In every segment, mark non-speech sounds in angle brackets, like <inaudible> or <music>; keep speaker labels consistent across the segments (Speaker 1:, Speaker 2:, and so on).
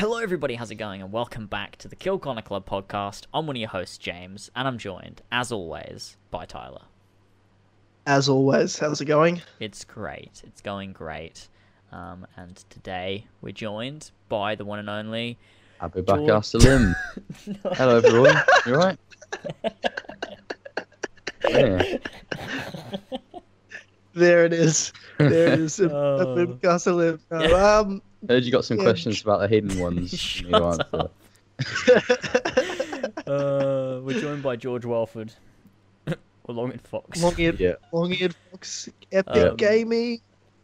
Speaker 1: Hello, everybody. How's it going? And welcome back to the Kill Connor Club podcast. I'm one of your hosts, James, and I'm joined, as always, by Tyler.
Speaker 2: As always, how's it going?
Speaker 1: It's great. It's going great. Um, and today we're joined by the one and only.
Speaker 3: Abu Bakr
Speaker 1: George-
Speaker 3: Salim. <laughs> Hello, everyone. You alright? Yeah. <laughs>
Speaker 2: There it is. There it is. <laughs>
Speaker 1: Oh.
Speaker 2: A bit Castle Live. No, um,
Speaker 3: Heard you got some
Speaker 2: Yeah.
Speaker 3: questions about the hidden <laughs> ones.
Speaker 1: Shut
Speaker 3: you answer.
Speaker 1: up. <laughs> Uh, we're joined by George Welford. <coughs> or Longin Fox.
Speaker 2: long-eared,
Speaker 3: Yeah.
Speaker 2: long-eared fox, epic
Speaker 1: Um,
Speaker 2: gaming.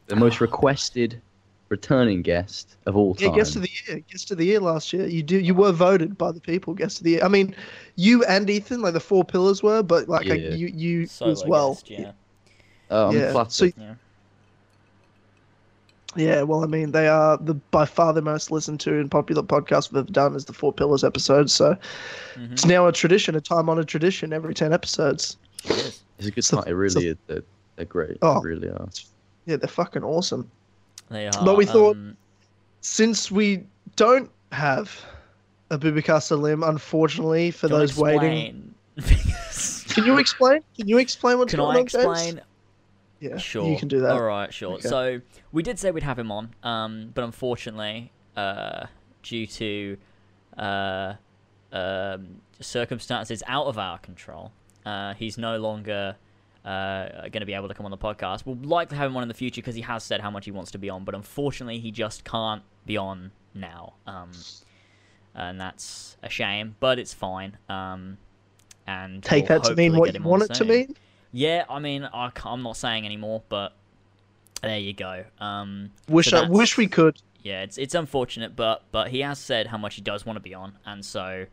Speaker 3: The most requested returning guest of all
Speaker 2: Yeah,
Speaker 3: time.
Speaker 2: guest of the year. Guest of the year last year. You do. You were voted by the people. Guest of the year. I mean, you and Ethan, like the four pillars were, but like, like,
Speaker 3: Yeah.
Speaker 2: you, you
Speaker 1: Solo
Speaker 2: as well.
Speaker 1: guest, yeah.
Speaker 3: Oh, I'm
Speaker 2: yeah,
Speaker 3: flattered.
Speaker 2: so-
Speaker 1: yeah.
Speaker 2: Yeah, well, I mean, they are the by far the most listened to and popular podcast we've done is the Four Pillars episode. So
Speaker 1: Mhm.
Speaker 2: it's now a tradition, a time-honored tradition. Every ten episodes.
Speaker 1: It is.
Speaker 3: it's a good
Speaker 2: so-
Speaker 3: time. It really is. They're, they're great.
Speaker 2: Oh.
Speaker 3: They really are.
Speaker 2: Yeah, they're fucking awesome.
Speaker 1: They are.
Speaker 2: But we thought-
Speaker 1: um,
Speaker 2: Since we don't have a Bubakar Salim, unfortunately, for
Speaker 1: do you wanna
Speaker 2: those waiting, <laughs> can you explain? Can you explain what's
Speaker 1: Can
Speaker 2: going
Speaker 1: I
Speaker 2: on, James?
Speaker 1: explain?
Speaker 2: Yeah,
Speaker 1: Sure.
Speaker 2: you can do that.
Speaker 1: All right, sure.
Speaker 2: Okay.
Speaker 1: So we did say we'd have him on, um, but unfortunately, uh, due to uh, um, circumstances out of our control, uh, he's no longer uh, going to be able to come on the podcast. We'll likely have him on in the future because he has said how much he wants to be on, but unfortunately, he just can't be on now. Um, and that's a shame, but it's fine. Um, and
Speaker 2: Take
Speaker 1: we'll
Speaker 2: that to mean what you want it to mean.
Speaker 1: Yeah, I mean, I am not saying anymore, but there you go. Um,
Speaker 2: Wish
Speaker 1: so
Speaker 2: I wish we could.
Speaker 1: yeah, it's it's unfortunate, but but he has said how much he does want to be on, and so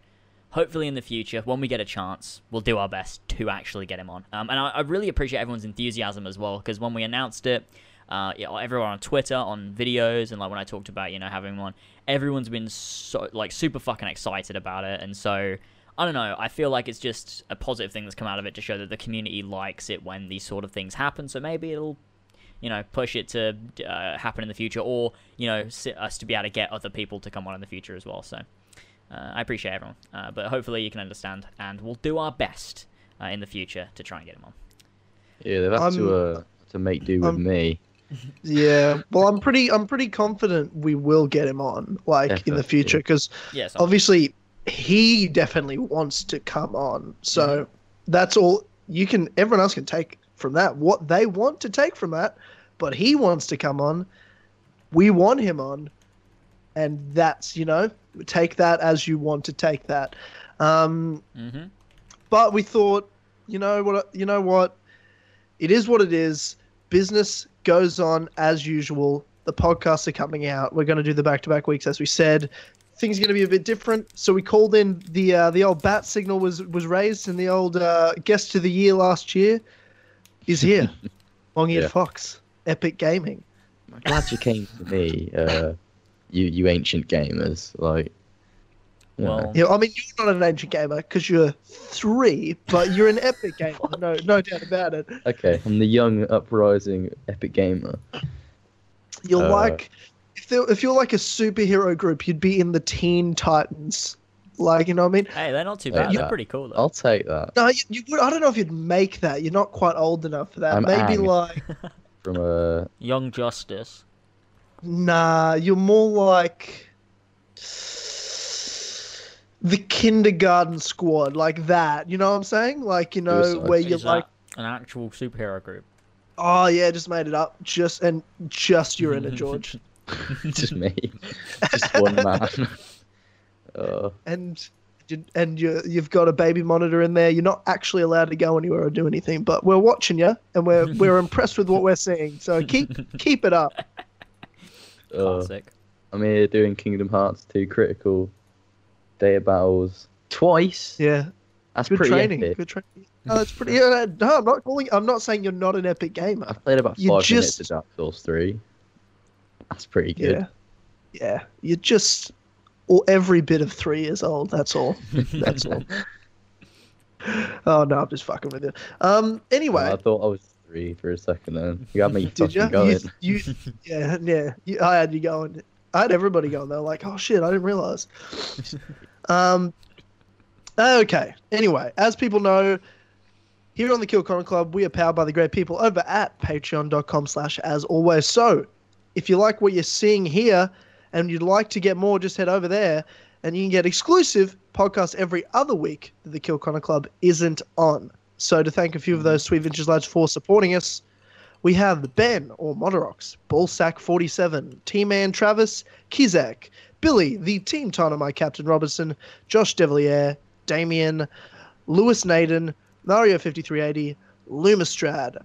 Speaker 1: hopefully in the future, when we get a chance, we'll do our best to actually get him on. Um, and I, I really appreciate everyone's enthusiasm as well, because when we announced it, uh, yeah, everyone on Twitter, on videos, and like when I talked about you know having him on, everyone's been so like super fucking excited about it, and so. I don't know. I feel like it's just a positive thing that's come out of it to show that the community likes it when these sort of things happen. So maybe it'll you know, push it to uh, happen in the future, or you know, us to be able to get other people to come on in the future as well. So, uh, I appreciate everyone, uh, but hopefully you can understand, and we'll do our best uh, in the future to try and get him on.
Speaker 3: Yeah, they've had
Speaker 2: I'm-
Speaker 3: to uh, to make do with
Speaker 2: I'm-
Speaker 3: me. <laughs>
Speaker 2: Yeah. Well, I'm pretty. I'm pretty confident we will get him on, like in the future, because
Speaker 1: Yes,
Speaker 2: obviously he definitely wants to come on. So
Speaker 1: Mm-hmm.
Speaker 2: that's all you can. Everyone else can take from that what they want to take from that, but he wants to come on. We want him on, and that's you know take that as you want to take that. Um,
Speaker 1: hmm
Speaker 2: but we thought, you know what? You know what? It is what it is. Business goes on as usual. The podcasts are coming out. We're going to do the back-to-back weeks, as we said. Things are going to be a bit different. So we called in the uh, the old bat signal was was raised, and the old uh, guest of the year last year is here. <laughs> Long-eared
Speaker 3: Yeah.
Speaker 2: fox, Epic Gaming.
Speaker 3: I'm glad you came to me, uh, you you ancient gamers. Like.
Speaker 1: Well,
Speaker 2: Yeah, I mean you're not an ancient gamer because you're three, but you're an epic gamer. <laughs> no, no doubt about it.
Speaker 3: okay, I'm the young uprising epic gamer.
Speaker 2: You're
Speaker 3: Uh,
Speaker 2: like if there, if you're like a superhero group, you'd be in the Teen Titans. Like you know what I mean?
Speaker 1: hey, they're not too
Speaker 3: Yeah,
Speaker 1: bad. They're
Speaker 3: yeah.
Speaker 1: pretty cool though.
Speaker 3: I'll take that
Speaker 2: No, you, you would. I don't know if you'd make that. You're not quite old enough for that.
Speaker 3: I'm
Speaker 2: Maybe
Speaker 3: Aang.
Speaker 2: like <laughs>
Speaker 3: from a
Speaker 1: Young Justice.
Speaker 2: nah. You're more like the kindergarten squad, like that. You know what I'm saying? Like you know
Speaker 3: Suicide
Speaker 2: where
Speaker 1: Is
Speaker 2: you're
Speaker 1: that
Speaker 2: like,
Speaker 1: an actual superhero group.
Speaker 2: oh yeah, just made it up. Just and just you're in it, <laughs> George. <laughs>
Speaker 3: just me, just one man. Uh, <laughs>
Speaker 2: and you- and you you've got a baby monitor in there. You're not actually allowed to go anywhere or do anything, but we're watching you and we're <laughs> we're impressed with what we're seeing. So keep keep it up.
Speaker 3: uh,
Speaker 1: Classic.
Speaker 3: I'm here doing Kingdom Hearts 2 critical day of battles twice.
Speaker 2: Yeah,
Speaker 3: That's
Speaker 2: good
Speaker 3: pretty
Speaker 2: training.
Speaker 3: epic.
Speaker 2: Good training. No, that's pretty. Yeah, no, I'm not calling. I'm not saying you're not an epic gamer.
Speaker 3: I've played about
Speaker 2: You
Speaker 3: five
Speaker 2: just-
Speaker 3: minutes of Dark Souls 3. That's pretty good.
Speaker 2: Yeah, yeah. You're just or every bit of three years old. That's all. <laughs> That's all. Oh no, I'm just fucking with you. Um. Anyway,
Speaker 3: I thought I was three for a second then. You got me <laughs>
Speaker 2: did you?
Speaker 3: going.
Speaker 2: You, you? Yeah, yeah. You, I had you going. I had everybody going. They're like, "Oh shit, I didn't realize." um. Okay. Anyway, as people know, here on the Kill Connor Club, we are powered by the great people over at patreon.com slash as always. So if you like what you're seeing here and you'd like to get more, just head over there and you can get exclusive podcasts every other week that the Kill Connor Club isn't on. So to thank a few of those sweet vintage lads for supporting us, we have Ben or Monorox, Ballsack47, T-Man Travis, Kizak, Billy, the Team Dynamite Captain Robertson, Josh Devilier, Damien, Lewis Naden, Mario 5380, Lumistrad.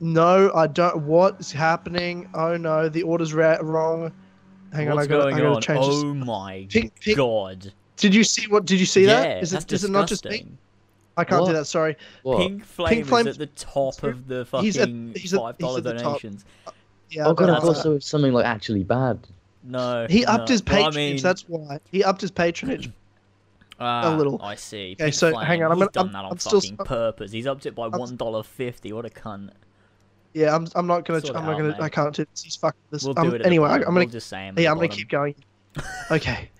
Speaker 2: No, I don't. What is happening? Oh no, the order's ra- wrong. Hang on, I got.
Speaker 1: going
Speaker 2: I got
Speaker 1: on?
Speaker 2: to change
Speaker 1: oh
Speaker 2: this.
Speaker 1: my
Speaker 2: Pink- pink-
Speaker 1: god!
Speaker 2: Did you see what? Did you see
Speaker 1: yeah,
Speaker 2: that? Is
Speaker 1: that's
Speaker 2: it? Is it not just me?
Speaker 1: disgusting.
Speaker 2: I can't do
Speaker 3: What?
Speaker 2: that. Sorry.
Speaker 3: What?
Speaker 1: Pink flame
Speaker 2: Flame-
Speaker 1: is at the top of the fucking
Speaker 2: He's at- he's at-
Speaker 1: five dollar
Speaker 2: he's at the top.
Speaker 1: donations.
Speaker 2: Yeah.
Speaker 3: oh
Speaker 2: I've
Speaker 3: god,
Speaker 2: got
Speaker 3: I
Speaker 2: that.
Speaker 3: thought so it's something like actually bad.
Speaker 1: No,
Speaker 2: He upped
Speaker 1: no.
Speaker 2: his
Speaker 1: Well, I
Speaker 2: patronage.
Speaker 1: mean,
Speaker 2: That's why he upped his patronage. <coughs>
Speaker 1: ah,
Speaker 2: little.
Speaker 1: I see.
Speaker 2: Okay,
Speaker 1: Pink
Speaker 2: so
Speaker 1: flame,
Speaker 2: hang on, I'm
Speaker 1: He's
Speaker 2: gonna-
Speaker 1: done
Speaker 2: I'm-
Speaker 1: that on
Speaker 2: I'm still-
Speaker 1: fucking purpose. He's upped it by
Speaker 2: I'm-
Speaker 1: one dollar fifty. What a cunt.
Speaker 2: Yeah, I'm. I'm not gonna.
Speaker 1: Sort
Speaker 2: I'm not gonna. I can't do this. He's fucking this.
Speaker 1: We'll
Speaker 2: um,
Speaker 1: do it.
Speaker 2: Anyway, I. I'm gonna.
Speaker 1: We'll just say.
Speaker 2: Yeah, I'm gonna keep going. Okay.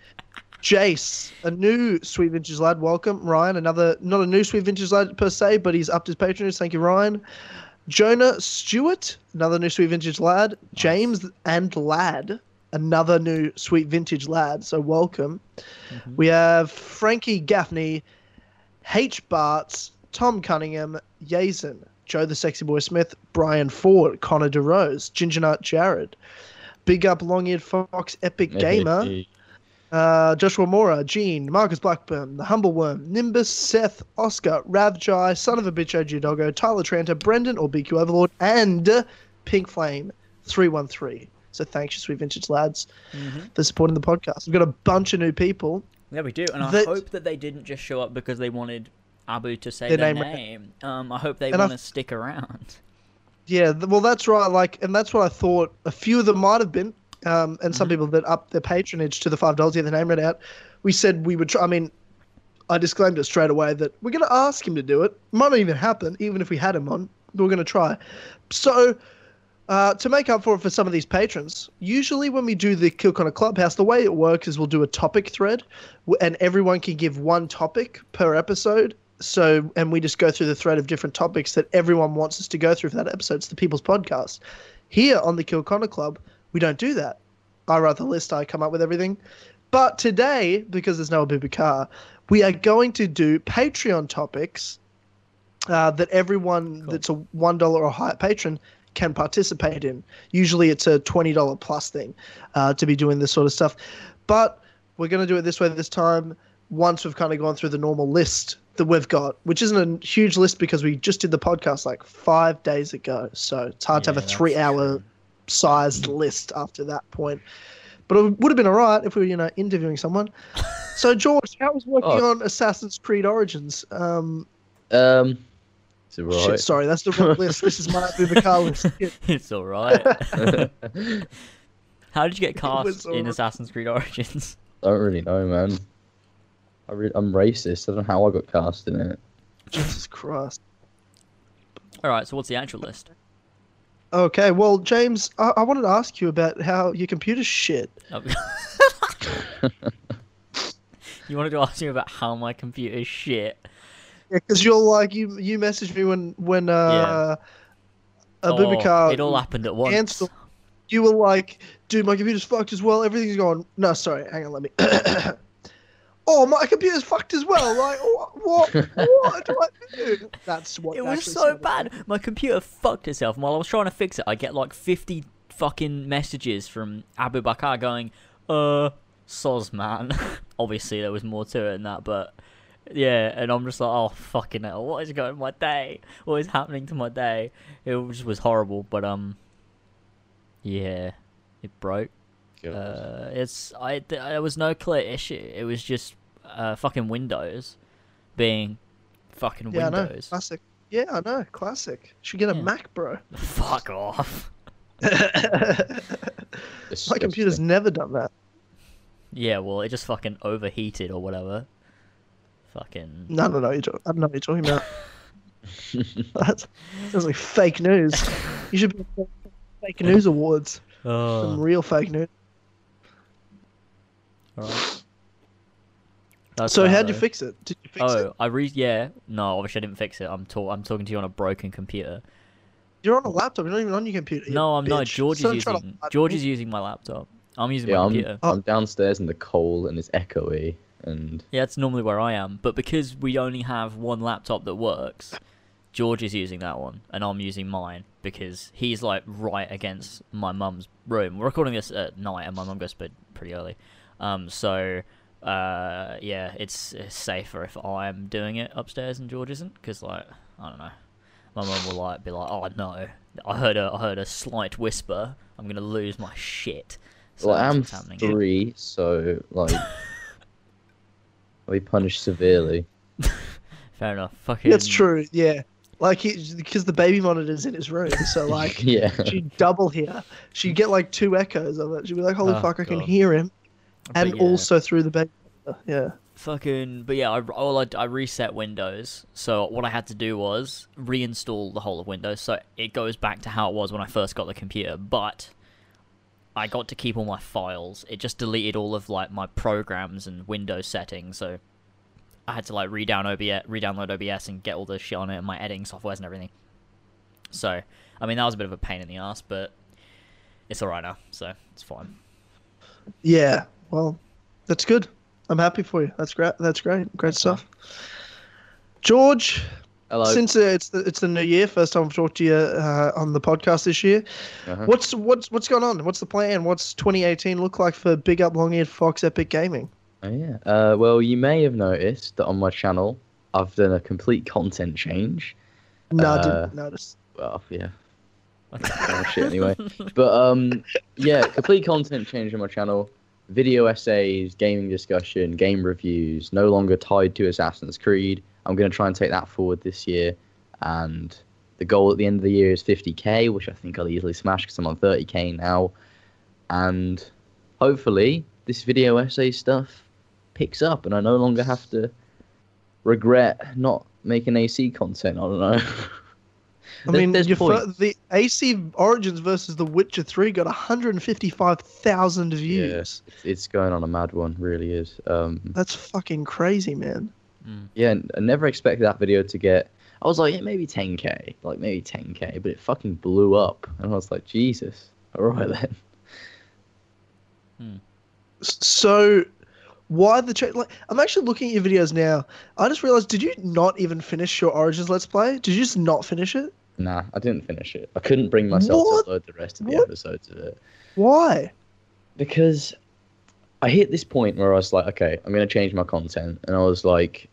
Speaker 2: Jace, a new Sweet Vintage lad. Welcome. Ryan, another not a new Sweet Vintage lad per se, but he's upped his patronage. Thank you, Ryan. Jonah Stewart, another new Sweet Vintage lad. James and Lad, another new Sweet Vintage lad. So welcome.
Speaker 1: Mhm.
Speaker 2: We have Frankie Gaffney, H. Bartz, Tom Cunningham, Yazen, Joe the Sexy Boy Smith, Brian Ford, Connor DeRose, Ginger Nut Jared, Big Up Long Eared Fox, Epic Gamer, uh, Joshua Mora, Gene, Marcus Blackburn, The Humble Worm, Nimbus, Seth, Oscar, Ravjai, Son of a Bitch OG Doggo, Tyler Tranter, Brendan or BQ Overlord, and Pink Flame 313. So thanks, you sweet vintage lads,
Speaker 1: Mhm.
Speaker 2: for supporting the podcast. We've got a bunch of new people.
Speaker 1: Yeah, we do, and I
Speaker 2: That-
Speaker 1: hope that they didn't just show up because they wanted Abu to say
Speaker 2: Their
Speaker 1: their,
Speaker 2: name
Speaker 1: name. Um, I hope they want to stick around.
Speaker 2: Yeah, well, that's right. Like, and that's what I thought. A few of them might have been, um, and some
Speaker 1: Mhm.
Speaker 2: people that upped their patronage to the five dollars. Yeah, the name read out. We said we would try. I mean, I disclaimed it straight away that we're going to ask him to do it. Might not even happen, even if we had him on. But we're going to try. So, uh, to make up for it for some of these patrons, usually when we do the Kill Connor Clubhouse, the way it works is we'll do a topic thread, and everyone can give one topic per episode. So, and we just go through the thread of different topics that everyone wants us to go through for that episode. It's the People's Podcast. Here on the Kill Connor Club, we don't do that. I write the list, I come up with everything. But today, because there's no Abubakar, we are going to do Patreon topics uh, that everyone
Speaker 1: Cool.
Speaker 2: that's a $1 or higher patron can participate in. Usually it's a $20 plus thing uh, to be doing this sort of stuff. But we're going to do it this way this time once we've kind of gone through the normal list that we've got, which isn't a huge list because we just did the podcast like five days ago. So it's hard to have a three hour sized list after that point. But it would have been all right if we were, you know, interviewing someone. <laughs> So, George, how was working
Speaker 3: Oh.
Speaker 2: on Assassin's Creed Origins? Um,
Speaker 3: Um, it's
Speaker 2: Shit,
Speaker 3: alright.
Speaker 2: sorry, that's the wrong list. This is my <laughs> Abubakar list. <laughs>
Speaker 1: It's all right. How did you get cast in
Speaker 2: alright.
Speaker 1: Assassin's Creed Origins?
Speaker 3: I don't really know, man. I re- I'm racist. I don't know how I got cast in it.
Speaker 2: Jesus Christ.
Speaker 1: All right, so what's the actual list?
Speaker 2: Okay, well, James, I, I wanted to ask you about how your computer's shit.
Speaker 1: Oh. <laughs> you wanted to ask me about how my computer is shit.
Speaker 2: Yeah, because you're like you you messaged me when when uh, Abubakar
Speaker 1: oh, it all happened at once.
Speaker 2: cancelled. you were like, dude, my computer's fucked as well. Everything's going. No, sorry, hang on, let me. <clears throat> oh, my computer's fucked as well. Like, what? What, what do I do? <laughs> That's what
Speaker 1: It was so bad. My computer fucked itself. And while I was trying to fix it, I get like 50 fucking messages from Abu Bakar going, uh, soz, man. <laughs> Obviously, there was more to it than that, but yeah. And I'm just like, oh, fucking hell. What is going on my day? What is happening to my day? It just was horrible, but, um, yeah, it broke. Uh, it's I th- there was no clear issue. It was just uh, fucking Windows being fucking
Speaker 2: Yeah, I know.
Speaker 1: Windows.
Speaker 2: Classic. Yeah, I know. Classic. Should get a
Speaker 1: Yeah.
Speaker 2: Mac, bro. <laughs>
Speaker 1: Fuck off. <laughs>
Speaker 2: My computer's never done that.
Speaker 1: Yeah, well, it just fucking overheated or whatever. Fucking.
Speaker 2: No, no, no. You're talk- I don't know what you're talking about. <laughs> that sounds like fake news. You should be fake news awards. Some
Speaker 1: Oh.
Speaker 2: real fake news.
Speaker 1: Alright. That's
Speaker 2: so how'd you fix it? Did you fix it?
Speaker 1: Oh,
Speaker 2: it?
Speaker 1: I re yeah. No, obviously I didn't fix it. I'm talk I'm talking to you on a broken computer.
Speaker 2: You're on a laptop. You're not even on your computer.
Speaker 1: No, I'm not.
Speaker 2: bitch.
Speaker 1: George is
Speaker 2: Stop trying to
Speaker 1: using
Speaker 2: to
Speaker 1: George is using my laptop. I'm using
Speaker 3: Yeah,
Speaker 1: my
Speaker 3: I'm,
Speaker 1: computer.
Speaker 2: Oh.
Speaker 3: I'm downstairs in the cold and it's echoey and
Speaker 1: Yeah, that's normally where I am. But because we only have one laptop that works, George is using that one, and I'm using mine because he's like right against my mum's room. We're recording this at night, and my mum goes to bed pretty early. Um, so uh, yeah, it's, it's safer if I'm doing it upstairs and George isn't, because like I don't know, my mum will like be like, oh no, I heard a I heard a slight whisper. I'm gonna lose my shit. So
Speaker 3: well, I'm
Speaker 1: what's happening.
Speaker 3: three, so like <laughs> I'll be punished severely. <laughs>
Speaker 1: Fair enough. Fucking.
Speaker 2: That's true. Yeah, like because the baby monitor's in his room, so <laughs> like
Speaker 3: yeah.
Speaker 2: she'd double hear. She'd get like two echoes of it. She'd be like, "Holy
Speaker 1: Oh,
Speaker 2: fuck, I can hear him,"
Speaker 1: But
Speaker 2: and
Speaker 1: yeah.
Speaker 2: also through the monitor. Yeah.
Speaker 1: Fucking, but yeah, I, well, I, I reset Windows. So what I had to do was reinstall the whole of Windows, so it goes back to how it was when I first got the computer. But I got to keep all my files. It just deleted all of like my programs and Windows settings. So I had to like redown OBS, re-download OBS and get all the shit on it and my editing softwares and everything. So I mean that was a bit of a pain in the ass, but it's alright now, so it's fine.
Speaker 2: Yeah. Well, that's good. I'm happy for you. That's great. That's great. Great stuff. George,
Speaker 3: Hello.
Speaker 2: since uh, it's the it's the new year, first time I've talked to you uh, on the podcast this year.
Speaker 3: Uh-huh.
Speaker 2: What's what's what's going on? What's the plan? What's 2018 look like for Big Up Long Eared Fox Epic Gaming?
Speaker 3: Oh yeah. Uh, well, you may have noticed that on my channel, I've done a complete content change.
Speaker 2: No, I
Speaker 3: Uh,
Speaker 2: didn't notice.
Speaker 3: Well, yeah. Oh, shit. Anyway, but um, yeah, complete content change on my channel. Video essays, gaming discussion, game reviews. No longer tied to Assassin's Creed. I'm gonna try and take that forward this year, and the goal at the end of the year is 50k, which I think I'll easily smash because I'm on 30k now, and hopefully this video essay stuff picks up, and I no longer have to regret not making AC content. I don't know. <laughs>
Speaker 2: I mean,
Speaker 3: there's
Speaker 2: your fir- the AC Origins versus The Witcher 3 got 155,000 views.
Speaker 3: It's, it's going on a mad one, really is. Um,
Speaker 2: That's fucking crazy, man.
Speaker 3: yeah, and I never expected that video to get. I was like, yeah, maybe 10k, like maybe 10k, but it fucking blew up, and I was like, Jesus, all right <laughs> then.
Speaker 2: S- So, why the cha- like? I'm actually looking at your videos now. I just realized, did you not even finish your Origins Let's Play? Did you just not finish it?
Speaker 3: Nah, I didn't finish it. I couldn't bring myself
Speaker 2: What?
Speaker 3: to upload the rest of the
Speaker 2: What?
Speaker 3: episodes of it
Speaker 2: Why?
Speaker 3: because I hit this point where I was like, okay, I'm gonna change my content, and I was like,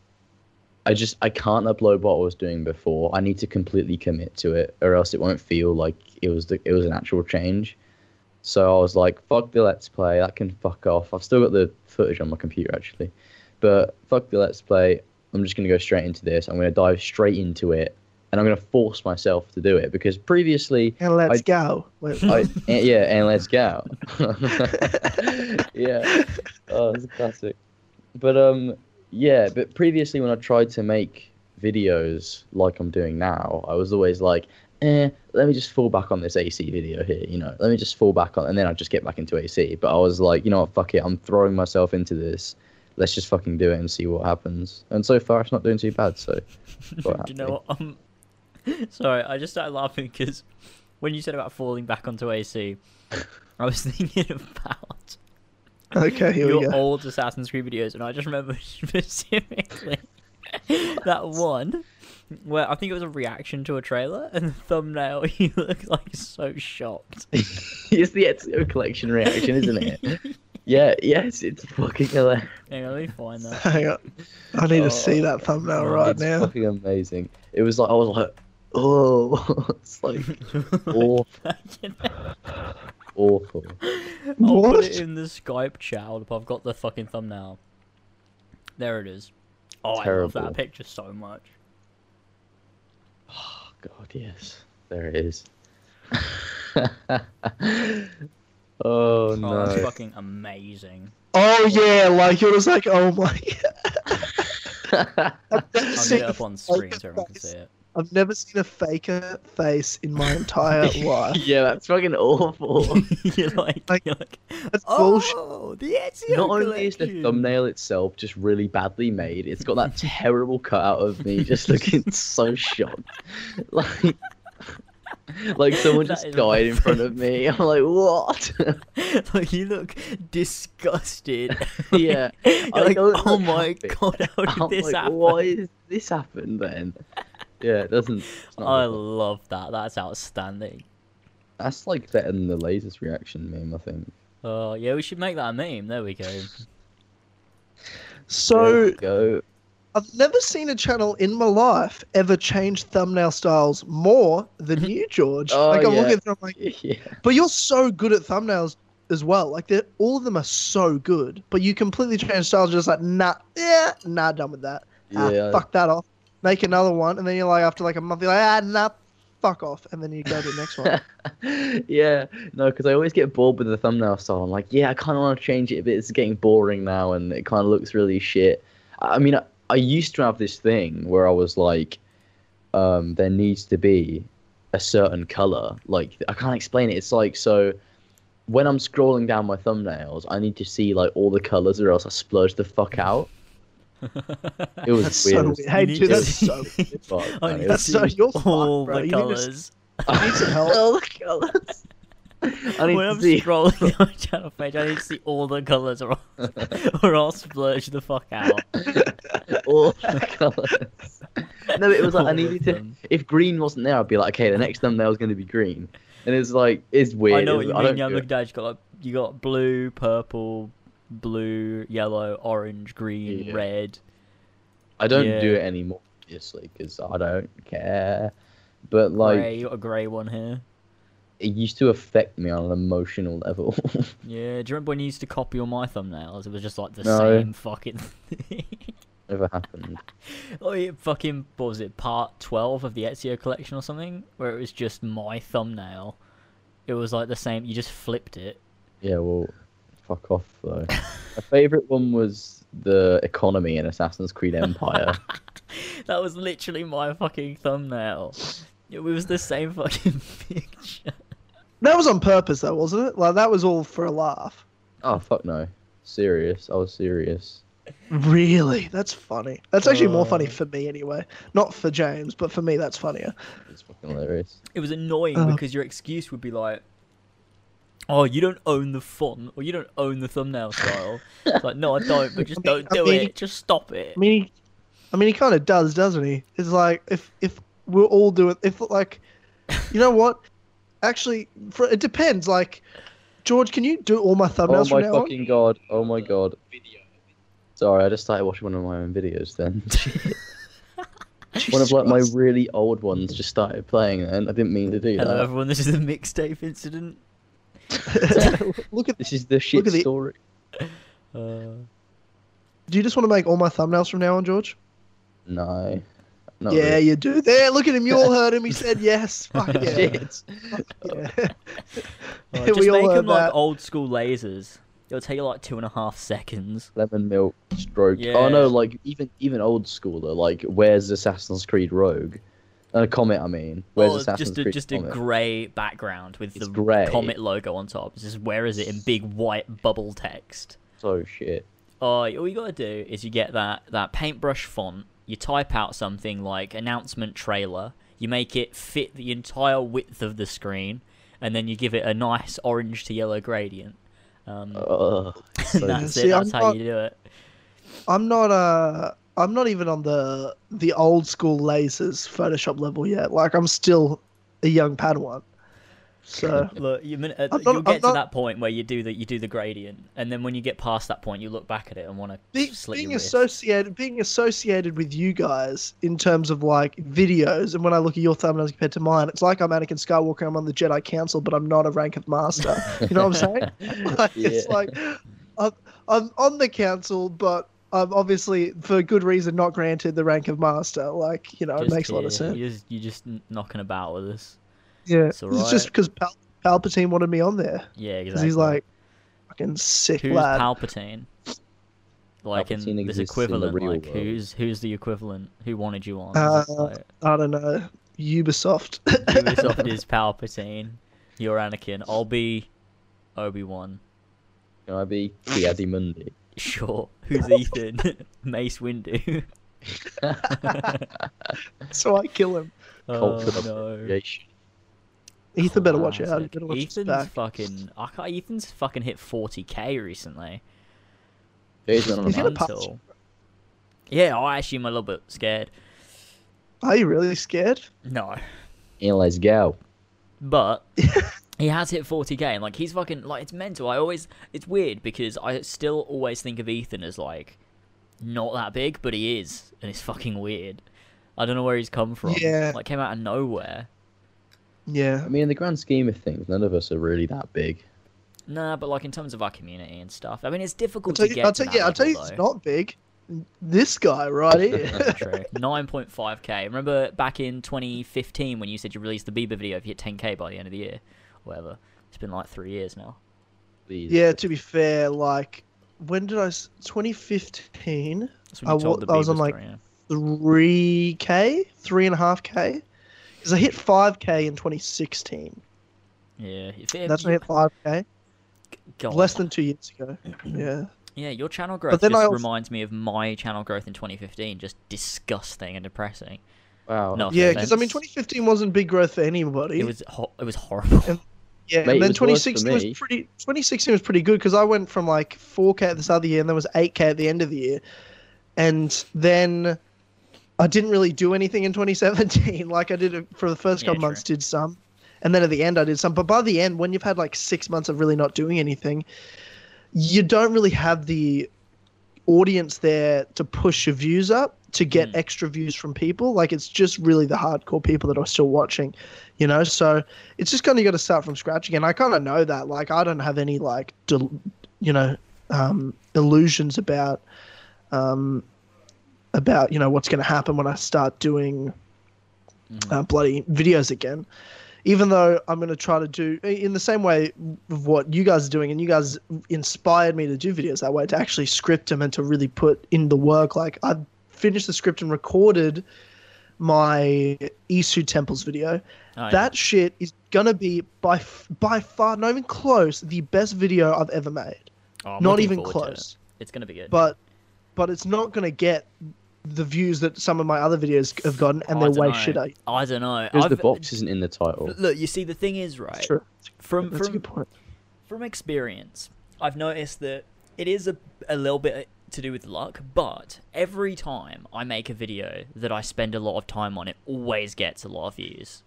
Speaker 3: I just I can't upload what I was doing before. I need to completely commit to it, or else it won't feel like it was the, it was an actual change. So I was like, fuck the let's play, that can fuck off. I've still got the footage on my computer actually, but fuck the let's play. I'm just gonna go straight into this. I'm gonna dive straight into it, and I'm gonna force myself to do it because previously
Speaker 2: And let's
Speaker 3: I-
Speaker 2: go. Wait,
Speaker 3: I, <laughs> and- yeah, and let's go. <laughs> yeah, oh, it's a classic. But um, yeah, but previously when I tried to make videos like I'm doing now, I was always like, eh, let me just fall back on this AC video here, you know, let me just fall back on, and then I'd just get back into AC. But I was like, you know what, fuck it, I'm throwing myself into this. Let's just fucking do it and see what happens. And so far, it's not doing too bad. So, <laughs>
Speaker 1: Do you know
Speaker 3: happy.
Speaker 1: what? Um, <laughs> sorry, I just started laughing because when you said about falling back onto AC, I was <laughs> thinking about
Speaker 2: okay, here we
Speaker 1: your
Speaker 2: go.
Speaker 1: old Assassin's Creed videos, and I just remember <laughs> specifically that one where I think it was a reaction to a trailer, and the thumbnail you look like so shocked.
Speaker 3: it's the Ezio collection reaction, isn't it? Yeah, yes, it's fucking hilarious.
Speaker 1: Hang on, let me find that.
Speaker 2: Hang on. I need
Speaker 3: Oh,
Speaker 2: to see that thumbnail
Speaker 1: oh,
Speaker 2: right
Speaker 3: it's
Speaker 2: now.
Speaker 3: fucking amazing. It was like I was like, oh, <laughs> it's like <laughs> awful, awful. <laughs>
Speaker 1: I'll put it in the Skype chat. I've got the fucking thumbnail. There it is. Oh, I love that picture so much.
Speaker 3: Oh God, yes, there it is. oh
Speaker 1: Oh,
Speaker 3: no.
Speaker 1: that's fucking amazing.
Speaker 2: Oh yeah, like it was like, oh my.
Speaker 1: I'll get it up on screen so everyone can see it.
Speaker 2: I've never seen a faker face in my entire <laughs> life.
Speaker 3: yeah, that's fucking awful. <laughs> <laughs>
Speaker 1: you're like,
Speaker 2: Like,
Speaker 1: you're like
Speaker 2: That's oh, bullshit.
Speaker 1: oh, the Ezio
Speaker 3: Not only is the thumbnail itself just really badly made, it's got that terrible cutout of me just looking so shocked. Like, like someone
Speaker 1: That
Speaker 3: just
Speaker 1: is
Speaker 3: died in front of me. I'm like, what?
Speaker 1: like you look disgusted.
Speaker 3: Yeah,
Speaker 1: You're
Speaker 3: I
Speaker 1: like, oh my
Speaker 3: happy."
Speaker 1: god, how did
Speaker 3: I'm
Speaker 1: this
Speaker 3: like,
Speaker 1: happen?
Speaker 3: why is this happened then? Yeah, it doesn't.
Speaker 1: I love that. That's outstanding.
Speaker 3: That's like better than the latest reaction meme, I think.
Speaker 1: Oh yeah, we should make that a meme. There we go. <laughs>
Speaker 2: So
Speaker 3: we go.
Speaker 2: I've never seen a channel in my life ever change thumbnail styles more than <laughs> you, George.
Speaker 3: Oh,
Speaker 2: like I'm
Speaker 3: yeah.
Speaker 2: looking through, I'm like, <laughs>
Speaker 3: Yeah.
Speaker 2: but you're so good at thumbnails as well. Like they're all of them are so good, but you completely change styles. Just like nah, yeah, nah, done with that. Ah,
Speaker 3: Yeah.
Speaker 2: fuck that off. Make another one, and then you're like after like a month, you're like ah, nah, fuck off, and then you go to the next one. <laughs>
Speaker 3: yeah, no, because I always get bored with the thumbnail style. I'm like, yeah, I kind of want to change it, but it's getting boring now, and it kind of looks really shit. I mean, I, I used to have this thing where I was like, um, there needs to be a certain color. Like, I can't explain it. It's like so. When I'm scrolling down my thumbnails, I need to see like all the colors, or else I splurge the fuck out. It was
Speaker 2: That's
Speaker 3: weird.
Speaker 2: so weird. Hey, dude, that's so weird. <laughs>
Speaker 3: fuck, oh,
Speaker 1: I
Speaker 3: man.
Speaker 1: need
Speaker 3: It
Speaker 2: That's so your
Speaker 1: all
Speaker 2: bro.
Speaker 1: the
Speaker 2: You need to s-
Speaker 1: colours.
Speaker 2: I need some help. <laughs>
Speaker 3: all the colors. <laughs> I need
Speaker 1: When
Speaker 3: to
Speaker 1: I'm
Speaker 3: see.
Speaker 1: scrolling on my channel page, I need to see all the colours, or, or I'll splurge the fuck out.
Speaker 3: all the colours. No, it was like
Speaker 1: All
Speaker 3: I needed to.
Speaker 1: them.
Speaker 3: If green wasn't there, I'd be like, okay, the next thumbnail is going to be green, and it's like it's weird.
Speaker 1: I know what you
Speaker 3: don't
Speaker 1: mean. Yeah,
Speaker 3: do
Speaker 1: look,
Speaker 3: it.
Speaker 1: Dad, you got like, you got blue, purple, blue, yellow, orange, green,
Speaker 3: Yeah.
Speaker 1: red.
Speaker 3: I don't
Speaker 1: yeah.
Speaker 3: do it anymore, obviously, because I don't care. But like,
Speaker 1: grey. You got a grey one here.
Speaker 3: it used to affect me on an emotional level. <laughs>
Speaker 1: Yeah, do you remember when you used to copy all my thumbnails? It was just like the
Speaker 3: No.
Speaker 1: same fucking thing.
Speaker 3: Never happened. <laughs>
Speaker 1: oh, yeah, fucking, what was it, part 12 of the Ezio collection or something? Where it was just my thumbnail. It was like the same, you just flipped it.
Speaker 3: Yeah, well, fuck off though. My favorite one was the economy in Assassin's Creed Empire. <laughs>
Speaker 1: that was literally my fucking thumbnail. It was the same fucking <laughs> picture.
Speaker 2: That was on purpose, though, wasn't it? Like that was all for a laugh.
Speaker 3: oh fuck no, serious. I was serious.
Speaker 2: Really? That's funny. That's actually more funny
Speaker 1: Oh.
Speaker 2: for me anyway. Not for James, but for me, that's funnier.
Speaker 3: It's fucking hilarious.
Speaker 1: It was annoying
Speaker 2: Oh.
Speaker 1: because your excuse would be like, "Oh, you don't own the font, or you don't own the thumbnail style." It's like, no, I don't, but just
Speaker 2: I mean-
Speaker 1: don't
Speaker 2: I
Speaker 1: do
Speaker 2: mean-
Speaker 1: it. Just stop it.
Speaker 2: I mean, he, I mean, he kind of does, doesn't he? It's like if if we're all doing, if like, you know what? Actually, for, it depends. Like, George, can you do all my
Speaker 3: Oh
Speaker 2: thumbnails
Speaker 3: my
Speaker 2: from now on?
Speaker 3: fucking god. Oh my god. Video. Sorry, I just started watching one of my own videos then. <laughs> <laughs> one of like my really old ones just started playing and I didn't mean to do
Speaker 1: Hello,
Speaker 3: that.
Speaker 1: Hello everyone. This is the mixtape incident. <laughs>
Speaker 2: Look at.
Speaker 3: This is the shit
Speaker 2: at the-
Speaker 3: story.
Speaker 1: Uh,
Speaker 2: Do you just want to make all my thumbnails from now on, George?
Speaker 3: No. Not
Speaker 2: yeah,
Speaker 3: really.
Speaker 2: you do. There, look at him. You all <laughs> heard him. He said yes. Fuck <laughs> yeah.
Speaker 3: Shit.
Speaker 2: yeah. We
Speaker 1: just
Speaker 2: all
Speaker 1: make
Speaker 2: heard
Speaker 1: them like
Speaker 2: that.
Speaker 1: old school lasers. It'll take you like two and a half seconds.
Speaker 3: Lemon milk stroke.
Speaker 1: Yeah.
Speaker 3: Oh no, like even even old schooler, like where's Assassin's Creed Rogue? Uh, Comet, I mean. Where's
Speaker 1: oh, just a,
Speaker 3: Creed
Speaker 1: just a grey background with
Speaker 3: It's
Speaker 1: the
Speaker 3: grey.
Speaker 1: Comet logo on top. It's just where is it in big white bubble text.
Speaker 3: So shit.
Speaker 1: Oh, all you gotta do is you get that that paintbrush font. You type out something like announcement trailer. You make it fit the entire width of the screen, and then you give it a nice orange to yellow gradient. Um,
Speaker 3: Ugh, <laughs>
Speaker 1: and
Speaker 3: so
Speaker 1: that's
Speaker 2: See,
Speaker 1: it. That's
Speaker 2: I'm
Speaker 1: how
Speaker 2: not-
Speaker 1: you do it.
Speaker 2: I'm not uh I'm not even on the the old school lasers Photoshop level yet. Like I'm still a young Padawan. So <laughs>
Speaker 1: Look, you mean, uh,
Speaker 2: not,
Speaker 1: you'll get
Speaker 2: I'm
Speaker 1: to
Speaker 2: not-
Speaker 1: that point where you do the you do the gradient, and then when you get past that point, you look back at it and want to
Speaker 2: be,
Speaker 1: slit
Speaker 2: being
Speaker 1: your wrist.
Speaker 2: associated being associated with you guys in terms of like videos and when I look at your thumbnails compared to mine, it's like I'm Anakin Skywalker, I'm on the Jedi Council, but I'm not a rank of master. You know what I'm saying? <laughs> Like, It's like I'm, I'm on the council, but I'm obviously for good reason not granted the rank of master. Like you know, it
Speaker 1: Just
Speaker 2: makes a lot of sense.
Speaker 1: You just you just knocking about with us.
Speaker 2: Yeah,
Speaker 1: It's
Speaker 2: it's, just because Pal- Palpatine wanted me on there
Speaker 1: Yeah,
Speaker 2: because
Speaker 1: exactly.
Speaker 2: he's like fucking sick
Speaker 1: Who's
Speaker 2: lad.
Speaker 1: Palpatine? Like in
Speaker 3: Palpatine
Speaker 1: this
Speaker 3: exists in the
Speaker 1: equivalent,
Speaker 3: real
Speaker 1: like
Speaker 3: world.
Speaker 1: who's who's the equivalent? Who wanted you on?
Speaker 2: Uh,
Speaker 1: like,
Speaker 2: I don't know. Ubisoft.
Speaker 1: Ubisoft is <laughs> Palpatine. You're Anakin. I'll be Obi Wan.
Speaker 3: Can I be Daddy Mundi?
Speaker 1: Sure. Who's Ethan? <laughs> Mace Windu. <laughs>
Speaker 2: so I kill him. <laughs>
Speaker 1: oh no.
Speaker 3: appropriation.
Speaker 2: Ethan better watch out. Better watch
Speaker 1: Ethan's
Speaker 2: back.
Speaker 1: fucking. I can't, Ethan's fucking hit 40k recently.
Speaker 3: He's went on a
Speaker 2: Is he the
Speaker 1: Mental. Yeah, I actually am a little bit scared.
Speaker 2: Are you really scared?
Speaker 1: No,
Speaker 3: Yeah, let's go.
Speaker 1: but he has hit 40k and like he's fucking like it's mental. I always it's weird because I still always think of Ethan as like not that big, but he is, and it's fucking weird. I don't know where he's come from.
Speaker 2: Yeah.
Speaker 1: like came out of nowhere.
Speaker 2: Yeah.
Speaker 3: I mean, in the grand scheme of things, none of us are really that big.
Speaker 1: Nah, but like in terms of our community and stuff. I mean, it's
Speaker 2: I'll
Speaker 1: difficult
Speaker 2: tell
Speaker 1: to
Speaker 2: you,
Speaker 1: get.
Speaker 2: I'll
Speaker 1: to
Speaker 2: tell,
Speaker 1: that
Speaker 2: yeah, I'll tell you
Speaker 1: level,
Speaker 2: it's not big. This guy right <laughs> here.
Speaker 1: That's true. 9.5k. Remember back in 2015 when you said you released the Bieber video if you hit 10k by the end of the year? Whatever. It's been like three years now.
Speaker 3: Please.
Speaker 2: yeah, to be fair, like, when did I? 2015?
Speaker 1: That's when you
Speaker 2: I
Speaker 1: told the
Speaker 2: I was on, like, 3k? 3.5k? Because I hit 5k in 2016.
Speaker 1: Yeah. If it,
Speaker 2: That's when I hit 5k.
Speaker 1: God.
Speaker 2: Less than two years ago. Yeah.
Speaker 1: Yeah, your channel growth
Speaker 2: then
Speaker 1: just
Speaker 2: also-
Speaker 1: reminds me of my channel growth in 2015. Just disgusting and depressing.
Speaker 3: Wow.
Speaker 1: No
Speaker 2: Yeah, because I mean, 2015 wasn't big growth for anybody.
Speaker 1: It was ho- it was horrible.
Speaker 2: And- Yeah,
Speaker 3: Mate,
Speaker 2: and then
Speaker 3: was worse for
Speaker 2: 2016 was pretty. 2016 was pretty good because I went from like 4k this the start of the year, and there was 8k at the end of the year, and then I didn't really do anything in 2017. <laughs> Like I did for the first couple months, did some, and then at the end I did some. But by the end, when you've had like six months of really not doing anything, you don't really have the audience there to push your views up to get
Speaker 1: Mm.
Speaker 2: extra views from people. Like it's just really the hardcore people that are still watching, you know. So it's just kind of got to start from scratch again. I kind of know that. Like I don't have any like, del- you know, um, illusions about, um, about you know what's going to happen when I start doing
Speaker 1: Mhm.
Speaker 2: uh, bloody videos again. Even though I'm going to try to do in the same way of what you guys are doing, and you guys inspired me to do videos that way to actually script them and to really put in the work. Like I've finished the script and recorded my Isu Temples video.
Speaker 1: Oh, yeah.
Speaker 2: That shit is gonna be by by far, not even close, the best video I've ever made.
Speaker 1: Oh,
Speaker 2: not even
Speaker 1: to it.
Speaker 2: close.
Speaker 1: It's gonna be good.
Speaker 2: But but it's not gonna get the views that some of my other videos have gotten, and
Speaker 1: I
Speaker 2: they're way
Speaker 1: know.
Speaker 2: shitter. Eh?
Speaker 1: I don't know.
Speaker 3: Because the box isn't in the title.
Speaker 1: Look, you see, the thing is, right?
Speaker 2: Sure,
Speaker 1: From
Speaker 2: that's a
Speaker 1: from
Speaker 2: good point.
Speaker 1: from experience, I've noticed that it is a, a little bit uh, to do with luck, but every time I make a video that I spend a lot of time on, it always gets a lot of views.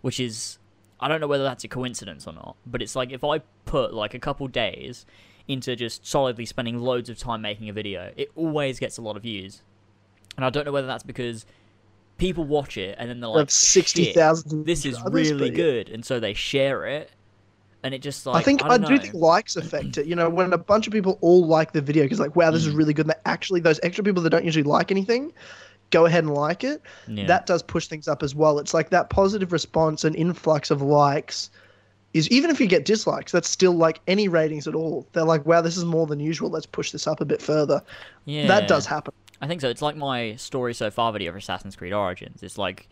Speaker 1: Which is, I don't know whether that's a coincidence or not, but it's like if I put like a couple days into just solidly spending loads of time making a video, it always gets a lot of views. And I don't know whether that's because people watch it and then they're like,
Speaker 2: sixty
Speaker 1: "Shit, this is really good, and so they share it, and it just like
Speaker 2: I think
Speaker 1: I,
Speaker 2: I, do
Speaker 1: know.
Speaker 2: think likes affect it. You know, when a bunch of people all like the video because like, wow, this is
Speaker 1: Mm.
Speaker 2: really good. And actually, those extra people that don't usually like anything, go ahead and like it.
Speaker 1: Yeah.
Speaker 2: That does push things up as well. It's like that positive response and influx of likes is even if you get dislikes, that's still like any ratings at all. They're like, wow, this is more than usual. Let's push this up a bit further.
Speaker 1: yeah,
Speaker 2: That does happen.
Speaker 1: I think so. It's like my story so far video for Assassin's Creed Origins. It's like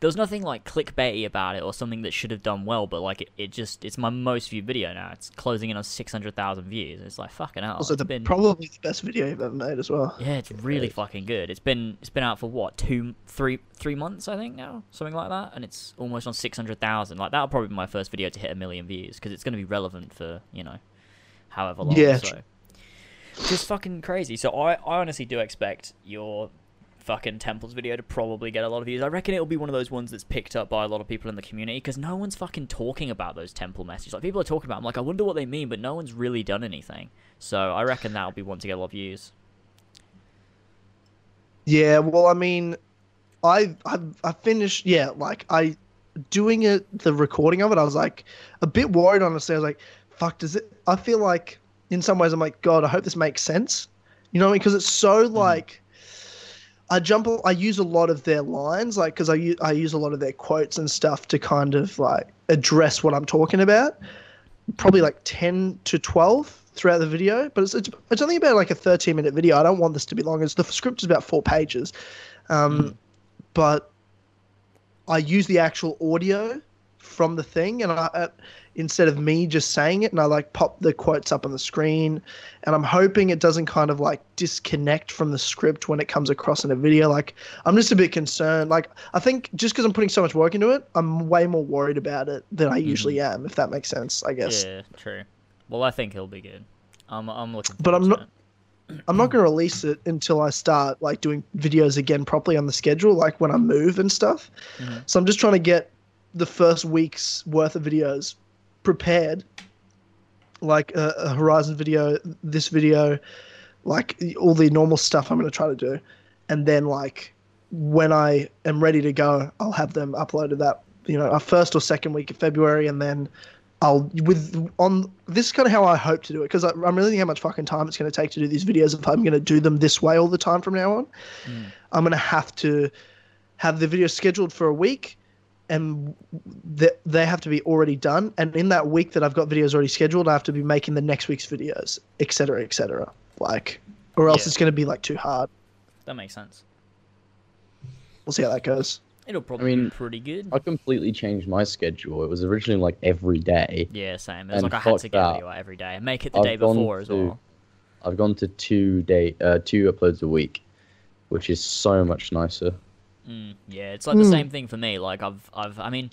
Speaker 1: there was nothing like clickbaity about it or something that should have done well, but like it, it just it's my most viewed video now. It's closing in on six hundred thousand views. It's like fucking hell.
Speaker 2: Also,
Speaker 1: it's
Speaker 2: the,
Speaker 1: been
Speaker 2: probably the best video you've ever made as well.
Speaker 1: yeah, it's really fucking good. It's been it's been out for what two three three months I think now something like that, and it's almost on six hundred thousand. Like that'll probably be my first video to hit a million views because it's going to be relevant for you know however long.
Speaker 2: Yeah,
Speaker 1: so just fucking crazy. So I I honestly do expect your fucking temples video to probably get a lot of views. I reckon it'll be one of those ones that's picked up by a lot of people in the community because no one's fucking talking about those temple messages. Like people are talking about, them, like I wonder what they mean, but no one's really done anything. So I reckon that'll be one to get a lot of views.
Speaker 2: Yeah, well, I mean, I I I finished. Yeah, like I doing it, the recording of it. I was like a bit worried. Honestly, I was like, "Fuck, does it?" I feel like in some ways I'm like, God, I hope this makes sense. You know, because it's so like. I jump. I use a lot of their lines, like because I use I use a lot of their quotes and stuff to kind of like address what I'm talking about. Probably like ten to twelve throughout the video, but it's, it's it's only about like a 13 minute video. I don't want this to be long. It's the script is about four pages, um, but I use the actual audio from the thing, and I instead of me just saying it, and I like pop the quotes up on the screen, and I'm hoping it doesn't kind of like disconnect from the script when it comes across in a video. Like I'm just a bit concerned. Like I think just because I'm putting so much work into it, I'm way more worried about it than I usually am. If that makes sense, I guess.
Speaker 1: Yeah, true. Well, I think he'll be good. I'm I'm looking.
Speaker 2: But I'm not- <clears throat> I'm not going to release it until I start like doing videos again properly on the schedule, like when I move and stuff.
Speaker 1: Mhm.
Speaker 2: So I'm just trying to get the first week's worth of videos prepared, like a, a Horizon video, this video, like all the normal stuff I'm going to try to do, and then like when I am ready to go, I'll have them uploaded that you know a first or second week of February, and then I'll with on this is kind of how I hope to do it because I'm really thinking how much fucking time it's going to take to do these videos if I'm going to do them this way all the time from now on.
Speaker 1: Mm.
Speaker 2: I'm going to have to have the video scheduled for a week and th- they have to be already done and in that week that I've got videos already scheduled I have to be making the next week's videos etc etc like or else
Speaker 1: Yeah.
Speaker 2: it's going to be like too hard
Speaker 1: That makes sense.
Speaker 2: we'll see how that goes
Speaker 1: It'll probably I
Speaker 3: mean,
Speaker 1: be pretty good.
Speaker 3: I completely changed my schedule. It was originally like every day.
Speaker 1: Yeah, same. It was like I had to get a
Speaker 3: that.
Speaker 1: video out every day. And make it the
Speaker 3: I've
Speaker 1: day
Speaker 3: gone
Speaker 1: before as well.
Speaker 3: I've gone to two day, uh, two uploads a week, which is so much nicer.
Speaker 1: Mm, yeah, it's like the
Speaker 2: Hmm.
Speaker 1: same thing for me. Like I've, I've, I mean,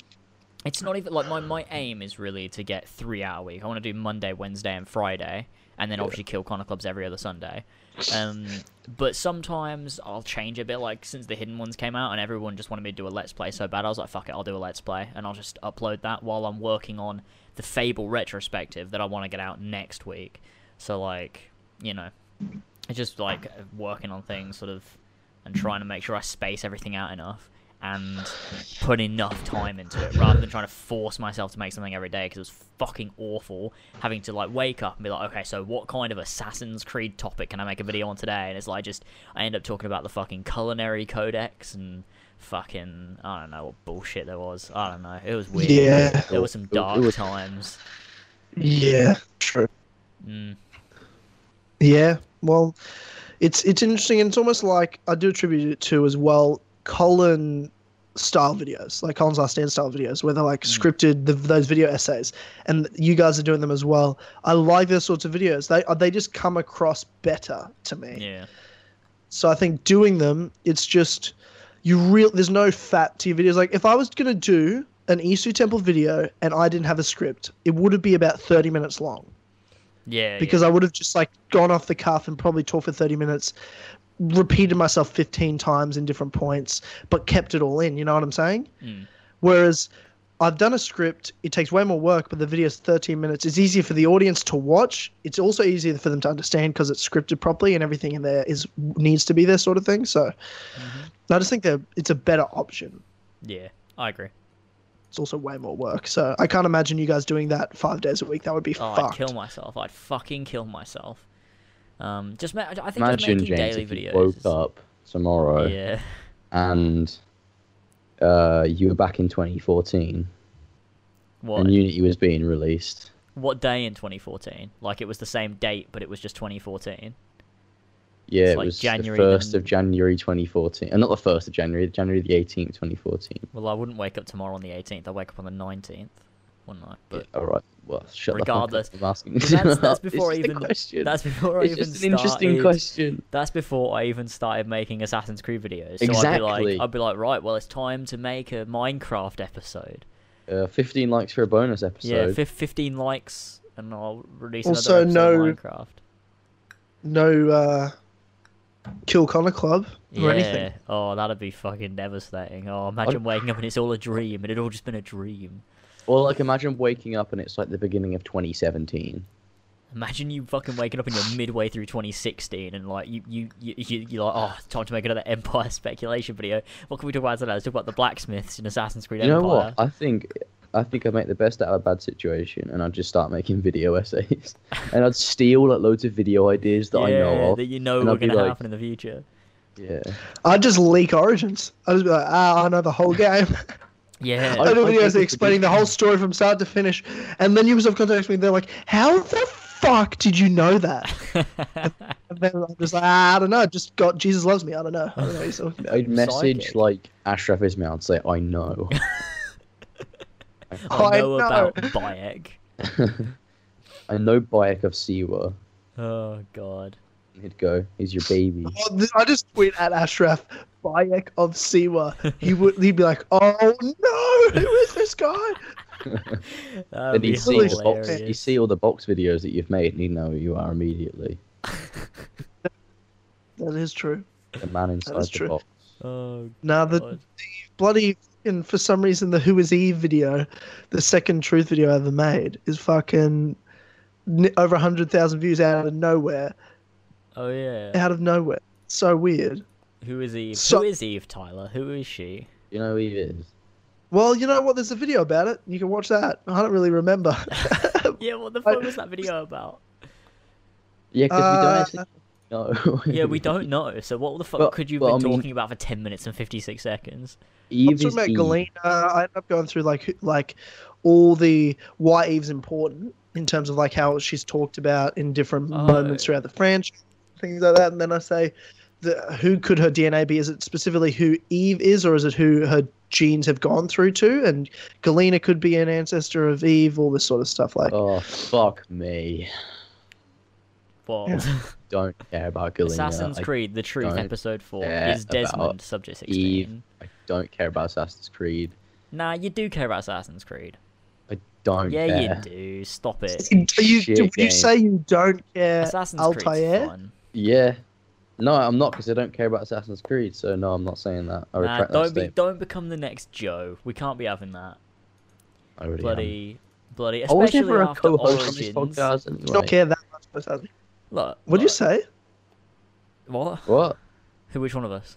Speaker 1: it's not even like my my aim is really to get three hour week. I want to do Monday, Wednesday, and Friday, and then obviously kill Connor Clubs every other Sunday. Um, but sometimes I'll change a bit. Like since the hidden ones came out, and everyone just wanted me to do a let's play so bad, I was like, fuck it, I'll do a let's play, and I'll just upload that while I'm working on the Fable retrospective that I want to get out next week. So like, you know, it's just like working on things sort of and trying to make sure I space everything out enough and put enough time into it rather than trying to force myself to make something every day because it was fucking awful having to like wake up and be like okay so what kind of assassin's creed topic can i make a video on today? And it's like just i end up talking about the fucking culinary codex and fucking i don't know what bullshit there was. I don't know. It was weird.
Speaker 2: Yeah.
Speaker 1: there were some dark
Speaker 3: was-
Speaker 1: times.
Speaker 2: Yeah true.
Speaker 1: Mm.
Speaker 2: Yeah, well, it's it's interesting, and it's almost like I do attribute it to as well Colin style videos, like Colin's Last Stand style videos, where they're like
Speaker 1: Mm.
Speaker 2: scripted the, those video essays, and you guys are doing them as well. I like those sorts of videos. They they just come across better to me.
Speaker 1: yeah
Speaker 2: So I think doing them, it's just you real. There's no fat to your videos. Like if I was gonna do an Isu Temple video and I didn't have a script, it would be about 30 minutes long
Speaker 1: yeah
Speaker 2: because I would have just like gone off the cuff and probably talked for 30 minutes, repeated myself 15 times in different points, but kept it all in. You know what I'm saying?
Speaker 1: Mm.
Speaker 2: Whereas I've done a script, it takes way more work, but the video's 13 minutes. It's easier for the audience to watch. It's also easier for them to understand because it's scripted properly and everything in there is needs to be there, sort of thing. So
Speaker 1: Mhm.
Speaker 2: I just think that it's a better option.
Speaker 1: yeah i agree
Speaker 2: It's also way more work. So I can't imagine you guys doing that five days a week. That would be
Speaker 1: Oh, I'd kill myself. I'd fucking kill myself. Um, just ma- I think just
Speaker 3: Imagine
Speaker 1: making
Speaker 3: James
Speaker 1: daily
Speaker 3: if you
Speaker 1: videos.
Speaker 3: woke
Speaker 1: is-
Speaker 3: up tomorrow
Speaker 1: Yeah.
Speaker 3: and uh, you were back in 2014
Speaker 1: What?
Speaker 3: and Unity was being released.
Speaker 1: What day in 2014? Like it was the same date, but it was just 2014.
Speaker 3: Yeah,
Speaker 1: It's
Speaker 3: it
Speaker 1: like
Speaker 3: was
Speaker 1: January
Speaker 3: the first of January 2014. And not the first of January, January the 18th, 2014.
Speaker 1: Well, I wouldn't wake up tomorrow on the 18th. I'd wake up on the 19th, wouldn't I? But
Speaker 3: all right. Well, shut
Speaker 1: Regardless.
Speaker 3: the fuck up. I'm asking.
Speaker 1: But that's, that's <laughs> before I even.
Speaker 3: question.
Speaker 1: That's before I
Speaker 3: it's
Speaker 1: even
Speaker 3: just an interesting question.
Speaker 1: That's before I even started making Assassin's Creed videos. So I'd be
Speaker 3: Exactly.
Speaker 1: like, I'd be like, right, well, it's time to make a Minecraft episode.
Speaker 3: Uh, 15 likes for a bonus episode.
Speaker 1: Yeah, fif- 15 likes, and I'll release
Speaker 2: Also,
Speaker 1: another episode
Speaker 2: no-
Speaker 1: of Minecraft.
Speaker 2: No uh, Kill Connor Club or
Speaker 1: Yeah.
Speaker 2: anything.
Speaker 1: Oh, that'd be fucking devastating. Oh, imagine waking up and it's all a dream, and it all just been a dream.
Speaker 3: Or like imagine waking up and it's like the beginning of 2017.
Speaker 1: Imagine you fucking waking up and you're midway through 2016, and like you you you you- you're like, oh, time to make another Empire <laughs> speculation video. What can we talk about today? Let's talk about the blacksmiths in Assassin's Creed
Speaker 3: You know what? I think I think I'd make the best out of a bad situation and I'd just start making video essays. and I'd steal like loads of video ideas that
Speaker 1: yeah,
Speaker 3: I know of.
Speaker 1: that you know are
Speaker 3: I'd be
Speaker 1: gonna
Speaker 3: like-
Speaker 1: happen in the future.
Speaker 3: Yeah.
Speaker 2: I'd just leak Origins. I'd just be like, ah, I know the whole game. <laughs>
Speaker 1: Yeah,
Speaker 2: I'd do videos explaining the whole story from start to finish, and then Ubisoft contacts me. They're like, "How the fuck did you know that? <laughs> And then I'm just like, ah, I don't know. Just got Jesus loves me. I don't know. I don't know what he's <laughs> about.
Speaker 3: I'd message
Speaker 1: Psychic.
Speaker 3: like Ashraf Ismail and say, I know.
Speaker 2: Oh,
Speaker 1: I
Speaker 2: I
Speaker 1: know
Speaker 2: know.
Speaker 1: about Bayek. <laughs>
Speaker 3: I know Bayek of Siwa.
Speaker 1: Oh god.
Speaker 3: He'd go, he's your baby. <laughs>
Speaker 2: Oh, I just tweet at Ashraf Bayek of Siwa. He would. He'd be like, "Oh no, who is this guy?" <laughs>
Speaker 1: That'd
Speaker 3: Then he'd see, the box, he'd see all the box videos that you've made and he'd know who you are immediately.
Speaker 2: That is true.
Speaker 3: The man inside the
Speaker 2: true.
Speaker 3: box.
Speaker 1: Oh
Speaker 2: Now the
Speaker 1: god.
Speaker 2: bloody and for some reason the Who Is Eve video, the second truth video I ever made, is fucking n- over hundred thousand views out of nowhere.
Speaker 1: Oh yeah.
Speaker 2: Out of nowhere. So weird.
Speaker 1: Who is Eve?
Speaker 2: So-
Speaker 1: Who is Eve, Tyler? Who is she?
Speaker 3: You know who he is?
Speaker 2: Well, you know what? There's a video about it. You can watch that. I don't really remember. <laughs>
Speaker 1: Yeah, what the
Speaker 2: I-
Speaker 1: fuck was that video about?
Speaker 3: Yeah, because we don't actually
Speaker 2: Uh,
Speaker 3: know.
Speaker 1: Yeah, we <laughs> don't know. So what the fuck
Speaker 3: Well-
Speaker 1: could you have
Speaker 3: well,
Speaker 1: been
Speaker 3: I mean-
Speaker 1: talking about for ten minutes and fifty six seconds?
Speaker 2: I'm talking about
Speaker 3: Eve.
Speaker 2: Galena. I ended up going through like like all the why Eve's important in terms of like how she's talked about in different
Speaker 1: Oh.
Speaker 2: moments throughout the franchise, things like that. And then I say, the, who could her DNA be? Is it specifically who Eve is, or is it who her genes have gone through to? And Galena could be an ancestor of Eve. All this sort of stuff. Like,
Speaker 3: Oh, fuck me.
Speaker 1: What? <laughs> <laughs>
Speaker 3: Don't care about Galena.
Speaker 1: Assassin's
Speaker 3: I,
Speaker 1: Creed: The Truth,
Speaker 3: don't
Speaker 1: Episode Four.
Speaker 3: care
Speaker 1: Is Desmond
Speaker 3: about
Speaker 1: subject
Speaker 3: Eve. I don't care about Assassin's Creed.
Speaker 1: Nah, you do care about Assassin's Creed.
Speaker 3: I don't
Speaker 1: Yeah,
Speaker 3: care.
Speaker 1: you do. Stop it.
Speaker 2: you, you,
Speaker 3: Shit
Speaker 2: would you
Speaker 3: game.
Speaker 2: say you don't care,
Speaker 1: Assassin's Creed's
Speaker 2: Altair?
Speaker 1: fun.
Speaker 3: Yeah. No, I'm not because I don't care about Assassin's Creed. So no, I'm not saying that. I
Speaker 1: Nah,
Speaker 3: retract that
Speaker 1: don't be,
Speaker 3: statement.
Speaker 1: don't become the next Joe. We can't be having that.
Speaker 3: I already am.
Speaker 1: Bloody, bloody.
Speaker 3: I was
Speaker 1: Especially
Speaker 3: never a
Speaker 1: after
Speaker 3: co-host on this
Speaker 1: Origins.
Speaker 3: podcast
Speaker 2: Don't care that much. for Assassin's-
Speaker 1: Look,
Speaker 2: What'd you say,
Speaker 1: What?
Speaker 3: What?
Speaker 1: Who? Which one of us?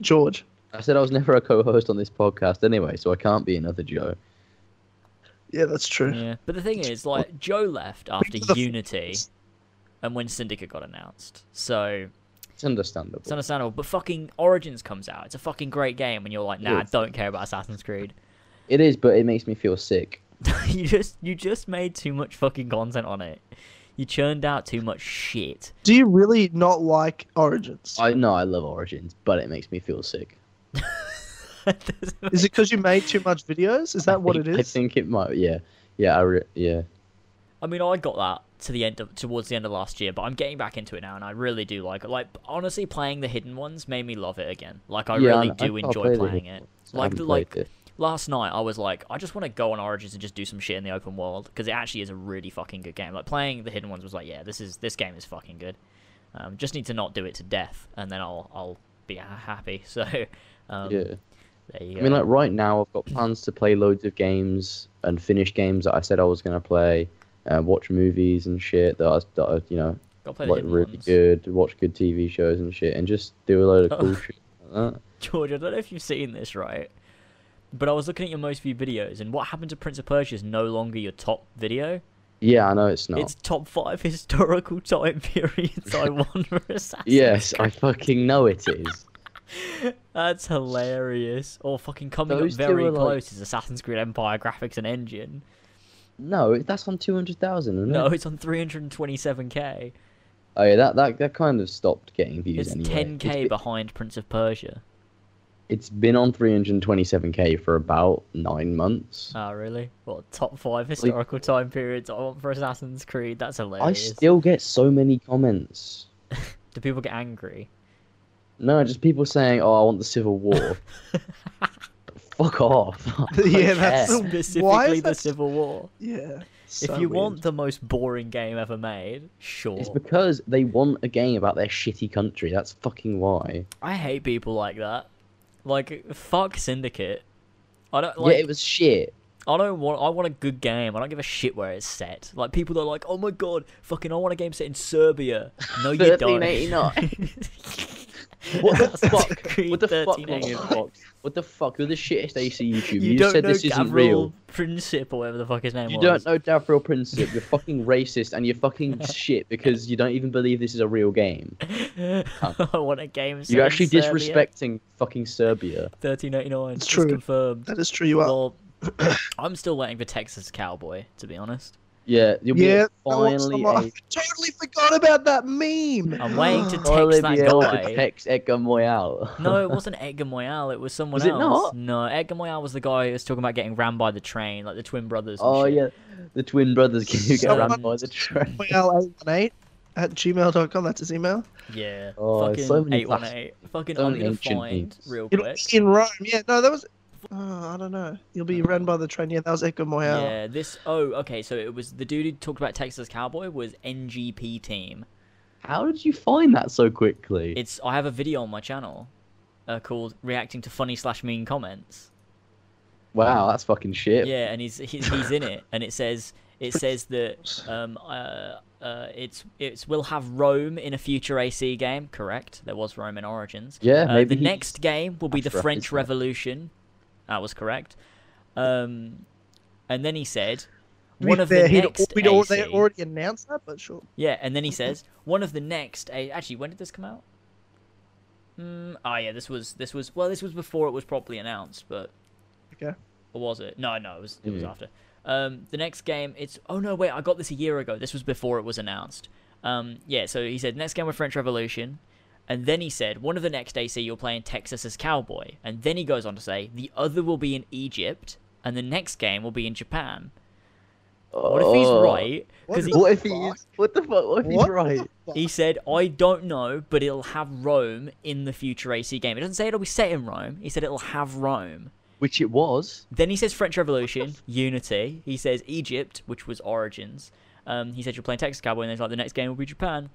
Speaker 2: George?
Speaker 3: I said I was never a co-host on this podcast anyway, so I can't be another Joe.
Speaker 2: Yeah, that's true.
Speaker 1: Yeah, but the thing is, like, Joe left after
Speaker 2: the f-
Speaker 1: Unity, and when Syndicate got announced. So
Speaker 3: It's understandable.
Speaker 1: it's understandable. But fucking Origins comes out. It's a fucking great game, and you're like, nah,
Speaker 3: Yeah.
Speaker 1: don't care about Assassin's Creed. <laughs>
Speaker 3: It is, but it makes me feel sick.
Speaker 1: you just you just made too much fucking content on it. You churned out too much shit.
Speaker 2: Do you really not like Origins?
Speaker 3: I know I love Origins, but it makes me feel sick. <laughs>
Speaker 2: Is it because you made too much videos? Is that
Speaker 3: I
Speaker 2: what
Speaker 3: think-
Speaker 2: it
Speaker 3: I think it might. Yeah, yeah, I re- yeah.
Speaker 1: I mean, I got that to the end of towards the end of last year, but I'm getting back into it now, and I really do like it. Like honestly, playing the hidden ones made me love it again. Like I
Speaker 3: Yeah,
Speaker 1: really
Speaker 3: know-
Speaker 1: do
Speaker 3: I'll
Speaker 1: enjoy playing it.
Speaker 3: Ones. I
Speaker 1: Like the,
Speaker 3: played
Speaker 1: like
Speaker 3: it.
Speaker 1: Last night, I was like, I just want to go on Origins and just do some shit in the open world because it actually is a really fucking good game. Like playing the hidden ones was like, yeah, this is this game is fucking good. Um, just need to not do it to death, and then I'll I'll be happy. <laughs> So um,
Speaker 3: yeah.
Speaker 1: there you go.
Speaker 3: I mean, like right now, I've got plans to play loads of games and finish games that I said I was gonna play, uh, watch movies and shit that I, that I you know,
Speaker 1: Gotta play the
Speaker 3: like really
Speaker 1: ones.
Speaker 3: good, watch good TV shows and shit, and just do a load of cool <laughs> shit like that.
Speaker 1: George, I don't know if you've seen this, right? But I was looking at your most viewed videos, and what happened to Prince of Persia is no longer your top video.
Speaker 3: Yeah, I know it's not.
Speaker 1: It's top five <laughs> historical time periods I <laughs> for <laughs> Assassin's
Speaker 3: Yes, I fucking know it is.
Speaker 1: That's hilarious. Or fucking coming
Speaker 3: Those
Speaker 1: up
Speaker 3: two
Speaker 1: very
Speaker 3: are, like-
Speaker 1: close is Assassin's Creed Empire graphics and engine.
Speaker 3: No, that's on two hundred thousand,
Speaker 1: No,
Speaker 3: it?
Speaker 1: it's on 327k.
Speaker 3: Oh yeah, that, that that kind of stopped getting views
Speaker 1: It's
Speaker 3: anyway.
Speaker 1: 10k
Speaker 3: It's
Speaker 1: behind Prince of Persia.
Speaker 3: It's been on three hundred twenty-seven k for about nine months.
Speaker 1: Oh, really? What, top five historical time periods I want for Assassin's Creed? That's hilarious.
Speaker 3: I still get so many comments. <laughs>
Speaker 1: Do people get angry?
Speaker 3: No, just people saying, "Oh, I want the Civil War." <laughs> Fuck off. <laughs>
Speaker 2: Yeah, that's
Speaker 3: care.
Speaker 2: the-
Speaker 1: Specifically
Speaker 2: Why is
Speaker 1: the
Speaker 2: that-
Speaker 1: Civil War.
Speaker 2: Yeah.
Speaker 1: if you
Speaker 2: weird.
Speaker 1: want the most boring game ever made, sure.
Speaker 3: It's because they want a game about their shitty country. That's fucking why.
Speaker 1: I hate people like that. Like fuck Syndicate. I don't like.
Speaker 3: yeah, it was shit.
Speaker 1: I don't want. I want a good game. I don't give a shit where it's set. Like people that are like, oh my god, fucking, I want a game set in Serbia. <laughs> No, you don't.
Speaker 3: 1389. <laughs> <laughs> What the fuck? What the fuck? What the fuck? You're the shittest AC YouTube.
Speaker 1: You,
Speaker 3: You,
Speaker 1: don't
Speaker 3: said
Speaker 1: know
Speaker 3: this isn't real.
Speaker 1: Princip or whatever the fuck his name
Speaker 3: You
Speaker 1: was.
Speaker 3: You don't know Gavril Princip. You're fucking racist and you're fucking <laughs> shit because you don't even believe this is a real game. <laughs>
Speaker 1: I want a game.
Speaker 3: You're actually
Speaker 1: Serbia.
Speaker 3: disrespecting fucking Serbia.
Speaker 1: 1389.
Speaker 2: It's
Speaker 1: It's
Speaker 2: true.
Speaker 1: confirmed.
Speaker 2: That is true. You are.
Speaker 1: Well, <coughs> I'm still waiting for Texas Cowboy, to be honest.
Speaker 3: Yeah, you'll be
Speaker 2: Yeah,
Speaker 3: finally
Speaker 2: that was some-
Speaker 3: a- <laughs>
Speaker 2: I totally forgot about that meme.
Speaker 1: I'm waiting to <gasps>
Speaker 3: finally
Speaker 1: text that
Speaker 3: be able to
Speaker 1: guy.
Speaker 3: text Edgar Moyal.
Speaker 1: No, it <laughs> wasn't Edgar Moyal. It was someone
Speaker 3: Was it
Speaker 1: else.
Speaker 3: not?
Speaker 1: No, Edgar Moyal was the guy who was talking about getting rammed by the train, like the twin brothers.
Speaker 3: Oh
Speaker 1: shit.
Speaker 3: yeah, the twin brothers can you get
Speaker 2: Someone-
Speaker 3: rammed by the train?
Speaker 2: L818 at gmail.com. That's his email.
Speaker 1: Yeah.
Speaker 3: Oh,
Speaker 1: fucking
Speaker 3: so many
Speaker 1: eight one eight. Fucking
Speaker 3: so
Speaker 1: I'm
Speaker 3: many
Speaker 1: gonna
Speaker 3: ancient
Speaker 1: find
Speaker 3: memes.
Speaker 1: real
Speaker 2: It'll
Speaker 1: quick.
Speaker 2: be in Rome. Yeah, no, that was. Oh, I don't know. You'll be run by the train. Yeah, that was Edgar Moyal.
Speaker 1: Yeah, this. Oh, okay. So it was the dude who talked about Texas Cowboy was NGP Team.
Speaker 3: How did you find that so quickly?
Speaker 1: It's. I have a video on my channel, uh, called "Reacting to Funny Slash Mean Comments."
Speaker 3: Wow, that's fucking shit.
Speaker 1: Yeah, and he's he's, he's in it, and it says it says that um uh, uh it's it's we'll have Rome in a future AC game. Correct. There was Rome in Origins.
Speaker 3: Yeah,
Speaker 1: Uh,
Speaker 3: maybe
Speaker 1: the
Speaker 3: he's-
Speaker 1: next game will be the
Speaker 3: that's rough,
Speaker 1: French
Speaker 3: isn't?
Speaker 1: Revolution. That was correct. Um, and then he said.
Speaker 2: To be
Speaker 1: One of
Speaker 2: fair,
Speaker 1: the next
Speaker 2: we'd al- they already announced that, but sure.
Speaker 1: Yeah, and then he says one of the next. A- actually, when did this come out? Mm, oh yeah, this was this was well, this was before it was properly announced, but
Speaker 2: Okay.
Speaker 1: or was it? No, no, it was it was
Speaker 3: Mhm.
Speaker 1: after. Um, the next game, it's oh no, wait, I got this a year ago. This was before it was announced. Um, yeah, so he said next game with French Revolution, and then he said one of the next AC you'll play in Texas as Cowboy, and then he goes on to say the other will be in Egypt, and the next game will be in Japan. What if he's
Speaker 3: Oh.
Speaker 1: right?
Speaker 2: What
Speaker 1: he,
Speaker 3: What if
Speaker 2: Fuck.
Speaker 3: he's what the fuck? What if he's
Speaker 2: What?
Speaker 3: right?
Speaker 1: he said, I don't know, but it'll have Rome in the future AC game. It doesn't say it'll be set in Rome. He said it'll have Rome.
Speaker 3: Which it was.
Speaker 1: Then he says French Revolution, <laughs> Unity. He says Egypt, which was Origins. Um, he said you're playing Texas Cowboy, and then he's like, the next game will be Japan.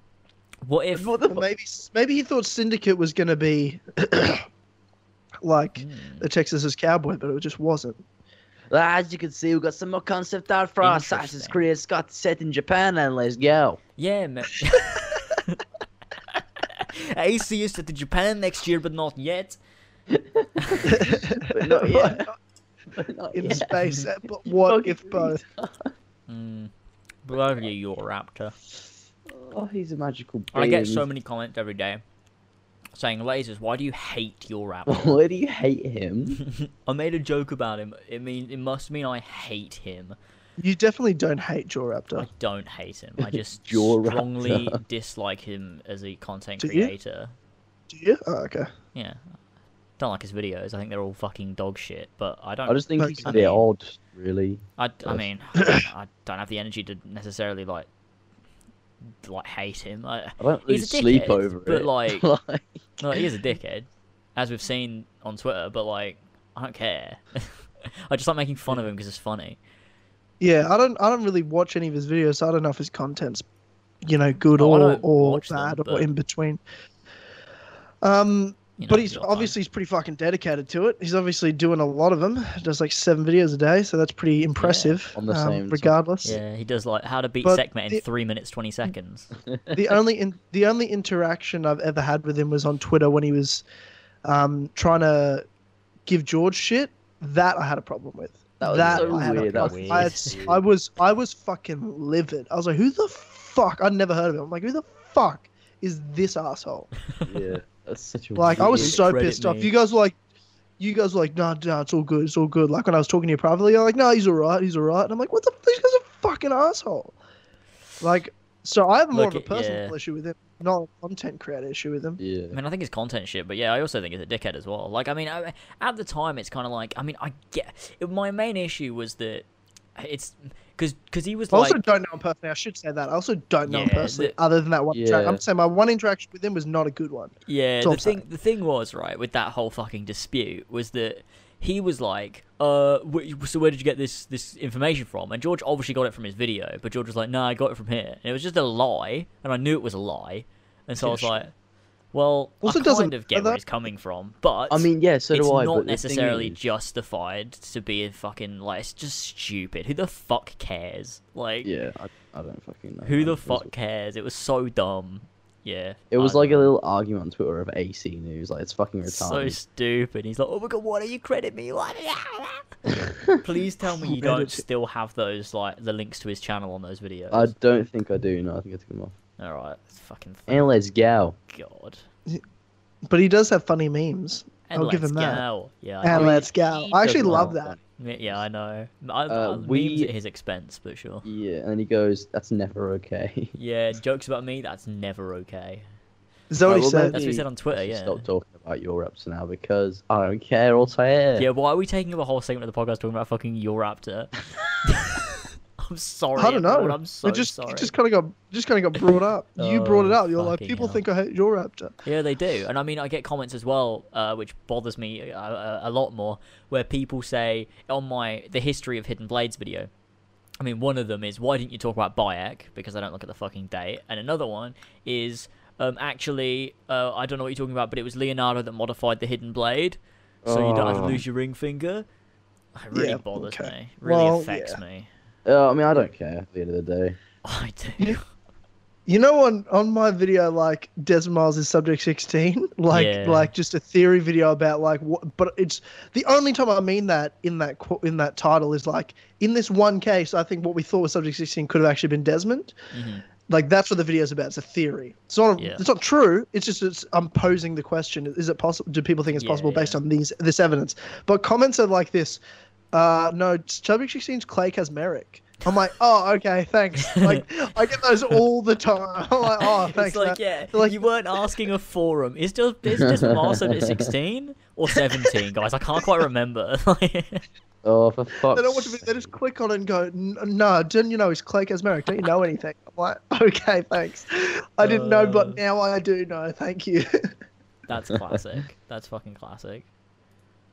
Speaker 1: What if.
Speaker 3: What the
Speaker 2: Or maybe maybe he thought Syndicate was going to be <coughs> like
Speaker 1: Hmm.
Speaker 2: the Texas Cowboy, but it just wasn't.
Speaker 3: As you can see, we've got some more concept art for our
Speaker 1: Interesting.
Speaker 3: Assassin's Creed Scott set in Japan, and let's go.
Speaker 1: Yeah, man. AC is set to Japan next year, but not yet. <laughs>
Speaker 3: But not yet. <laughs> But not
Speaker 2: in
Speaker 3: yet.
Speaker 2: space. But what <laughs> if both?
Speaker 1: Mm. Blow you, JorRaptor.
Speaker 3: Oh, he's a magical being.
Speaker 1: I get so many comments every day saying, Lasers, why do you hate JorRaptor? <laughs>
Speaker 3: Why do you hate him? <laughs>
Speaker 1: I made a joke about him. It mean it must mean I hate him.
Speaker 2: You definitely don't hate JorRaptor.
Speaker 1: I don't hate him. I just <laughs>
Speaker 3: Jaw
Speaker 1: strongly dislike him as a content
Speaker 2: Do you?
Speaker 1: creator.
Speaker 2: Do you? Oh, okay.
Speaker 1: Yeah. Don't like his videos. I think they're all fucking dog shit. But I don't.
Speaker 3: I just think
Speaker 2: Like,
Speaker 3: he's
Speaker 1: I
Speaker 3: a bit
Speaker 1: mean-
Speaker 3: odd, really.
Speaker 1: I, I mean, <coughs> I don't have the energy to necessarily like like hate him. I,
Speaker 3: I don't
Speaker 1: He's
Speaker 3: lose
Speaker 1: a
Speaker 3: sleep over
Speaker 1: but,
Speaker 3: it.
Speaker 1: like- <laughs>
Speaker 3: like
Speaker 1: no, he is a dickhead, as we've seen on Twitter. But like, I don't care. <laughs> I just like making fun of him because it's funny.
Speaker 2: Yeah, I don't. I don't really watch any of his videos, so I don't know if his content's, you know, good
Speaker 1: Oh,
Speaker 2: or or
Speaker 1: watch them,
Speaker 2: bad or in between. Um,
Speaker 1: You know,
Speaker 2: but he's
Speaker 1: you're
Speaker 2: obviously he's pretty fucking dedicated to it. He's obviously doing a lot of them. Does like seven videos a day, so that's pretty impressive.
Speaker 3: On the
Speaker 2: um,
Speaker 3: same time.
Speaker 2: regardless.
Speaker 1: Yeah, he does like how to beat
Speaker 2: But
Speaker 1: Sekhmet in three minutes twenty seconds. <laughs>
Speaker 2: the only in, the only interaction I've ever had with him was on Twitter when he was um, trying to give George shit. That I had a problem with.
Speaker 3: That was so
Speaker 2: I had a
Speaker 3: weird, that was
Speaker 2: problem- I, had. I was I was fucking livid. I was like, who the fuck? I'd never heard of him. I'm like, who the fuck is this asshole?
Speaker 3: yeah, <laughs> that's such a
Speaker 2: Like I was so
Speaker 1: Credit
Speaker 2: pissed off.
Speaker 1: me.
Speaker 2: You guys were like, you guys were like, no, no, it's all good, it's all good. Like when I was talking to you privately, you're like, no, he's alright, he's alright. And I'm like, what the? This guy's a fucking asshole. Like, so I have more
Speaker 1: Look,
Speaker 2: of a
Speaker 1: it-
Speaker 2: personal
Speaker 1: yeah.
Speaker 2: issue with him, not a content creator issue with him.
Speaker 3: Yeah.
Speaker 1: I mean, I think it's content shit, but yeah, I also think it's a dickhead as well. Like, I mean, I, at the time, it's kind of like, I mean, I get. It, my main issue was that it's because because he was
Speaker 2: I
Speaker 1: like,
Speaker 2: also don't know him personally. I should say that. I also don't know him
Speaker 1: Yeah,
Speaker 2: personally,
Speaker 1: the-
Speaker 2: other than that one. interaction.
Speaker 3: Yeah.
Speaker 2: I'm saying my one interaction with him was not a good one.
Speaker 1: yeah. The
Speaker 2: all
Speaker 1: thing, the thing was right with that whole fucking dispute was that he was like, uh, wh- so where did you get this this information from? And George obviously got it from his video, but George was like, no, I got it from here, and it was just a lie, and I knew it was a lie, and so I was like, well,
Speaker 2: Also
Speaker 1: I
Speaker 2: doesn't
Speaker 1: kind of get where he's coming from, but
Speaker 3: I mean, yeah, so
Speaker 1: it's
Speaker 3: do I.
Speaker 1: not
Speaker 3: but the thing
Speaker 1: necessarily
Speaker 3: is-
Speaker 1: justified to be a fucking like it's just stupid. Who the fuck cares? Like
Speaker 3: Yeah, I, I don't fucking know.
Speaker 1: who the fuck cares? It was so dumb. Yeah.
Speaker 3: It was like a little argument on Twitter of AC news. Like it's fucking retarded.
Speaker 1: so stupid. He's like, "Oh my god, why don't you credit me?" <laughs> Please tell me you don't still have those like the links to his channel on those videos.
Speaker 3: I don't think I do. No, I think I took them off.
Speaker 1: All right, it's fucking
Speaker 3: And let's go.
Speaker 1: god.
Speaker 2: But he does have funny memes.
Speaker 1: And
Speaker 2: I'll give
Speaker 1: let's
Speaker 2: him that.
Speaker 1: go. Yeah. I
Speaker 2: And let's go. I actually love
Speaker 3: have
Speaker 2: that.
Speaker 1: Me- Yeah, I know. I,
Speaker 3: Uh, we-
Speaker 1: memes at his expense, but sure.
Speaker 3: Yeah, and he goes, "That's never okay." <laughs>
Speaker 1: Yeah, jokes about me. That's never okay.
Speaker 2: Is that what
Speaker 3: Right,
Speaker 2: he
Speaker 3: well,
Speaker 2: said?
Speaker 1: That's what he said on Twitter, yeah.
Speaker 3: Stop talking about JorRaptor now because I don't care. I'll say it.
Speaker 1: Yeah, why are we taking up a whole segment of the podcast talking about fucking JorRaptor? <laughs> <laughs> I'm sorry.
Speaker 2: I don't know.
Speaker 1: everyone, I'm so
Speaker 2: it just
Speaker 1: sorry.
Speaker 2: it just kind of got just kind of got brought up. <laughs> you brought it
Speaker 1: Oh,
Speaker 2: up. You're like people
Speaker 1: hell.
Speaker 2: think I hate JorRaptor.
Speaker 1: Yeah, they do, and I mean, I get comments as well, uh, which bothers me a, a, a lot more, where people say on my the history of Hidden Blades video. I mean, one of them is why didn't you talk about Bayek because I don't look at the fucking date, and another one is um, actually uh, I don't know what you're talking about, but it was Leonardo that modified the Hidden Blade, so you don't have to
Speaker 3: Oh.
Speaker 1: lose your ring finger. It really
Speaker 2: Yeah,
Speaker 1: bothers
Speaker 2: okay.
Speaker 1: me. Really
Speaker 2: Well,
Speaker 1: affects
Speaker 2: yeah.
Speaker 1: me.
Speaker 3: Uh, I mean, I don't care at the end of the day. <laughs>
Speaker 1: I do.
Speaker 2: You know, on on my video, like Desmond Miles is Subject 16, <laughs> like
Speaker 1: Yeah.
Speaker 2: like just a theory video about like what. But it's the only time I mean that in that in that title is like in this one case, I think what we thought was Subject 16 could have actually been Desmond.
Speaker 1: Mhm.
Speaker 2: Like that's what the video is about. It's a theory. It's not.
Speaker 1: Yeah.
Speaker 2: It's not true. It's just it's, I'm posing the question: Is it possible? Do people think it's
Speaker 1: Yeah,
Speaker 2: possible based
Speaker 1: yeah.
Speaker 2: on these this evidence? But comments are like this. Uh, no, Subject 16's Clay Kaczmarek. I'm like, oh, okay, thanks. Like, <laughs> I get those all the time. I'm like, oh, thanks.
Speaker 1: it's like,
Speaker 2: man.
Speaker 1: yeah,
Speaker 2: Like-
Speaker 1: you weren't asking a forum. Is just is just Mars at 16 or 17, guys? I can't quite remember. <laughs>
Speaker 3: Oh, for fuck's
Speaker 2: They don't want to be. They just click on it and go, no, didn't you know he's Clay Kaczmarek? Don't you know anything? I'm like, <laughs> okay, thanks. I didn't know,
Speaker 1: Uh.
Speaker 2: but now I do know. Thank you.
Speaker 1: That's classic. That's fucking classic.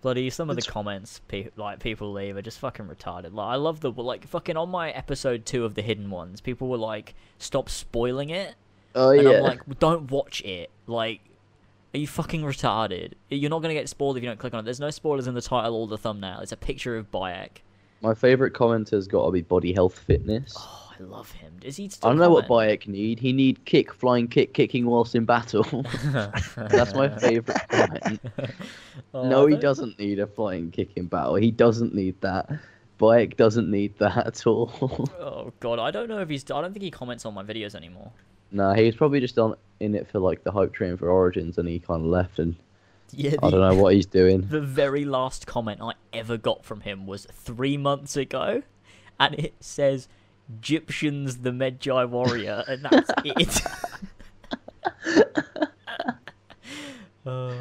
Speaker 1: Bloody some of the comments pe- like people leave are just fucking retarded. Like I love the like fucking on my episode two of the hidden ones. People were like, "Stop spoiling it,"
Speaker 3: Oh
Speaker 1: and
Speaker 3: yeah.
Speaker 1: I'm like, "Don't watch it." Like, are you fucking retarded? You're not gonna get spoiled if you don't click on it. There's no spoilers in the title or the thumbnail. It's a picture of Bayek.
Speaker 3: My favorite commenter's got to be Body Health Fitness.
Speaker 1: Oh, I love him. Is he
Speaker 3: I
Speaker 1: still?
Speaker 3: don't know what? Bayek need. He need kick, flying kick, kicking whilst in battle. <laughs> That's my favorite comment. <laughs>
Speaker 1: Oh,
Speaker 3: no, he doesn't need a flying kick in battle. He doesn't need that. Bayek doesn't need that at all. <laughs>
Speaker 1: Oh god, I don't know if he's. I don't think he comments on my videos anymore.
Speaker 3: nah, he's probably just on in it for like the hype train for Origins, and he kind of left, and
Speaker 1: Yeah,
Speaker 3: I don't know what he's doing.
Speaker 1: The very last comment I ever got from him was three months ago, and it says Egyptians the Medjai warrior, and that's <laughs> it. <laughs> Uh,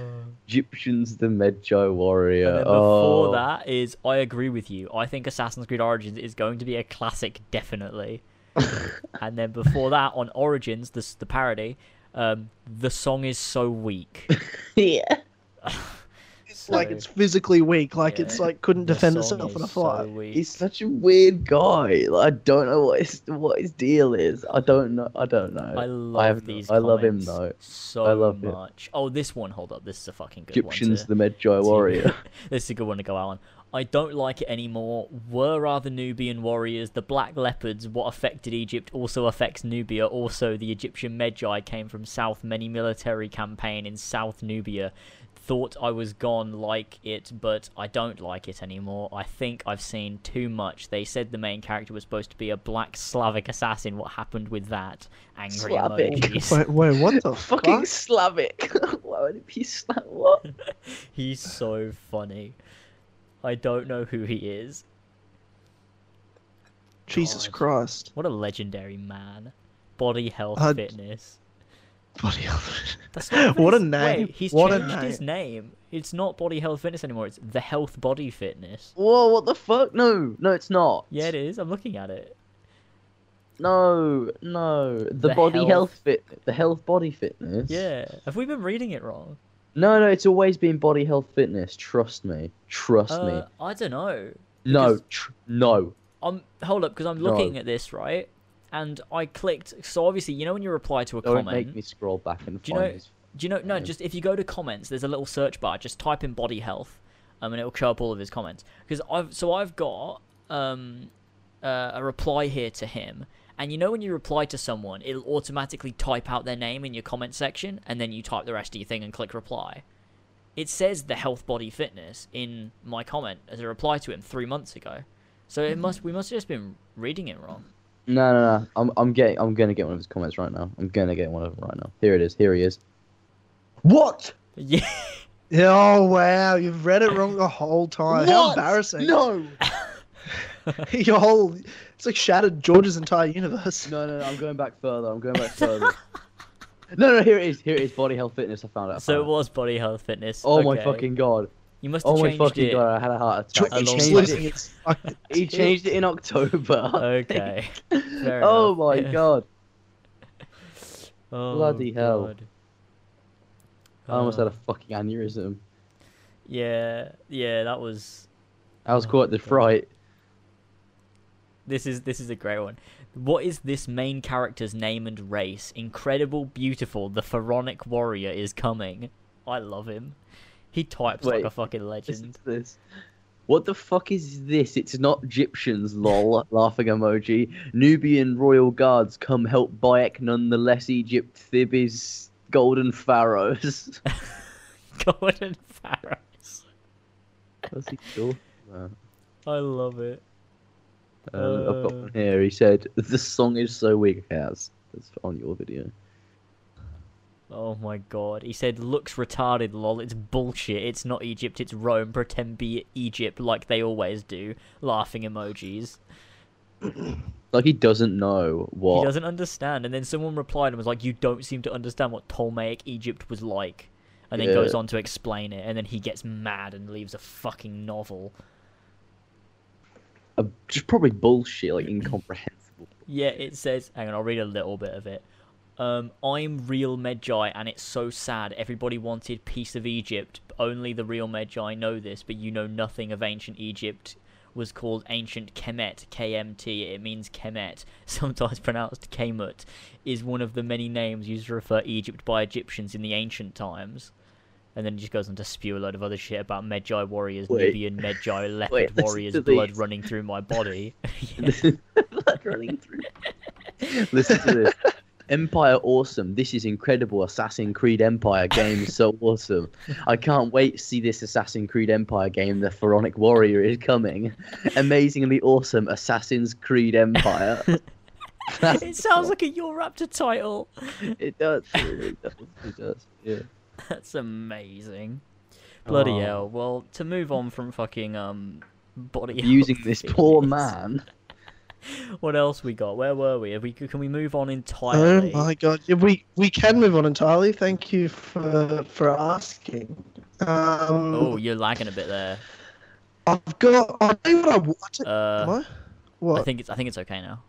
Speaker 3: Egyptians, the Medjai warrior.
Speaker 1: and then before
Speaker 3: oh.
Speaker 1: that is I agree with you. I think Assassin's Creed Origins is going to be a classic, definitely. <laughs> and then before that, on Origins, this the parody, um, the song is so weak.
Speaker 3: yeah.
Speaker 2: It's like it's physically weak. Like
Speaker 1: Yeah.
Speaker 2: it's like couldn't defend itself in a
Speaker 1: is so
Speaker 2: fight.
Speaker 3: He's such a weird guy. I don't know what his what his deal is. I don't know. I don't know.
Speaker 1: I love
Speaker 3: have no-
Speaker 1: these.
Speaker 3: I love him though.
Speaker 1: so
Speaker 3: I love it.
Speaker 1: much. Oh, this one. Hold up. This is a fucking good
Speaker 3: Egyptians,
Speaker 1: one.
Speaker 3: Egyptian's the Medjai <laughs> warrior. <laughs>
Speaker 1: this is a good one to go out on. I don't like it anymore. Were are the Nubian warriors the Black Leopards? What affected Egypt also affects Nubia. Also, the Egyptian Medjai came from South. Many military campaign in South Nubia. Thought I was gone like it, but I don't like it anymore. I think I've seen too much. They said the main character was supposed to be a black Slavic assassin. What happened with that? Angry
Speaker 3: Slavic.
Speaker 1: emojis.
Speaker 2: Wait, wait, what the <laughs>
Speaker 3: Fucking? Slavic. <laughs> Why would it be Slavic? What? <laughs>
Speaker 1: He's so funny. I don't know who he is.
Speaker 2: Jesus
Speaker 1: God.
Speaker 2: Christ.
Speaker 1: What a legendary man. Body health
Speaker 2: Uh,
Speaker 1: fitness.
Speaker 2: Bloody hell.
Speaker 1: That's not <laughs> even
Speaker 2: what a name.
Speaker 1: Wait, he's
Speaker 2: What a
Speaker 1: changed his name. It's not body health fitness anymore. It's the health body fitness.
Speaker 3: Whoa! What the fuck? No, no, it's not.
Speaker 1: Yeah, it is. I'm looking at it.
Speaker 3: No, no. The,
Speaker 1: The
Speaker 3: body
Speaker 1: health-
Speaker 3: health fit. The health body fitness.
Speaker 1: Yeah. Have we been reading it wrong?
Speaker 3: No, no. It's always been body health fitness. Trust me. Trust me.
Speaker 1: Uh, I don't know.
Speaker 3: No. Tr- no.
Speaker 1: I'm hold up because I'm
Speaker 3: No.
Speaker 1: looking at this right, and I clicked. So obviously, you know when you reply to a
Speaker 3: Don't
Speaker 1: comment.
Speaker 3: make me scroll back and
Speaker 1: Do you know- Do you know? No, just if you go to comments, there's a little search bar. Just type in body health, um, and it'll show up all of his comments. Because I've so I've got um, uh, a reply here to him, and you know when you reply to someone, it'll automatically type out their name in your comment section, and then you type the rest of your thing and click reply. It says the health body fitness in my comment as a reply to him three months ago. So it must we must have just been reading it wrong.
Speaker 3: No, no, no. I'm, I'm getting. I'm gonna get one of his comments right now. I'm gonna get one of them right now. Here it is. Here he is.
Speaker 2: What?
Speaker 1: Yeah. <laughs>
Speaker 2: Oh wow, you've read it wrong the whole time. How embarrassing!
Speaker 3: No. <laughs>
Speaker 2: your whole it's like shattered George's entire universe.
Speaker 3: No, no, no, I'm going back further. I'm going back <laughs> further. no, no, here it is. Here it is. Body health fitness. I found it. I
Speaker 1: So it was body health fitness.
Speaker 3: Oh my fucking god.
Speaker 1: You must have
Speaker 3: Oh my
Speaker 1: changed
Speaker 3: fucking
Speaker 1: it.
Speaker 3: god. I had a heart attack. He changed it. He changed it in October.
Speaker 1: Okay. <laughs>
Speaker 3: Oh my
Speaker 1: Yeah.
Speaker 3: god. <laughs>
Speaker 1: Oh,
Speaker 3: Bloody hell.
Speaker 1: God.
Speaker 3: I almost
Speaker 1: Oh.
Speaker 3: had a oh. fucking aneurysm.
Speaker 1: Yeah, yeah, that was.
Speaker 3: I was
Speaker 1: Oh,
Speaker 3: quite the
Speaker 1: God.
Speaker 3: fright.
Speaker 1: This is this is a great one. What is this main character's name and race? Incredible, beautiful. The Pharaonic warrior is coming. I love him. He types like a fucking legend.
Speaker 3: this. What the fuck is this? It's not Egyptians, lol. <laughs> laughing emoji. Nubian royal guards come help Bayek nonetheless. Egypt Thibis golden pharaohs. <laughs>
Speaker 1: Golden Pharaohs.
Speaker 3: What's he talking about?
Speaker 1: I love it.
Speaker 3: Um, I've got
Speaker 1: Uh.
Speaker 3: one here. He said the song is so weak. That's, that's on your video.
Speaker 1: Oh my god. He said, looks retarded, lol. It's bullshit. It's not Egypt, it's Rome. Pretend be Egypt like they always do. Laughing emojis. <clears throat>
Speaker 3: Like he doesn't know what.
Speaker 1: He doesn't understand. And then someone replied and was like, You don't seem to understand what Ptolemaic Egypt was like. And then
Speaker 3: Yeah.
Speaker 1: goes on to explain it. And then he gets mad and leaves a fucking novel.
Speaker 3: Uh, just probably bullshit, like incomprehensible.
Speaker 1: Yeah, it says. Hang on, I'll read a little bit of it. Um, I'm real Medjai, and it's so sad. Everybody wanted peace of Egypt. Only the real Medjai know this, but you know nothing of ancient Egypt. Was called ancient Kemet, KMT. It means Kemet, <laughs> sometimes pronounced Kemut. Is one of the many names used to refer Egypt by Egyptians in the ancient times. And then he just goes on to spew a load of other shit about Medjai warriors,
Speaker 3: Wait.
Speaker 1: Nubian Medjai, <laughs> leopard
Speaker 3: Wait,
Speaker 1: warriors, blood
Speaker 3: these.
Speaker 1: running through my body.
Speaker 3: Blood running through. Listen to this. Empire awesome. This is incredible. Assassin's Creed Empire game is so <laughs> awesome. I can't wait to see this Assassin's Creed Empire game. The Pharaonic Warrior is coming. Amazingly awesome Assassin's Creed Empire. That's <laughs>
Speaker 1: it sounds like a JorRaptor title.
Speaker 3: it does. It does. It does. Yeah.
Speaker 1: That's amazing. Bloody
Speaker 3: Oh.
Speaker 1: hell. Well, to move on from fucking um body
Speaker 3: Using this poor man. <laughs>
Speaker 1: What else we got? Where were we? Have we can we move on entirely?
Speaker 2: Oh my god! Yeah, we we can move on entirely. Thank you for for asking. Um,
Speaker 1: Oh, you're lagging a bit there.
Speaker 2: I've got. Tell you what I watched.
Speaker 1: Uh,
Speaker 2: Am I? What?
Speaker 1: I think it's I think it's okay now.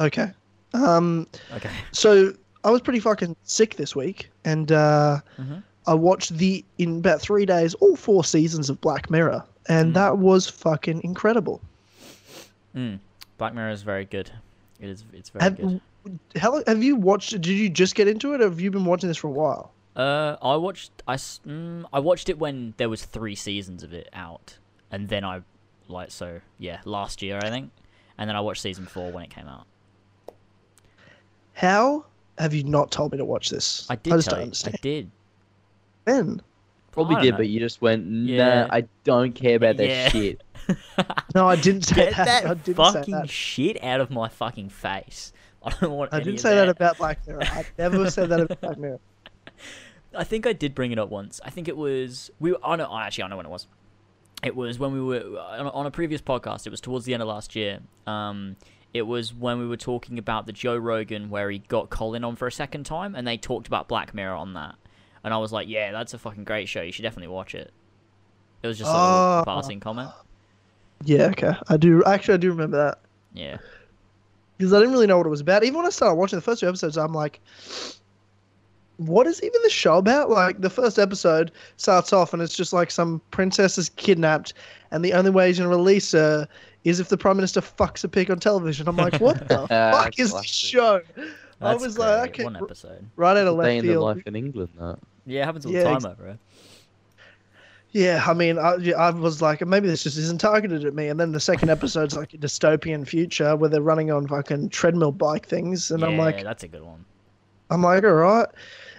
Speaker 2: Okay. Um.
Speaker 1: Okay.
Speaker 2: So I was pretty fucking sick this week, and uh,
Speaker 1: Mhm.
Speaker 2: I watched the in about three days all four seasons of Black Mirror, and
Speaker 1: Mm.
Speaker 2: that was fucking incredible.
Speaker 1: Mm. Black Mirror is very good. It is. It's very
Speaker 2: Have,
Speaker 1: good.
Speaker 2: how, have you watched? Did you just get into it, or have you been watching this for a while?
Speaker 1: Uh, I watched I s- mm, I watched it when there was three seasons of it out, and then I like so yeah last year I think, and then I watched season four when it came out.
Speaker 2: How have you not told me to watch this?
Speaker 1: I did I
Speaker 2: just
Speaker 1: tell
Speaker 2: don't
Speaker 1: you. I
Speaker 2: understand.
Speaker 1: did.
Speaker 2: Ben.
Speaker 3: Probably did,
Speaker 1: know.
Speaker 3: but you just went, nah,
Speaker 1: Yeah.
Speaker 3: I don't care about that <laughs>
Speaker 1: Yeah.
Speaker 3: shit. <laughs>
Speaker 2: No, I didn't say
Speaker 1: Get
Speaker 2: that.
Speaker 1: that
Speaker 2: I didn't say
Speaker 1: fucking
Speaker 2: that.
Speaker 1: shit out of my fucking face. <laughs> I don't want.
Speaker 2: I didn't say that about Black Mirror. I <laughs> never said that about Black Mirror.
Speaker 1: I think I did bring it up once. I think it was we. I know. I actually I know when it was. It was when we were on a, on a previous podcast. It was towards the end of last year. Um, it was when we were talking about the Joe Rogan where he got Colin on for a second time, and they talked about Black Mirror on that. And I was like, yeah, that's a fucking great show. You should definitely watch it. It was just a
Speaker 2: Oh.
Speaker 1: passing comment.
Speaker 2: Yeah, okay. I do. Actually, I do remember that
Speaker 1: Yeah.
Speaker 2: because I didn't really know what it was about. Even when I started watching the first two episodes, I'm like, what is even the show about? Like, the first episode starts off and it's just like some princess is kidnapped, and the only way he's going to release her is if the prime minister fucks a pig on television. I'm like, what the <laughs> ah, fuck is this
Speaker 3: Classic.
Speaker 2: show? I
Speaker 1: That's
Speaker 2: was like,
Speaker 1: great.
Speaker 2: okay,
Speaker 1: one episode.
Speaker 2: right out of
Speaker 3: Day
Speaker 2: left
Speaker 3: in the
Speaker 2: field.
Speaker 3: life in England, that.
Speaker 1: Yeah, it happens all
Speaker 2: Yeah,
Speaker 1: the
Speaker 2: ex-
Speaker 1: time over here.
Speaker 2: Yeah, I mean, I, I was like, maybe this just isn't targeted at me. And then the second episode's like a dystopian future where they're running on fucking treadmill bike things, and
Speaker 1: yeah,
Speaker 2: I'm like,
Speaker 1: that's a good one.
Speaker 2: I'm like, all right.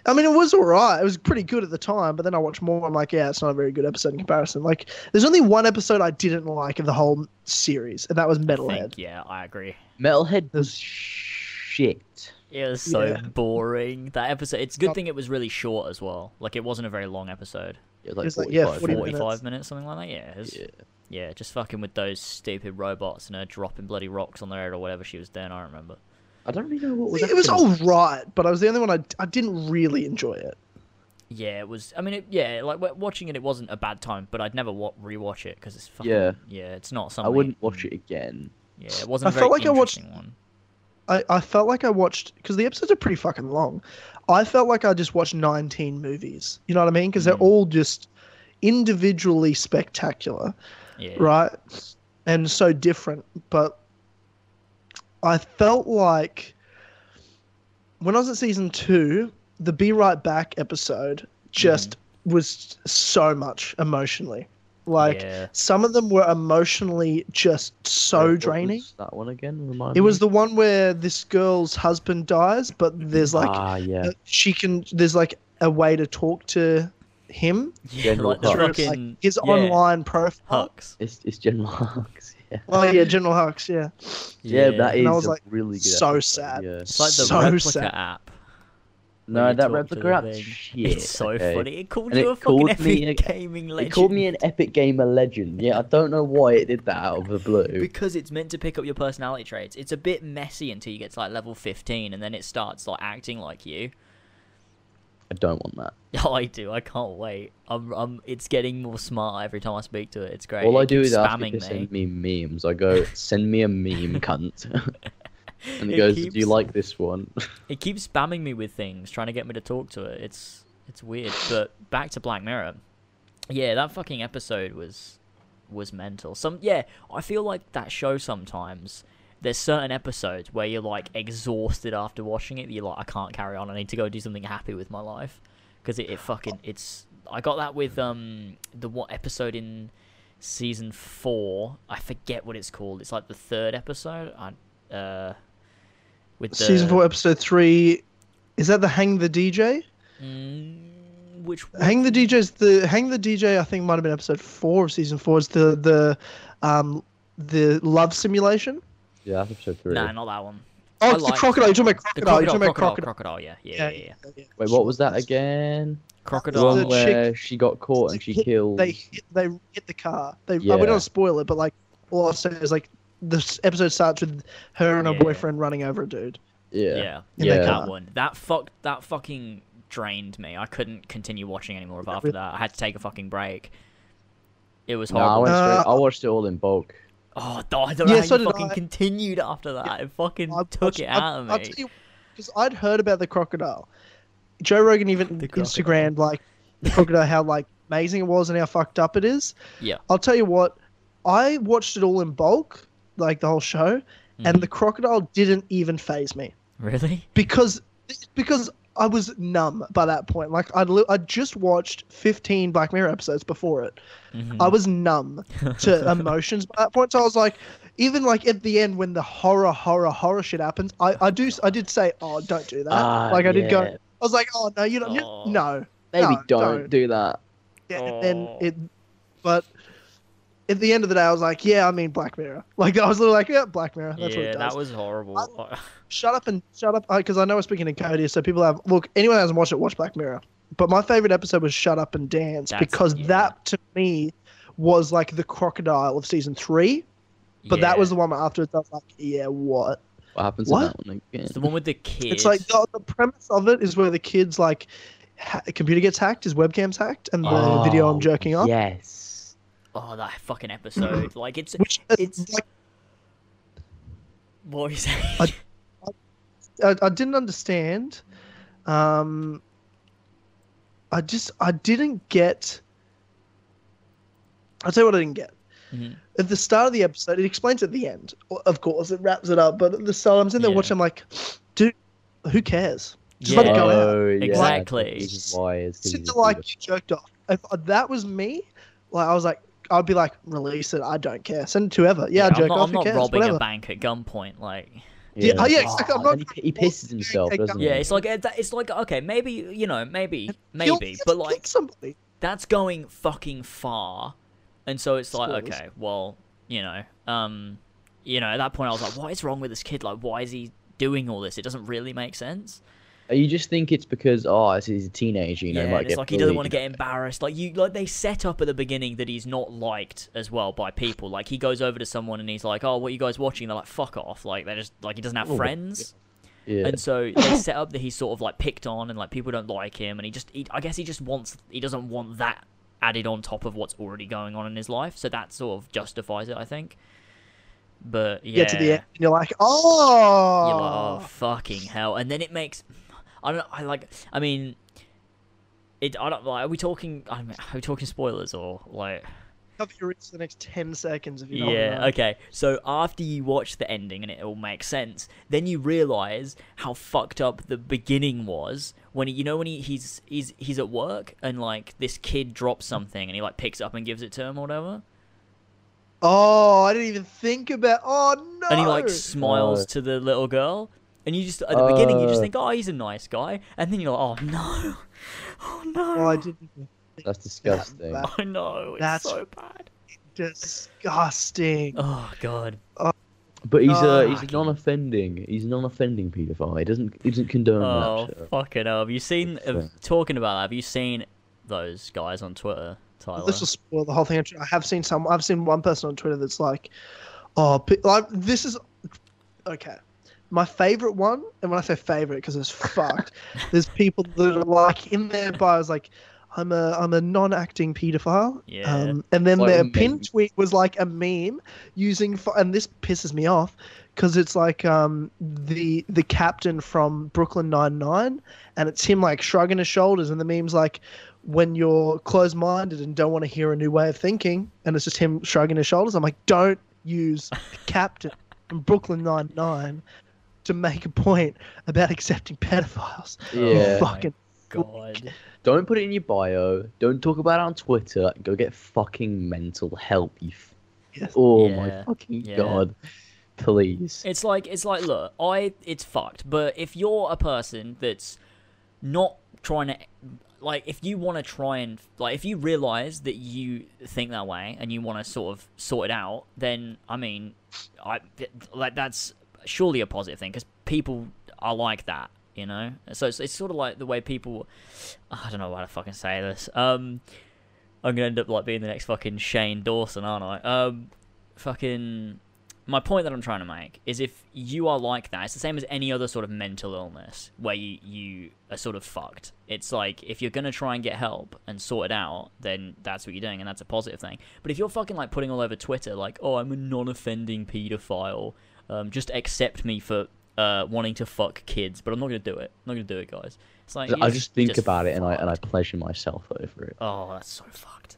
Speaker 2: I mean, it was all right. It was pretty good at the time, but then I watched more. I'm like, yeah, it's not a very good episode in comparison. Like, there's only one episode I didn't like of the whole series, and that was
Speaker 1: I
Speaker 2: Metalhead.
Speaker 1: think, yeah, I agree.
Speaker 3: Metalhead
Speaker 2: There's-
Speaker 3: was shit.
Speaker 1: It was so
Speaker 2: Yeah.
Speaker 1: boring. That episode. It's a good thing it was really short as well. Like it wasn't a very long episode.
Speaker 3: It was like
Speaker 2: It's like, yeah,
Speaker 3: 45
Speaker 2: 40
Speaker 3: minutes.
Speaker 2: minutes.
Speaker 1: Minutes, something like that. Yeah. Was,
Speaker 3: Yeah.
Speaker 1: yeah. Just fucking with those stupid robots and her dropping bloody rocks on their head or whatever she was doing. I don't remember.
Speaker 3: I don't really know what was.
Speaker 2: it was all right, but I was the only one I, I didn't really enjoy it.
Speaker 1: Yeah, it was. I mean, it, yeah, like watching it, it wasn't a bad time, but I'd never wa- rewatch it because it's fucking.
Speaker 3: Yeah.
Speaker 1: Yeah, it's not something.
Speaker 3: I wouldn't watch it again.
Speaker 1: Yeah, it wasn't.
Speaker 2: I
Speaker 1: a very
Speaker 2: felt like I watched-
Speaker 1: one.
Speaker 2: I, I felt like I watched because the episodes are pretty fucking long. I felt like I just watched 19 movies. You know what I mean? Because they're
Speaker 1: Mm.
Speaker 2: all just individually spectacular,
Speaker 1: Yeah.
Speaker 2: right? And so different. But I felt like when I was at season two, the Be Right Back episode just was so much emotionally. Like
Speaker 1: yeah.
Speaker 2: some of them were emotionally just so
Speaker 3: Wait, what
Speaker 2: draining.
Speaker 3: was that one again? Remind
Speaker 2: It
Speaker 3: me.
Speaker 2: was the one where this girl's husband dies, but there's like
Speaker 3: ah yeah.
Speaker 2: uh, she can there's like a way to talk to him
Speaker 1: Yeah, like
Speaker 2: through like his
Speaker 1: yeah,
Speaker 2: online profile.
Speaker 1: Hux.
Speaker 3: It's it's General Hux. <laughs> Yeah.
Speaker 2: Oh yeah, General Hux, yeah.
Speaker 3: Yeah, that is
Speaker 2: And I was
Speaker 3: a
Speaker 2: like,
Speaker 3: really good.
Speaker 2: so
Speaker 3: episode,
Speaker 2: sad.
Speaker 3: Yeah.
Speaker 1: It's like the
Speaker 2: So
Speaker 1: Replika
Speaker 2: sad.
Speaker 1: app.
Speaker 3: No, that Replika
Speaker 1: the
Speaker 3: app's shit.
Speaker 1: It's so
Speaker 3: okay?
Speaker 1: funny. It called
Speaker 3: And
Speaker 1: you
Speaker 3: it
Speaker 1: a fucking
Speaker 3: called
Speaker 1: epic
Speaker 3: me a-
Speaker 1: gaming legend.
Speaker 3: It called me an epic gamer legend. Yeah, I don't know why it did that out of the blue.
Speaker 1: because it's meant to pick up your personality traits. It's a bit messy until you get to like level 15 and then it starts like acting like you.
Speaker 3: I don't want that. <laughs>
Speaker 1: Oh, I do. I can't wait. I'm, I'm, it's getting more smart every time I speak to it. It's great.
Speaker 3: All I do is ask it
Speaker 1: spamming
Speaker 3: to
Speaker 1: me.
Speaker 3: send me memes. I go, send me a meme, cunt. <laughs> and it,
Speaker 1: It
Speaker 3: goes, do you like this one? <laughs>
Speaker 1: It keeps spamming me with things, trying to get me to talk to it. It's it's weird. But back to Black Mirror. Yeah, that fucking episode was was mental. Some yeah, I feel like that show sometimes. There's certain episodes where you're like exhausted after watching it. You're like, I can't carry on. I need to go do something happy with my life because it, it fucking it's. I got that with um the what episode in season four. I forget what it's called. It's like the third episode. I uh with the
Speaker 2: Season four, episode three. Is that the Hang the DJ?
Speaker 1: Mm, which
Speaker 2: Hang the DJ's the Hang the DJ. I think might have been episode four of season four. Is the the um the love simulation?
Speaker 3: yeah, that's episode three.
Speaker 1: Nah, not that one.
Speaker 2: Oh,
Speaker 1: I
Speaker 2: it's the
Speaker 1: like-
Speaker 2: crocodile. You're talking about
Speaker 1: The
Speaker 2: crocodile. You're
Speaker 1: crocodile,
Speaker 2: talking about
Speaker 1: crocodile,
Speaker 2: crocodile.
Speaker 1: crocodile, yeah, yeah, yeah, yeah.
Speaker 2: yeah.
Speaker 3: Wait, what was that again? The
Speaker 1: Crocodile.
Speaker 3: one
Speaker 2: the chick-
Speaker 3: where she got caught and she
Speaker 2: hit-
Speaker 3: killed.
Speaker 2: They hit, they hit the car. They. I
Speaker 3: Yeah.
Speaker 2: we don't spoil it, but like all I'll say is like this episode starts with her and her
Speaker 1: Yeah.
Speaker 2: boyfriend running over a dude.
Speaker 3: Yeah.
Speaker 1: Yeah,
Speaker 2: In
Speaker 3: their
Speaker 1: that
Speaker 2: car.
Speaker 1: one. That fuck. That fucking drained me. I couldn't continue watching anymore after that. I had to take a fucking break. It was
Speaker 3: No, I
Speaker 1: horrible.
Speaker 3: went straight.
Speaker 2: Uh,
Speaker 3: I watched it all in bulk.
Speaker 1: oh, I don't
Speaker 2: Yeah,
Speaker 1: how
Speaker 2: so
Speaker 1: you fucking
Speaker 2: I.
Speaker 1: continued after that. It fucking
Speaker 2: I
Speaker 1: took
Speaker 2: watched-
Speaker 1: it
Speaker 2: I-
Speaker 1: out of me.
Speaker 2: I'll
Speaker 1: me.
Speaker 2: you, because I'd heard about the crocodile. Joe Rogan even
Speaker 1: The.
Speaker 2: Instagrammed like the crocodile, how like amazing it was and how fucked up it is.
Speaker 1: Yeah.
Speaker 2: I'll tell you what, I watched it all in bulk, like the whole show,
Speaker 1: Mhm.
Speaker 2: and the crocodile didn't even phase me
Speaker 1: Really?
Speaker 2: because because I was numb by that point. Like I'd li- I'd just watched 15 Black Mirror episodes before it.
Speaker 1: Mhm.
Speaker 2: I was numb to <laughs> emotions by that point. So I was like, even like at the end when the horror, horror, horror shit happens, I, I do I did say, oh, don't do that.
Speaker 3: Ah,
Speaker 2: like I did go. I was like, oh no, you don't,
Speaker 1: Oh.
Speaker 2: no,
Speaker 3: Maybe
Speaker 2: no,
Speaker 3: don't,
Speaker 2: don't.
Speaker 3: do that.
Speaker 2: Yeah, and then
Speaker 1: Oh.
Speaker 2: it, but at the end of the day, I was like, yeah, I mean Black Mirror. <laughs> Like I was literally like, yeah, Black Mirror. That's what
Speaker 1: yeah,
Speaker 2: it does.
Speaker 1: that was horrible. <laughs>
Speaker 2: Shut up and shut up, because I know we're speaking in code here, so people have look. Anyone who hasn't watched it, watch Black Mirror. But my favorite episode was Shut Up and Dance
Speaker 1: That's-
Speaker 2: because
Speaker 1: yeah.
Speaker 2: that to me was like the crocodile of season three. But that was the one afterwards. I was like, yeah, what?
Speaker 3: What happens
Speaker 2: What?
Speaker 3: in that one again?
Speaker 1: It's the one with the kids.
Speaker 2: It's like the, the premise of it is where the kids like ha- computer gets hacked, his webcam's hacked, and the oh, video I'm
Speaker 3: Oh,
Speaker 2: jerking off.
Speaker 3: Yes.
Speaker 1: Oh, that fucking episode. Like it's
Speaker 2: Which
Speaker 1: It's-
Speaker 2: like,
Speaker 1: what are you saying?
Speaker 2: I- I, I didn't understand. Um, I just I didn't get. I'll tell you what I didn't get.
Speaker 1: Mhm.
Speaker 2: At the start of the episode, it explains at the end. Of course, it wraps it up. But at the start, I'm sitting there
Speaker 1: Yeah.
Speaker 2: watching. I'm like, dude, who cares? Just let it go.
Speaker 3: Oh, yeah,
Speaker 1: Exactly.
Speaker 3: This is why it's
Speaker 2: Sit
Speaker 3: easy
Speaker 2: there
Speaker 3: to
Speaker 2: like you jerked off. If that was me, like I was like, I'd be like, release it. I don't care. Send it to whoever. Yeah, I
Speaker 1: I'm not,
Speaker 2: off.
Speaker 1: I'm not
Speaker 2: cares?
Speaker 1: robbing
Speaker 2: Whatever.
Speaker 1: a bank at gunpoint. Like,
Speaker 2: Yeah, oh, yeah, exactly. I'm
Speaker 3: Oh,
Speaker 2: not-
Speaker 3: he, he pisses himself, doesn't
Speaker 1: yeah, it's like uh, it's like okay, maybe you know, maybe,
Speaker 2: Kill-
Speaker 1: maybe,
Speaker 2: kill
Speaker 1: but like
Speaker 2: somebody.
Speaker 1: that's going fucking far, and so it's like
Speaker 2: Spoilers.
Speaker 1: okay, well, you know, um, you know, at that point I was like, what is wrong with this kid? Like, why is he doing all this? It doesn't really make sense.
Speaker 3: You just think it's because oh, he's a teenager, you know,
Speaker 1: yeah,
Speaker 3: might
Speaker 1: it's
Speaker 3: get
Speaker 1: like he doesn't want to get embarrassed. Like you, like they set up at the beginning that he's not liked as well by people. Like he goes over to someone and he's like, "Oh, what are you guys watching?" They're like, "Fuck off!" Like they just like he doesn't have friends.
Speaker 3: Yeah.
Speaker 1: And so they set up that he's sort of like picked on and like people don't like him and he just he, I guess he just wants he doesn't want that added on top of what's already going on in his life. So that sort of justifies it, I think. But yeah,
Speaker 2: Get to the end, and you're like, oh,
Speaker 1: you're like, oh fucking hell, and then it makes I don't I like I mean it I don't like are we talking I mean, are we talking spoilers or like
Speaker 2: cover your ears for the next ten seconds if you don't
Speaker 1: yeah, okay. So after you watch the ending and it all makes sense, then you realize how fucked up the beginning was when he, you know when he, he's he's he's at work and like this kid drops something and he like picks it up and gives it to him or whatever,
Speaker 2: Oh, I didn't even think about. Oh no!
Speaker 1: and he like smiles
Speaker 3: Oh.
Speaker 1: to the little girl. And you just at the beginning you just
Speaker 3: Uh.
Speaker 1: think, oh, he's a nice guy, and then you're like, oh no, <laughs> oh no,
Speaker 2: Oh, I didn't. think
Speaker 3: That's disgusting.
Speaker 2: that.
Speaker 1: I know, it's
Speaker 2: That's-
Speaker 1: so bad.
Speaker 2: Disgusting.
Speaker 1: Oh god,
Speaker 3: But he's a he's a non-offending. He's a non-offending paedophile. He doesn't he doesn't condone
Speaker 1: oh
Speaker 3: that. Shit.
Speaker 1: fucking hell. Have you seen?
Speaker 3: It's,
Speaker 1: uh,
Speaker 3: uh,
Speaker 1: talking about that, have you seen those guys on Twitter, Tyler?
Speaker 2: This will spoil the whole thing. I have seen some. I've seen one person on Twitter that's like, "Oh, like this is okay." My favorite one, and when I say favorite, because it's fucked. <laughs> There's people that are like in their bios, like, "I'm a I'm a non-acting pedophile."
Speaker 1: Yeah.
Speaker 2: Um, and then their
Speaker 3: a
Speaker 2: pin tweet was like a meme using, f- and this pisses me off because it's like um the the captain from Brooklyn Nine Nine, and it's him like shrugging his shoulders, and the meme's like when you're closed-minded and don't want to hear a new way of thinking, and it's just him shrugging his shoulders. I'm like, don't use the captain from Brooklyn Nine Nine to make a point about accepting pedophiles. You
Speaker 3: Yeah.
Speaker 2: fucking oh
Speaker 1: God.
Speaker 3: Don't put it in your bio. Don't talk about it on Twitter. Go get fucking mental help. You. F-
Speaker 2: Yes.
Speaker 3: Oh
Speaker 1: Yeah,
Speaker 3: my fucking
Speaker 1: yeah.
Speaker 3: god. Please.
Speaker 1: It's like it's like look, I it's fucked. But if you're a person that's not trying to like if you want to try and like if you realize that you think that way and you want to sort of sort it out, then I mean, I like that's surely a positive thing because people are like that, you know. So it's, it's sort of like the way people. I don't know how to fucking say this. Um, I'm gonna end up like being the next fucking Shane Dawson, aren't I? Um, fucking. My point that I'm trying to make is if you are like that, it's the same as any other sort of mental illness where you, you are sort of fucked. It's like if you're gonna try and get help and sort it out, then that's what you're doing, and that's a positive thing. But if you're fucking like putting all over Twitter, like, oh, I'm a non-offending paedophile, um, just accept me for uh, wanting to fuck kids, but I'm not gonna do it. I'm not gonna do it, guys. It's like
Speaker 3: I just think
Speaker 1: you're
Speaker 3: about it and I and I pleasure myself over it.
Speaker 1: Oh, that's so fucked.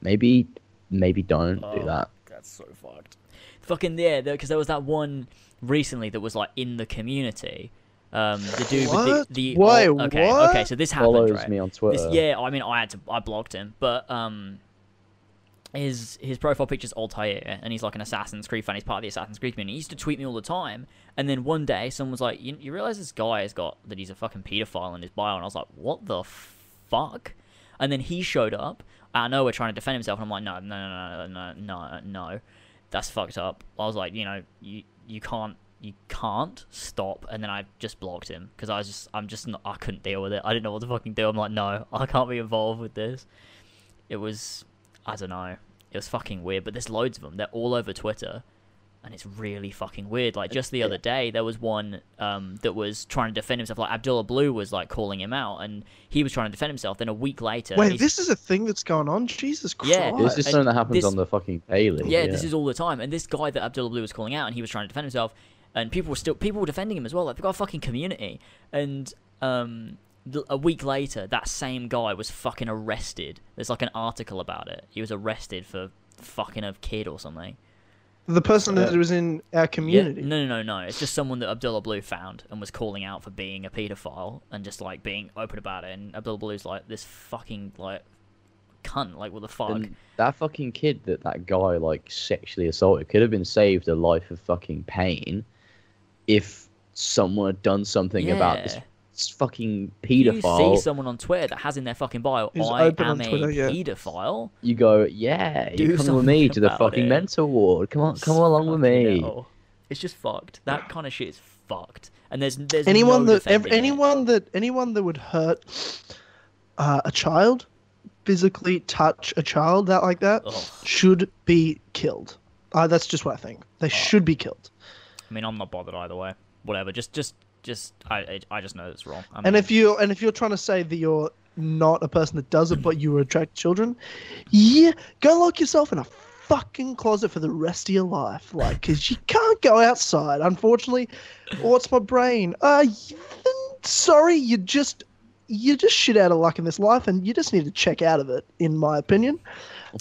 Speaker 3: Maybe maybe don't do
Speaker 1: Oh.
Speaker 3: that.
Speaker 1: That's so fucked. Fucking yeah, because there was that one recently that was like in the community. Um, the dude
Speaker 2: What?
Speaker 1: with the, the
Speaker 2: Wait,
Speaker 1: oh, okay,
Speaker 2: what?
Speaker 1: okay, so this happened,
Speaker 3: Follows
Speaker 1: right?
Speaker 3: me on Twitter.
Speaker 1: This, yeah, I mean, I had to, I blocked him, but um, his his profile picture's Altair, and he's like an Assassin's Creed fan. He's part of the Assassin's Creed community. He used to tweet me all the time, and then one day someone was like, "You, you realize this guy has got that he's a fucking pedophile in his bio?" And I was like, "What the fuck?" And then he showed up. I know we're trying to defend himself, and I'm like, "No, no, no, no, no, no, no, that's fucked up." I was like, "You know, you you can't." You can't stop, and then I just blocked him because I was just, I'm just, not, I couldn't deal with it. I didn't know what to fucking do. I'm like, no, I can't be involved with this. It was, I don't know, it was fucking weird. But there's loads of them. They're all over Twitter, and it's really fucking weird. Like just the other day, there was one um, that was trying to defend himself. Like Abdullah Blue was like calling him out, and he was trying to defend himself. Then a week later,
Speaker 2: Wait,
Speaker 1: he's-
Speaker 2: this is a thing that's going on? Jesus Christ.
Speaker 1: Yeah,
Speaker 3: This is
Speaker 1: and
Speaker 3: something that happens
Speaker 1: this-
Speaker 3: on the fucking daily.
Speaker 1: yeah, this is all the time. And this guy that Abdullah Blue was calling out, and he was trying to defend himself, and people were still people were defending him as well. Like they've got a fucking community. And um, th- a week later, that same guy was fucking arrested. There's like an article about it. He was arrested for fucking a kid or something.
Speaker 2: The person that was in our
Speaker 1: Yeah,
Speaker 2: community.
Speaker 1: no, no, no, no. It's just someone that Abdullah Blue found and was calling out for being a paedophile and just like being open about it. And Abdullah Blue's like this fucking like cunt. Like what the fuck?
Speaker 3: And that fucking kid that that guy like sexually assaulted could have been saved a life of fucking pain if someone had done something about this
Speaker 1: Yeah.
Speaker 3: s- fucking pedophile.
Speaker 1: If you see someone on Twitter that has in their fucking bio,
Speaker 2: Who's
Speaker 1: I
Speaker 2: open
Speaker 1: am
Speaker 2: on Twitter,
Speaker 1: a
Speaker 2: yeah.
Speaker 1: paedophile.
Speaker 3: You go, yeah,
Speaker 1: Do
Speaker 3: you come with me to the fucking
Speaker 1: it.
Speaker 3: mental ward. Come on, come along with me.
Speaker 1: hell. It's just fucked. That kind of shit is fucked. And there's there's
Speaker 2: anyone
Speaker 1: no
Speaker 2: that ev-
Speaker 1: defending it.
Speaker 2: anyone that anyone that would hurt uh, a child, physically touch a child that like that,
Speaker 1: Ugh.
Speaker 2: should be killed. Uh, that's just what I think. They should be killed.
Speaker 1: I mean, I'm not bothered either way. Whatever. Just just just I I, just know it's wrong. I mean,
Speaker 2: And if you and if you're trying to say that you're not a person that does it, but you attract children, yeah, go lock yourself in a fucking closet for the rest of your life, like, because you can't go outside. Unfortunately, what's my brain? Uh, sorry, you just you just shit out of luck in this life, and you just need to check out of it. In my opinion,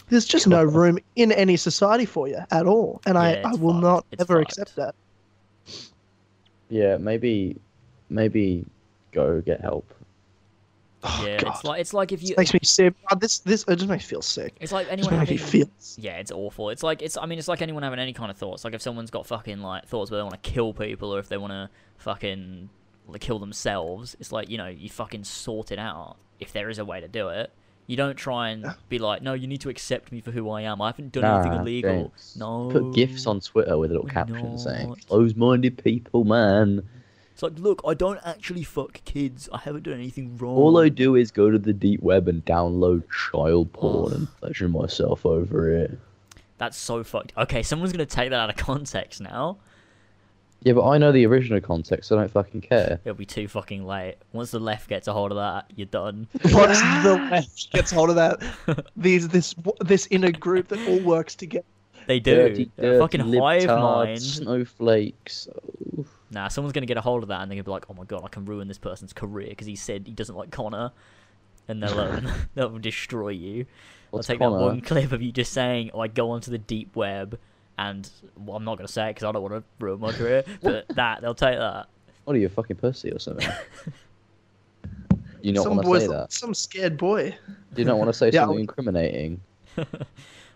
Speaker 2: there's just no room in any society for you at all, and
Speaker 1: Yeah,
Speaker 2: I, I will
Speaker 1: fucked.
Speaker 2: not
Speaker 1: It's
Speaker 2: ever
Speaker 1: fucked.
Speaker 2: accept that.
Speaker 3: Yeah, maybe, maybe go get help.
Speaker 2: Oh,
Speaker 1: yeah,
Speaker 2: God.
Speaker 1: it's like it's like if you
Speaker 2: It makes me sick. Uh, This this it just makes me feel sick.
Speaker 1: it's like anyone
Speaker 2: just makes me
Speaker 1: having
Speaker 2: feel.
Speaker 1: Yeah, it's awful. It's like it's. I mean, it's like anyone having any kind of thoughts. Like if someone's got fucking like thoughts where they want to kill people, or if they want to fucking like, kill themselves. It's like you know you fucking sort it out if there is a way to do it. You don't try and be like, no, you need to accept me for who I am. I haven't done
Speaker 3: Nah,
Speaker 1: anything illegal. No.
Speaker 3: Put gifs on Twitter with a little caption saying
Speaker 1: not.
Speaker 3: "close-minded people, man."
Speaker 1: It's like, look, I don't actually fuck kids. I haven't done anything wrong.
Speaker 3: All I do is go to the deep web and download child porn and pleasure myself over it.
Speaker 1: That's so fucked. Okay, someone's gonna take that out of context now.
Speaker 3: Yeah, but I know the original context. So I don't fucking care.
Speaker 1: It'll be too fucking late. Once the left gets a hold of that, you're done. <laughs>
Speaker 2: Once the <laughs> left gets a hold of that, these this this inner group that all works together.
Speaker 1: They do.
Speaker 3: Dirty,
Speaker 1: They're
Speaker 3: dirty
Speaker 1: fucking hive mind.
Speaker 3: snowflakes. Oh.
Speaker 1: Nah, someone's gonna get a hold of that and they're gonna be like, "Oh my god, I can ruin this person's career because he said he doesn't like Connor," and they'll um, <laughs> they'll destroy you.
Speaker 3: What's
Speaker 1: they'll take
Speaker 3: Connor?
Speaker 1: that one clip of you just saying, "Oh, I go onto the deep web," and well, I'm not gonna say it because I don't want to ruin my career, <laughs> but that they'll take that.
Speaker 3: What are you, a fucking pussy or something? <laughs> you not
Speaker 2: some
Speaker 3: want to
Speaker 2: boys,
Speaker 3: say that?
Speaker 2: some scared boy.
Speaker 3: Do you not want to say <laughs>
Speaker 2: Yeah,
Speaker 3: something
Speaker 2: I'll-
Speaker 3: incriminating?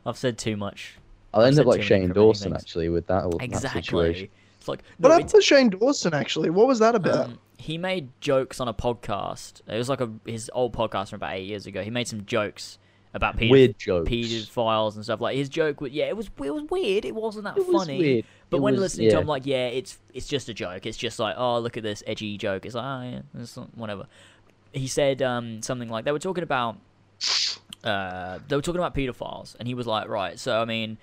Speaker 1: I've said too much.
Speaker 3: I'll
Speaker 1: I've
Speaker 3: end up like Shane Dawson
Speaker 1: things.
Speaker 3: actually with that, that
Speaker 1: Exactly.
Speaker 3: situation.
Speaker 1: It's like
Speaker 2: What
Speaker 1: no,
Speaker 2: happened to Shane Dawson? Actually, what was that about?
Speaker 1: Um, he made jokes on a podcast. It was like a his old podcast from about eight years ago. He made some jokes about pedo-
Speaker 3: Weird jokes.
Speaker 1: pedophiles and stuff. Like his joke, was, yeah, it was it was weird. It wasn't that
Speaker 3: It was
Speaker 1: funny.
Speaker 3: weird.
Speaker 1: But
Speaker 3: It
Speaker 1: when
Speaker 3: was-
Speaker 1: listening to
Speaker 3: yeah.
Speaker 1: him, like, yeah, it's it's just a joke. It's just like, oh, look at this edgy joke. It's like, oh yeah, it's whatever. He said um, something like they were talking about uh, they were talking about pedophiles, and he was like, right, so I mean,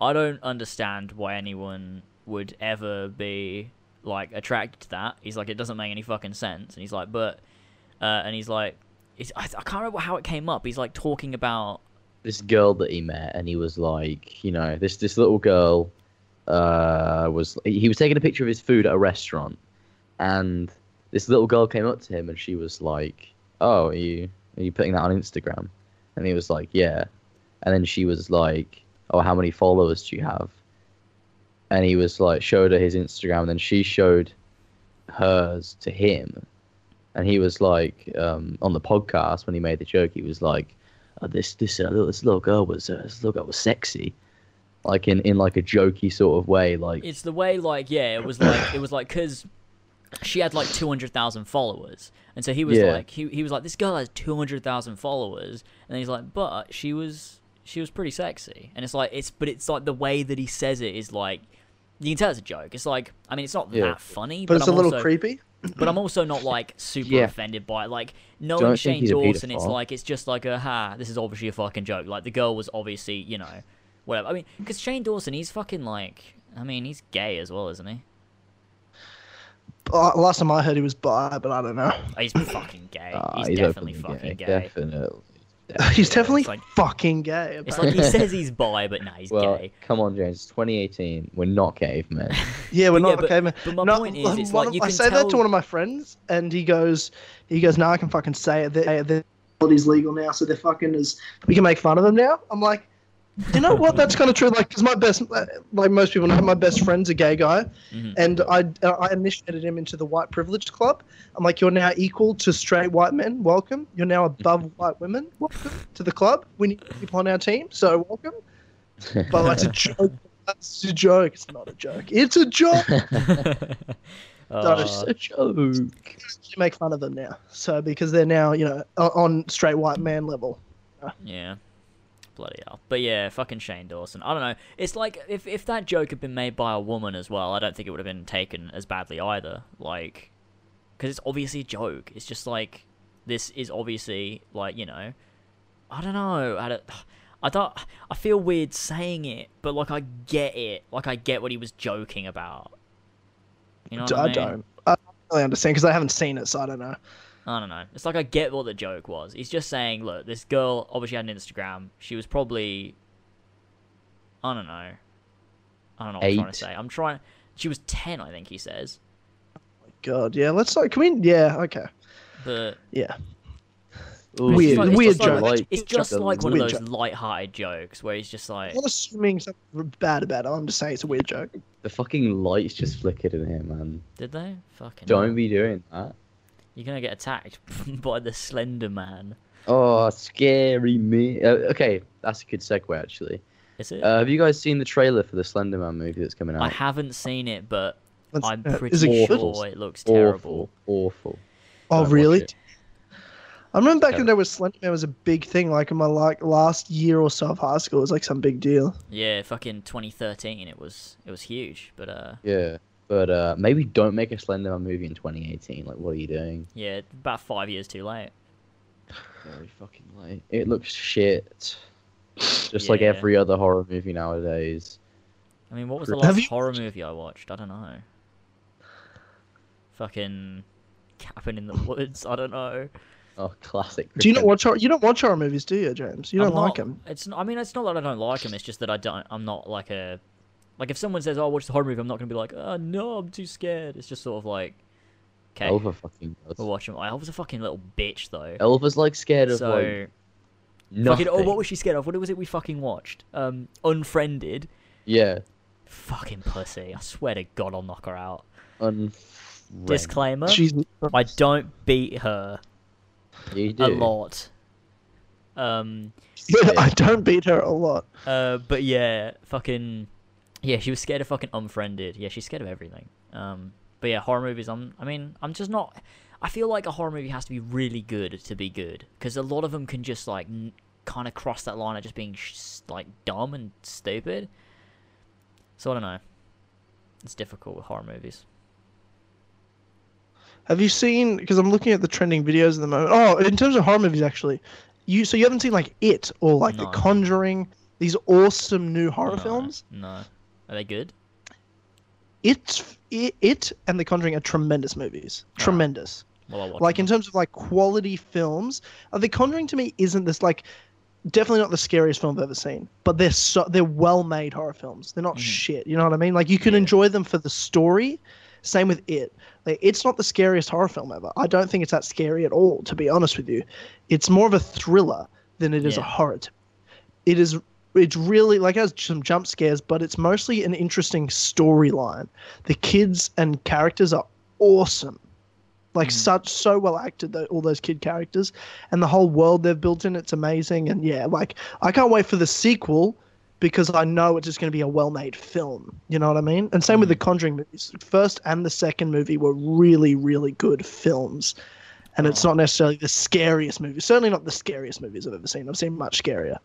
Speaker 1: I don't understand why anyone would ever be like attracted to that. He's like, it doesn't make any fucking sense. And he's like, but, uh, and he's like, it's, I, I can't remember how it came up. He's like talking about,
Speaker 3: this girl that he met, and he was like, you know, this this little girl uh, was he was taking a picture of his food at a restaurant, and this little girl came up to him, and she was like, "Oh, are you are you putting that on Instagram?" And he was like, "Yeah," and then she was like, "Oh, how many followers do you have?" And he was like, showed her his Instagram, and then she showed hers to him, and he was like, um, on the podcast when he made the joke, he was like uh, this this uh, little this little girl was uh, this little girl was sexy, like in in like a jokey sort of way, like
Speaker 1: it's the way like, yeah, it was like, it was like, cause she had like 200,000 followers. And so he was
Speaker 3: Yeah.
Speaker 1: like, he, he was like, this girl has 200,000 followers. And he's like, but she was, she was pretty sexy. And it's like, it's, but it's like the way that he says it is like, you can tell it's a joke. It's like, I mean, it's not
Speaker 3: Yeah.
Speaker 1: that funny,
Speaker 2: but
Speaker 1: but,
Speaker 2: it's
Speaker 1: I'm
Speaker 2: a little
Speaker 1: also,
Speaker 2: creepy.
Speaker 1: But I'm also not like super
Speaker 3: Yeah.
Speaker 1: offended by it. Like knowing
Speaker 3: Don't think
Speaker 1: Shane
Speaker 3: he's
Speaker 1: Dawson, it's like it's just like a ha. This is obviously a fucking joke. Like the girl was obviously, you know, whatever. I mean, because Shane Dawson, he's fucking like, I mean, he's gay as well, isn't he?
Speaker 2: Uh, last time I heard he was bi, but I don't know.
Speaker 1: Oh, he's fucking gay.
Speaker 3: ah,
Speaker 1: he's, definitely
Speaker 3: openly
Speaker 1: fucking gay.
Speaker 3: Definitely. <laughs>
Speaker 2: He's definitely
Speaker 1: it's like-
Speaker 2: fucking gay.
Speaker 1: It's like he says he's bi, but nah, he's
Speaker 3: Well,
Speaker 1: gay.
Speaker 3: come on, James. 2018. We're not cavemen. <laughs>
Speaker 2: yeah, we're
Speaker 1: But yeah,
Speaker 2: not
Speaker 1: but-
Speaker 2: okay, man.
Speaker 1: but my
Speaker 2: No,
Speaker 1: point is, it's
Speaker 2: one
Speaker 1: like
Speaker 2: of-
Speaker 1: you
Speaker 2: I
Speaker 1: can
Speaker 2: say that to one of my friends, and he goes, he goes, "No, I can fucking say it. They're, they're is legal now, so they're fucking as we can make fun of them now." I'm like, you know what? That's kind of true. Like, because my best, like most people know, my best friend's a gay guy,
Speaker 1: Mhm.
Speaker 2: and I I initiated him into the white privileged club. I'm like, you're now equal to straight white men. Welcome. You're now above white women. Welcome to the club. We need people on our team, so welcome. But that's a joke. That's a joke. It's not a joke. It's a joke. <laughs>
Speaker 1: Uh,
Speaker 3: It's a joke.
Speaker 2: you make fun of them now. So because they're now, you know, on straight white man level.
Speaker 1: yeah. Bloody hell. But yeah, fucking Shane Dawson. I don't know. It's like if if that joke had been made by a woman as well, I don't think it would have been taken as badly either. Like, because it's obviously a joke. It's just like this is obviously like you know, I don't know. I don't. <sighs> I don't. I feel weird saying it, but like I get it. Like I get what he was joking about. You know what I,
Speaker 2: I
Speaker 1: mean?
Speaker 2: don't. I don't really understand because I haven't seen it, so I don't know.
Speaker 1: I don't know. It's like I get what the joke was. He's just saying, look, this girl obviously had an Instagram. She was probably, I don't know. I don't know what I'm trying to say. I'm trying. She was ten, I think he says.
Speaker 2: Oh God, yeah. Let's like. Can we? Yeah. Okay.
Speaker 1: But
Speaker 2: Yeah.
Speaker 3: Ooh,
Speaker 2: Weird-
Speaker 1: it's just like,
Speaker 2: weird
Speaker 1: it's
Speaker 2: joke.
Speaker 1: like, it's just
Speaker 3: the
Speaker 1: like one
Speaker 2: weird
Speaker 1: of those
Speaker 2: joke.
Speaker 1: light-hearted jokes where he's just like,
Speaker 2: I'm not assuming something bad about it. I'm just saying it's a weird joke.
Speaker 3: The fucking lights just flickered in here, man.
Speaker 1: did they? Fucking.
Speaker 3: Don't
Speaker 1: hell.
Speaker 3: be doing that.
Speaker 1: You're gonna get attacked <laughs> by the Slender Man.
Speaker 3: Oh, scary me. Uh, okay, that's a good segue actually.
Speaker 1: Is it?
Speaker 3: Uh, have you guys seen the trailer for the Slender Man movie that's coming out?
Speaker 1: I haven't seen it, but
Speaker 2: Let's-
Speaker 1: I'm
Speaker 2: uh,
Speaker 1: pretty
Speaker 2: is it good?
Speaker 1: sure it looks terrible.
Speaker 3: Awful, awful.
Speaker 2: Oh,
Speaker 3: Don't
Speaker 2: really? I remember back in the day where Slender Man was a big thing. Like in my like last year or so of high school, it was like some big deal.
Speaker 1: Yeah, fucking 2013. It was it was huge, but uh,
Speaker 3: Yeah, but uh, maybe don't make a Slender Man movie in 2018. Like, what are you doing?
Speaker 1: yeah, about five years too late.
Speaker 3: Very fucking late. It looks shit. Just like every other horror movie nowadays.
Speaker 1: I mean, what was the last
Speaker 2: you
Speaker 1: horror movie I watched? I don't know. Fucking Cabin in the <laughs> Woods. I don't know.
Speaker 3: Oh, classic.
Speaker 2: Do you not watch horror? You don't watch horror movies, do you, James? You
Speaker 1: I'm
Speaker 2: don't like them.
Speaker 1: It's. I mean, it's not that I don't like them. It's just that I don't. I'm not like a. Like if someone says, "Oh, watch the horror movie," I'm not gonna be like, "Oh no, I'm too scared." It's just sort of like, okay,
Speaker 3: Elva fucking does.
Speaker 1: we'll watch him. I was a fucking little bitch though.
Speaker 3: Elva's like scared of
Speaker 1: so
Speaker 3: like nothing.
Speaker 1: fucking. Oh, what was she scared of? What was it we fucking watched? Um, Unfriended.
Speaker 3: Yeah.
Speaker 1: Fucking pussy. I swear to God, I'll knock her out.
Speaker 3: Unfriend.
Speaker 1: Disclaimer:
Speaker 2: She's.
Speaker 1: I don't beat her
Speaker 3: You do.
Speaker 1: a lot. Um, <laughs>
Speaker 2: I don't beat her a lot.
Speaker 1: uh, but yeah, fucking, yeah, she was scared of fucking unfriended. Yeah, she's scared of everything. Um, but yeah, horror movies. I'm. I mean, I'm just not. I feel like a horror movie has to be really good to be good, because a lot of them can just like n- kind of cross that line of just being sh- like dumb and stupid. So I don't know. It's difficult with horror movies.
Speaker 2: Have you seen? Because I'm looking at the trending videos at the moment. Oh, in terms of horror movies, actually, you so you haven't seen like It or like
Speaker 1: No.
Speaker 2: The Conjuring, these awesome new horror
Speaker 1: No,
Speaker 2: films.
Speaker 1: No, are they good?
Speaker 2: It's it, it and The Conjuring are tremendous movies.
Speaker 1: Ah.
Speaker 2: Tremendous.
Speaker 1: Well,
Speaker 2: like
Speaker 1: them.
Speaker 2: in terms of like quality films, uh, The Conjuring to me isn't this like definitely not the scariest film I've ever seen, but they're so they're well made horror films. They're not
Speaker 1: Mhm.
Speaker 2: shit. You know what I mean? Like you can
Speaker 1: Yeah.
Speaker 2: enjoy them for the story. Same with it. Like it's not the scariest horror film ever. I don't think it's that scary at all. To be honest with you, it's more of a thriller than it is a horror. It is. It's really like it has some jump scares, but it's mostly an interesting storyline. The kids and characters are awesome. Like
Speaker 1: Mhm.
Speaker 2: such so well acted though all those kid characters. And the whole world they've built in it's amazing. And yeah like i can't wait for the sequel because i know it's just going to be a well-made film. You know what i mean? And same with the
Speaker 1: Mhm.
Speaker 2: conjuring movies. First and the second movie were really really good films. And it's not necessarily the scariest movie certainly not the scariest movies i've ever seen. I've seen much scarier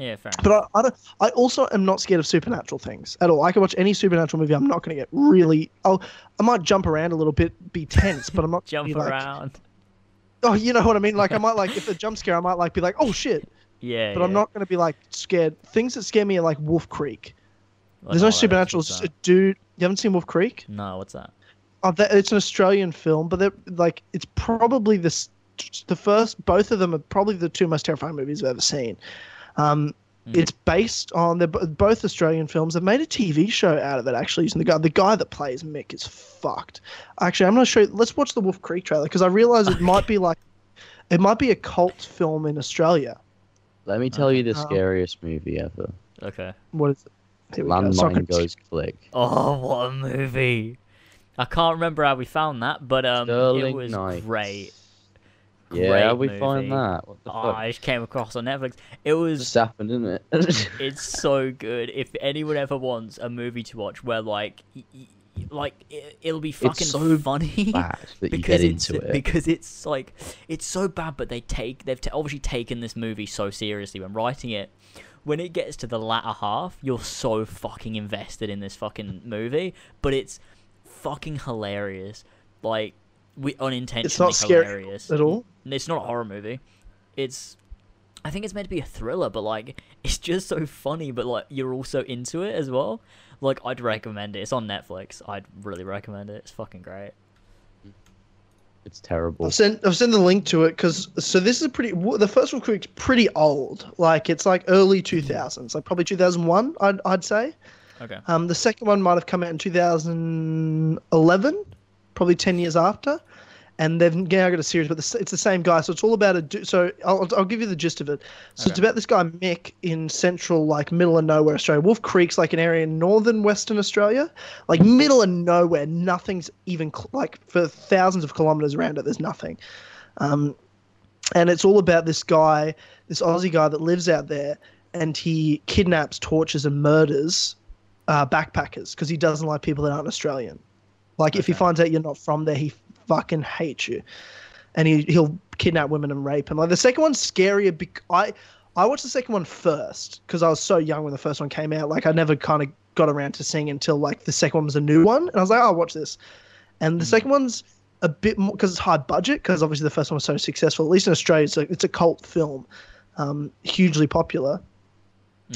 Speaker 1: yeah, fair. enough.
Speaker 2: but I, I, don't, I also am not scared of supernatural things at all. I can watch any supernatural movie. I'm not going to get really. I'll, I might jump around a little bit, be tense, but I'm not <laughs>
Speaker 1: Jump
Speaker 2: like,
Speaker 1: around. <laughs>
Speaker 2: Oh, you know what I mean? Like I might like if a jump scare, I might like be like, oh shit, <laughs>
Speaker 1: Yeah,
Speaker 2: but I'm not going to be like scared. Things that scare me are like Wolf Creek.
Speaker 1: I
Speaker 2: There's no
Speaker 1: what that is.
Speaker 2: supernatural. It's just a dude. You haven't seen Wolf Creek?
Speaker 1: No, what's that?
Speaker 2: Oh, that, it's an Australian film, but they're like it's probably this the first. Both of them are probably the two most terrifying movies I've ever seen. Um,
Speaker 1: Hmm.
Speaker 2: It's based on they're both Australian films. They've made a TV show out of it actually. Using the guy, the guy that plays Mick is fucked. Actually, I'm gonna show. You, let's watch the Wolf Creek trailer because I realize it might be like, it might be a cult film in Australia.
Speaker 3: Let me tell you the
Speaker 2: Um,
Speaker 3: scariest movie ever.
Speaker 1: Okay.
Speaker 2: What is it? Here we go.
Speaker 3: Landmine goes click.
Speaker 1: Oh, what a movie! I can't remember how we found that, but um, it was
Speaker 3: Knight.
Speaker 1: great.
Speaker 3: Yeah, how we
Speaker 1: Great
Speaker 3: find that? What the
Speaker 1: Oh,
Speaker 3: fuck?
Speaker 1: I just came across on Netflix. It was.
Speaker 3: Just happened, didn't it? <laughs>
Speaker 1: It's so good. If anyone ever wants a movie to watch where like y- y- like it, it'll be fucking
Speaker 3: so
Speaker 1: funny
Speaker 3: Bad that you <laughs>
Speaker 1: because
Speaker 3: get
Speaker 1: it's
Speaker 3: into it.
Speaker 1: because it's like it's so bad but they take they've t- obviously taken this movie so seriously when writing it when it gets to the latter half you're so fucking invested in this fucking movie but it's fucking hilarious like we unintentionally
Speaker 2: scary
Speaker 1: hilarious
Speaker 2: at all?
Speaker 1: it's not a horror movie it's I think it's meant to be a thriller, but like <laughs> it's just so funny, but like you're also into it as well. Like I'd recommend it. It's on Netflix. I'd really recommend it. It's fucking great.
Speaker 3: It's terrible.
Speaker 2: I've sent I've sent the link to it because so this is pretty. The first one Creek's pretty old. Like it's like early two thousands, like probably two thousand one. I'd I'd say.
Speaker 1: Okay.
Speaker 2: Um, the second one might have come out in two thousand eleven, probably ten years after. And they've now got a series, but it's the same guy. So it's all about a. du- So I'll, I'll give you the gist of it. So it's about this guy Mick in central, like middle of nowhere Australia. Wolf Creek's like an area in northern Western Australia, like middle of nowhere. Nothing's even cl- like for thousands of kilometers around it. There's nothing. Um, and it's all about this guy, this Aussie guy that lives out there, and he kidnaps, tortures, and murders uh, backpackers because he doesn't like people that aren't Australian. Like if he finds out you're not from there, he fucking hates you, and he he'll kidnap women and rape them. Like the second one's scarier. Bec- I I watched the second one first because I was so young when the first one came out. Like I never kind of got around to seeing until like the second one was a new one, and I was like, oh, I'll watch this. And the second one's a bit more because it's high budget because obviously the first one was so successful. At least in Australia, it's a, it's a cult film, um, hugely popular.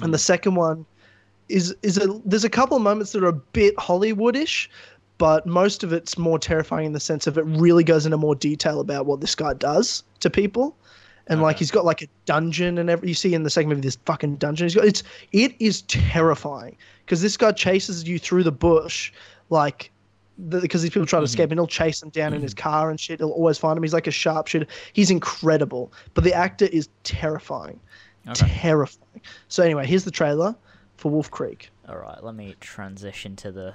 Speaker 2: And the second one is is a there's a couple of moments that are a bit Hollywoodish, but most of it's more terrifying in the sense of it really goes into more detail about what this guy does to people. And like he's got like a dungeon and every you see in the second movie this fucking dungeon. He's got it's it is terrifying because this guy chases you through the bush like because these people try to escape mm-hmm. and he'll chase them down in his mm-hmm. car and shit. He'll always find him. He's like a sharpshooter. He's incredible, but the actor is terrifying,
Speaker 1: Okay.
Speaker 2: terrifying. So anyway, here's the trailer for Wolf Creek.
Speaker 1: All right. Let me transition to the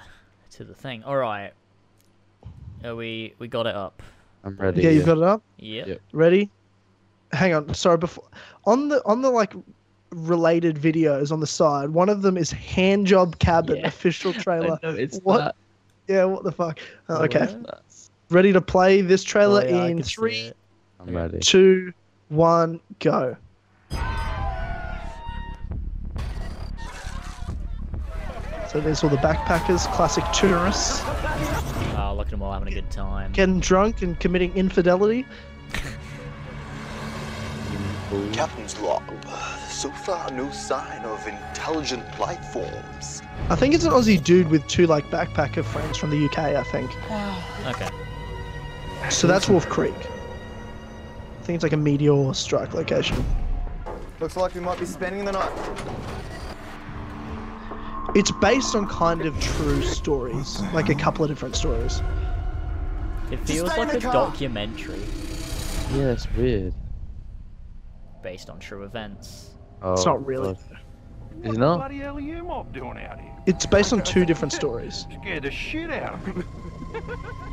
Speaker 1: to the thing. All right. Are we we got it up?
Speaker 3: I'm ready.
Speaker 2: Yeah, you've got it up.
Speaker 1: Yep.
Speaker 3: Yep.
Speaker 2: Ready? Hang on. Sorry. Before on the on the like related videos on the side, one of them is Handjob Cabin
Speaker 1: Yeah.
Speaker 2: official <laughs> trailer.
Speaker 3: I know, it's
Speaker 2: What?
Speaker 3: that.
Speaker 2: Yeah. What the fuck? Uh,
Speaker 1: Oh,
Speaker 2: okay.
Speaker 1: what?
Speaker 2: Ready to play this trailer
Speaker 1: Oh, yeah,
Speaker 2: in
Speaker 1: can see
Speaker 2: three.
Speaker 3: I'm ready.
Speaker 2: two, one, go. So there's all the backpackers, classic tourists,
Speaker 1: Oh, look at them all having a good time.
Speaker 2: getting drunk and committing infidelity.
Speaker 4: Captain's log. So far, no sign of intelligent life forms.
Speaker 2: I think it's an Aussie dude with two like backpacker friends from the UK. I think. <sighs>
Speaker 1: Okay.
Speaker 2: So that's Wolf Creek. I think it's like a meteor strike location.
Speaker 5: Looks like we might be spending the night.
Speaker 2: It's based on kind of true stories, like a couple of different stories.
Speaker 1: It feels like a
Speaker 5: car.
Speaker 1: documentary
Speaker 3: Yeah, it's weird.
Speaker 1: based on true events.
Speaker 3: Oh,
Speaker 2: It's not really.
Speaker 3: God. Is it not?
Speaker 6: bloody hell are you mob doing out here?
Speaker 2: It's based on two different stories. <laughs>
Speaker 6: Scared the shit out of me. <laughs>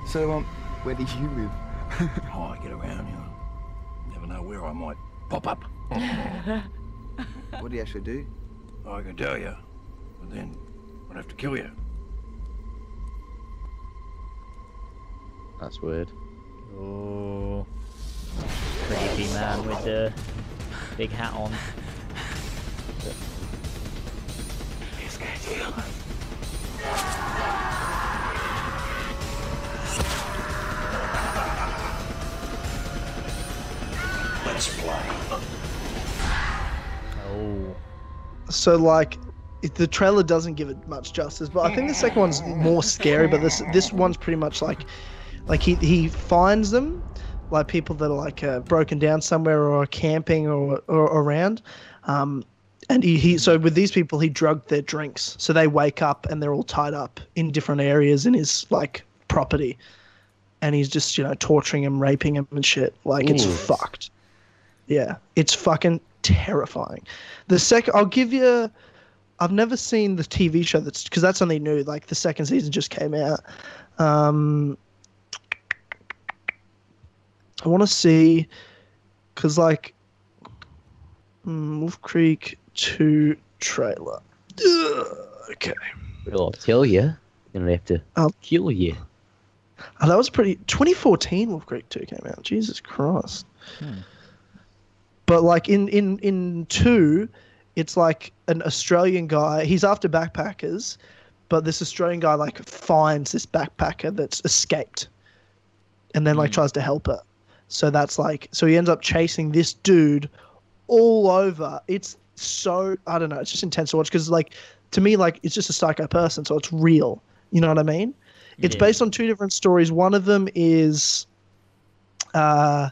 Speaker 5: So, um, where do you live? <laughs>
Speaker 6: Oh, I get around, you know. Never know where I might pop up.
Speaker 5: What do you actually do?
Speaker 6: I can tell you, but then I'd have to kill you.
Speaker 3: That's weird.
Speaker 1: Oh, creepy man with the big hat on.
Speaker 4: Let's play.
Speaker 1: Oh,
Speaker 2: So like, it, the trailer doesn't give it much justice, but I think the second one's more scary. But this this one's pretty much like, like he he finds them, like people that are like uh, broken down somewhere or camping or or around, um, and he, he so with these people he drugged their drinks, so they wake up and they're all tied up in different areas in his like property, and he's just you know torturing them, raping them and shit. Like it's fucked. Yeah, it's fucking terrifying. The second, I'll give you. I've never seen the TV show that's because that's only new. Like the second season just came out. Um, I want to see because like mm, Wolf Creek two trailer. Ugh, okay,
Speaker 3: Well, I'll tell you. They have to
Speaker 2: Oh.
Speaker 3: kill you.
Speaker 2: Oh, that was pretty. 2014 Wolf Creek 2 came out. Jesus Christ. But like in in in two, it's like an Australian guy. He's after backpackers, but this Australian guy like finds this backpacker that's escaped, and then like tries to help her. So that's like so he ends up chasing this dude all over. It's so I don't know. It's just intense to watch because like to me like it's just a psycho person, so it's real. You know what I mean? It's
Speaker 1: Yeah.
Speaker 2: based on two different stories. One of them is uh,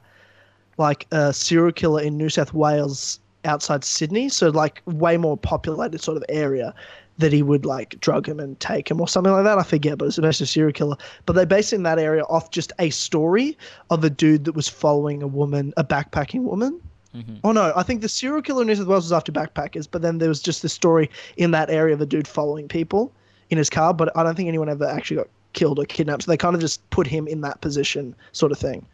Speaker 2: like a serial killer in New South Wales outside Sydney, so like way more populated sort of area that he would like drug him and take him or something like that. I forget, but it's based a serial killer. But they based in that area off just a story of a dude that was following a woman, a backpacking woman. Mm-hmm. Oh no, I think the serial killer in New South Wales was after backpackers, but then there was just this story in that area of a dude following people in his car. But I don't think anyone ever actually got killed or kidnapped. So they kind of just put him in that position, sort of thing.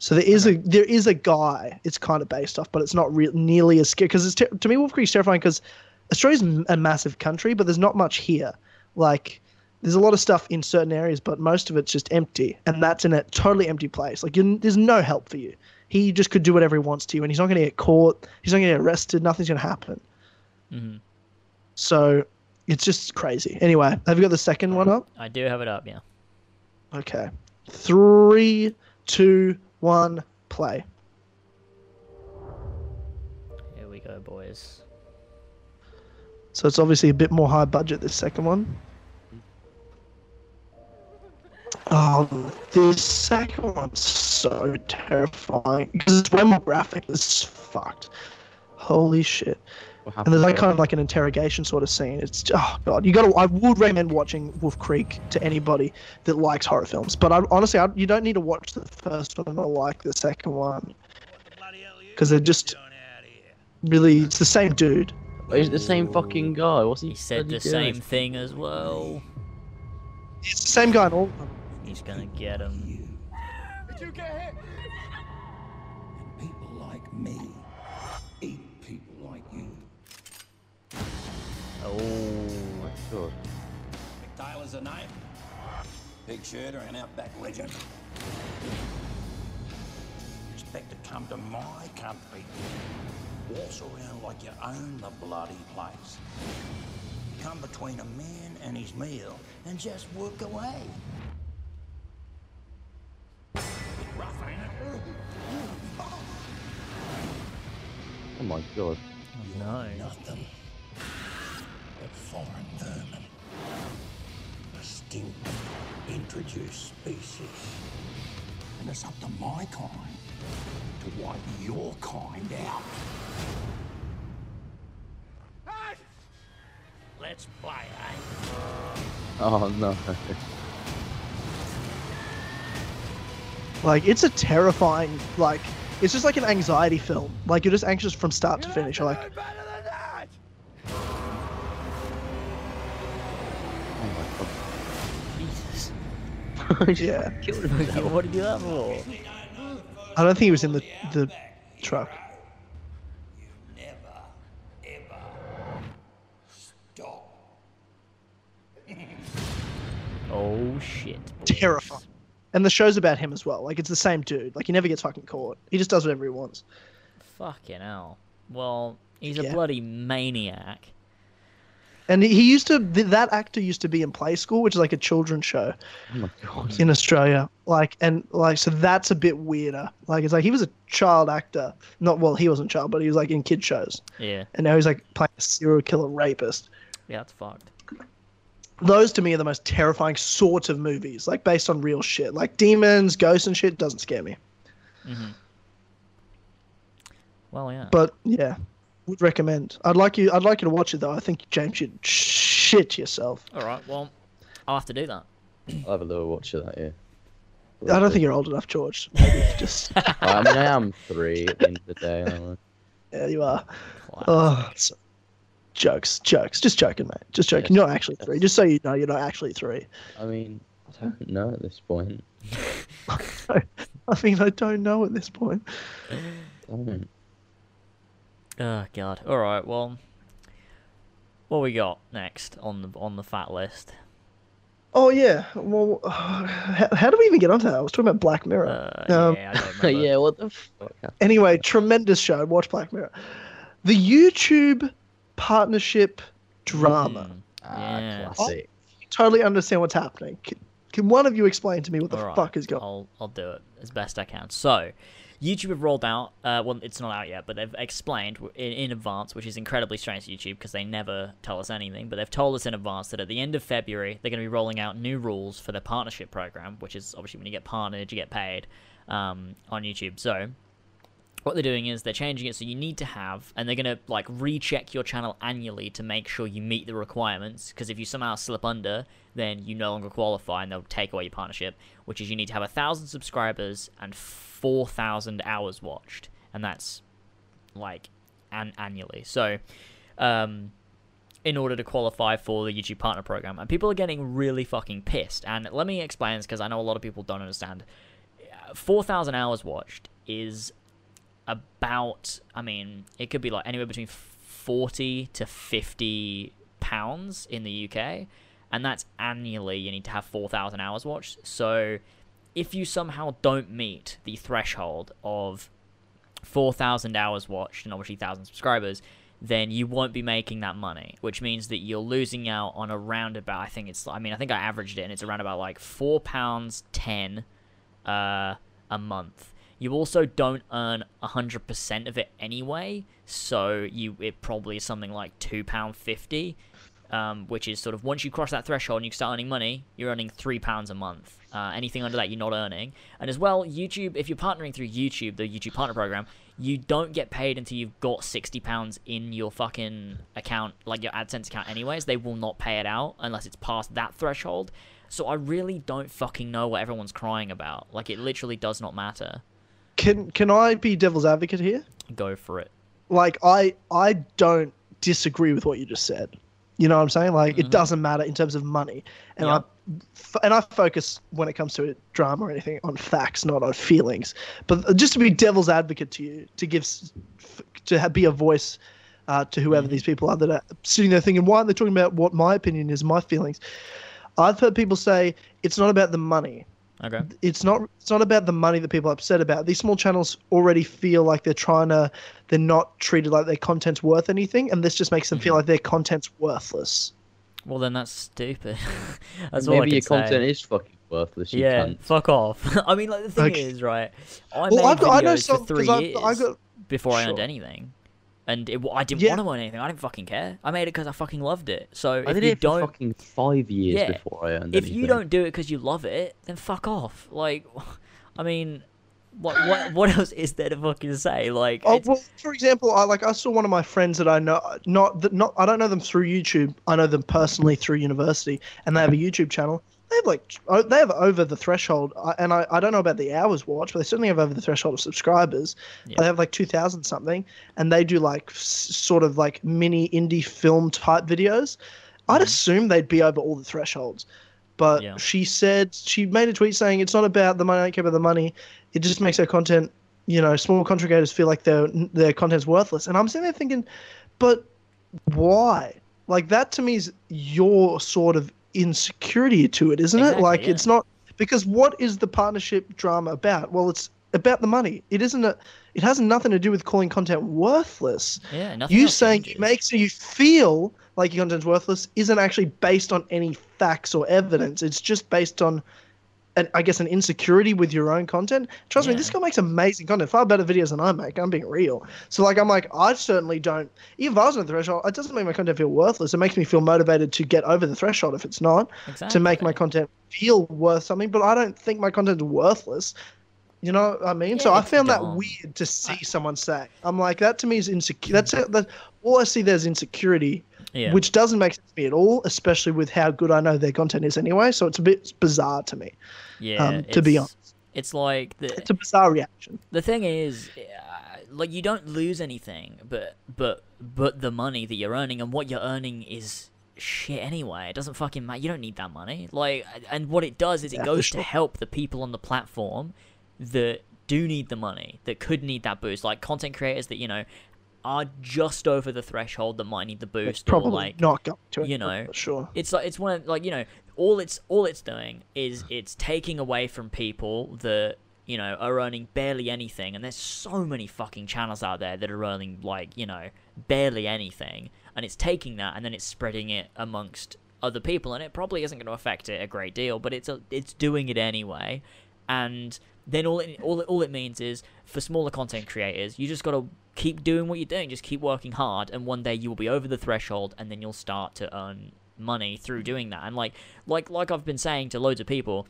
Speaker 2: So there is a there is a guy it's kind of based off, but it's not re- nearly as scary because it's ter- to me Wolf Creek's terrifying because Australia's m- a massive country, but there's not much here. Like there's a lot of stuff in certain areas, but most of it's just empty, and that's in a totally empty place. Like there's no help for you. He just could do whatever he wants to you, and he's not going to get caught. He's not going to get arrested. Nothing's going to happen.
Speaker 1: Mhm.
Speaker 2: So it's just crazy. Anyway, have you got the second one up?
Speaker 1: I do have it up, yeah.
Speaker 2: Okay. Three, two, one, play.
Speaker 1: Here we go, boys.
Speaker 2: So it's obviously a bit more high budget, this second one. Oh, this second one's so terrifying because it's way more graphic. This is fucked. Holy shit.
Speaker 3: What
Speaker 2: And there's like kind of like an interrogation sort of scene. It's oh god, you got to. I would recommend watching Wolf Creek to anybody that likes horror films. But I, honestly, I, you don't need to watch the first one or like the second one because they're just really. It's the same dude.
Speaker 3: It's the same fucking guy. What's he?
Speaker 1: He said the
Speaker 3: doing?
Speaker 1: same thing as well.
Speaker 2: It's the same guy in all of them.
Speaker 1: He's gonna get him.
Speaker 6: You get And people like me eat people like you.
Speaker 1: Oh,
Speaker 3: God.
Speaker 6: Mick Taylor's a name. Big shooter and outback legend. Expect to come to my country. Waltz around like you own the bloody place. Come between a man and his meal and just work away. Rough, ain't it?
Speaker 3: Oh my god.
Speaker 1: no.
Speaker 6: Nothing foreign vermin. A stink introduced species. And it's up to my kind to wipe your kind out. Let's play, eh?
Speaker 3: Oh no.
Speaker 2: Like it's a terrifying. Like it's just like an anxiety film. Like you're just anxious from start to finish. You're like, <laughs> yeah. <laughs>
Speaker 3: Killed <laughs>
Speaker 1: what did you do that for?
Speaker 2: I don't think he was in the the truck.
Speaker 6: Never, ever stop.
Speaker 1: Oh shit. boys.
Speaker 2: Terrifying. And the show's about him as well. Like it's the same dude. Like he never gets fucking caught. He just does whatever he wants.
Speaker 1: Fucking hell. Well, he's a
Speaker 2: Yeah.
Speaker 1: bloody maniac.
Speaker 2: And he- used to. That actor used to be in Play School, which is like a children's show
Speaker 3: Oh
Speaker 2: in Australia. Like and like so that's a bit weirder. Like it's like he was a child actor. Not well, he wasn't a child, but he was like in kid shows.
Speaker 1: Yeah.
Speaker 2: And now he's like playing a serial killer rapist.
Speaker 1: Yeah, that's fucked.
Speaker 2: those to me are the most terrifying sorts of movies, like based on real shit. Like demons, ghosts, and shit doesn't scare me. Mm-hmm.
Speaker 1: Well, yeah.
Speaker 2: But yeah, would recommend. I'd like you. I'd like you to watch it though. I think James should shit yourself.
Speaker 1: All right. Well, I'll have to do that.
Speaker 3: I'll have a little watch of that, yeah.
Speaker 2: I don't think you're old enough, George. <laughs> Maybe just
Speaker 3: I mean, I am three at the end of the day. aren't
Speaker 2: yeah, you are.
Speaker 1: Class.
Speaker 2: Oh, it's- jokes, jokes. Just joking, mate. Just joking. You're not actually three. Just so you know, you're not actually three.
Speaker 3: I? I mean, I don't know at this point. <laughs>
Speaker 2: I mean, I don't know at this point.
Speaker 3: I don't.
Speaker 1: Oh god. All right. Well, what we got next on the on the fat list?
Speaker 2: Oh yeah. Well, how, <sighs> how do we even get onto that? I was talking about Black Mirror.
Speaker 1: Uh,
Speaker 2: Um,
Speaker 1: yeah, I don't <laughs>
Speaker 3: yeah, what the fuck?
Speaker 2: Anyway, tremendous show. Watch Black Mirror. The YouTube partnership drama.
Speaker 3: Ah,
Speaker 1: Yeah.
Speaker 3: classic.
Speaker 2: Totally understand what's happening. Can, can one of you explain to me what the
Speaker 1: Alright,
Speaker 2: fuck is going?
Speaker 1: I'll I'll do it as best I can. So, YouTube have rolled out. Uh, well, it's not out yet, but they've explained in, in advance, which is incredibly strange to YouTube because they never tell us anything. But they've told us in advance that at the end of February they're going to be rolling out new rules for their partnership program, which is obviously when you get partnered, you get paid um, on YouTube. So. What they're doing is they're changing it so you need to have, and they're gonna like recheck your channel annually to make sure you meet the requirements. Because if you somehow slip under, then you no longer qualify, and they'll take away your partnership. Which is you need to have a thousand subscribers and four thousand hours watched, and that's like an- annually. So, um, in order to qualify for the YouTube Partner Program, and people are getting really fucking pissed. And let me explain this because I know a lot of people don't understand. Four thousand hours watched is about i mean it could be like anywhere between 40 to 50 pounds in the uk and that's annually you need to have 4000 hours watched. So if you somehow don't meet the threshold of 4000 hours watched and obviously 1000 subscribers then you won't be making that money which means that you're losing out on around about i think it's i mean i think i averaged it and it's around about like 4 pounds 10 uh, a month. You also don't earn 100% of it anyway, so you it probably is something like £2.50, um, which is sort of once you cross that threshold and you start earning money, you're earning £3 a month. Uh, anything under that, you're not earning. And as well, YouTube, if you're partnering through YouTube, the YouTube Partner Program, you don't get paid until you've got £60 in your fucking account, like your AdSense account, anyways. They will not pay it out unless it's past that threshold. So I really don't fucking know what everyone's crying about. Like, it literally does not matter.
Speaker 2: Can can I be devil's advocate here?
Speaker 1: Go for it.
Speaker 2: Like I I don't disagree with what you just said. You know what I'm saying? Like it doesn't matter in terms of money, and
Speaker 1: Yeah.
Speaker 2: I f- and I focus when it comes to drama or anything on facts, not on feelings. But just to be devil's advocate to you, to give to have, be a voice uh, to whoever these people are that are sitting there thinking, why aren't they talking about what my opinion is, my feelings? I've heard people say it's not about the money
Speaker 1: Okay.
Speaker 2: it's not it's not about the money that people are upset about. These small channels already feel like they're trying to they're not treated like their content's worth anything, and this just makes them feel mm-hmm. like their content's worthless.
Speaker 1: Well, then that's stupid. <laughs> that's all I
Speaker 3: Maybe
Speaker 1: can
Speaker 3: your content
Speaker 1: say.
Speaker 3: is fucking worthless. You
Speaker 1: Yeah,
Speaker 3: cunt.
Speaker 1: fuck off. <laughs> I mean, like the thing
Speaker 2: Okay.
Speaker 1: is, right? I
Speaker 2: Well,
Speaker 1: made
Speaker 2: I've got- I know
Speaker 1: videos
Speaker 2: some-
Speaker 1: for 3
Speaker 2: 'cause I've-
Speaker 1: years
Speaker 2: I got-
Speaker 1: before I earned anything, and it, I didn't
Speaker 2: Yeah.
Speaker 1: want to earn anything. I didn't fucking care. I made it because I fucking loved it. So
Speaker 3: I
Speaker 1: if
Speaker 3: did
Speaker 1: you
Speaker 3: it
Speaker 1: don't,
Speaker 3: fucking five years
Speaker 1: Yeah.
Speaker 3: before I earned
Speaker 1: if
Speaker 3: anything.
Speaker 1: you don't do it because you love it, then fuck off. Like, <laughs> I mean, what what what else is there to fucking say? Like,
Speaker 2: Oh well, for example, I like I saw one of my friends that I know not that not I don't know them through YouTube. I know them personally through university, and they have a YouTube channel. They have like o- they have over the threshold, I- and I, I don't know about the hours watched, but they certainly have over the threshold of subscribers.
Speaker 1: Yeah.
Speaker 2: They have like two thousand something, and they do like s- sort of like mini indie film type videos. I'd mm-hmm. assume they'd be over all the thresholds, but
Speaker 1: Yeah.
Speaker 2: she said she made a tweet saying it's not about the money. I don't care about the money. It just makes their content you know, small content creators feel like their their content's worthless, and I'm sitting there thinking, but why? Like that to me is your sort of insecurity to it, isn't
Speaker 1: Exactly,
Speaker 2: it? Like
Speaker 1: yeah.
Speaker 2: it's not because what is the partnership drama about? Well, it's about the money. It isn't a. It has nothing to do with calling content worthless.
Speaker 1: yeah, nothing
Speaker 2: You saying
Speaker 1: changes.
Speaker 2: it makes you feel like your content's worthless isn't actually based on any facts or evidence. It's just based on, an, I guess, an insecurity with your own content. Trust me, this guy makes amazing content, far better videos than I make. I'm being real. So like, I'm like, I certainly don't. Even if I was on the threshold, it doesn't make my content feel worthless. It makes me feel motivated to get over the threshold if it's not, to make my content feel worth something. But I don't think my content's worthless. You know what I mean? so I found that weird to see someone say. I'm like, that to me is insecure. That's it. That, all I see there's insecurity,
Speaker 1: Yeah.
Speaker 2: which doesn't make sense to me at all, especially with how good I know their content is anyway. So it's a bit bizarre to me.
Speaker 1: Yeah,
Speaker 2: um, to be honest.
Speaker 1: It's like the
Speaker 2: It's a bizarre reaction.
Speaker 1: the thing is uh, like you don't lose anything but but but the money that you're earning and what you're earning is shit anyway it doesn't fucking matter you don't need that money like and what it does is it
Speaker 2: Yeah,
Speaker 1: goes
Speaker 2: sure.
Speaker 1: to help the people on the platform that do need the money that could need that boost like content creators that you know are just over the threshold that might need the
Speaker 2: It's
Speaker 1: boost or
Speaker 2: probably
Speaker 1: like
Speaker 2: not going to.
Speaker 1: you know,
Speaker 2: for sure.
Speaker 1: it's like it's one of like you know all it's all it's doing is it's taking away from people that you know are earning barely anything, and there's so many fucking channels out there that are earning like you know barely anything, and it's taking that and then it's spreading it amongst other people, and it probably isn't going to affect it a great deal, but it's a, it's doing it anyway, and then all it, all it, all it means is for smaller content creators, you just got to keep doing what you're doing, just keep working hard, and one day you will be over the threshold, and then you'll start to earn money through mm. doing that. And like like like I've been saying to loads of people,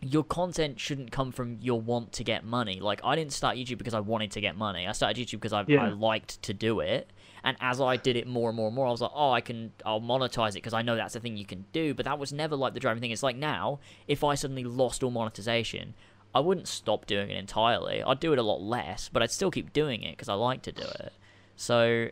Speaker 1: your content shouldn't come from your want to get money. Like I didn't start YouTube because I wanted to get money. I started YouTube because I,
Speaker 2: Yeah.
Speaker 1: I liked to do it. And as I did it more and more and more, I was like, oh, I can, I'll monetize it because I know that's the thing you can do. But that was never like the driving thing. It's like now, if I suddenly lost all monetization, I wouldn't stop doing it entirely. I'd do it a lot less, but I'd still keep doing it because I like to do it. So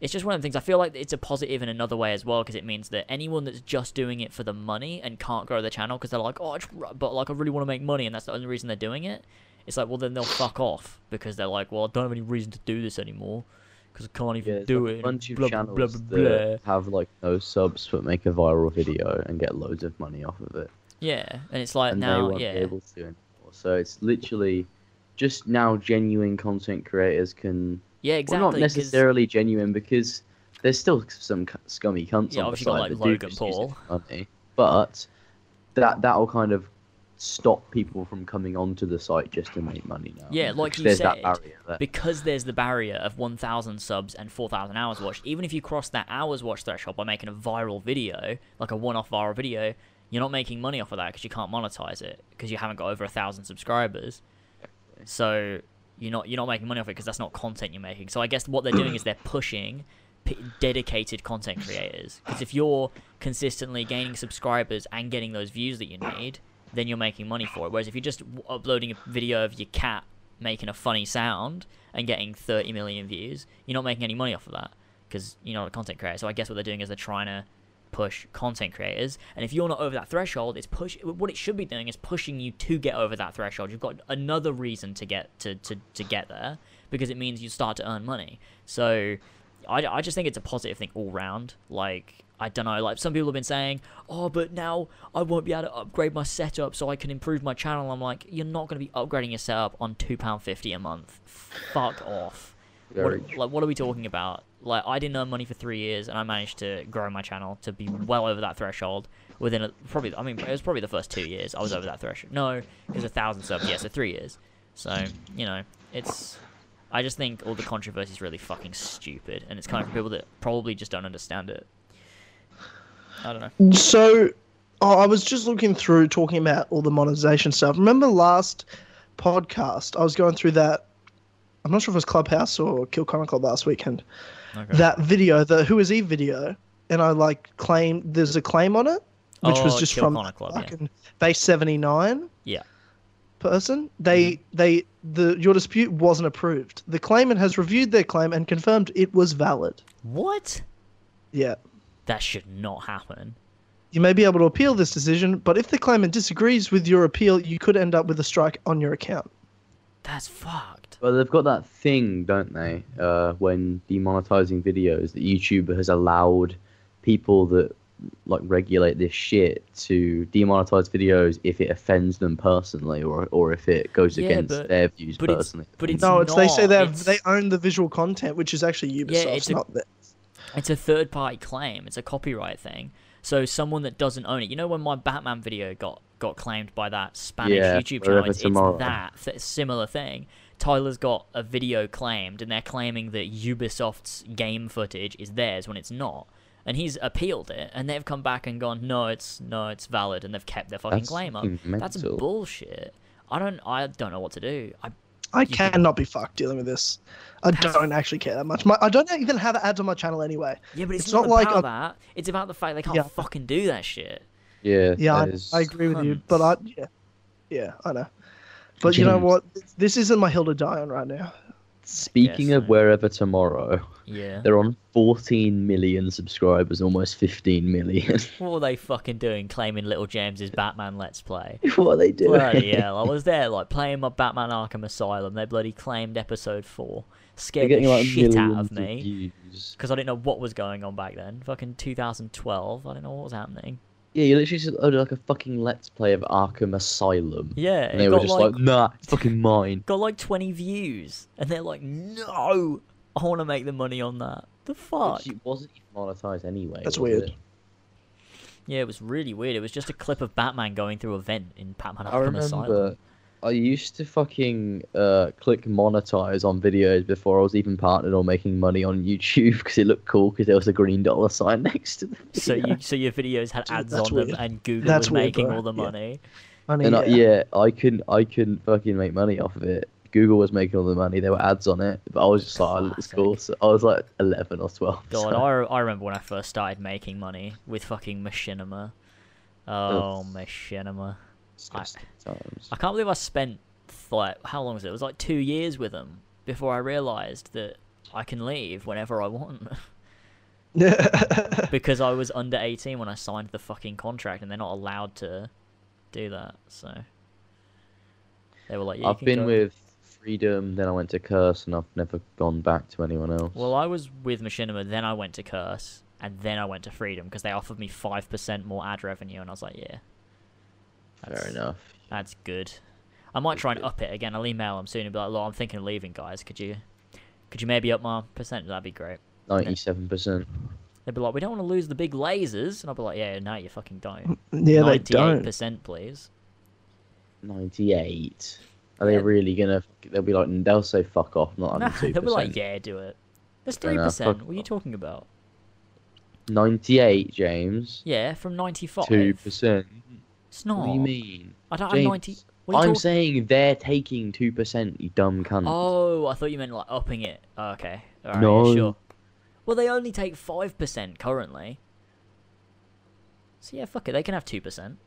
Speaker 1: it's just one of the things. I feel like it's a positive in another way as well because it means that anyone that's just doing it for the money and can't grow the channel because they're like, oh, I but like I really want to make money and that's the only reason they're doing it. It's like, well, then they'll fuck off because they're like, well, I don't have any reason to do this anymore because I can't even
Speaker 3: Yeah,
Speaker 1: do
Speaker 3: like
Speaker 1: it.
Speaker 3: a bunch of
Speaker 1: blah,
Speaker 3: channels
Speaker 1: blah, blah,
Speaker 3: that have like no subs but make a viral video and get loads of money off of it,
Speaker 1: Yeah, and it's like
Speaker 3: and they
Speaker 1: now,
Speaker 3: won't
Speaker 1: yeah,
Speaker 3: be able to anymore. So it's literally just now genuine content creators can
Speaker 1: yeah,
Speaker 3: well,
Speaker 1: exactly.
Speaker 3: not
Speaker 1: 'cause-
Speaker 3: necessarily genuine because there's still some scummy cunts
Speaker 1: Yeah,
Speaker 3: on the
Speaker 1: obviously got,
Speaker 3: side
Speaker 1: like,
Speaker 3: that do
Speaker 1: Logan
Speaker 3: it
Speaker 1: Paul.
Speaker 3: money, but that that'll kind of stop people from coming onto the site just to make money now.
Speaker 1: Yeah, like you
Speaker 3: there's
Speaker 1: said,
Speaker 3: that barrier there.
Speaker 1: because there's the barrier of 1,000 subs and 4,000 hours watched. Even if you cross that hours watch threshold by making a viral video, like a one-off viral video, you're not making money off of that because you can't monetize it because you haven't got over a thousand subscribers. So you're not you're not making money off it because that's not content you're making. So I guess what they're doing is <clears throat> they're pushing p- dedicated content creators because if you're consistently gaining subscribers and getting those views that you need, then you're making money for it. Whereas if you're just w- uploading a video of your cat making a funny sound and getting 30 million views, you're not making any money off of that because you're not a content creator. So I guess what they're doing is they're trying to push content creators. And if you're not over that threshold it's push what it should be doing is pushing you to get over that threshold. You've got another reason to get to, to, to get there because it means you start to earn money. So I, I just think it's a positive thing all round. Like I don't know like some people have been saying oh but now I won't be able to upgrade my setup so I can improve my channel. I'm like you're not going to be upgrading your setup on £2.50 a month. Fuck off. What, like what are we talking about like i didn't earn money for three years and i managed to grow my channel to be well over that threshold within a, probably i mean it was probably the first two years i was over that threshold no because a thousand subs yeah so three years so you know it's i just think all the controversy is really fucking stupid and it's coming from people that probably just don't understand it i don't know
Speaker 2: So, oh, I was just looking through talking about all the monetization stuff. Remember last podcast? I was going through that. I'm not sure if it was Clubhouse or Kill Chronicle last weekend.
Speaker 1: okay.
Speaker 2: That video, the Who Is Eve video, and I like claim there's a claim on it, which was
Speaker 1: Oh,
Speaker 2: just
Speaker 1: Kill
Speaker 2: from
Speaker 1: Connor Club, yeah.
Speaker 2: base 79
Speaker 1: yeah
Speaker 2: person. They
Speaker 1: Mm-hmm.
Speaker 2: they the your dispute wasn't approved. The claimant has reviewed their claim and confirmed it was valid.
Speaker 1: what
Speaker 2: Yeah.
Speaker 1: that should not happen
Speaker 2: You may be able to appeal this decision, but if the claimant disagrees with your appeal, you could end up with a strike on your account.
Speaker 1: That's fucked
Speaker 3: Well, they've got that thing, don't they? Uh, when demonetizing videos, that YouTube has allowed people that like regulate this shit to demonetize videos if it offends them personally, or or if it goes
Speaker 1: Yeah,
Speaker 3: against
Speaker 1: but-
Speaker 3: their views
Speaker 1: but it's-
Speaker 3: personally.
Speaker 1: but it's
Speaker 2: No, it's they say they have,
Speaker 1: It's-
Speaker 2: they own the visual content, which is actually Ubisoft's,
Speaker 1: it's a-
Speaker 2: not that.
Speaker 1: It's a third party claim. It's a copyright thing. So someone that doesn't own it. You know when my Batman video got got claimed by that Spanish
Speaker 3: Yeah,
Speaker 1: YouTube channel, it's, it's that th- similar thing. Tyler's got a video claimed, and they're claiming that Ubisoft's game footage is theirs when it's not. And he's appealed it, and they've come back and gone, no, it's no, it's valid, and they've kept their fucking
Speaker 3: That's
Speaker 1: claim up.
Speaker 3: fucking
Speaker 1: That's
Speaker 3: mental.
Speaker 1: bullshit. I don't, I don't know what to do. I,
Speaker 2: I cannot be fucked dealing with this. I
Speaker 1: That's-
Speaker 2: don't actually care that much. My, I don't even have ads on my channel anyway.
Speaker 1: yeah, but it's,
Speaker 2: It's
Speaker 1: not,
Speaker 2: not like
Speaker 1: about
Speaker 2: a-
Speaker 1: that. It's about the fact they can't
Speaker 2: Yeah.
Speaker 1: fucking do that shit.
Speaker 3: Yeah,
Speaker 2: Yeah, I,
Speaker 3: that is-
Speaker 2: I agree with you, but I yeah, yeah, I know. But you know what? This isn't my hill to die on right now.
Speaker 3: Speaking
Speaker 1: Yes,
Speaker 3: of
Speaker 1: I-
Speaker 3: wherever tomorrow,
Speaker 1: Yeah.
Speaker 3: they're on 14 million subscribers, almost 15 million. <laughs>
Speaker 1: What were they fucking doing claiming Little James's Batman Let's Play? <laughs>
Speaker 3: what are they doing?
Speaker 1: Bloody <laughs> hell, I was there like playing my Batman Arkham Asylum. They bloody claimed episode 4. Scared
Speaker 3: getting
Speaker 1: the
Speaker 3: like
Speaker 1: shit out of me. Because I didn't know what was going on back then. Fucking 2012. I didn't know what was happening.
Speaker 3: Yeah, you literally just loaded like a fucking let's play of Arkham Asylum.
Speaker 1: Yeah,
Speaker 3: And they were
Speaker 1: got
Speaker 3: just
Speaker 1: like-
Speaker 3: like, nah, it's fucking mine.
Speaker 1: got like 20 views, and they're like, no, I want to make the money on that. The fuck?
Speaker 3: Which it wasn't even monetized anyway.
Speaker 2: That's weird.
Speaker 3: it?
Speaker 1: Yeah, it was really weird. It was just a clip of Batman going through a vent in Batman
Speaker 3: I
Speaker 1: Arkham Asylum.
Speaker 3: remember I used to fucking uh, click monetize on videos before I was even partnered or making money on YouTube because it looked cool because there was a green dollar sign <laughs> next to them.
Speaker 1: So you, so your videos had ads
Speaker 2: that's
Speaker 1: on
Speaker 2: weird.
Speaker 1: them, and Google
Speaker 2: That's
Speaker 1: was
Speaker 2: weird,
Speaker 1: making
Speaker 2: bro.
Speaker 1: all the
Speaker 2: Yeah.
Speaker 1: money.
Speaker 2: Money,
Speaker 3: and I,
Speaker 2: yeah.
Speaker 3: yeah, I couldn't, I couldn't fucking make money off of it. Google was making all the money. There were ads on it, but I was just like,
Speaker 1: Classic.
Speaker 3: cool. So I was like eleven or twelve. <laughs>
Speaker 1: God,
Speaker 3: so-
Speaker 1: I, I remember when I first started making money with fucking Machinima. Oh, Machinima.
Speaker 3: Disgusting times.
Speaker 1: I can't believe I spent like how long was it? It was like two years with them before I realized that I can leave whenever I want <laughs> because I was under eighteen when I signed the fucking contract, and they're not allowed to do that. So they were like, yeah,
Speaker 3: I've been
Speaker 1: go.
Speaker 3: with Freedom, then I went to Curse, and I've never gone back to anyone else.
Speaker 1: Well, I was with Machinima, then I went to Curse, and then I went to Freedom because they offered me five percent more ad revenue, and I was like, yeah,
Speaker 3: Fair
Speaker 1: that's-
Speaker 3: enough.
Speaker 1: That's good. I might try and up it again. I'll email them soon and be like, "Look, I'm thinking of leaving, guys. Could you, could you maybe up my percent? That'd be great."
Speaker 3: Ninety-seven percent.
Speaker 1: They'd be like, "We don't want to lose the big lasers," and I'll be like, "Yeah, no, you fucking don't."
Speaker 2: yeah, they don't.
Speaker 1: Ninety-eight percent, please.
Speaker 3: 98. Are they
Speaker 1: Yeah.
Speaker 3: really gonna? They'll be like, they'll say fuck off, not
Speaker 1: Nah,
Speaker 3: under two <laughs>
Speaker 1: they'll be like, "Yeah, do it."
Speaker 3: Fair
Speaker 1: three percent. What are you talking about?
Speaker 3: 98, James.
Speaker 1: Yeah, from ninety-five.
Speaker 3: Two percent.
Speaker 1: It's not.
Speaker 3: What do you mean?
Speaker 1: I don't. I'm ninety. What are you
Speaker 3: I'm
Speaker 1: talking-
Speaker 3: saying they're taking two percent. You dumb cunt.
Speaker 1: Oh, I thought you meant like upping it. Oh, okay. All right,
Speaker 3: No.
Speaker 1: sure. Well, they only take five percent currently. So yeah, fuck it. They can have two percent.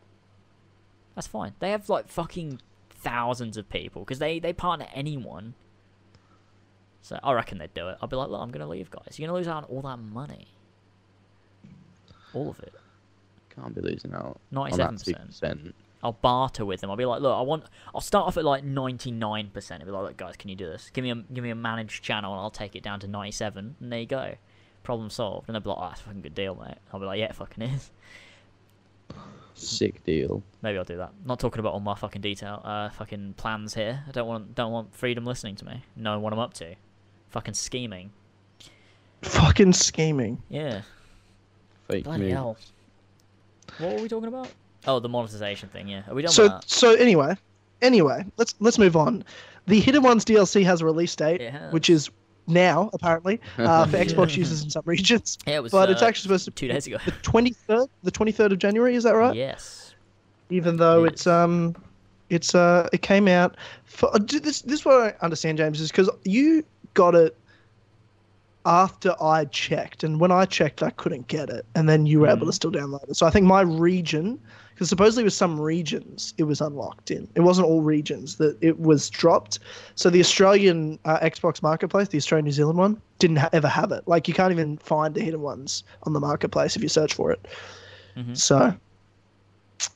Speaker 1: That's fine. They have like fucking thousands of people because they they partner anyone. So I reckon they'd do it. I'd be like, look, I'm gonna leave, guys. You're gonna lose out on all that money. All of it.
Speaker 3: Can't be losing out.
Speaker 1: Ninety-seven percent. I'll barter with them. I'll be like, look, I want. I'll start off at like ninety nine percent. I'll be like, look, guys, can you do this? Give me a give me a managed channel, and I'll take it down to ninety seven. And there you go, problem solved. And they'll be like, oh, that's a fucking good deal, mate. I'll be like, yeah, it fucking is.
Speaker 3: Sick deal.
Speaker 1: Maybe I'll do that. Not talking about all my fucking detail, uh, fucking plans here. I don't want don't want freedom listening to me, knowing what I'm up to. Fucking scheming.
Speaker 2: Fucking scheming.
Speaker 1: Yeah.
Speaker 3: Fake
Speaker 1: Bloody
Speaker 3: move.
Speaker 1: hell. What were we talking about? Oh, the monetization thing. Yeah. Are we done
Speaker 2: So
Speaker 1: with that?
Speaker 2: so anyway, anyway, let's let's move on. The Hidden Ones DLC has a release date,
Speaker 1: It has.
Speaker 2: which is now apparently uh, for <laughs> Xbox users in some regions. <laughs>
Speaker 1: Yeah, it was.
Speaker 2: but it's
Speaker 1: uh,
Speaker 2: actually supposed to
Speaker 1: two days ago.
Speaker 2: The twenty third, the twenty third of January. Is that right?
Speaker 1: Yes.
Speaker 2: Even though
Speaker 1: It
Speaker 2: it's um, it's uh, it came out. For, uh, this this is what I understand, James, is because you got it after I checked, and when I checked, I couldn't get it, and then you were able to
Speaker 1: Mhm.
Speaker 2: still download it. So I think my region, because supposedly with some regions it was unlocked in. It wasn't all regions that it was dropped. So the Australian uh, Xbox Marketplace, the Australian New Zealand one, didn't ha- ever have it. Like you can't even find the hidden ones on the marketplace if you search for it.
Speaker 1: Mhm.
Speaker 2: So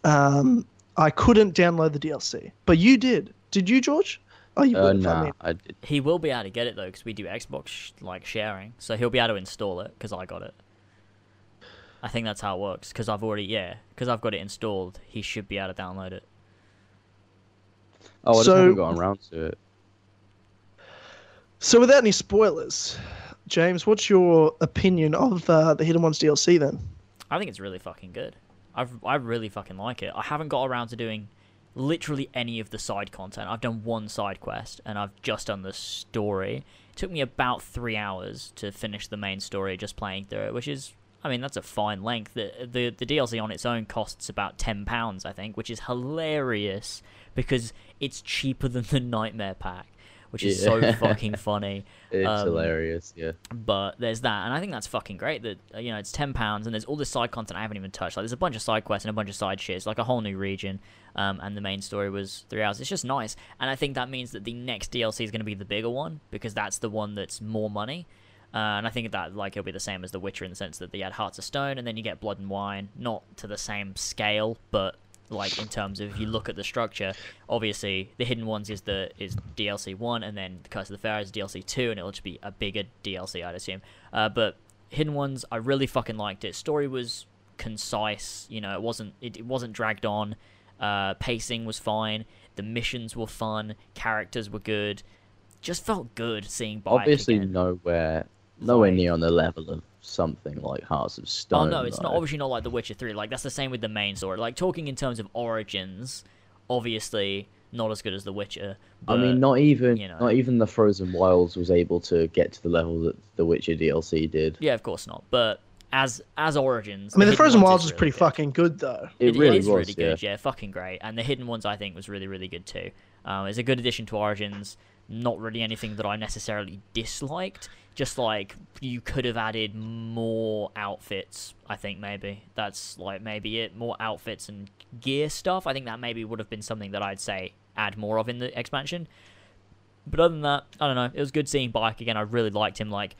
Speaker 2: um, I couldn't download the DLC, but you did. Did you, George? Oh, you
Speaker 3: Uh,
Speaker 2: would. I
Speaker 3: nah, I did.
Speaker 1: He will be able to get it though, because we do Xbox like sharing, so he'll be able to install it because I got it. I think that's how it works. Because I've already yeah, because I've got it installed, he should be able to download it.
Speaker 3: Oh, I just
Speaker 2: So-
Speaker 3: haven't gotten around to it.
Speaker 2: So without any spoilers, James, what's your opinion of uh, the Hidden Ones DLC then?
Speaker 1: I think it's really fucking good. I've I really fucking like it. I haven't got around to doing literally any of the side content. I've done one side quest and I've just done the story. It took me about three hours to finish the main story just playing through it, which is I mean that's a fine length. The the, the DLC on its own costs about ten pounds, I think, which is hilarious because it's cheaper than the Nightmare Pack, which is so fucking <laughs> funny.
Speaker 3: It's
Speaker 1: Um,
Speaker 3: hilarious, yeah.
Speaker 1: but there's that, and I think that's fucking great. That you know, it's ten pounds, and there's all this side content I haven't even touched. Like, there's a bunch of side quests and a bunch of side shits, like a whole new region. Um, and the main story was three hours. It's just nice, and I think that means that the next DLC is going to be the bigger one because that's the one that's more money. Uh, and I think that like it'll be the same as The Witcher in the sense that you had Hearts of Stone, and then you get Blood and Wine, not to the same scale, but like in terms of if you look at the structure, obviously the Hidden Ones is the is DLC one, and then the Curse of the Pharaoh is DLC two, and it'll just be a bigger DLC, I'd assume. Uh, but Hidden Ones, I really fucking liked it. Story was concise. You know, it wasn't it, it wasn't dragged on. Uh, pacing was fine. The missions were fun. Characters were good. Just felt good seeing
Speaker 3: Obviously,
Speaker 1: again.
Speaker 3: nowhere, nowhere near on the level of something like Hearts of Stone.
Speaker 1: Oh
Speaker 3: Stone.
Speaker 1: no, it's not obviously not like The Witcher Three. Like that's the same with the main story. Like talking in terms of origins, obviously not as good as The Witcher.
Speaker 3: I mean, not even,
Speaker 1: you know.
Speaker 3: not even the Frozen Wilds was able to get to the level that the Witcher DLC did.
Speaker 1: yeah, of course not. But as as origins,
Speaker 2: I mean, the Frozen Wilds
Speaker 1: is
Speaker 2: was
Speaker 1: really
Speaker 2: pretty
Speaker 1: good.
Speaker 2: fucking good though.
Speaker 3: It, really
Speaker 1: is
Speaker 3: was,
Speaker 1: really
Speaker 3: yeah.
Speaker 1: good. Yeah. fucking great. And the hidden ones I think was really really good too. Um, it's a good addition to Origins. Not really anything that I necessarily disliked. Just like you could have added more outfits. I think maybe that's like maybe it. More outfits and gear stuff. I think that maybe would have been something that I'd say add more of in the expansion. But other than that, I don't know. It was good seeing Bayek again. I really liked him. Like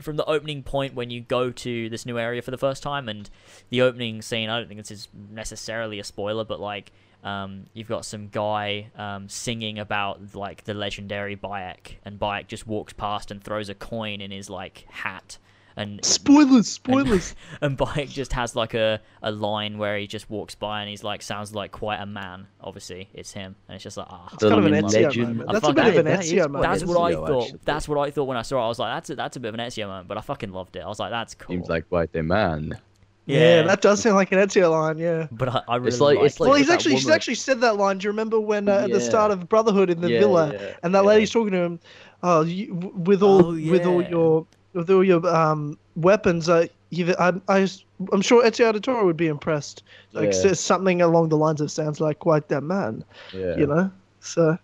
Speaker 1: from the opening point when you go to this new area for the first time and the opening scene i don't think this is necessarily a spoiler but like um, you've got some guy um, singing about like the legendary Bayek, and Bayek just walks past and throws a coin in his like hat, and
Speaker 2: Spoilers, <laughs> spoilers. <laughs>
Speaker 1: and Bayek just has like a, a line where he just walks by and he's like sounds like quite a man. Obviously, it's him, and it's just like ah.
Speaker 2: It's kind of an
Speaker 3: Living
Speaker 2: Ezio
Speaker 3: legend.
Speaker 2: moment.
Speaker 1: I
Speaker 2: That's a
Speaker 1: fuck-
Speaker 2: bit of an
Speaker 3: that is
Speaker 2: Ezio
Speaker 3: quite
Speaker 2: moment.
Speaker 1: That's
Speaker 3: Ezio,
Speaker 1: what I thought.
Speaker 3: actually.
Speaker 1: That's what I thought when I saw it. I was like, that's a, that's a bit of an Ezio moment, but I fucking loved it. I was like, that's cool.
Speaker 3: Seems like quite a man.
Speaker 2: Yeah, that does sound like an Ezio line. Yeah.
Speaker 1: But I, I really
Speaker 3: It's like- it's like-
Speaker 2: well, he's actually he's
Speaker 3: woman-
Speaker 2: actually said that line. Do you remember when uh, at the start of Brotherhood in the
Speaker 3: Yeah,
Speaker 2: villa,
Speaker 3: yeah,
Speaker 2: and that
Speaker 3: yeah.
Speaker 2: lady's talking to him? Oh, you, with all
Speaker 1: Oh,
Speaker 2: with all your with all your um weapons, uh, you, I, I I'm sure Ezio Auditore would be impressed. Like
Speaker 3: Yeah.
Speaker 2: says something along the lines of sounds like quite that man,
Speaker 3: Yeah.
Speaker 2: you know. So,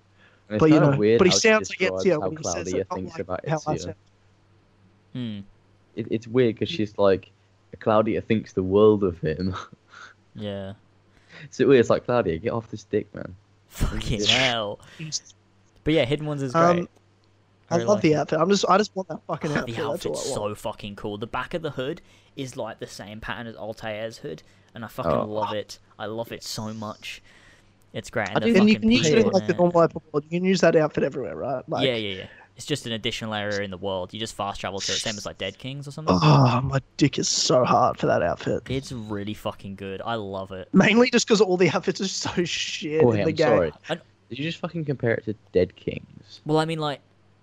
Speaker 3: it's
Speaker 2: but you
Speaker 3: kinda
Speaker 2: know,
Speaker 3: weird
Speaker 2: but he sounds like
Speaker 3: describes
Speaker 2: Ezio when he says
Speaker 3: Claudia
Speaker 2: it,
Speaker 3: thinks
Speaker 2: like
Speaker 3: about
Speaker 2: how
Speaker 3: Ezio.
Speaker 1: Hmm.
Speaker 3: It, it's weird because she's like, Claudia thinks the world of him. <laughs>
Speaker 1: Yeah.
Speaker 3: it's weird. It's like Claudia, get off this dick, man.
Speaker 1: Fucking <laughs> hell. But yeah, Hidden Ones is great.
Speaker 2: Um, I
Speaker 1: really
Speaker 2: love
Speaker 1: like
Speaker 2: the
Speaker 1: it.
Speaker 2: outfit. I'm just I just want that fucking outfit. the all
Speaker 1: outfit's
Speaker 2: I
Speaker 1: so fucking cool. The back of the hood is like the same pattern as Altair's hood, and I fucking
Speaker 3: Oh.
Speaker 1: love it. I love it so much. It's great. And the
Speaker 3: do-
Speaker 2: And you can use it in like the normal world. You can use that outfit everywhere, right? Like,
Speaker 1: yeah, yeah, yeah. It's just an additional area in the world. You just fast travel to it, same as like Dead Kings or something.
Speaker 2: Oh, my dick is so hard for that outfit.
Speaker 1: It's really fucking good. I love it.
Speaker 2: Mainly just because all the outfits are so shit
Speaker 3: Oh,
Speaker 2: in the
Speaker 3: I'm
Speaker 2: game.
Speaker 3: sorry.
Speaker 1: And-
Speaker 3: Did you just fucking compare it to Dead Kings?
Speaker 1: Well, I mean, like,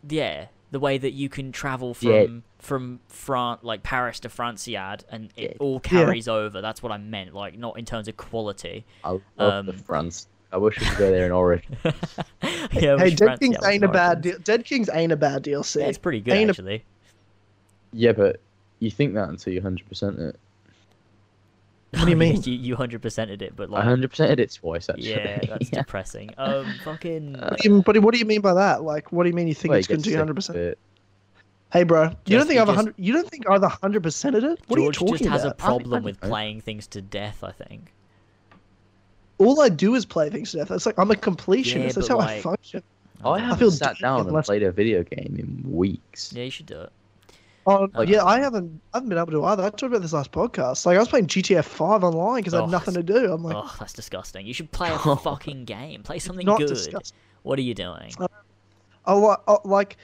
Speaker 1: yeah, the way that you can travel from
Speaker 3: Yeah.
Speaker 1: from France, like Paris to Franciade, and it
Speaker 3: Yeah.
Speaker 1: all carries over. That's what I meant. Like, not in terms of quality.
Speaker 3: I love the
Speaker 1: Um,
Speaker 3: France. I wish we could go there in Origin. <laughs>
Speaker 1: yeah,
Speaker 2: Hey, Dead
Speaker 1: Franciade
Speaker 2: Kings
Speaker 1: was
Speaker 2: ain't a bad
Speaker 1: Origins.
Speaker 2: deal. Dead Kings ain't a bad DLC.
Speaker 1: Yeah, it's pretty good
Speaker 2: Ain't a-
Speaker 1: actually.
Speaker 3: yeah, but you think that until you 100% it.
Speaker 2: What do you <laughs> mean?
Speaker 1: you you hundred percented it, but like,
Speaker 3: 100%ed it twice, actually.
Speaker 1: yeah, <laughs> that's depressing. Um, fucking.
Speaker 3: Uh,
Speaker 2: What do you, but what do you mean by that? Like, what do you mean you think
Speaker 3: Well,
Speaker 2: it's going to
Speaker 3: sick
Speaker 2: 100?
Speaker 3: of
Speaker 2: percent
Speaker 3: it.
Speaker 2: Hey, bro, you don't think I've
Speaker 1: just-
Speaker 2: 100? You don't think I've 100 percented it? What
Speaker 1: George
Speaker 2: are you talking about?
Speaker 1: George just
Speaker 2: talking
Speaker 1: has a problem
Speaker 3: I
Speaker 1: with
Speaker 3: don't know.
Speaker 1: playing things to death. I think.
Speaker 2: All I do is play things to death. It's like I'm a completionist.
Speaker 1: Yeah,
Speaker 2: That's
Speaker 1: but
Speaker 2: how I function.
Speaker 3: I
Speaker 1: don't know.
Speaker 3: haven't
Speaker 2: feel
Speaker 3: sat down and played a video game in weeks.
Speaker 1: Yeah, you should do it.
Speaker 2: Oh,
Speaker 1: Like-
Speaker 2: yeah, I haven't. I haven't been able to either. I talked about this last podcast. Like, I was playing GTA 5 online because I
Speaker 1: Oh,
Speaker 2: had nothing to do. I'm like,
Speaker 1: oh, that's disgusting. You should play a <laughs> <laughs> fucking game. Play something
Speaker 2: not
Speaker 1: good.
Speaker 2: disgusting.
Speaker 1: What are you doing?
Speaker 2: I, I, like,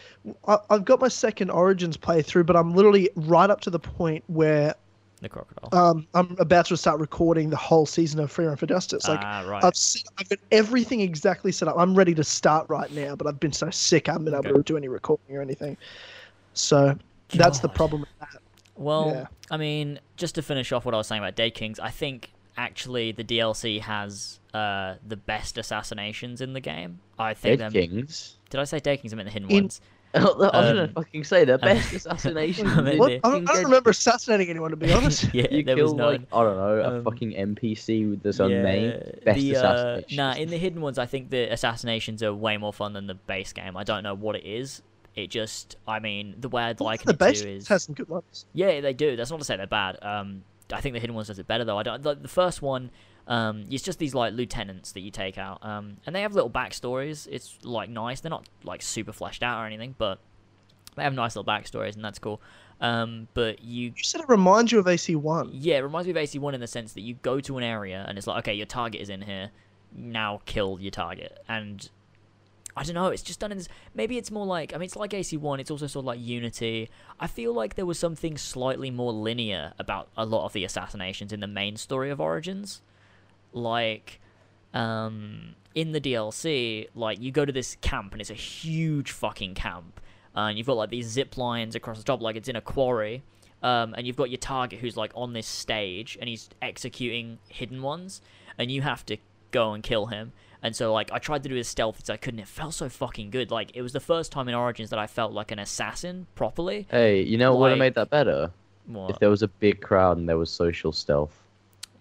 Speaker 2: I, I've got my second Origins playthrough, but I'm literally right up to the point where
Speaker 1: The crocodile.
Speaker 2: um, I'm about to start recording the whole season of Free Run for Justice. Like,
Speaker 1: ah, right.
Speaker 2: I've set, I've got everything exactly set up. I'm ready to start right now, but I've been so sick I haven't been able to do any recording or anything. So that's the problem with that.
Speaker 1: Well,
Speaker 2: Yeah.
Speaker 1: I mean, just to finish off what I was saying about Dead Kings, I think actually the DLC has uh, the best assassinations in the game. I think
Speaker 3: Dead
Speaker 1: them.
Speaker 3: Kings.
Speaker 1: Did I say Dead Kings? I meant the hidden
Speaker 2: In-
Speaker 1: ones. <laughs>
Speaker 3: I was gonna
Speaker 1: Um,
Speaker 3: fucking say the
Speaker 1: um,
Speaker 3: best <laughs> assassination.
Speaker 1: I mean,
Speaker 2: What? I, don't, I don't remember assassinating anyone, to be <laughs> honest.
Speaker 1: yeah,
Speaker 3: You
Speaker 1: there was none.
Speaker 3: like I don't know a
Speaker 1: Um,
Speaker 3: fucking NPC with this unnamed best
Speaker 1: the, uh,
Speaker 3: assassination.
Speaker 1: nah, in the hidden ones, I think the assassinations are way more fun than the base game. I don't know what it is. It just, I mean, the way I'd liken
Speaker 2: the
Speaker 1: it
Speaker 2: base
Speaker 1: to is
Speaker 2: has some good ones.
Speaker 1: Yeah, they do. That's not to say they're bad. Um, I think the hidden ones does it better though. I don't. The, the first one, um, it's just these like lieutenants that you take out, um, and they have little backstories. It's like nice. They're not like super fleshed out or anything, but they have nice little backstories, and that's cool. Um, but you,
Speaker 2: You said it reminds you of AC1.
Speaker 1: yeah, it reminds me of AC One in the sense that you go to an area and it's like, okay, your target is in here. Now kill your target, and I don't know. It's just done in this. Maybe it's more like. I mean, it's like AC One. It's also sort of like Unity. I feel like there was something slightly more linear about a lot of the assassinations in the main story of Origins. Like, um, in the DLC, like you go to this camp and it's a huge fucking camp, and you've got like these zip lines across the top, like it's in a quarry. Um, and you've got your target who's like on this stage and he's executing hidden ones, and you have to go and kill him. And so like I tried to do as stealth as I couldn't. it felt so fucking good. Like it was the first time in Origins that I felt like an assassin properly.
Speaker 3: Hey, you know what would have made that better?
Speaker 1: What?
Speaker 3: If there was a big crowd and there was social stealth.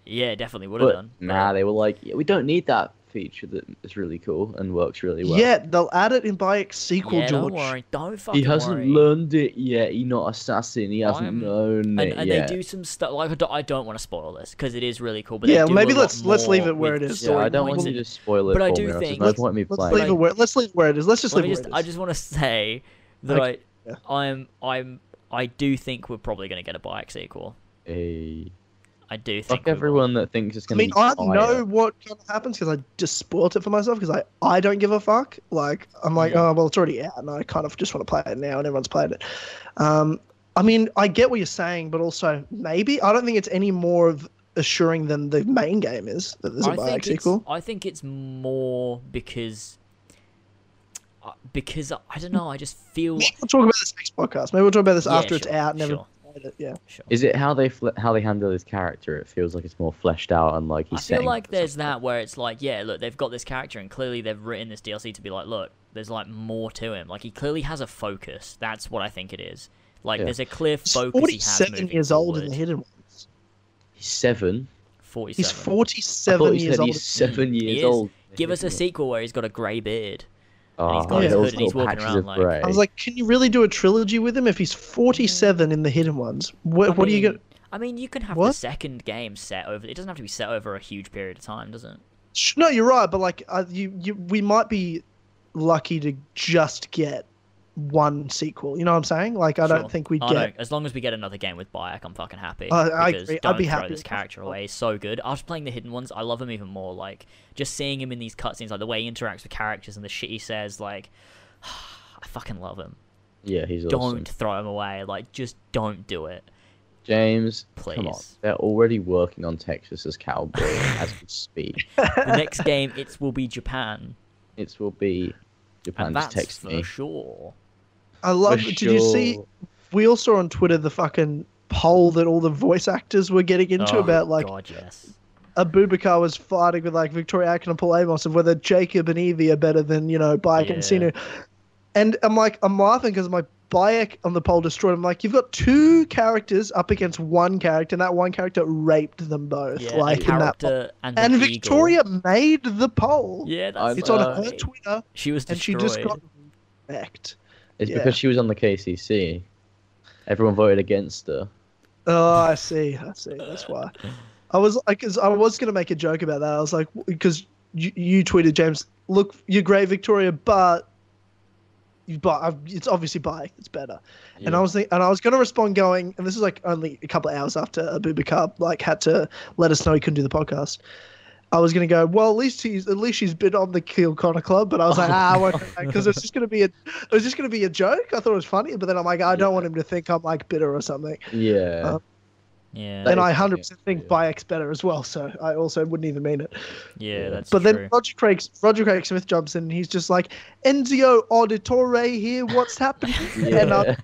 Speaker 1: Yeah, definitely would have done.
Speaker 3: nah, they were like, yeah, we don't need that feature that is really cool and works really well.
Speaker 2: Yeah, they'll add it in Bayek's sequel,
Speaker 1: yeah,
Speaker 2: George.
Speaker 1: don't worry, don't fucking
Speaker 3: He hasn't
Speaker 1: worry.
Speaker 3: learned it yet. He's not assassin. He hasn't
Speaker 1: I'm-
Speaker 3: known
Speaker 1: and,
Speaker 3: it
Speaker 1: and
Speaker 3: yet.
Speaker 1: they do some stuff like I don't, I don't want to spoil this because it is really cool. But
Speaker 2: Yeah, maybe let's- let's leave it where it is.
Speaker 3: yeah, I don't want you
Speaker 1: and-
Speaker 3: to spoil it
Speaker 1: but I do
Speaker 3: me.
Speaker 1: think-
Speaker 3: there's no
Speaker 2: Let's-
Speaker 3: point me
Speaker 2: Let's
Speaker 3: playing.
Speaker 2: leave,
Speaker 3: it.
Speaker 2: it where, let's leave it where it is. Let's just
Speaker 1: Let
Speaker 2: leave
Speaker 1: me
Speaker 2: it
Speaker 1: just,
Speaker 2: where
Speaker 1: I just want to say that
Speaker 2: Okay,
Speaker 1: I,
Speaker 2: yeah.
Speaker 1: I'm, I'm, I do think we're probably going to get a Bayek sequel.
Speaker 3: Hey,
Speaker 1: I do think.
Speaker 3: fuck
Speaker 1: we will.
Speaker 3: everyone that thinks it's
Speaker 2: I
Speaker 3: gonna
Speaker 2: mean,
Speaker 3: be
Speaker 2: I
Speaker 3: fire.
Speaker 2: know what kind of happens because I just spoilt it for myself because I, I don't give a fuck. Like, I'm like,
Speaker 1: Yeah.
Speaker 2: oh, well, it's already out, and I kind of just want to play it now, and everyone's played it. Um, I mean, I get what you're saying, but also maybe I don't think it's any more of assuring than the main game is that there's a
Speaker 1: I
Speaker 2: Bayek
Speaker 1: think it's,
Speaker 2: sequel.
Speaker 1: I think it's more because, uh, because I I don't know. I just feel
Speaker 2: Maybe we'll talk about this next podcast. Maybe we'll talk about this
Speaker 1: Yeah,
Speaker 2: after it's
Speaker 1: sure,
Speaker 2: out and
Speaker 1: sure.
Speaker 2: Everyone's played it. Yeah.
Speaker 1: sure.
Speaker 3: Is it how they fle- how they handle his character? It feels like it's more fleshed out and like he's.
Speaker 1: I feel like there's
Speaker 3: something.
Speaker 1: that where it's like, yeah, look, they've got this character, and clearly they've written this DLC to be like, look, there's like more to him. Like he clearly has a focus. That's what I think it is. Like
Speaker 3: Yeah.
Speaker 1: there's a clear
Speaker 2: He's
Speaker 1: focus he
Speaker 2: 47
Speaker 1: moving
Speaker 2: years old in the hidden ones.
Speaker 3: He's seven.
Speaker 1: Forty-seven.
Speaker 2: He's 47 years
Speaker 3: said
Speaker 2: old.
Speaker 3: he's seven years
Speaker 1: is.
Speaker 3: old.
Speaker 1: Give us a sequel where he's got a grey beard.
Speaker 3: Oh,
Speaker 1: he's got
Speaker 2: his hood and
Speaker 1: he's walking around like-
Speaker 2: I was like, can you really do a trilogy with him if he's 47 in the hidden ones? What,
Speaker 1: I
Speaker 2: what are you
Speaker 1: mean-
Speaker 2: going
Speaker 1: I mean, you can have the second game set over. It doesn't have to be set over a huge period of time, does it?
Speaker 2: No, you're right, but like, uh, you, you, we might be lucky to just get one sequel. You know what I'm saying? Like, I
Speaker 1: Sure.
Speaker 2: don't think we
Speaker 1: I oh,
Speaker 2: get.
Speaker 1: know. As long as we get another game with Bayek, I'm fucking happy.
Speaker 2: I- I
Speaker 1: because
Speaker 2: agree. I'd
Speaker 1: Don't
Speaker 2: be
Speaker 1: throw
Speaker 2: happy
Speaker 1: this character away. He's so good. After playing the hidden ones, I love him even more. Like just seeing him in these cutscenes, like the way he interacts with characters and the shit he says. Like, <sighs> I fucking love him.
Speaker 3: yeah, he's awesome.
Speaker 1: Don't
Speaker 3: awesome.
Speaker 1: throw him away. Like, just don't do it.
Speaker 3: James, come on.
Speaker 1: Please.
Speaker 3: They're already working on Texas as Cowboy <laughs> as we speak.
Speaker 1: The next game, it will be Japan,
Speaker 3: It will be
Speaker 1: and
Speaker 3: Japan
Speaker 1: that's
Speaker 3: just text
Speaker 1: for
Speaker 3: me.
Speaker 1: sure.
Speaker 2: I love.
Speaker 3: For
Speaker 2: Did you see? We all saw on Twitter the fucking poll that all the voice actors were getting into
Speaker 1: oh,
Speaker 2: about like
Speaker 1: God, yes.
Speaker 2: Abubakar was fighting with like Victoria Atkin and Paul Amos of whether Jacob and Evie are better than you know Bayek and
Speaker 1: Yeah.
Speaker 2: Senu. And I'm like, I'm laughing because my Bayek on the poll destroyed. I'm like, you've got two characters up against one character, and that one character raped them both.
Speaker 1: Yeah,
Speaker 2: like in that poll.
Speaker 1: and,
Speaker 2: And
Speaker 1: an eagle.
Speaker 2: Victoria made the poll.
Speaker 1: Yeah, that's
Speaker 3: I'm,
Speaker 2: it's on her Twitter,
Speaker 1: She was destroyed.
Speaker 2: and she just got wrecked.
Speaker 3: It's
Speaker 2: yeah.
Speaker 3: because she was on the KCC. Everyone voted against her.
Speaker 2: Oh, I see. I see. That's why. I was like, I was gonna make a joke about that. I was like, because you, you tweeted James, look, you're great, Victoria, but but it's obviously Bayek's better. And I was think, and I was gonna respond going, and this is like only a couple of hours after Abubakar like had to let us know he couldn't do the podcast. I was gonna go. Well, at least he's at least she's been on the Kill Connor Club, but I was like, ah, I won't because it's just gonna be a it was just gonna be a joke. I thought it was funny, but then I'm like, I don't want him to think I'm like bitter or something.
Speaker 3: Yeah.
Speaker 2: Uh,
Speaker 1: Yeah,
Speaker 2: and I 100% think
Speaker 3: yeah.
Speaker 2: Bayek's better as well, so I also wouldn't even mean it.
Speaker 1: yeah, that's
Speaker 2: but
Speaker 1: true.
Speaker 2: then Roger Craig, Roger Craig Smith jumps in and he's just like, Ezio Auditore here, what's happening? <laughs> and, I'm,
Speaker 3: Yeah.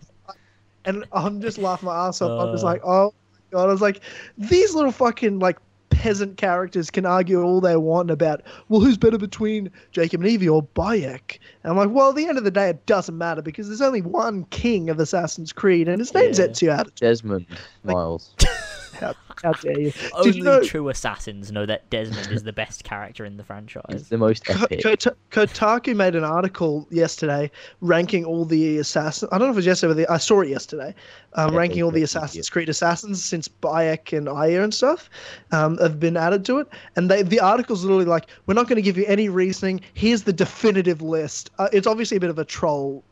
Speaker 2: and I'm just laughing my ass off. I'm just
Speaker 1: Uh.
Speaker 2: like, oh my god. I was like, these little fucking like peasant characters can argue all they want about, well, who's better between Jacob and Evie or Bayek? And I'm like, well, at the end of the day, it doesn't matter because there's only one king of Assassin's Creed and his name's
Speaker 1: Yeah.
Speaker 2: Ezio.
Speaker 3: Desmond Miles. <laughs>
Speaker 2: How, <laughs> how dare you?
Speaker 1: Only
Speaker 2: you know
Speaker 1: true assassins know that Desmond is the best character in the
Speaker 3: He's
Speaker 1: franchise.
Speaker 3: the most
Speaker 2: Ko-
Speaker 3: epic.
Speaker 2: Kota- Kotaku made an article yesterday ranking all the assassins. I don't know if it was yesterday, but I saw it yesterday. Um,
Speaker 3: Yeah,
Speaker 2: ranking all the Assassin's Creed assassins since Bayek and Aya and stuff um, have been added to it. And they, the article's literally like, we're not going to give you any reasoning. Here's the definitive list. Uh, it's obviously a bit of a troll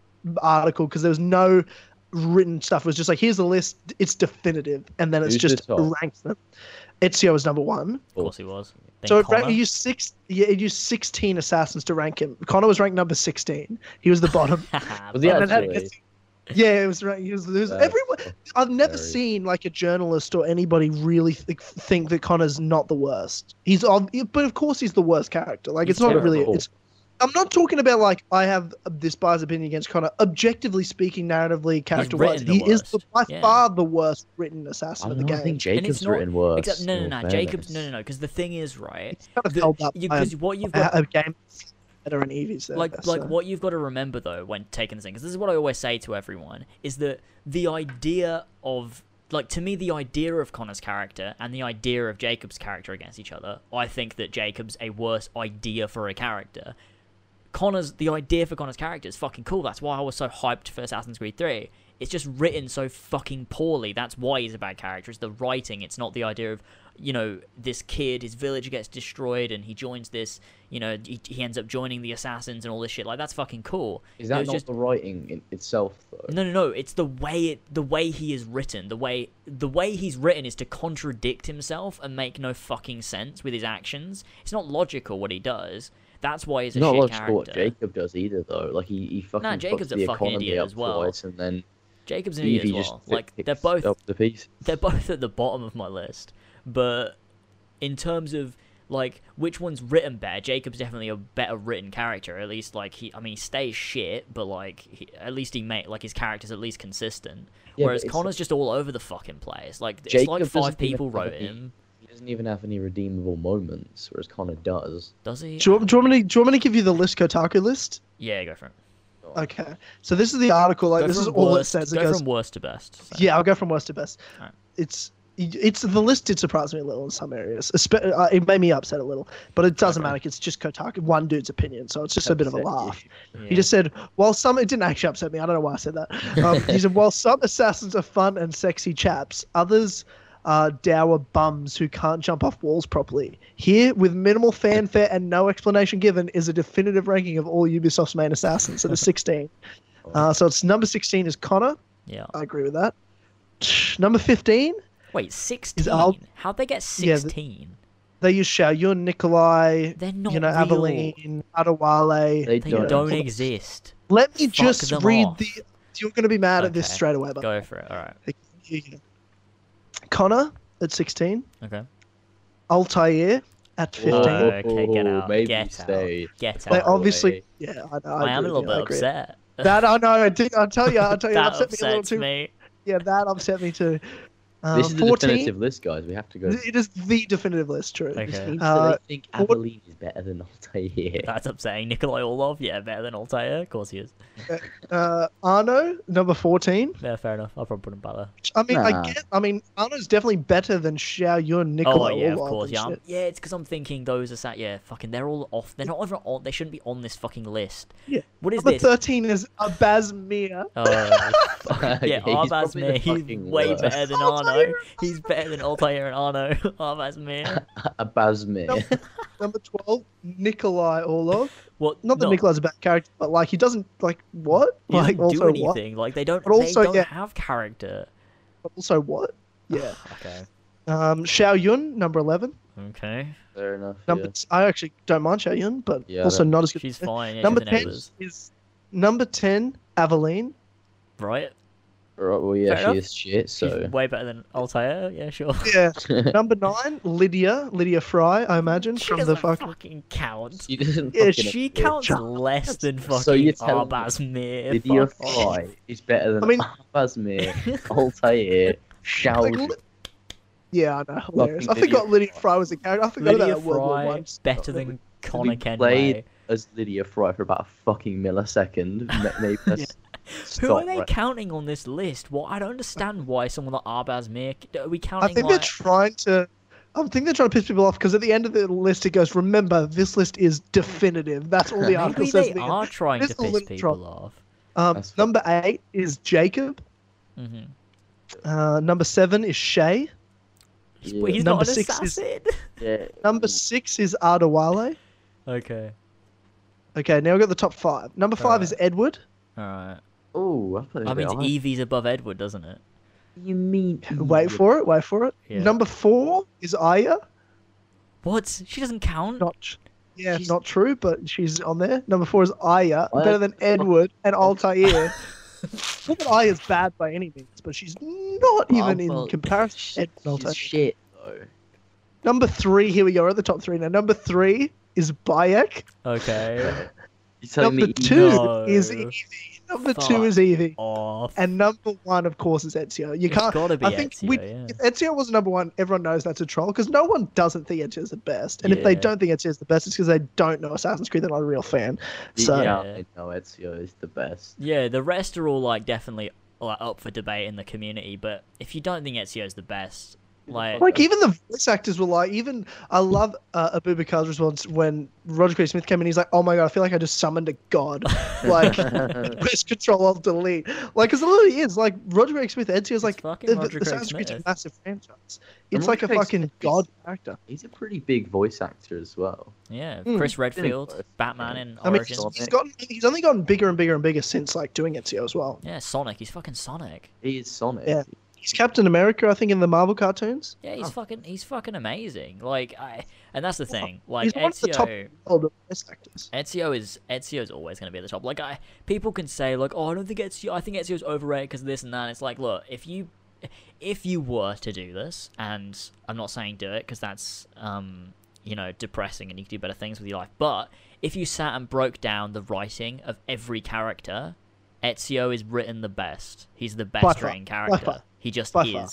Speaker 2: article because there was no written stuff. It was just like here's the list. It's definitive, and then it's
Speaker 3: Who's
Speaker 2: just
Speaker 3: top?
Speaker 2: ranks them. Ezio was number one.
Speaker 1: Of course he was. Then
Speaker 2: So it,
Speaker 1: Connor.
Speaker 2: rank, it used six. Yeah, it used sixteen assassins to rank him. Connor was ranked number sixteen. He was the bottom. <laughs>
Speaker 3: Was he
Speaker 2: And then
Speaker 3: actually?
Speaker 2: Yeah, it was right. He was, there was everyone. I've never
Speaker 3: very-
Speaker 2: seen like a journalist or anybody really th- think that Connor's not the worst. He's ob- but of course he's the worst character. Like
Speaker 1: He's
Speaker 2: it's not really. It's. I'm not talking about like I have this biased opinion against Connor. Objectively speaking, narratively, character wise, he
Speaker 1: the
Speaker 2: is the, by
Speaker 1: Yeah.
Speaker 2: far the worst written
Speaker 3: I
Speaker 2: assassin of
Speaker 3: don't
Speaker 2: the
Speaker 3: know, I think
Speaker 2: game.
Speaker 1: And it's
Speaker 3: Jacob's
Speaker 1: not-
Speaker 3: written worse.
Speaker 1: Except no, no,
Speaker 3: in
Speaker 1: no, Jacob's no, no, no. Because the thing is, right?
Speaker 2: It's kind of
Speaker 1: the-
Speaker 2: held up
Speaker 1: you- what you've got <laughs>
Speaker 2: a game better than Eevee's there.
Speaker 1: like like
Speaker 2: so.
Speaker 1: Uh, what you've got to remember though when taking this thing because this is what i always say to everyone is that the idea of like to me the idea of connor's character and the idea of jacob's character against each other i think that jacob's a worse idea for a character connor's the idea for connor's character is fucking cool. That's why i was so hyped for assassin's creed 3 it's just written so fucking poorly. That's why he's a bad character. It's the writing. It's not the idea of you know this kid his village gets destroyed and he joins this you know he, he ends up joining the assassins and all this shit. Like that's fucking cool.
Speaker 3: Is that not
Speaker 1: just
Speaker 3: the writing in itself though?
Speaker 1: no no no. It's the way it the way he is written. The way the way he's written is to contradict himself and make no fucking sense with his actions. It's not logical what he does that's why he's a
Speaker 3: Not
Speaker 1: shit
Speaker 3: logical what
Speaker 1: character
Speaker 3: Jacob does either though. Like he, he fucking
Speaker 1: Nah, Jacob's a
Speaker 3: the
Speaker 1: fucking
Speaker 3: economy
Speaker 1: idiot
Speaker 3: up
Speaker 1: as well.
Speaker 3: twice and then
Speaker 1: jacob's an idiot as well like they're both
Speaker 3: up the piece.
Speaker 1: they're both at the bottom of my list. But in terms of like which one's written better, Jacob's definitely a better written character. At least like he, I mean, he stays shit, but like he, at least he made like his character's at least consistent.
Speaker 3: Yeah,
Speaker 1: Whereas Connor's just all over the fucking place. Like it's like five people wrote him.
Speaker 3: He doesn't even have any redeemable moments, whereas Connor does.
Speaker 1: Does he?
Speaker 2: Do you, do you want me to do you want me to give you the list Kotaku list?
Speaker 1: Yeah, go for it.
Speaker 2: Okay, so this is the article. Like
Speaker 1: Go
Speaker 2: this is
Speaker 1: from
Speaker 2: all
Speaker 1: worst,
Speaker 2: it says. It
Speaker 1: Go
Speaker 2: goes,
Speaker 1: from worst to best. so.
Speaker 2: yeah, I'll go from worst to best.
Speaker 1: Alright.
Speaker 2: It's it's the list did surprise me a little in some areas. Uh, It made me upset a little, but it doesn't
Speaker 1: Okay.
Speaker 2: matter. It's just Kotaku, one dude's opinion, so it's just a bit of a
Speaker 3: Upset you.
Speaker 2: laugh.
Speaker 1: Yeah.
Speaker 2: He just said, while some, it didn't actually upset me. I don't know why I said that. Um, he said, while some assassins are fun and sexy chaps, others are dour bums who can't jump off walls properly. Here, with minimal fanfare and no explanation given, is a definitive ranking of all Ubisoft's main assassins. So there's <laughs> 16. Uh, so it's number 16 is Connor.
Speaker 1: yeah.
Speaker 2: I agree with that. Number 15,
Speaker 1: Wait, sixteen?
Speaker 2: Al-
Speaker 1: How'd they get
Speaker 2: Yeah, the-
Speaker 1: sixteen?
Speaker 2: they use Shao Jun, Nikolai,
Speaker 1: They're not
Speaker 2: you know,
Speaker 1: real.
Speaker 2: Aveline, Adewale.
Speaker 3: They,
Speaker 1: They
Speaker 3: don't.
Speaker 1: don't exist.
Speaker 2: Let me
Speaker 1: Fuck
Speaker 2: just read
Speaker 1: off.
Speaker 2: the. You're going to be mad at this straight away, but
Speaker 1: Go for it. All right.
Speaker 2: Connor at 16,
Speaker 1: Okay.
Speaker 2: Altair at 15.
Speaker 1: Whoa. Okay, get out,
Speaker 3: Maybe
Speaker 1: get
Speaker 3: stay.
Speaker 1: out. Get out.
Speaker 3: Oh,
Speaker 2: obviously, yeah, I, know,
Speaker 1: I, am a little
Speaker 2: with you, I
Speaker 1: bit upset.
Speaker 2: That I know. I did, I'll tell you. I'll tell you.
Speaker 1: that <laughs>
Speaker 2: that upset me a little too.
Speaker 1: me.
Speaker 2: Yeah, that upset me too. Um,
Speaker 3: This is the
Speaker 2: 14.
Speaker 3: definitive list, guys. We have to go.
Speaker 2: It is the definitive list. True.
Speaker 1: Okay.
Speaker 3: This
Speaker 2: Uh,
Speaker 3: that they think
Speaker 2: four-
Speaker 3: Aveline is better than Altair. <laughs>
Speaker 1: That's upsetting. Nikolai Orlov, yeah, better than Altair. Of course he is.
Speaker 2: Uh, Arno, number 14.
Speaker 1: Yeah, fair enough. I'll probably put him back there.
Speaker 2: I mean, I get. I mean, Arno's definitely better than Shao Jun,
Speaker 1: Oh
Speaker 2: Nikolai.
Speaker 1: yeah, of course. Yeah, yeah. It's because I'm thinking those are sat. Yeah, fucking. They're all off. They're not even on. They shouldn't be on this fucking list.
Speaker 2: Yeah.
Speaker 1: What is
Speaker 2: Number
Speaker 1: this?
Speaker 2: 13 is Arbaaz Mir.
Speaker 1: Oh, fuck. <laughs> yeah,
Speaker 3: Yeah, <laughs> he's
Speaker 1: Arbaaz
Speaker 3: probably the
Speaker 1: Mir. He's way
Speaker 3: worst.
Speaker 1: better than Arno. No, <laughs> he's better than Altair and Arno. <laughs> Arbaaz Mir.
Speaker 3: a Basmir.
Speaker 2: Number 12, Nikolai Orlov.
Speaker 1: What?
Speaker 2: Not that
Speaker 1: no,
Speaker 2: Nikolai's a bad character, but like he doesn't like what?
Speaker 1: He
Speaker 2: like
Speaker 1: doesn't do
Speaker 2: also what?
Speaker 1: anything. Like they don't.
Speaker 2: But also,
Speaker 1: they don't
Speaker 2: yeah.
Speaker 1: have character.
Speaker 2: Also what? <sighs> Yeah.
Speaker 1: Okay.
Speaker 2: Um, Shao Jun, number 11.
Speaker 1: Okay.
Speaker 3: Fair enough.
Speaker 2: Number
Speaker 3: yeah.
Speaker 2: I actually don't mind Shao Jun, but
Speaker 3: Yeah,
Speaker 2: also not as good.
Speaker 1: She's fine. Yeah,
Speaker 2: number
Speaker 1: she's
Speaker 2: 10 is number 10, Aveline.
Speaker 1: Right.
Speaker 3: Right, well, yeah,
Speaker 1: Fair
Speaker 3: she
Speaker 1: enough.
Speaker 3: is shit.
Speaker 1: She's
Speaker 3: So
Speaker 1: way better than Altair. Yeah, sure.
Speaker 2: Yeah. <laughs> number 9, Lydia. Lydia Frye, I imagine,
Speaker 1: She
Speaker 2: from
Speaker 1: doesn't
Speaker 2: the fucking.
Speaker 1: fucking count.
Speaker 3: she doesn't.
Speaker 2: Yeah,
Speaker 3: fucking
Speaker 1: She
Speaker 3: exist.
Speaker 1: counts
Speaker 2: Chuck.
Speaker 1: less than fucking
Speaker 3: So you're telling me
Speaker 1: Arbaaz
Speaker 3: Lydia
Speaker 1: Fuck off.
Speaker 3: Frye is better than
Speaker 2: I mean-
Speaker 3: Basmir, <laughs> Altair, Shao.
Speaker 2: Like, li- yeah, I know. Hilarious. I
Speaker 3: Lydia
Speaker 2: forgot Lydia Frye was a character. I forgot
Speaker 1: Lydia
Speaker 2: about World War
Speaker 1: Frye
Speaker 2: One.
Speaker 1: better than Connor Kenway.
Speaker 3: played as Lydia Frye for about a fucking millisecond. <laughs> Ma- Maybe let's
Speaker 1: Who
Speaker 3: stop
Speaker 1: are they
Speaker 3: right-
Speaker 1: counting on this list? What I don't understand why someone like Arbaaz Mir. Are we counting?
Speaker 2: I think
Speaker 1: like?
Speaker 2: they're trying to. I think they're trying to piss people off because at the end of the list it goes, "Remember, this list is definitive." That's all the article
Speaker 1: Maybe
Speaker 2: says.
Speaker 1: they
Speaker 2: at the end.
Speaker 1: are trying to piss people
Speaker 2: troll.
Speaker 1: off.
Speaker 2: Um, number eight is Jacob.
Speaker 1: hmm
Speaker 2: Uh, number seven is Shay.
Speaker 1: He's,
Speaker 3: Yeah.
Speaker 1: he's
Speaker 2: Number
Speaker 1: not an
Speaker 2: six is-
Speaker 1: assassin.
Speaker 3: Yeah.
Speaker 2: Number six is Adewale.
Speaker 1: okay.
Speaker 2: Okay, now we've got the top five. Number five is Edward.
Speaker 1: All right.
Speaker 3: Oh, I thought
Speaker 1: I mean, Evie's above Edward, doesn't it?
Speaker 3: You mean?
Speaker 2: Wait for it. Wait for it.
Speaker 1: Yeah.
Speaker 2: Number four is Aya.
Speaker 1: What? She doesn't count.
Speaker 2: Not. tr- Yeah,
Speaker 3: She's-
Speaker 2: not true, but she's on there. Number four is Aya,
Speaker 3: What?
Speaker 2: better than Edward and Altair. <laughs> not that Aya's bad by any means, but she's not even in
Speaker 3: well,
Speaker 2: comparison.
Speaker 3: sh-
Speaker 2: to Edward
Speaker 3: she's
Speaker 2: Altair.
Speaker 3: shit though.
Speaker 2: Number three, here we go. We're at the top three now. Number three is Bayek.
Speaker 1: Okay. <laughs>
Speaker 3: You telling
Speaker 2: Number
Speaker 3: me
Speaker 2: two
Speaker 1: No.
Speaker 2: is Evie. Number two is Evie.
Speaker 1: Off.
Speaker 2: And number one, of course, is Ezio. You can't.
Speaker 1: gotta be
Speaker 2: I think
Speaker 1: Ezio,
Speaker 2: we,
Speaker 1: yeah.
Speaker 2: if Ezio was number one, everyone knows that's a troll because no one doesn't think Ezio is the best. And if they don't think Ezio is the best, it's because they don't know Assassin's Creed. They're not a real fan. So
Speaker 3: yeah,
Speaker 1: Yeah.
Speaker 3: I know Ezio is the best.
Speaker 1: Yeah, the rest are all like definitely like up for debate in the community. But if you don't think Ezio's the best, like,
Speaker 2: Like even the voice actors were like, even I love uh, Abubakar's response when Roger Craig Smith came in. He's like, "Oh my god, I feel like I just summoned a god." <laughs> Like press Control Alt Delete. Like, because it literally is like Roger Craig Smith. Ezio's like the,
Speaker 1: Roger
Speaker 2: the
Speaker 1: Craig
Speaker 2: Assassin's Creed's a massive franchise. It's like a fucking
Speaker 3: Smith
Speaker 2: god character.
Speaker 3: He's a pretty big voice actor as well.
Speaker 1: yeah,
Speaker 2: Hmm.
Speaker 1: Chris Redfield,
Speaker 3: both.
Speaker 1: Batman in
Speaker 2: I mean,
Speaker 1: Origins.
Speaker 2: he's, he's gotten he's only gotten bigger and bigger and bigger since like doing Ezio as well.
Speaker 1: yeah, Sonic. He's fucking Sonic.
Speaker 3: He is Sonic.
Speaker 2: Yeah. He's Captain America, I think, in the Marvel cartoons.
Speaker 1: Yeah, he's
Speaker 3: Oh.
Speaker 1: fucking he's fucking amazing. Like I, and that's the thing. Like
Speaker 2: he's one of the top
Speaker 1: Ezio.
Speaker 2: world of voice actors.
Speaker 1: Ezio is Ezio's always going to be at the top. Like I, people can say like, oh, I don't think Ezio. I think Ezio's overrated because of this and that. And it's like, look, if you, if you were to do this, and I'm not saying do it because that's um, you know, depressing and you can do better things with your life. But if you sat and broke down the writing of every character, Ezio is written the best. He's the best
Speaker 2: far,
Speaker 1: written
Speaker 2: by
Speaker 1: character.
Speaker 2: far,
Speaker 1: He just
Speaker 2: by
Speaker 1: is.
Speaker 2: far.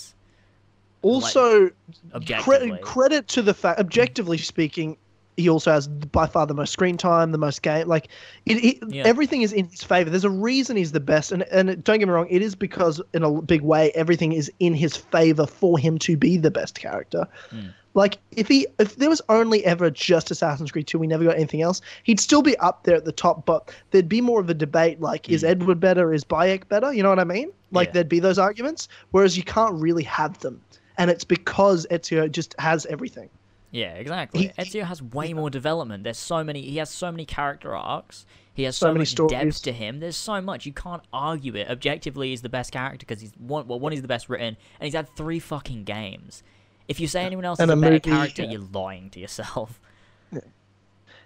Speaker 2: Also,
Speaker 1: Objectively.
Speaker 2: credit credit to the fact, objectively speaking, he also has by far the most screen time, the most game. Like, it, it
Speaker 1: Yeah.
Speaker 2: everything is in his favor. There's a reason he's the best, and and don't get me wrong, it is because in a big way everything is in his favor for him to be the best character.
Speaker 1: Hmm.
Speaker 2: Like if he if there was only ever just Assassin's Creed 2, we never got anything else, he'd still be up there at the top, but there'd be more of a debate like is Edward better, is Bayek better? You know what I mean? Like
Speaker 1: Hmm. Yeah.
Speaker 2: there'd be those arguments, whereas you can't really have them. And it's because Ezio just has everything.
Speaker 1: Yeah, exactly.
Speaker 2: He-
Speaker 1: Ezio has way more development. There's so many. He has so many character arcs. He has
Speaker 2: So
Speaker 1: so,
Speaker 2: many
Speaker 1: much
Speaker 2: stories.
Speaker 1: depth to him. There's so much you can't argue it. Objectively, he's the best character because he's one. Well, one he's the best written, and he's had three fucking games. If you say anyone else
Speaker 2: And
Speaker 1: is a
Speaker 2: a
Speaker 1: better
Speaker 2: movie,
Speaker 1: character,
Speaker 2: yeah.
Speaker 1: you're lying to yourself. <laughs>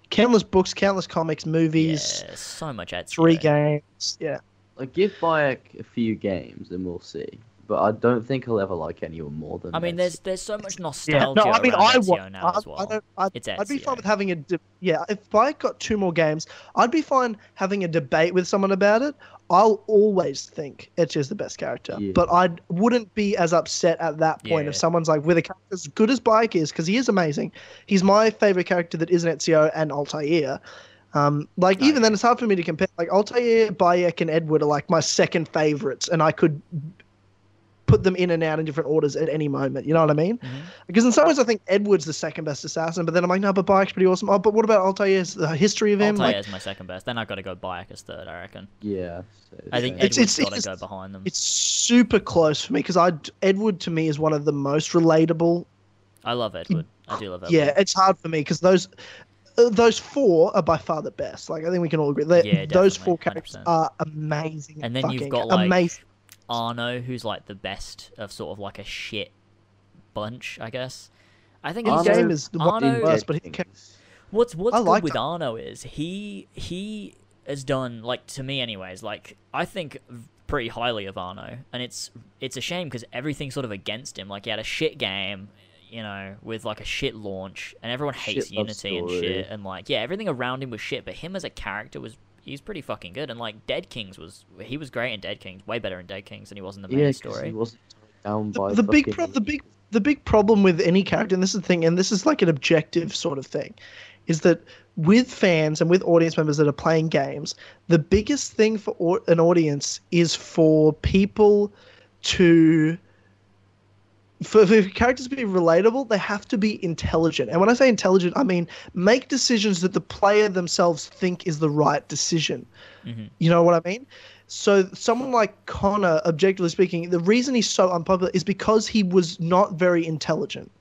Speaker 2: Countless books, countless comics, movies,
Speaker 1: Yeah, so much Ezio.
Speaker 2: three games. Yeah.
Speaker 3: Like give Bayek a few games and we'll see. But I don't think he'll ever like anyone more than.
Speaker 1: I mean, there's there's so much nostalgia.
Speaker 2: Yeah, no, I mean,
Speaker 1: around
Speaker 2: I
Speaker 1: Ezio
Speaker 2: want.
Speaker 1: now
Speaker 2: I,
Speaker 1: as well.
Speaker 2: I don't, I'd,
Speaker 1: It's
Speaker 2: I'd be fine with having a. De- yeah, if Bayek got two more games, I'd be fine having a debate with someone about it. I'll always think Ezio's the best character,
Speaker 3: Yeah.
Speaker 2: but I wouldn't be as upset at that point
Speaker 1: Yeah.
Speaker 2: if someone's like, with a character as good as Bayek is, because he is amazing. He's my favorite character that isn't Ezio and Altair. Um, like even then, it's hard for me to compare. Like Altair, Bayek, and Edward are like my second favorites, and I could put them in and out in different orders at any moment. You know what I mean?
Speaker 1: Mm-hmm.
Speaker 2: Because in some ways, I think Edward's the second best assassin, but then I'm like, no, but Bayek's pretty awesome. Oh, but what about Altair's the history of him?
Speaker 1: Altair
Speaker 2: Like,
Speaker 1: is my second best. Then I've got to go Bayek as third. I reckon.
Speaker 3: yeah. so
Speaker 1: I think
Speaker 3: yeah.
Speaker 2: It's-
Speaker 1: Edward's
Speaker 2: it's-
Speaker 1: got to
Speaker 2: it's-
Speaker 1: go behind them.
Speaker 2: it's super close for me because I Edward to me is one of the most relatable.
Speaker 1: I love Edward. I do love Edward.
Speaker 2: Yeah, it's hard for me because those. Uh, those four are by far the best. Like I think we can all agree. That
Speaker 1: Yeah,
Speaker 2: those four characters
Speaker 1: 100%.
Speaker 2: are amazing.
Speaker 1: And then you've got, like,
Speaker 2: amazing.
Speaker 1: Arno, who's like the best of sort of like a shit bunch, I guess. I think
Speaker 2: His
Speaker 1: he's
Speaker 3: Arno-
Speaker 2: game is the one of the
Speaker 1: Arno-
Speaker 2: worst, but he can,
Speaker 1: What's what's
Speaker 2: I
Speaker 1: good
Speaker 2: like
Speaker 1: with
Speaker 2: that.
Speaker 1: Arno is he he has done like to me anyways. Like I think pretty highly of Arno, and it's it's a shame because everything's sort of against him. Like he had a shit game, you know, with like a shit launch, and everyone hates
Speaker 3: Shit
Speaker 1: Unity and shit, and like yeah, everything around him was shit. But him as a character was he's pretty fucking good, and like Dead Kings was he was great in Dead Kings, way better in Dead Kings than he was in the main
Speaker 3: yeah, 'cause
Speaker 1: story.
Speaker 3: he wasn't tied down by
Speaker 2: the, the big pro- the big the big problem with any character and this is the thing and this is like an objective sort of thing is that with fans and with audience members that are playing games the biggest thing for au- an audience is for people to for, for characters to be relatable, they have to be intelligent. And when I say intelligent, I mean make decisions that the player themselves think is the right decision.
Speaker 1: Mhm.
Speaker 2: You know what I mean? So someone like Connor, objectively speaking, the reason he's so unpopular is because he was not very intelligent.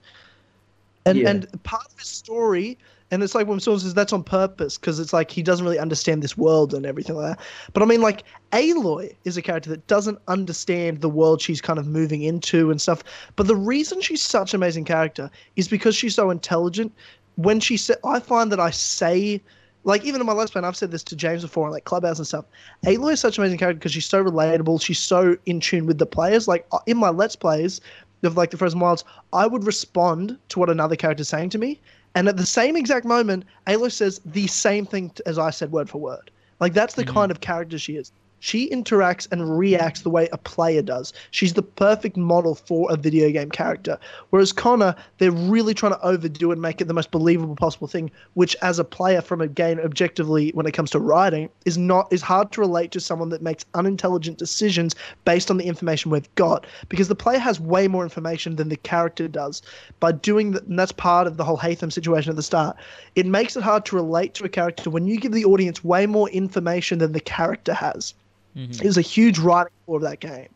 Speaker 2: And
Speaker 3: Yeah.
Speaker 2: and part of his story And it's like when someone says that's on purpose because it's like he doesn't really understand this world and everything like that. But I mean, like Aloy is a character that doesn't understand the world she's kind of moving into and stuff. But the reason she's such an amazing character is because she's so intelligent. When she said, I find that I say, like even in my Let's Play, I've said this to James before on like Clubhouse and stuff. Aloy is such an amazing character because she's so relatable. She's so in tune with the players. Like uh, in my Let's Plays of like the Frozen Wilds, I would respond to what another character's saying to me, and at the same exact moment, Aloy says the same thing as I said word for word. Like that's the mm. kind of character she is. She interacts and reacts the way a player does. She's the perfect model for a video game character. Whereas Connor, they're really trying to overdo it and make it the most believable possible thing, which as a player from a game objectively when it comes to writing is not is hard to relate to someone that makes unintelligent decisions based on the information we've got. Because the player has way more information than the character does. By doing that and that's part of the whole Haytham situation at the start. It makes it hard to relate to a character when you give the audience way more information than the character has. It was a huge writing core of that game.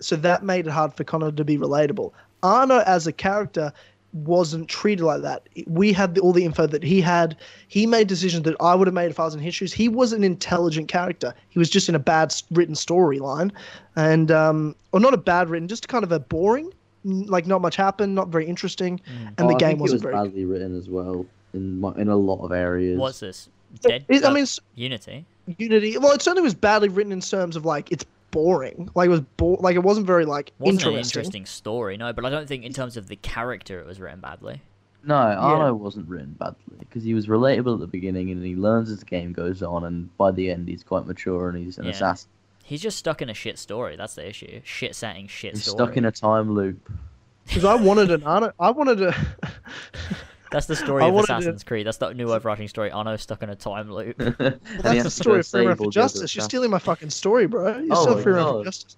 Speaker 2: So that made it hard for Connor to be relatable. Arno as a character wasn't treated like that. We had the, all the info that he had. He made decisions that I would have made if I was in his shoes. He was an intelligent character. He was just in a bad written storyline, and um, or not a bad written, just kind of a boring. Like not much happened, not very interesting, and
Speaker 3: Oh,
Speaker 2: the
Speaker 3: I
Speaker 2: game
Speaker 3: think
Speaker 2: wasn't
Speaker 3: it was
Speaker 2: very.
Speaker 3: badly written as well in mu- in a lot of areas.
Speaker 1: What's this? Dead.
Speaker 2: It, I mean,
Speaker 1: Unity.
Speaker 2: Unity. Well, it certainly was badly written in terms of like it's boring. Like it was bo- Like it wasn't very like
Speaker 1: Wasn't an
Speaker 2: interesting.
Speaker 1: interesting story, no. But I don't think in terms of the character it was written badly.
Speaker 3: No, Arno wasn't written badly because he was relatable at the beginning and he learns as the game goes on, and by the end he's quite mature and he's an
Speaker 1: Yeah.
Speaker 3: assassin.
Speaker 1: He's just stuck in a shit story. That's the issue. Shit setting, shit
Speaker 3: He's
Speaker 1: story.
Speaker 3: stuck in a time loop. <laughs>
Speaker 2: Because I wanted an Arno. I wanted a. <laughs>
Speaker 1: That's the story
Speaker 2: I
Speaker 1: of
Speaker 2: wanted to-
Speaker 1: Assassin's Creed. That's the new overarching story. Arno stuck in a time loop. <laughs>
Speaker 3: And he
Speaker 2: That's the story of Freedom
Speaker 3: save
Speaker 2: for
Speaker 3: all the
Speaker 2: Justice. You're stealing my fucking story, bro. You're
Speaker 3: Oh
Speaker 2: still
Speaker 3: my
Speaker 2: Freedom for Justice.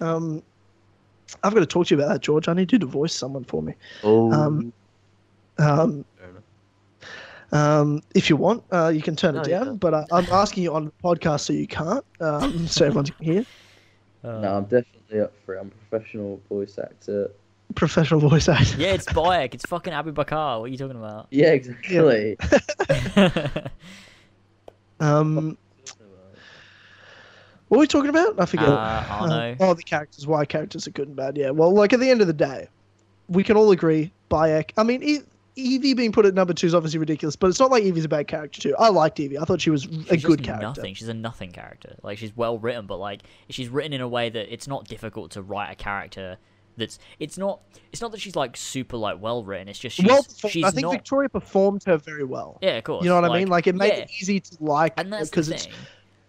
Speaker 2: Um, I've got to talk to you about that, George. I need you to voice someone for me.
Speaker 3: Oh,
Speaker 2: Um, Um, um, if you want, uh, you can turn
Speaker 3: No,
Speaker 2: it down. But uh, I'm asking you on the podcast, so you can't. Um, so everyone can hear.
Speaker 1: Uh,
Speaker 3: no, I'm definitely up for it. I'm a professional voice actor.
Speaker 2: Professional voice actor.
Speaker 1: yeah, it's Bayek. It's fucking Abubakar. What are you talking about?
Speaker 3: Yeah, exactly. <laughs>
Speaker 2: Um, what were we talking about? I forget.
Speaker 1: Uh, Arno.
Speaker 2: oh, the characters. Why characters are good and bad. Yeah. Well, like at the end of the day, we can all agree Bayek. I mean, e- Evie being put at number two is obviously ridiculous, but it's not like Evie's a bad character too. I liked Evie. I thought she was a good character.
Speaker 1: Nothing. She's a nothing character. Like she's well written, but like she's written in a way that it's not difficult to write a character. That's it's not. It's not that she's like super like well written. It's just she's
Speaker 2: well,
Speaker 1: she's
Speaker 2: I think
Speaker 1: not.
Speaker 2: Victoria performed her very well.
Speaker 1: Yeah, of course.
Speaker 2: You know what I mean? Like it made
Speaker 1: yeah.
Speaker 2: it easy to like
Speaker 1: and that's the
Speaker 2: because it's.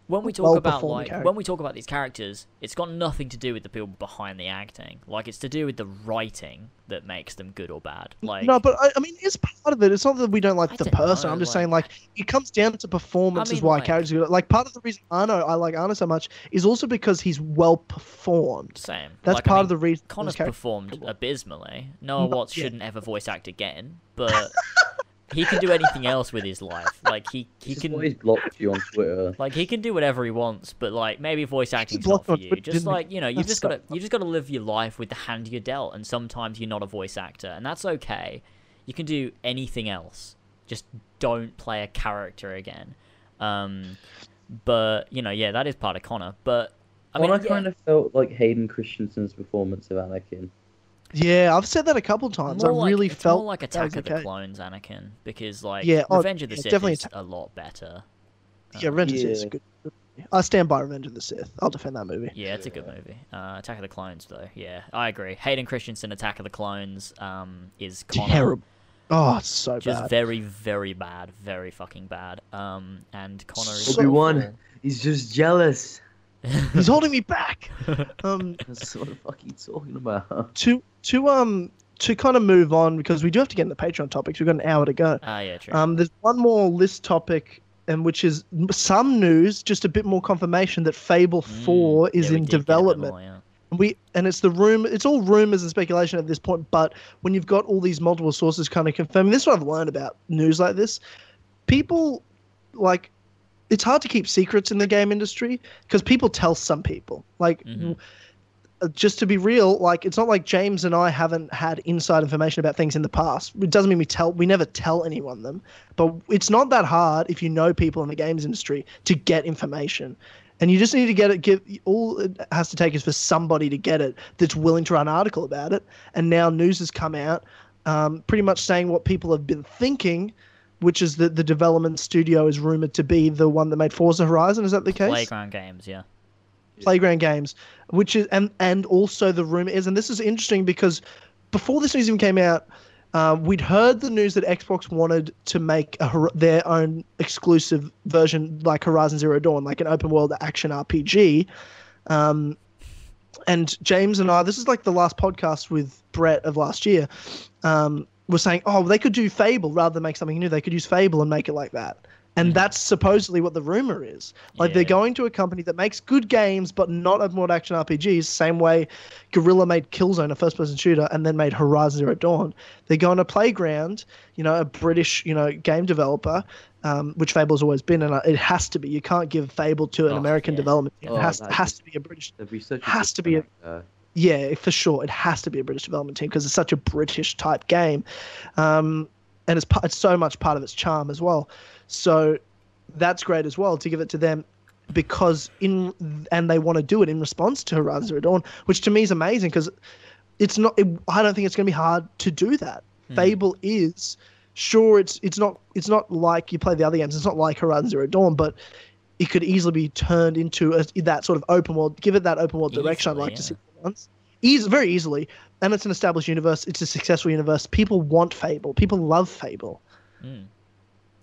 Speaker 1: When we talk
Speaker 2: well
Speaker 1: about like
Speaker 2: character.
Speaker 1: when we talk about these characters, it's got nothing to do with the people behind the acting. Like it's to do with the writing that makes them good or bad. Like
Speaker 2: no, but I, I mean, it's part of it. It's not that we don't like
Speaker 1: I
Speaker 2: the
Speaker 1: don't
Speaker 2: person.
Speaker 1: know,
Speaker 2: I'm just
Speaker 1: like-
Speaker 2: saying, like, it comes down to performance is
Speaker 1: mean,
Speaker 2: why
Speaker 1: like-
Speaker 2: characters are good. Like, part of the reason Arno, I like Arno so much is also because he's well performed.
Speaker 1: same.
Speaker 2: That's
Speaker 1: I
Speaker 2: part
Speaker 1: mean,
Speaker 2: of the reason.
Speaker 1: Connor's performed abysmally. Noah Watts
Speaker 2: yeah.
Speaker 1: shouldn't ever voice act again, but <laughs> he can do anything else with his life. Like he he
Speaker 3: This
Speaker 1: can
Speaker 3: why he's blocked you on Twitter.
Speaker 1: like he can do whatever he wants, but like maybe voice acting's not
Speaker 2: blocked
Speaker 1: for you.
Speaker 2: Twitter,
Speaker 1: Just like you know, you
Speaker 2: That's
Speaker 1: just gotta you just gotta live your life with the hand you're dealt, and sometimes you're not a voice actor, and that's okay. You can do anything else. Just don't play a character again. Um, but you know, yeah, that is part of Connor. But I mean,
Speaker 3: Well, I
Speaker 1: yeah,
Speaker 3: kind of felt like Hayden Christensen's performance of Anakin.
Speaker 2: Yeah, I've said that a couple times. I
Speaker 1: more like-
Speaker 2: really
Speaker 1: it's
Speaker 2: felt
Speaker 1: more like Attack of the
Speaker 2: okay.
Speaker 1: Clones, Anakin, because like
Speaker 2: Yeah, oh,
Speaker 1: Revenge of the
Speaker 2: yeah,
Speaker 1: Sith
Speaker 2: definitely
Speaker 1: is
Speaker 2: Attack-
Speaker 1: a lot better.
Speaker 2: Yeah, Revenge of the Sith is good. I stand by Revenge of the Sith. I'll defend that movie.
Speaker 1: Yeah, it's a good movie. Uh, Attack of the Clones, though, yeah, I agree. Hayden Christensen, Attack of the Clones, um, is Connor.
Speaker 2: Terrible. Oh, it's so
Speaker 1: Just
Speaker 2: bad.
Speaker 1: very, very bad, very fucking bad. Um, and Connor is
Speaker 2: So-
Speaker 3: Obi-Wan.
Speaker 1: awful.
Speaker 3: He's just jealous.
Speaker 2: He's holding me back. <laughs> Um,
Speaker 3: That's what the fuck are you talking about?
Speaker 2: to to um to kind of move on because we do have to get in the Patreon topics. We've got an hour to go.
Speaker 1: Ah, yeah, true.
Speaker 2: Um, there's one more list topic, and which is some news, just a bit more confirmation that Fable
Speaker 1: Mm,
Speaker 2: Four is
Speaker 1: yeah,
Speaker 2: in
Speaker 1: did get a bit
Speaker 2: development.
Speaker 1: more, yeah.
Speaker 2: And we and it's the room. It's all rumors and speculation at this point. But when you've got all these multiple sources kind of confirming, this is what I've learned about news like this. People like it's hard to keep secrets in the game industry because people tell some people. Like
Speaker 1: Mhm.
Speaker 2: Uh, just to be real, like it's not like James and I haven't had inside information about things in the past. It doesn't mean we tell we never tell anyone them, but it's not that hard if you know people in the games industry to get information. And you just need to get it. Give all it has to take is for somebody to get it that's willing to write an article about it. And now news has come out, um, pretty much saying what people have been thinking, which is that the development studio is rumored to be the one that made Forza Horizon. Is that the case?
Speaker 1: Playground games, yeah.
Speaker 2: Playground games which is and and also the rumor is and this is interesting because before this news even came out uh, we'd heard the news that xbox wanted to make a, their own exclusive version like horizon zero dawn like an open world action rpg um, and james and i this is like the last podcast with brett of last year um, was saying oh they could do fable rather than make something new they could use fable and make it like that and that's supposedly what the rumor is. Like they're going to a company that makes good games but not open world action RPGs, same way Guerrilla made Killzone, a first person shooter, and then made Horizon Zero Dawn. They're going to Playground, you know, a British, you know, game developer, um, which Fable's always been, and uh, it has to be. You can't give Fable to an
Speaker 3: Oh,
Speaker 2: American
Speaker 1: yeah.
Speaker 2: development team.
Speaker 3: Oh,
Speaker 2: It has, has
Speaker 3: just-
Speaker 2: to be a British
Speaker 3: such a
Speaker 2: Has to be a-
Speaker 3: there.
Speaker 2: yeah, for sure. It has to be a British development team because it's such a British type game, um, and it's it's so much part of its charm as well. So that's great as well to give it to them because in and they want to do it in response to Horizon Zero Dawn, which to me is amazing because it's not. It, I don't think it's going to be hard to do that. Hmm. Fable is sure it's it's not it's not like you play the other games. It's not like Horizon Zero Dawn, but it could easily be turned into a, that sort of open world. Give it that open world direction. I'd
Speaker 1: Easily,
Speaker 2: like to see once. Easy, very easily, and it's an established universe. It's a successful universe. People want Fable. People love Fable, hmm.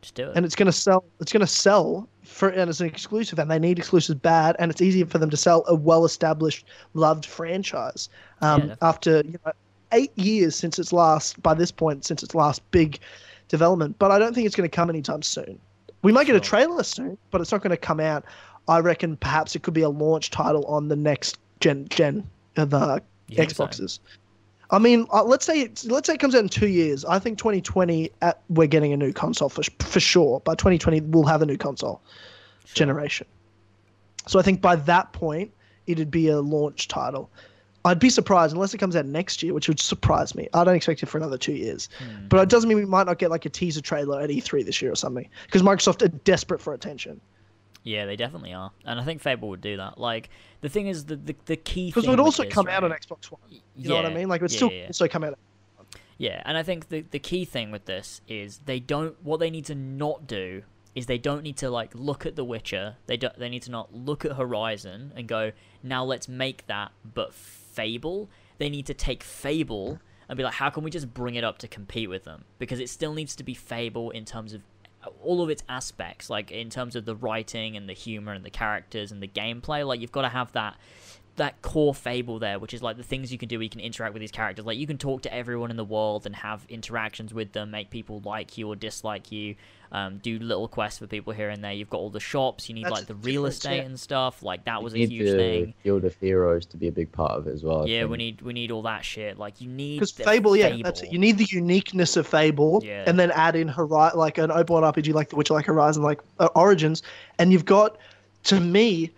Speaker 1: Just do it.
Speaker 2: and it's going to sell. It's going to sell for and it's an exclusive, and they need exclusives bad, and it's easier for them to sell a well-established, loved franchise. Um,
Speaker 1: definitely.
Speaker 2: after you know, eight years since its last, by this point, since its last big development, but I don't think it's going to come anytime soon. We might get a trailer soon, but it's not going to come out. I reckon perhaps it could be a launch title on the next gen gen of uh,
Speaker 1: You think so?
Speaker 2: I mean, uh, let's say it's, let's say it comes out in two years. I think 2020 at, we're getting a new console for for sure. By 2020 we'll have a new console generation. So I think by that point it'd be a launch title. I'd be surprised unless it comes out next year, which would surprise me. I don't expect it for another two years.
Speaker 1: Hmm.
Speaker 2: But it doesn't mean we might not get like a teaser trailer at E3 this year or something because Microsoft are desperate for attention.
Speaker 1: Yeah, they definitely are, and I think Fable would do that. Like the thing is, the the, the key
Speaker 2: Because it would also come out on? Xbox One. You know what I mean? Like it would
Speaker 1: yeah,
Speaker 2: still
Speaker 1: yeah.
Speaker 2: also come out.
Speaker 1: Yeah, and I think the the key thing with this is they don't what they need to not do is they don't need to like look at The Witcher. They don't they need to not look at Horizon and go, "Now let's make that but Fable." They need to take Fable and be like, "How can we just bring it up to compete with them?" Because it still needs to be Fable in terms of all of its aspects, like in terms of the writing and the humor and the characters and the gameplay. Like you've got to have that that core fable there, which is like the things you can do. where You can interact with these characters. Like you can talk to everyone in the world and have interactions with them, make people like you or dislike you. Um, do little quests for people here and there. You've got all the shops. You need
Speaker 2: That's
Speaker 1: like the real estate
Speaker 2: yeah.
Speaker 1: and stuff. Like that was a
Speaker 3: need
Speaker 1: huge
Speaker 3: the
Speaker 1: thing.
Speaker 3: Guild of Heroes to be a big part of it as well. I
Speaker 1: Yeah, we need we need all that shit. Like you need
Speaker 2: Because Fable, yeah,
Speaker 1: Fable.
Speaker 2: that's it. You need the uniqueness of Fable,
Speaker 1: Yeah.
Speaker 2: and then add in Horizon, like an open world RPG like The Witcher, like Horizon, like uh, Origins, and you've got, to me,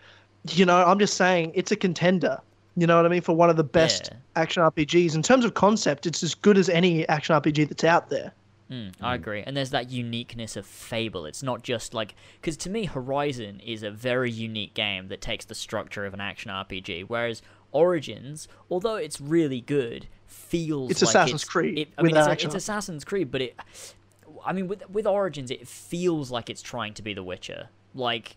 Speaker 2: you know, I'm just saying it's a contender. You know what I mean for one of the best
Speaker 1: Yeah.
Speaker 2: action RPGs in terms of concept. It's as good as any action RPG that's out there.
Speaker 1: Mm, I agree. And there's that uniqueness of Fable. It's not just like because to me, Horizon is a very unique game that takes the structure of an action RPG, whereas Origins, although it's really good, feels
Speaker 2: It's
Speaker 1: like
Speaker 2: Assassin's
Speaker 1: it's,
Speaker 2: Creed
Speaker 1: It, I
Speaker 2: with
Speaker 1: mean, it's,
Speaker 2: action
Speaker 1: it's Assassin's Creed, but it. I mean, with with Origins, it feels like it's trying to be The Witcher. Like,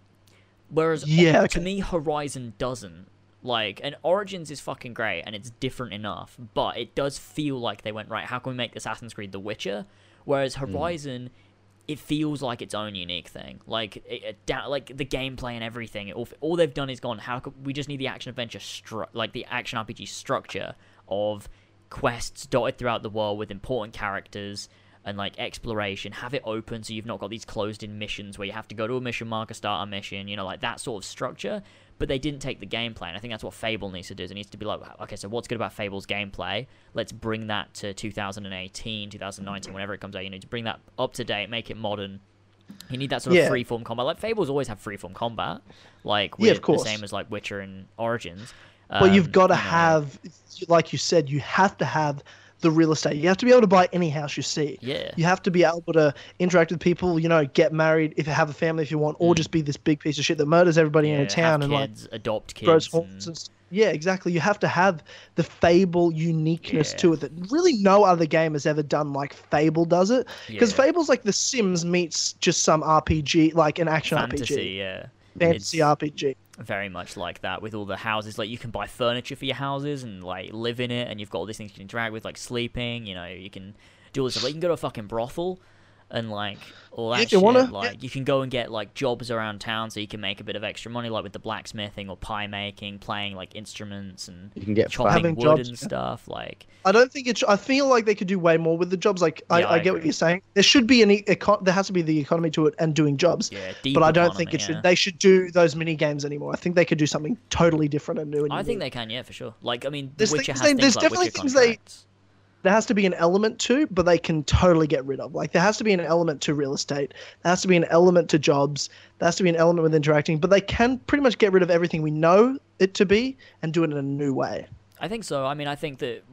Speaker 1: whereas
Speaker 2: Yeah,
Speaker 1: to
Speaker 2: okay.
Speaker 1: me, Horizon doesn't. Like, and Origins is fucking great, and it's different enough, but it does feel like they went right. How can we make Assassin's Creed The Witcher? Whereas mm. Horizon, it feels like its own unique thing. Like, it, it, like the gameplay and everything. It all, all they've done is gone. How could we just need the action adventure stru- like the action RPG structure of quests dotted throughout the world with important characters and like exploration have it open so you've not got these closed in missions where you have to go to a mission marker start a mission you know like that sort of structure. But they didn't take the gameplay and i think that's what fable needs to do is it needs to be like okay so what's good about fable's gameplay? Let's bring that to 2018 2019 whenever it comes out. You need to bring that up to date make it modern. You need that sort of
Speaker 2: Yeah.
Speaker 1: freeform combat. Like fables always have freeform combat like
Speaker 2: Yeah, of course.
Speaker 1: the same as like witcher and origins.
Speaker 2: But you've
Speaker 1: Um,
Speaker 2: got to
Speaker 1: you know,
Speaker 2: have, like you said, you have to have the real estate. You have to be able to buy any house you see.
Speaker 1: Yeah.
Speaker 2: You have to be able to interact with people. You know, get married if you have a family if you want, or just be this big piece of shit that murders everybody in
Speaker 1: Mm.
Speaker 2: a town and like
Speaker 1: adopt kids. and-
Speaker 2: and yeah, exactly. You have to have the Fable uniqueness
Speaker 1: Yeah.
Speaker 2: to it that really no other game has ever done like Fable does it. Because
Speaker 1: Yeah.
Speaker 2: Fable's like The Sims meets just some RPG, like an action
Speaker 1: fantasy,
Speaker 2: RPG,
Speaker 1: yeah.
Speaker 2: fantasy
Speaker 1: It's
Speaker 2: RPG.
Speaker 1: Very much like that with all the houses. Like you can buy furniture for your houses and like live in it, and you've got all these things you can interact with, like sleeping. You know, you can do all this stuff. Like you can go to a fucking brothel. And like all that shit,
Speaker 2: wanna, yeah.
Speaker 1: like you can go and get like jobs around town, so you can make a bit of extra money, like with the blacksmithing or pie making, playing like instruments and
Speaker 3: You can get
Speaker 1: chopping wood
Speaker 2: jobs,
Speaker 1: and
Speaker 2: yeah.
Speaker 1: stuff. Like
Speaker 2: I don't think it. Sh- I feel like they could do way more with the jobs. Like I,
Speaker 1: Yeah,
Speaker 2: I,
Speaker 1: I
Speaker 2: get what you're saying. There should be an econ- there has to be the economy to it and doing jobs.
Speaker 1: yeah, deep
Speaker 2: but I don't
Speaker 1: economy,
Speaker 2: think it
Speaker 1: yeah.
Speaker 2: should. They should do those mini games anymore. I think they could do something totally different and new. And
Speaker 1: I think they can, yeah, for sure. Like I mean,
Speaker 2: There's
Speaker 1: The
Speaker 2: things
Speaker 1: has
Speaker 2: they- there's
Speaker 1: like
Speaker 2: definitely
Speaker 1: Witcher
Speaker 2: things they-
Speaker 1: contracts.
Speaker 2: There has to be an element to, but they can totally get rid of. Like there has to be an element to real estate. There has to be an element to jobs. There has to be an element with interacting. But they can pretty much get rid of everything we know it to be and do it in a new way.
Speaker 1: I think so. I mean, I think that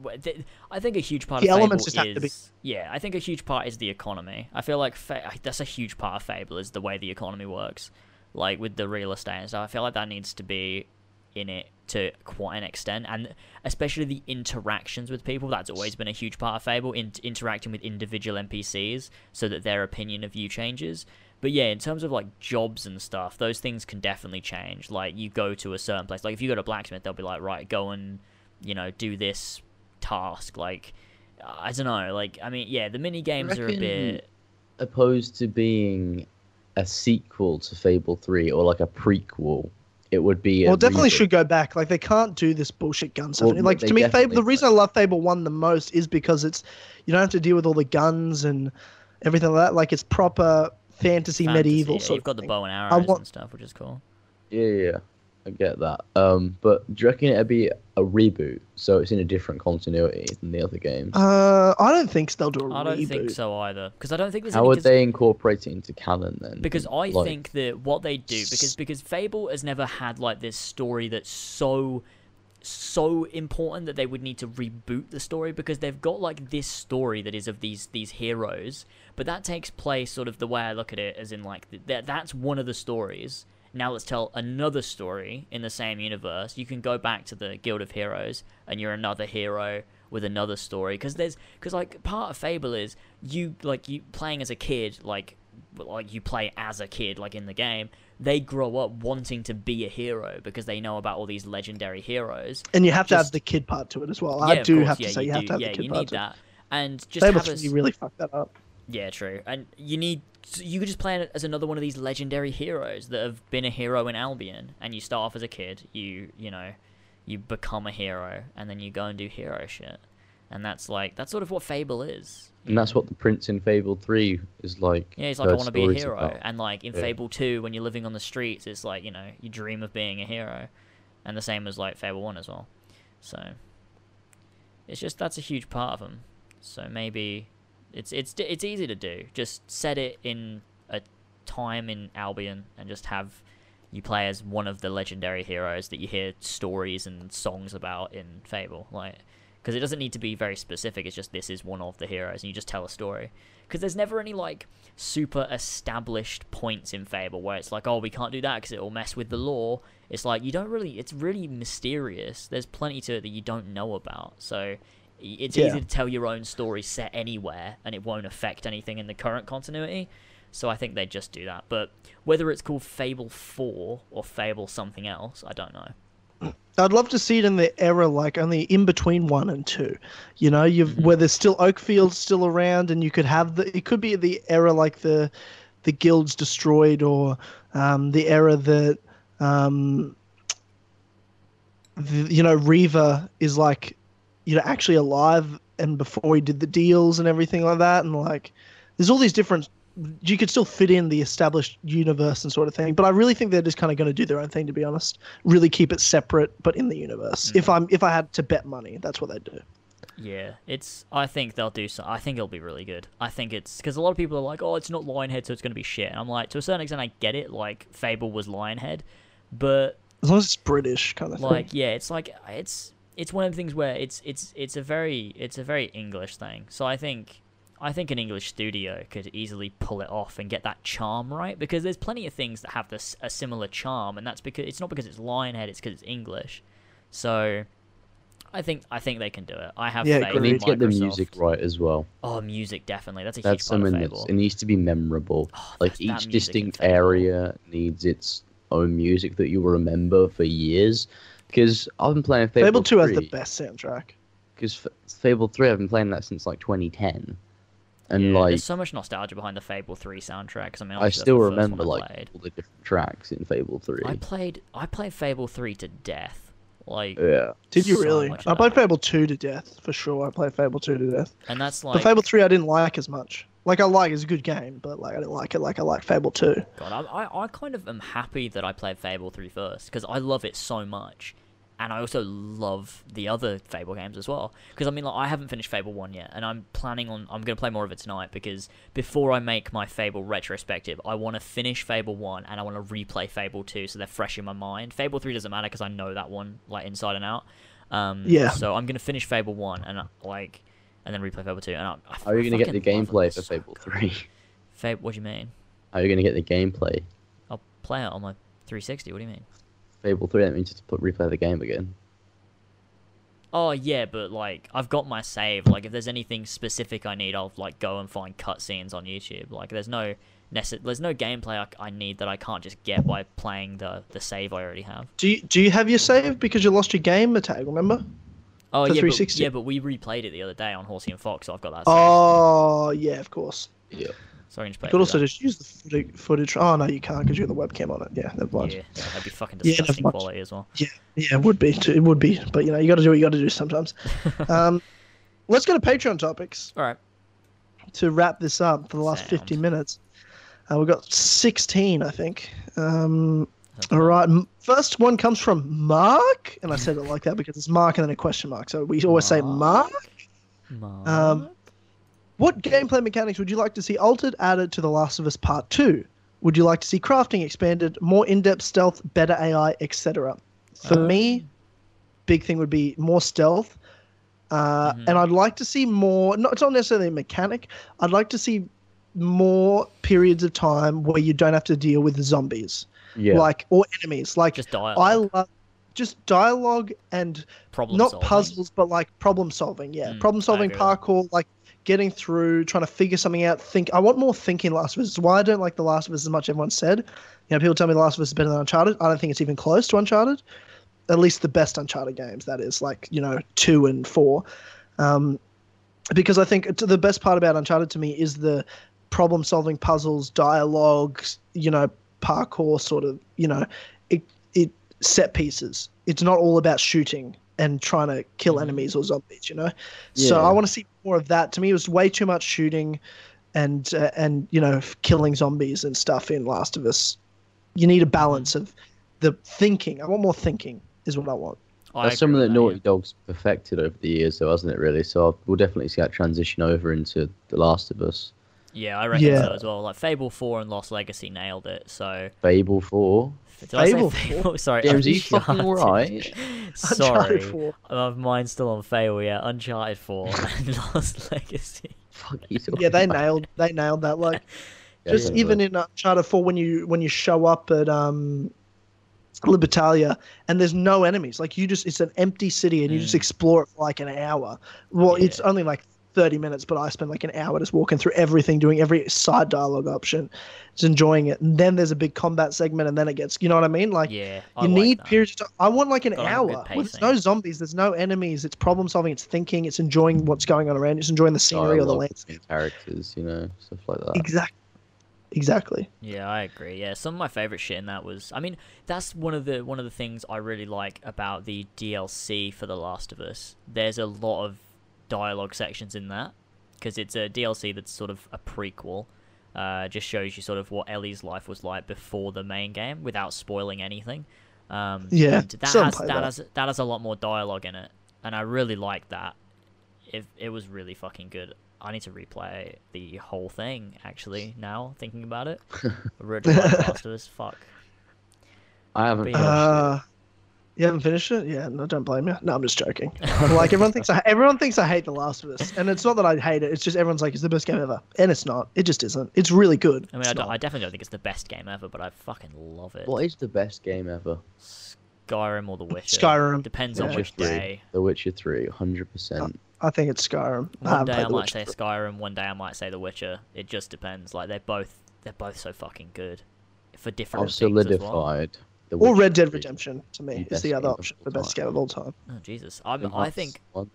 Speaker 1: I think a huge part
Speaker 2: The
Speaker 1: of
Speaker 2: elements
Speaker 1: Fable
Speaker 2: to be-
Speaker 1: yeah. I think a huge part is the economy. I feel like fa- that's a huge part of Fable is the way the economy works, like with the real estate and stuff. I feel like that needs to be in it to quite an extent, and especially the interactions with people. That's always been a huge part of Fable, in- interacting with individual NPCs so that their opinion of you changes. But yeah, in terms of like jobs and stuff, those things can definitely change. Like you go to a certain place, like if you go to blacksmith, they'll be like, right, go and you know do this task. Like I don't know, like I mean, yeah, the mini games are a bit.
Speaker 3: opposed to being a sequel to Fable 3 or like a prequel, it would be. a
Speaker 2: Well, definitely
Speaker 3: reboot.
Speaker 2: should go back. Like they can't do this bullshit gun stuff.
Speaker 3: Well,
Speaker 2: like to me, Fable. The reason I love Fable One the most is because it's you don't have to deal with all the guns and everything like that. Like it's proper fantasy,
Speaker 1: fantasy.
Speaker 2: medieval
Speaker 1: Yeah,
Speaker 2: sort
Speaker 1: you've
Speaker 2: of
Speaker 1: got the bow and arrows
Speaker 2: want-
Speaker 1: and stuff, which is cool.
Speaker 3: Yeah, yeah, yeah, I get that. Um, but do you reckon it'd be a reboot, so it's in a different continuity than the other games?
Speaker 2: Uh, I don't think they'll do a
Speaker 1: I
Speaker 2: reboot.
Speaker 1: I don't think so either, because I don't think there's
Speaker 3: How
Speaker 1: any
Speaker 3: would
Speaker 1: cons-
Speaker 3: they incorporate it into canon then?
Speaker 1: because I
Speaker 3: Like,
Speaker 1: think that what they do because because Fable has never had like this story that's so so important that they would need to reboot the story because they've got like this story that is of these these heroes but that takes place sort of the way I look at it as in like th- that that's one of the stories now let's tell another story in the same universe you can go back to the guild of heroes and you're another hero with another story because there's because like part of fable is you like you playing as a kid like like you play as a kid like in the game they grow up wanting to be a hero because they know about all these legendary heroes
Speaker 2: And you have to have the kid part to it as well.
Speaker 1: Yeah,
Speaker 2: I do
Speaker 1: course,
Speaker 2: have to
Speaker 1: yeah,
Speaker 2: say you,
Speaker 1: you
Speaker 2: have
Speaker 1: do.
Speaker 2: to have
Speaker 1: yeah,
Speaker 2: the kid
Speaker 1: you
Speaker 2: part
Speaker 1: need
Speaker 2: to
Speaker 1: that and just
Speaker 2: Fable
Speaker 1: have a
Speaker 2: really fucked that up.
Speaker 1: Yeah, true. And you need you could just play it as another one of these legendary heroes that have been a hero in Albion, and you start off as a kid. You you know, you become a hero, and then you go and do hero shit, and that's like that's sort of what Fable is.
Speaker 3: and that's what the prince in Fable 3 is like.
Speaker 1: Yeah, he's like, I want to be a hero,
Speaker 3: about.
Speaker 1: and like in
Speaker 3: Yeah.
Speaker 1: Fable Two, when you're living on the streets, it's like you know you dream of being a hero, and the same as like Fable One as well. So it's just that's a huge part of them. So maybe it's it's it's easy to do. Just set it in a time in Albion and just have you play as one of the legendary heroes that you hear stories and songs about in Fable, like because it doesn't need to be very specific. It's just this is one of the heroes, and you just tell a story. Because there's never any like super established points in Fable where it's like, oh, we can't do that because it will mess with the lore. It's like you don't really. It's really mysterious. There's plenty to it that you don't know about. So it's
Speaker 2: Yeah.
Speaker 1: easy to tell your own story set anywhere, and it won't affect anything in the current continuity. So I think they just do that. But whether it's called Fable 4 or Fable something else, I don't know. <clears throat>
Speaker 2: I'd love to see it in the era like only in between one and two. You know, you've
Speaker 1: Mm-hmm.
Speaker 2: where there's still Oakfield still around, and you could have the. It could be the era like the, the guilds destroyed, or um, the era that, um, the, you know, Reaver is like, you know, actually alive, and before he did the deals and everything like that, and like, there's all these different. You could still fit in the established universe and sort of thing, but I really think they're just kind of going to do their own thing. To be honest, really keep it separate, but in the universe. Mm. If I'm if I had to bet money, that's what they'd do.
Speaker 1: Yeah, it's. I think they'll do so. I think it'll be really good. I think it's because a lot of people are like, "Oh, it's not Lionhead, so it's going to be shit." And I'm like, to a certain extent, I get it. Like Fable was Lionhead, but
Speaker 2: As long as it's British kind of
Speaker 1: like
Speaker 2: thing.
Speaker 1: yeah it's like it's it's one of the things where it's it's it's a very it's a very english thing. So i think i think an english studio could easily pull it off and get that charm right because there's plenty of things that have this a similar charm and that's because it's not because it's lionhead it's because it's english. So i think i think they can do it. I have
Speaker 2: Yeah,
Speaker 1: faith
Speaker 3: need to get the music right as well.
Speaker 1: oh music definitely. That's a
Speaker 3: That's
Speaker 1: huge part of
Speaker 3: it needs to be memorable.
Speaker 1: Oh,
Speaker 3: like each distinct area needs its own music that you will remember for years. Because I've been playing Fable,
Speaker 2: Fable 2 has the best soundtrack.
Speaker 3: Because Fable 3, I've been playing that since like 2010. And
Speaker 1: Yeah,
Speaker 3: like,
Speaker 1: there's so much nostalgia behind the Fable 3 soundtrack. 'cause I mean,
Speaker 3: I still remember
Speaker 1: I
Speaker 3: like
Speaker 1: played.
Speaker 3: all the different tracks in Fable 3.
Speaker 1: I played I played Fable 3 to death. Like
Speaker 3: yeah.
Speaker 2: Did you
Speaker 1: so
Speaker 2: really? I played. Fable 2 to death, for sure. I played Fable 2 to death.
Speaker 1: and that's like
Speaker 2: but Fable 3 I didn't like as much. Like, I like it's a good game, but like I don't like it like I like Fable 2.
Speaker 1: God, I, I, I kind of am happy that I played Fable 3 first because I love it so much, and I also love the other Fable games as well. Because I mean, like, I haven't finished Fable 1 yet, and I'm planning on I'm gonna play more of it tonight because before I make my Fable retrospective, I want to finish Fable 1 and I want to replay Fable 2 so they're fresh in my mind. Fable 3 doesn't matter because I know that one like inside and out. Um,
Speaker 2: Yeah.
Speaker 1: So I'm gonna finish Fable 1 and like, and then replay Fable 2. And I, I
Speaker 3: How are you going to get the
Speaker 1: fucking love it.
Speaker 3: gameplay for
Speaker 1: so
Speaker 3: Fable 3?
Speaker 1: Fable, what do you mean?
Speaker 3: How are you going to get the gameplay?
Speaker 1: I'll play it on my 360. What do you mean?
Speaker 3: Fable 3, that means just put replay the game again.
Speaker 1: Oh yeah, but like I've got my save. Like if there's anything specific I need, I'll like go and find cutscenes on YouTube. Like there's no necess- there's no gameplay I, I need that I can't just get by playing the the save I already have.
Speaker 2: Do you, do you have your save? Because you lost your game tag, remember?
Speaker 1: Oh
Speaker 2: For
Speaker 1: yeah,
Speaker 2: 360.
Speaker 1: But, yeah, but we replayed it the other day on Horsey and Fox, so I've got that. Save.
Speaker 2: Oh, yeah, of course.
Speaker 3: Yeah.
Speaker 1: so I can just play
Speaker 2: You could also
Speaker 1: through
Speaker 2: just use the footage. footage. Oh, no, you can't because you got the webcam on it. Yeah, never
Speaker 1: that.
Speaker 2: mind.
Speaker 1: Yeah, yeah, that'd be fucking disgusting
Speaker 2: mind.
Speaker 1: quality as well.
Speaker 2: Yeah, yeah, it would be. It would be. But, you know, you got to do what you got to do sometimes. <laughs> um, let's go to Patreon topics
Speaker 1: All right.
Speaker 2: to wrap this up for the last
Speaker 1: Sound.
Speaker 2: 50 minutes. Uh, we've got 16, I think. Um, all right. First one comes from Mark. And I said it like that because it's Mark and then a question mark. So we always say Mark. Um, what gameplay mechanics would you like to see altered, added to The Last of Us Part 2? Would you like to see crafting expanded, more in depth stealth, better AI, etc.? For me, big thing would be more stealth. Uh,
Speaker 1: Mhm.
Speaker 2: And I'd like to see more, not, it's not necessarily a mechanic, I'd like to see more periods of time where you don't have to deal with zombies,
Speaker 3: Yeah.
Speaker 2: like, or enemies. Like,
Speaker 1: just dialogue.
Speaker 2: I love just dialogue and
Speaker 1: problem
Speaker 2: not
Speaker 1: solving.
Speaker 2: puzzles, but like problem solving. Yeah,
Speaker 1: Mm,
Speaker 2: problem solving, parkour, like getting through, trying to figure something out. Think. I want more thinking. Last of Us. It's why I don't like the Last of Us as much. Everyone said. You know, people tell me the Last of Us is better than Uncharted. I don't think it's even close to Uncharted. At least the best Uncharted games. That is like you know two and four. Um, because I think the best part about Uncharted to me is the problem solving puzzles, dialogues, you know, parkour sort of, you know, it it set pieces. It's not all about shooting and trying to kill enemies or zombies, you know. So I want to see more of that. To me, it was way too much shooting, and uh, and you know, killing zombies and stuff in Last of Us. You need a balance of the thinking. I want more thinking. Is what I want.
Speaker 1: I
Speaker 3: That's something
Speaker 1: with
Speaker 3: that
Speaker 1: yeah.
Speaker 3: Naughty Dog's perfected over the years, though, hasn't it? Really. So we'll definitely see that transition over into The Last of Us.
Speaker 1: Yeah, I reckon
Speaker 2: Yeah.
Speaker 1: so as well. Like Fable Four and Lost Legacy nailed it. So
Speaker 3: Fable Four.
Speaker 1: did I say
Speaker 2: Fable
Speaker 1: Fable? <laughs> Sorry,
Speaker 3: James, are you fucking
Speaker 1: Uncharted.
Speaker 3: alright? <laughs>
Speaker 1: Sorry,
Speaker 2: Uncharted 4.
Speaker 1: my mind's still on Fable. Yeah, Uncharted Four <laughs> and Lost Legacy.
Speaker 3: Fuck you.
Speaker 2: Yeah, they
Speaker 3: about?
Speaker 2: nailed. They nailed that. Like
Speaker 3: Yeah,
Speaker 2: just
Speaker 3: yeah,
Speaker 2: even
Speaker 3: but-
Speaker 2: in Uncharted 4 when you when you show up at um Libertalia and there's no enemies like you just it's an empty city and you just
Speaker 1: Mm.
Speaker 2: explore it for like an hour well it's only like 30 minutes but I spend like an hour just walking through everything doing every side dialogue option just enjoying it and then there's a big combat segment and then it gets you know what I mean like
Speaker 1: Yeah,
Speaker 2: you
Speaker 1: like
Speaker 2: need
Speaker 1: that.
Speaker 2: periods of time. I want like an
Speaker 1: Gotta have good
Speaker 2: hour. Well, there's no zombies. There's no enemies. It's problem solving. It's thinking. It's enjoying what's going on around. It's enjoying the scenery or the landscape.
Speaker 3: characters, you know, stuff like that.
Speaker 2: Exactly. Exactly.
Speaker 1: Yeah, I agree. Yeah, some of my favorite shit in that was I mean, that's one of the one of the things I really like about the DLC for The Last of Us. There's a lot of dialogue sections in that because it's a DLC that's sort of a prequel. Uh, just shows you sort of what Ellie's life was like before the main game without spoiling anything. Um,
Speaker 2: Yeah,
Speaker 1: and that has that
Speaker 2: that.
Speaker 1: has that has a lot more dialogue in it, and I really like that. It it was really fucking good. I need to replay the whole thing actually now thinking about it. <laughs> I really Last of Us. Fuck.
Speaker 3: I haven't
Speaker 1: But
Speaker 2: Uh, you haven't finished it? Yeah, no, don't blame you. No, I'm just joking. like everyone thinks, I, everyone thinks I hate The Last of Us, and it's not that I hate it. It's just everyone's like, it's the best game ever, and it's not. It just isn't. It's really good.
Speaker 1: I mean, I, don't. I definitely don't think it's the best game ever, but I fucking love it.
Speaker 3: it. What is the best game ever?
Speaker 1: Skyrim or The Witcher.
Speaker 2: Skyrim.
Speaker 1: Depends
Speaker 2: Yeah.
Speaker 1: on which
Speaker 3: 3.
Speaker 1: day.
Speaker 3: The Witcher 3, 100%.
Speaker 2: I think it's Skyrim.
Speaker 1: One
Speaker 2: haven't
Speaker 1: day I might say Skyrim, one day I might say The Witcher. It just depends. Like they're both they're both so fucking good for different reasons.
Speaker 3: I've
Speaker 1: things as well.
Speaker 3: Solidified. The
Speaker 2: Or
Speaker 3: Witcher
Speaker 2: Red Dead Redemption to me
Speaker 3: The
Speaker 2: is the other option,
Speaker 3: all
Speaker 2: the best game of all time.
Speaker 1: Oh Jesus, I'm,
Speaker 3: Kingdom
Speaker 1: I think
Speaker 3: 1.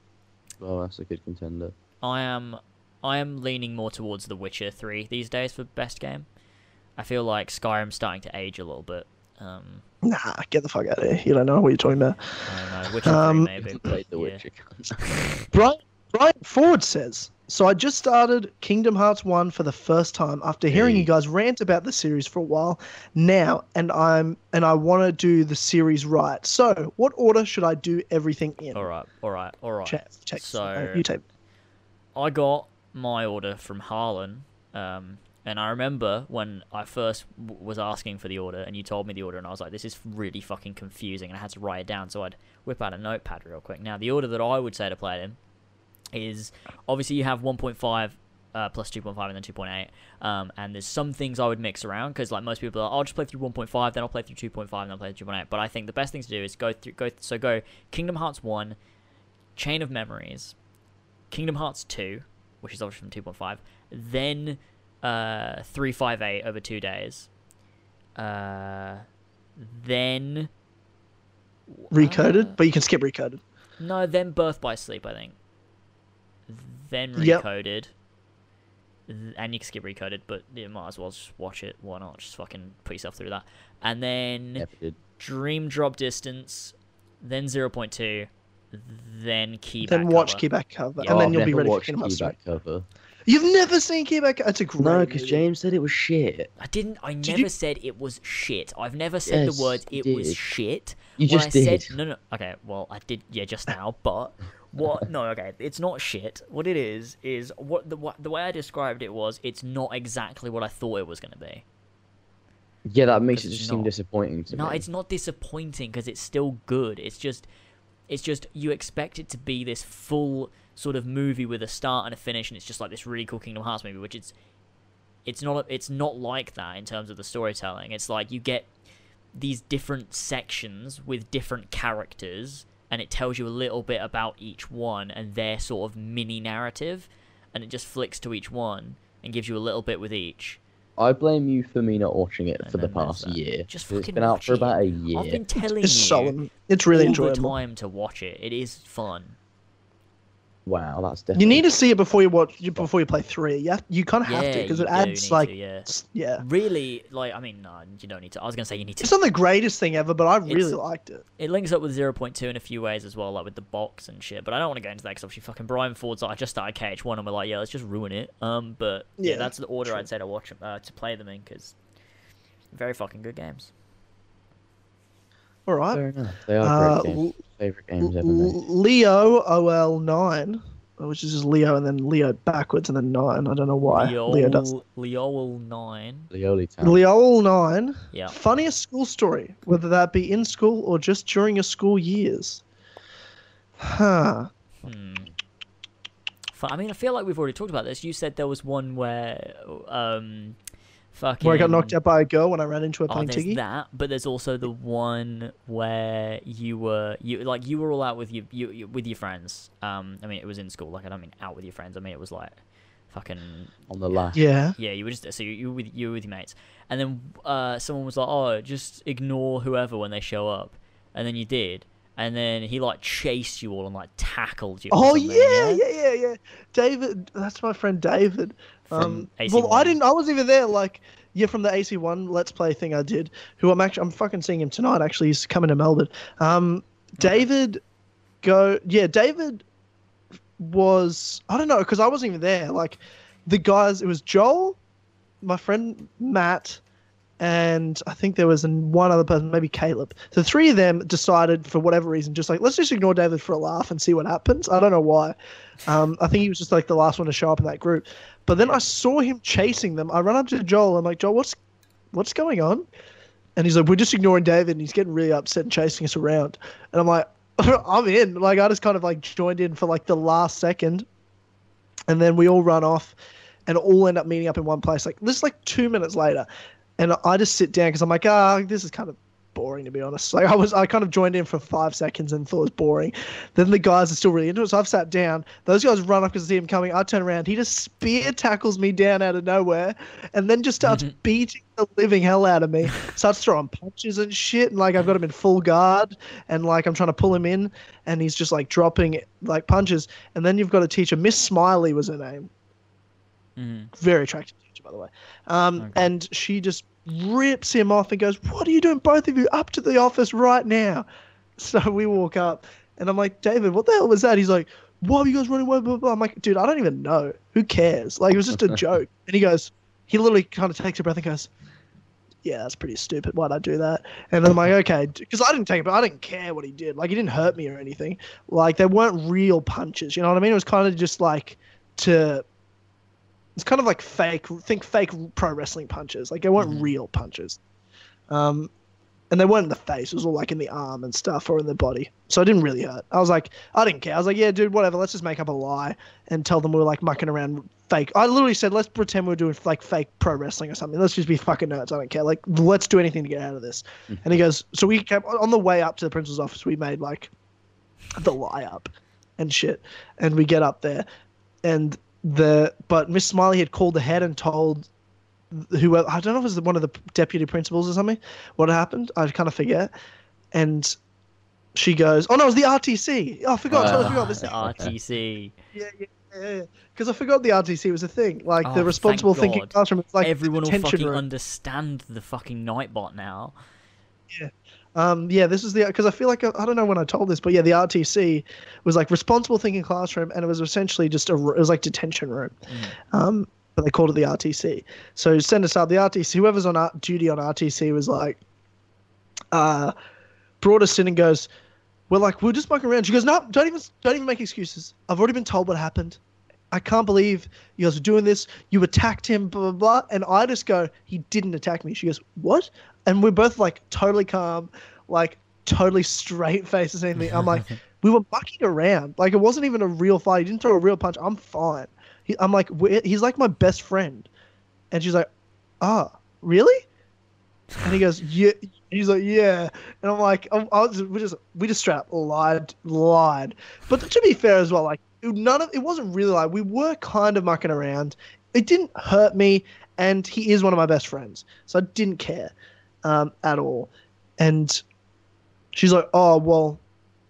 Speaker 3: Well, that's a good contender.
Speaker 1: I am I am leaning more towards The Witcher three these days for best game. I feel like Skyrim's starting to age a little bit. Um,
Speaker 2: Nah, get the fuck out of here. You don't know what you're talking about.
Speaker 1: I don't know. Witcher
Speaker 2: Um,
Speaker 1: three maybe.
Speaker 3: Played The
Speaker 1: Yeah.
Speaker 3: Witcher. <laughs> <laughs>
Speaker 2: Brian, Brian Ford says, so I just started Kingdom Hearts 1 for the first time after hearing
Speaker 3: Hey.
Speaker 2: you guys rant about the series for a while now and I'm and I want to do the series right. So, what order should I do everything in?
Speaker 1: All right, all right, all right.
Speaker 2: Check, check.
Speaker 1: So
Speaker 2: you take
Speaker 1: I got my order from Harlan, um, and I remember when I first w- was asking for the order, and you told me the order, and I was like, "This is really fucking confusing," and I had to write it down. So I'd whip out a notepad real quick. Now, the order that I would say to play it in is obviously you have 1.5 uh, plus 2.5 and then 2.8. Um, and there's some things I would mix around because like most people are, I'll just play through 1.5, then I'll play through 2.5, and then I'll play through 2.8. But I think the best thing to do is go through go so go Kingdom Hearts 1, Chain of Memories, Kingdom Hearts 2, which is obviously from 2.5, then uh, 358 over two days, uh, then
Speaker 2: recoded, but you can skip recoded.
Speaker 1: no, then Birth by Sleep, I think. Then recoded. Th- And you can skip recoded, but you might as well just watch it. Why not? Just fucking put yourself through that. And then
Speaker 3: Never did.
Speaker 1: Dream Drop Distance, then 0.2, then Key
Speaker 2: then watch
Speaker 1: cover.
Speaker 2: Keyback cover,
Speaker 1: Yeah.
Speaker 2: and
Speaker 3: Oh,
Speaker 2: then
Speaker 3: I've
Speaker 2: you'll be
Speaker 3: never
Speaker 2: ready for
Speaker 3: watched
Speaker 2: Kingdom Hearts 3.
Speaker 3: Keyback cover.
Speaker 2: You've never seen Keyback? It's a great
Speaker 3: No, because. James said it was shit.
Speaker 1: I didn't. I
Speaker 2: Did
Speaker 1: never
Speaker 2: you-
Speaker 1: said it was shit. I've never said
Speaker 3: Yes,
Speaker 1: the words
Speaker 3: you
Speaker 1: "it was shit."
Speaker 3: You
Speaker 1: What
Speaker 3: just
Speaker 1: I said,
Speaker 3: did.
Speaker 1: no, no. Okay, well, I did. Yeah, just now. But <laughs> what? No, okay. It's not shit. What it is is what the what, the way I described it was. It's not exactly what I thought it was going to be.
Speaker 3: Yeah, that makes it just seem disappointing to
Speaker 1: No,
Speaker 3: me.
Speaker 1: it's not disappointing because it's still good. It's just, it's just you expect it to be this full sort of movie with a start and a finish, and it's just like this really cool Kingdom Hearts movie, which it's, it's not. It's not like that in terms of the storytelling. It's like you get these different sections with different characters, and it tells you a little bit about each one and their sort of mini narrative, and it just flicks to each one and gives you a little bit with each.
Speaker 3: I blame you for me not watching it
Speaker 1: And
Speaker 3: for the past
Speaker 1: that.
Speaker 3: year.
Speaker 1: Just
Speaker 3: 'cause it's
Speaker 1: fucking
Speaker 3: been out for
Speaker 1: it.
Speaker 3: about a year.
Speaker 1: I've been <laughs> telling
Speaker 2: It's
Speaker 1: you
Speaker 2: solemn. It's really
Speaker 1: all
Speaker 2: enjoyable.
Speaker 1: the time to watch it. It is fun.
Speaker 3: Wow, that's definitely.
Speaker 2: You need to see it before you watch before you play three. Yeah, you kind of have
Speaker 1: Yeah,
Speaker 2: to because it adds like
Speaker 1: to, yeah.
Speaker 2: yeah.
Speaker 1: Really, like I mean, no, you don't need to. I was gonna say you need to.
Speaker 2: It's not the greatest thing ever, but I really
Speaker 1: It's-
Speaker 2: liked it.
Speaker 1: It links up with 0.2 in a few ways as well, like with the box and shit. But I don't want to go into that because obviously fucking Brian Ford's like, I just started KH1 and we're like, yeah, let's just ruin it. Um, but yeah,
Speaker 2: Yeah,
Speaker 1: that's the order
Speaker 2: true.
Speaker 1: I'd say to watch 'em- uh, to play them in because very fucking good games.
Speaker 2: All right.
Speaker 3: Fair enough. They are
Speaker 2: Uh,
Speaker 3: great
Speaker 2: L-
Speaker 3: games. Favorite games ever made.
Speaker 2: Leo OL9, which is just Leo and then Leo backwards and then 9. I don't know why. Leo does.
Speaker 1: Leol 9.
Speaker 3: Leoli Town.
Speaker 2: Leo 9.
Speaker 1: Yeah.
Speaker 2: Funniest school story, whether that be in school or just during your school years. Huh.
Speaker 1: Hmm. I mean, I feel like we've already talked about this. You said there was one where, um, fucking.
Speaker 2: Where I got knocked out by a girl when I ran into a
Speaker 1: Oh, there's
Speaker 2: Tiggy.
Speaker 1: that, but there's also the one where you were you like you were all out with your you, you with your friends. Um, I mean it was in school. Like I don't mean out with your friends. I mean it was like fucking
Speaker 3: on the last.
Speaker 2: Yeah.
Speaker 1: yeah. You were just so you, you were with you were with your mates, and then uh someone was like, oh, just ignore whoever when they show up, and then you did. And then he like chased you all and like tackled you.
Speaker 2: Oh yeah, yeah, yeah, yeah. David, that's my friend David. Um, well, I didn't. I wasn't even there. Like, yeah, from the AC One Let's Play thing I did. Who I'm actually, I'm fucking seeing him tonight. Actually, he's coming to Melbourne. Um, David, go. Yeah, David was. I don't know because I wasn't even there. Like, the guys. It was Joel, my friend Matt, and I think there was an, one other person, maybe Caleb. The three of them decided, for whatever reason, just like let's just ignore David for a laugh and see what happens. I don't know why. Um, I think he was just like the last one to show up in that group. But then I saw him chasing them. I run up to Joel. I'm like, Joel, what's what's going on? And he's like, we're just ignoring David, and he's getting really upset and chasing us around. And I'm like, <laughs> I'm in. Like I just kind of like joined in for like the last second, and then we all run off, and all end up meeting up in one place. Like this is like two minutes later, and I just sit down because I'm like, ah, this is kind of boring to be honest. Like I was, I kind of joined in for five seconds and thought it was boring. Then the guys are still really into it, so I've sat down. Those guys run up because they see him coming. I turn around. He just spear tackles me down out of nowhere, and then just starts beating the living hell out of me. <laughs> starts throwing punches and shit, and like I've got him in full guard, and like I'm trying to pull him in, and he's just like dropping like punches. And then you've got a teacher, Miss Smiley was her name
Speaker 1: Mhm.
Speaker 2: very attractive teacher, by the way. Um,
Speaker 1: Okay.
Speaker 2: And she just rips him off and goes, "What are you doing, both of you? Up to the office right now!" <laughs> So we walk up, and I'm like, "David, what the hell was that?" He's like, "Why are you guys running away?" Blah, blah, blah. I'm like, "Dude, I don't even know. Who cares? Like, it was just a <laughs> joke." And he goes, he literally kind of takes a breath and goes. Yeah, that's pretty stupid. Why'd I do that? And I'm like, okay, because I didn't take it, but I didn't care what he did. Like, he didn't hurt me or anything. Like, they weren't real punches. You know what I mean? It was kind of just like to it's kind of like fake think fake pro wrestling punches. Like they weren't real punches. Um and they weren't in the face. It was all like in the arm and stuff or in the body. So it didn't really hurt. I was like i didn't care. I was like yeah dude whatever. Let's just make up a lie and tell them we were like mucking around fake. I literally said let's pretend we are doing like fake pro wrestling or something. Let's just be fucking nerds. I don't care. Like let's do anything to get out of this. And he goes so we kept on the way up to the principal's office we made like the lie up and shit. And we get up there and the but Miss Smiley had called ahead and told whoever I don't know if it was one of the deputy principals or something what happened I kind of forget and she goes oh no it was the RTC oh I forgot
Speaker 3: Ah,
Speaker 2: forgot this
Speaker 1: the RTC.
Speaker 2: yeah yeah yeah because I forgot the RTC was a thing like
Speaker 1: Oh,
Speaker 2: the responsible thinking
Speaker 1: God.
Speaker 2: classroom it's like
Speaker 1: Everyone will fucking
Speaker 2: room.
Speaker 1: understand the fucking Nightbot now.
Speaker 2: Um, yeah, this is the because I feel like I, I don't know when I told this, but yeah, the RTC was like responsible thinking classroom, and it was essentially just a it was like detention room, um, but they called it the RTC. So send us out the RTC. Whoever's on art, duty on RTC was like, uh, brought us in and goes, we're like we're just mucking around. She goes, no, don't even don't even make excuses. I've already been told what happened. I can't believe you guys are doing this. You attacked him, blah, blah, blah. And I just go, he didn't attack me. She goes, what? And we're both like totally calm, like totally straight faces and anything. I'm like, <laughs> we were mucking around. Like it wasn't even a real fight. He didn't throw a real punch. I'm fine. He, I'm like, he's like my best friend. And she's like, ah, really? And he goes, yeah. He's like, yeah. And I'm like, I, I was, we just, we just straight up lied, lied. But to be fair as well, like none of it wasn't really like we were kind of mucking around. It didn't hurt me, and he is one of my best friends, so I didn't care um, at all. And she's like, oh well,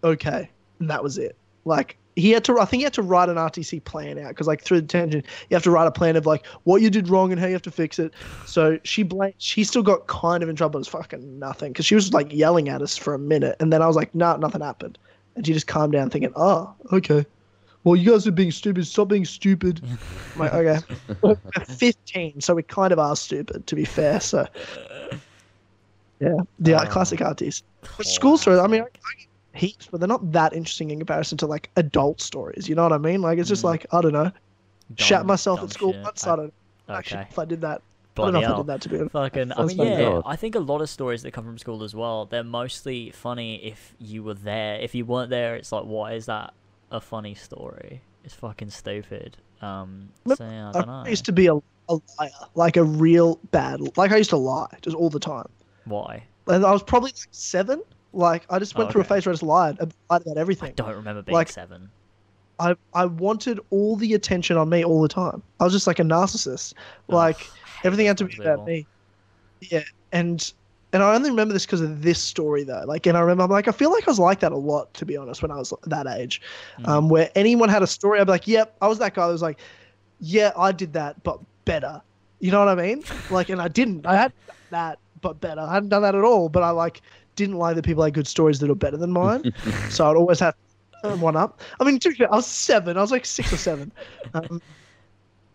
Speaker 2: okay, and that was it. Like he had to, I think he had to write an RTC plan out because like through detention, you have to write a plan of like what you did wrong and how you have to fix it. So she blamed. She still got kind of in trouble. It was fucking nothing because she was like yelling at us for a minute, and then I was like, nah, nothing happened. And she just calmed down, thinking, oh, okay. Well, you guys are being stupid. Stop being stupid. I'm like, okay. <laughs> We're 15, so we kind of are stupid, to be fair. So, yeah, the
Speaker 1: Oh.
Speaker 2: classic artists. But school stories, I mean, I, I, heaps, but they're not that interesting in comparison to like adult stories. You know what I mean? Like, it's just
Speaker 1: Mm.
Speaker 2: like, I don't know, shat myself at school
Speaker 1: shit.
Speaker 2: once.
Speaker 1: I-
Speaker 2: I, don't actually
Speaker 1: okay.
Speaker 2: know if I did that. I don't
Speaker 1: Bloody
Speaker 2: know if I did that to be honest.
Speaker 1: Fucking, I mean, yeah,
Speaker 3: God.
Speaker 1: I think a lot of stories that come from school as well, they're mostly funny if you were there. If you weren't there, it's like, why is that a funny story? It's fucking stupid. Um,
Speaker 2: Look,
Speaker 1: so yeah, I
Speaker 2: I
Speaker 1: don't know.
Speaker 2: used to be a, a liar, like a real bad, like I used to lie just all the time.
Speaker 1: Why?
Speaker 2: And I was probably like seven. Like I just went
Speaker 1: Oh,
Speaker 2: through a phase where I just lied, I lied about
Speaker 1: I
Speaker 2: everything.
Speaker 1: don't remember being
Speaker 2: Like-
Speaker 1: seven.
Speaker 2: I I wanted all the attention on me all the time. I was just like a narcissist. Like everything had to be about me. Yeah, and and I only remember this because of this story though. Like, and I remember I'm like I feel like I was like that a lot to be honest when I was that age,
Speaker 1: Mm.
Speaker 2: um, where anyone had a story, I'd be like, yep, I was that guy. that was like, yeah, I did that, but better. You know what I mean? Like, and I didn't. I had that, but better. I hadn't done that at all, but I like didn't like that people had good stories that are better than mine. <laughs> so I'd always have one up. I mean, to be fair, I was seven. I was like six or seven. <laughs> Um,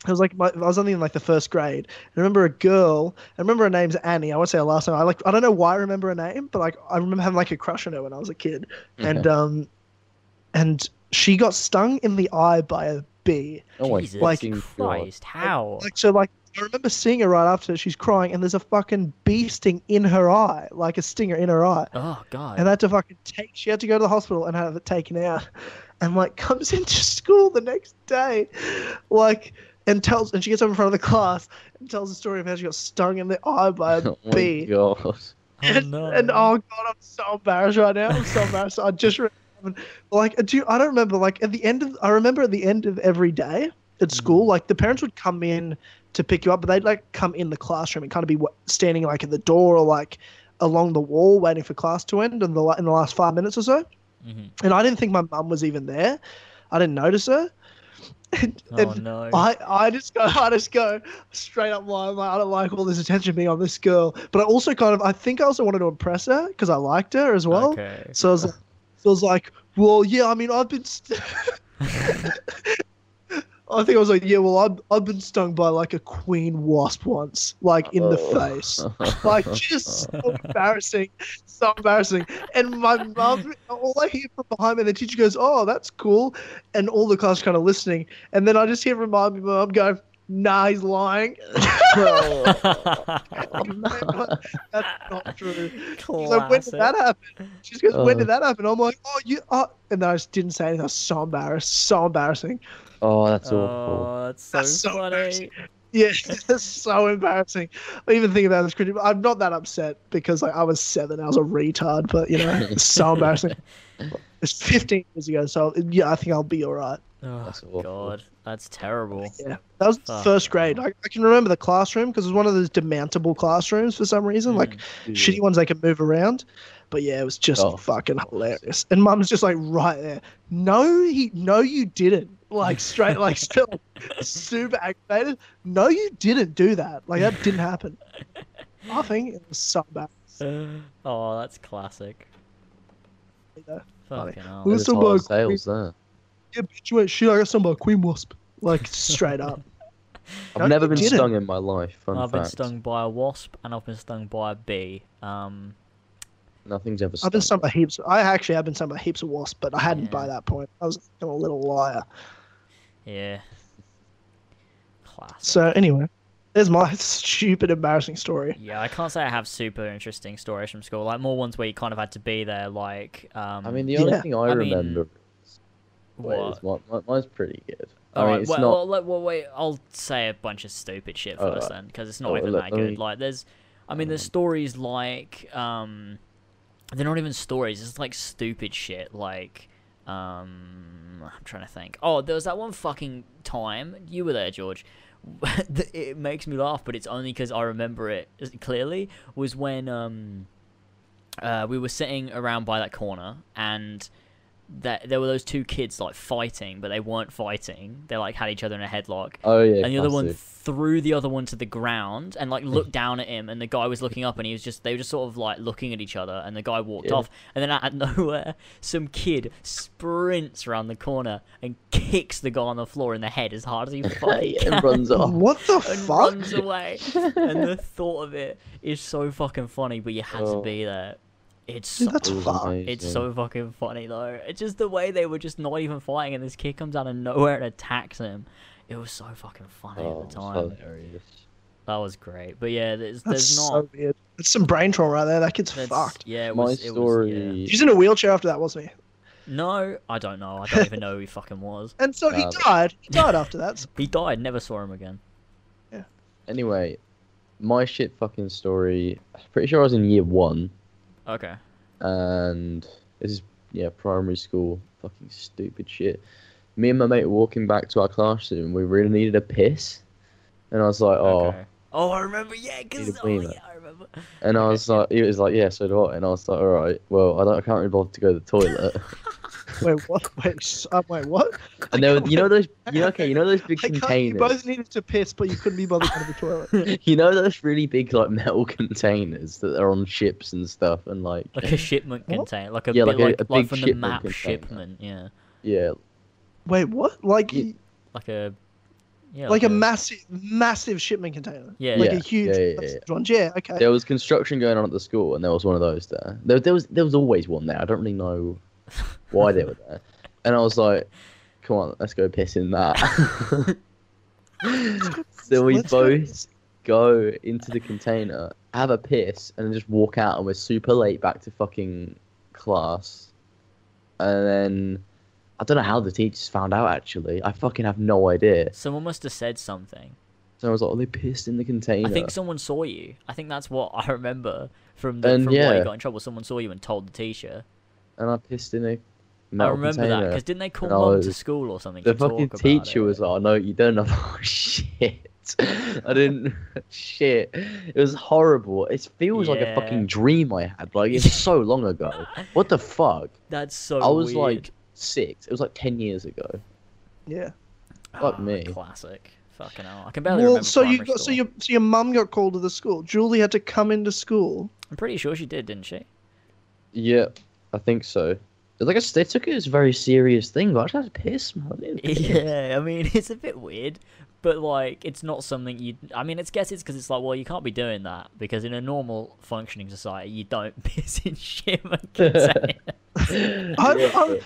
Speaker 2: I was like, my, I was only in like the first grade. I remember a girl. I remember her name's Annie. I won't say her last name. I like, I don't know why I remember her name, but like, I remember having like a crush on her when I was a kid, and um, and she got stung in the eye by a bee.
Speaker 3: Oh my
Speaker 1: Jesus
Speaker 2: like-
Speaker 3: fucking
Speaker 1: Christ, how?
Speaker 2: Like so, like I remember seeing her right after she's crying, and there's a fucking bee sting in her eye, like a stinger in her eye.
Speaker 1: Oh god.
Speaker 2: and I had to fucking take. She had to go to the hospital and have it taken out, <laughs> and like comes <laughs> into school the next day, like and tells and she gets up in front of the class and tells the story of how she got stung in the eye by a <laughs>
Speaker 3: Oh my
Speaker 2: bee.
Speaker 3: god.
Speaker 1: oh
Speaker 2: and,
Speaker 1: no.
Speaker 2: and oh god, I'm so embarrassed right now. I'm so embarrassed. I just remember, like, do you, I don't remember like at the end of I remember at the end of every day at school, hmm. like the parents would come in to pick you up, but they'd like come in the classroom and kind of be standing like at the door or like along the wall waiting for class to end in the in the last five minutes or so.
Speaker 1: Mhm.
Speaker 2: And I didn't think my mum was even there. I didn't notice her. <laughs> And,
Speaker 1: Oh
Speaker 2: and
Speaker 1: no.
Speaker 2: I, I just go I just go straight up line like I don't like all this attention being on this girl. But I also kind of I think I also wanted to impress her because I liked her as well.
Speaker 1: Okay.
Speaker 2: So I was like, so I was like, well, yeah, I mean, I've been. St- <laughs> <laughs> I think I was like, yeah, well, I've, I've been stung by like a queen wasp once, like in the
Speaker 3: Oh.
Speaker 2: face. Like, just so <laughs> embarrassing, so embarrassing. And my mum, all I hear from behind me, the teacher goes, oh, that's cool. And all the class kind of listening. And then I just hear from my mum go, nah, he's lying. <laughs> that's not true. She's like, when did that happen? She goes, when did
Speaker 3: Oh.
Speaker 2: that happen? I'm like, oh, you are. And then I just didn't say anything. I was so embarrassed. So embarrassing.
Speaker 3: Oh, that's awful.
Speaker 1: oh, that's so
Speaker 2: That's so
Speaker 1: funny.
Speaker 2: embarrassing. Yeah, <laughs> it's so embarrassing. I even think about this critic. I'm not that upset because like I was seven. I was a retard, but you know, it's so embarrassing. <laughs> It's 15 years ago, so yeah, I think I'll be all right.
Speaker 1: Oh
Speaker 3: That's awful.
Speaker 1: god, that's terrible. <laughs>
Speaker 2: Yeah, that was
Speaker 1: Fuck.
Speaker 2: first grade. I, I can remember the classroom because it was one of those demountable classrooms for some reason, mm. like shitty ones they could move around. But yeah, it was just
Speaker 3: Oh.
Speaker 2: fucking hilarious. And mum's just like right there. No, he, no, you didn't. Like straight, like still <laughs> super aggravated. No, you didn't do that. Like that didn't happen. I think it was so bad.
Speaker 1: oh, that's classic.
Speaker 2: Yeah,
Speaker 1: Fucking hell.
Speaker 2: Who's
Speaker 3: There's
Speaker 2: some
Speaker 3: a lot of sales there.
Speaker 2: Yeah, bitch, you ain't shit. I got some by a queen wasp. Like <laughs> straight up.
Speaker 3: I've
Speaker 2: No,
Speaker 3: never
Speaker 2: you
Speaker 3: been
Speaker 2: didn't.
Speaker 3: stung in my life. Fun
Speaker 1: I've
Speaker 3: fact.
Speaker 1: been stung by a wasp and I've been stung by a bee. Um,
Speaker 3: Nothing's ever stung.
Speaker 2: I've been stung by heaps. I actually have been stung by heaps of wasps, but I hadn't by that point. I was a little liar.
Speaker 1: yeah. Classic.
Speaker 2: So anyway, there's my <laughs> stupid, embarrassing story.
Speaker 1: Yeah, I can't say I have super interesting stories from school. Like more ones where you kind of had to be there. Like, um,
Speaker 3: I mean, the only
Speaker 2: Yeah.
Speaker 3: thing I,
Speaker 1: I mean,
Speaker 3: remember
Speaker 1: what?
Speaker 3: mine, mine- mine's pretty good.
Speaker 1: All
Speaker 3: mean,
Speaker 1: right,
Speaker 3: it's
Speaker 1: well,
Speaker 3: not.
Speaker 1: well, well, wait. I'll say a bunch of stupid shit first
Speaker 3: right.
Speaker 1: then, because it's not
Speaker 3: Oh,
Speaker 1: even
Speaker 3: let-
Speaker 1: that good.
Speaker 3: me-
Speaker 1: Like, there's, I mean, there's stories like, um, they're not even stories. It's like stupid shit. Like, um, I'm trying to think. Oh, there was that one fucking time you were there, George. <laughs> it makes me laugh, but it's only because I remember it clearly. Was when um, uh, we were sitting around by that corner and that there were those two kids like fighting, but they weren't fighting. They like had each other in a headlock.
Speaker 3: oh yeah.
Speaker 1: and the other one
Speaker 3: classic.
Speaker 1: threw the other one to the ground and like looked <laughs> down at him and the guy was looking up and he was just they were just sort of like looking at each other and the guy walked
Speaker 3: Yeah.
Speaker 1: off and then out of <laughs> nowhere some kid sprints around the corner and kicks the guy on the floor in the head as hard as he <laughs> fucking
Speaker 3: Yeah,
Speaker 1: can
Speaker 3: and runs off.
Speaker 2: What the
Speaker 1: and
Speaker 2: fuck?
Speaker 1: runs away. and the thought of it is so fucking funny, but you had to
Speaker 3: Oh.
Speaker 1: be there. It's
Speaker 2: Dude,
Speaker 1: so,
Speaker 2: that's
Speaker 3: It was
Speaker 1: it's so fucking funny though. It's just the way they were just not even fighting, and this kid comes out of nowhere and attacks him. It was so fucking funny
Speaker 3: Oh,
Speaker 1: at the time.
Speaker 3: hilarious.
Speaker 1: That was great. But yeah, there's
Speaker 2: That's
Speaker 1: there's not.
Speaker 2: so weird. It's some brain trauma right there. That kid's
Speaker 1: that's-
Speaker 2: fucked.
Speaker 1: Yeah, it
Speaker 3: My
Speaker 1: was. It
Speaker 3: story.
Speaker 1: was, yeah.
Speaker 2: He's in a wheelchair after that, wasn't he?
Speaker 1: No, I don't know. I don't even know who he fucking was.
Speaker 2: And so he
Speaker 3: Uh,
Speaker 2: died. He died after that. So- <laughs>
Speaker 1: He died. Never saw him again. Yeah.
Speaker 3: Anyway, my shit fucking story. Pretty sure I was in year one,
Speaker 1: Okay.
Speaker 3: and this is yeah primary school. Fucking stupid shit. Me and my mate were walking back to our classroom. We really needed a piss, and I was like, oh.
Speaker 1: Okay. Oh, I remember. Yeah, cause
Speaker 3: a
Speaker 1: oh, yeah, I remember.
Speaker 3: And I was like, he was like, yeah, so do I. And I was like, all right, well, I don't, I can't really bother to go to the toilet. <laughs>
Speaker 2: wait, what? <laughs> Wait, s- uh, wait, what?
Speaker 3: and there, were, you know those, you know, okay, you know those big
Speaker 2: I can't, you
Speaker 3: containers.
Speaker 2: both needed to piss, but you couldn't be bothered going to the toilet. <laughs>
Speaker 3: you know those really big like metal containers that are on ships and stuff, and like,
Speaker 1: Like a <laughs> shipment
Speaker 2: What?
Speaker 1: container, like a
Speaker 3: Yeah,
Speaker 1: bit
Speaker 3: like a-
Speaker 1: like,
Speaker 3: a
Speaker 1: like
Speaker 3: big
Speaker 1: from the map
Speaker 3: container.
Speaker 1: shipment, yeah,
Speaker 3: yeah,
Speaker 2: Wait, what? Like,
Speaker 3: Yeah.
Speaker 1: like a yeah,
Speaker 2: like a massive, massive shipment container.
Speaker 1: Yeah.
Speaker 2: like
Speaker 3: Yeah,
Speaker 2: a huge
Speaker 3: yeah, yeah, yeah.
Speaker 2: massive one. Yeah, okay.
Speaker 3: there was construction going on at the school, and there was one of those there. There, there was, there was always one there. I don't really know why they were there. And I was like, come on, let's go piss in that. <laughs> So we
Speaker 2: Let's
Speaker 3: both go into the container, have a piss, and then just walk out, and we're super late back to fucking class. And then I don't know how the teachers found out. Actually, I fucking have no idea.
Speaker 1: Someone must have said something.
Speaker 3: So I was like, "Oh, they pissed in the container."
Speaker 1: I think someone saw you. I think that's what I remember from the
Speaker 3: And
Speaker 1: from why
Speaker 3: yeah.
Speaker 1: you got in trouble. Someone saw you and told the teacher.
Speaker 3: And I pissed in a
Speaker 1: I
Speaker 3: metal
Speaker 1: remember that because didn't they call
Speaker 3: mom I
Speaker 1: mum to school or something?
Speaker 3: the
Speaker 1: to
Speaker 3: fucking
Speaker 1: talk about
Speaker 3: teacher
Speaker 1: it?
Speaker 3: was like, "Oh no, you don't know." <laughs> Oh shit! I didn't. <laughs> shit! It was horrible. It feels like a fucking dream I had. Like it's so <laughs> long ago. What the fuck?
Speaker 1: That's so.
Speaker 3: I was
Speaker 1: weird.
Speaker 3: like six. It was like ten years ago.
Speaker 2: Yeah.
Speaker 3: fuck
Speaker 1: Ah,
Speaker 3: me.
Speaker 1: Classic. Fucking hell. I can barely
Speaker 2: Well,
Speaker 1: remember.
Speaker 2: so you got so your so your mum got called to the school. Julie had to come into school.
Speaker 1: I'm pretty sure she did, didn't she?
Speaker 3: Yeah, I think so. Like I said, they took it as a very serious thing, but I just had to piss, man. I.
Speaker 1: Yeah, I mean <laughs> it's a bit weird, but like it's not something you. I mean, it's guess it's because it's like, well, you can't be doing that because in a normal functioning society, you don't <laughs> piss in shit. <laughs>
Speaker 2: I, I,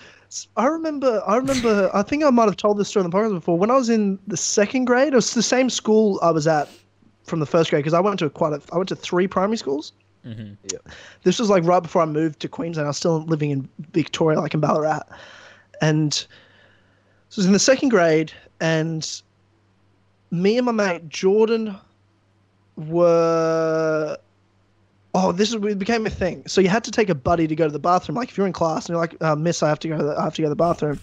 Speaker 2: I remember, I remember, I think I might have told this story on the podcast before. When I was in the second grade, it was the same school I was at from the first grade because I went to quite a, I went to three primary schools.
Speaker 1: Hmm
Speaker 2: This was like right before I moved to Queensland. I was still living in Victoria, like in Ballarat, and so I was in the second grade, and me and my mate Jordan were. Oh, this is it became a thing. So you had to take a buddy to go to the bathroom. Like if you're in class and you're like, uh, "Miss, I have to go. To the, I have to go to the bathroom."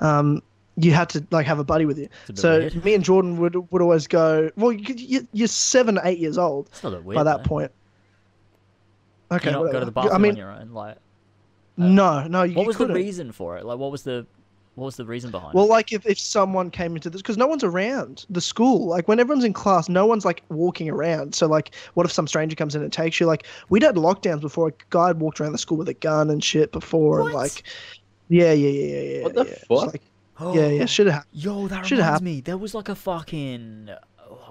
Speaker 2: Um, you had to like have a buddy with you.
Speaker 1: It's a bit
Speaker 2: So
Speaker 1: weird.
Speaker 2: me and Jordan would would always go. Well, you, you're seven, eight years old
Speaker 1: It's not that weird.
Speaker 2: by that point.
Speaker 1: Can
Speaker 2: Okay,
Speaker 1: you not go to the bathroom
Speaker 2: I mean,
Speaker 1: on your own? Like, uh,
Speaker 2: no, no. You
Speaker 1: what was
Speaker 2: couldn't.
Speaker 1: the reason for it? Like, what was the what was the reason behind
Speaker 2: Well,
Speaker 1: it?
Speaker 2: like if, if someone came into this, because no one's around the school. Like when everyone's in class, no one's like walking around. So like, what if some stranger comes in and takes you? Like we'd had lockdowns before. A guy had walked around the school with a gun and shit before. And like, yeah, yeah, yeah, yeah, yeah.
Speaker 3: What the
Speaker 2: yeah.
Speaker 3: Fuck?
Speaker 2: Like, yeah, yeah, should <gasps> have.
Speaker 1: Yo, that
Speaker 2: Should've
Speaker 1: reminds
Speaker 2: happened.
Speaker 1: me. There was like a fucking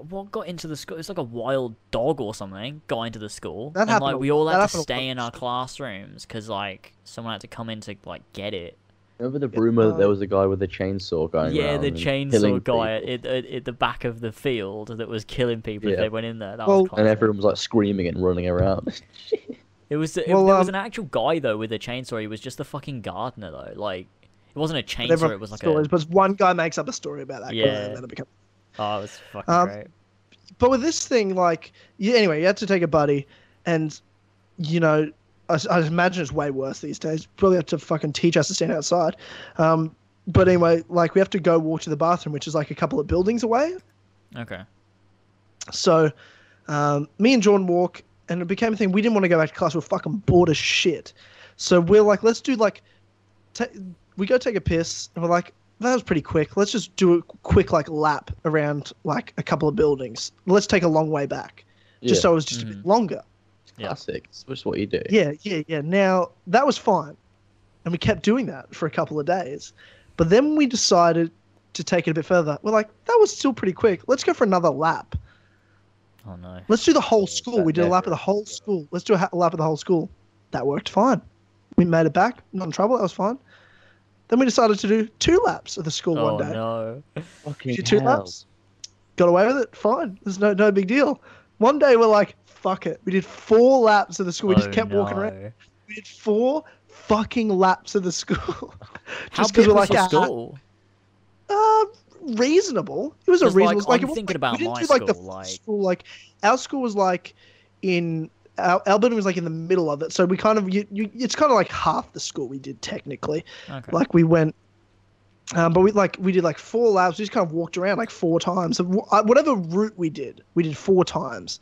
Speaker 1: what got into the school? It's like a wild dog or something got into the school,
Speaker 2: That
Speaker 1: and
Speaker 2: happened
Speaker 1: like we all had to stay in our classrooms because like someone had to come in to like get it.
Speaker 3: Remember the rumor that there was a guy with a chainsaw going
Speaker 1: yeah,
Speaker 3: around
Speaker 1: the chainsaw guy at, at, at the back of the field that was killing people if they went in there. That
Speaker 2: Well-
Speaker 1: was
Speaker 3: and everyone was like screaming and running around. <laughs>
Speaker 1: It was it,
Speaker 2: Well,
Speaker 1: there was
Speaker 2: um,
Speaker 1: an actual guy though with a chainsaw. He was just a fucking gardener though. Like it wasn't a chainsaw. It was like
Speaker 2: stories,
Speaker 1: a
Speaker 2: but one guy makes up a story about that. guy,
Speaker 1: Yeah.
Speaker 2: and then it become-
Speaker 1: oh, it was fucking
Speaker 2: Um,
Speaker 1: great.
Speaker 2: but with this thing, like, yeah. Anyway, you had to take a buddy, and you know, I, I imagine it's way worse these days. Probably have to fucking teach us to stand outside. Um, but anyway, like, we have to go walk to the bathroom, which is like a couple of buildings away.
Speaker 1: Okay.
Speaker 2: So, um, me and Jordan walk, and it became a thing. We didn't want to go back to class. We are fucking bored as shit. So we're like, let's do like, ta we go take a piss, and we're like, that was pretty quick. Let's just do a quick like lap around like a couple of buildings. Let's take a long way back, just
Speaker 3: Yeah.
Speaker 2: so it was just a bit mm. longer.
Speaker 1: Yeah.
Speaker 3: Classic. It's just what you do.
Speaker 2: Yeah, yeah, yeah. Now that was fine, and we kept doing that for a couple of days. But then we decided to take it a bit further. We're like, that was still pretty quick. Let's go for another lap.
Speaker 1: Oh no.
Speaker 2: Let's do the whole school. We did a lap of the whole school. Let's do a lap of the whole school. That worked fine. We made it back. Not in trouble. That was fine. Then we decided to do two laps of the school
Speaker 1: Oh
Speaker 2: one day.
Speaker 1: no.
Speaker 3: Fucking
Speaker 2: did two
Speaker 3: hell.
Speaker 2: laps. Got away with it. Fine. There's no no big deal. One day we're like, fuck it. We did four laps of the school. We just
Speaker 1: Oh,
Speaker 2: kept walking around. We did four fucking laps of the school. <laughs> Just because we're like,
Speaker 1: your
Speaker 2: ah,
Speaker 1: school?
Speaker 2: uh, reasonable. It was a reasonable. Like,
Speaker 1: I'm
Speaker 2: it wasn't
Speaker 1: thinking
Speaker 2: like,
Speaker 1: about
Speaker 2: we didn't
Speaker 1: my
Speaker 2: do like the
Speaker 1: school,
Speaker 2: full
Speaker 1: like-
Speaker 2: school. Like our school was like in our, our was like in the middle of it, so we kind of you, you it's kind of like half the school we did technically.
Speaker 1: Okay.
Speaker 2: Like we went. Um, but we like we did like four laps. We just kind of walked around like four times. So wh- uh, whatever route we did, we did four times,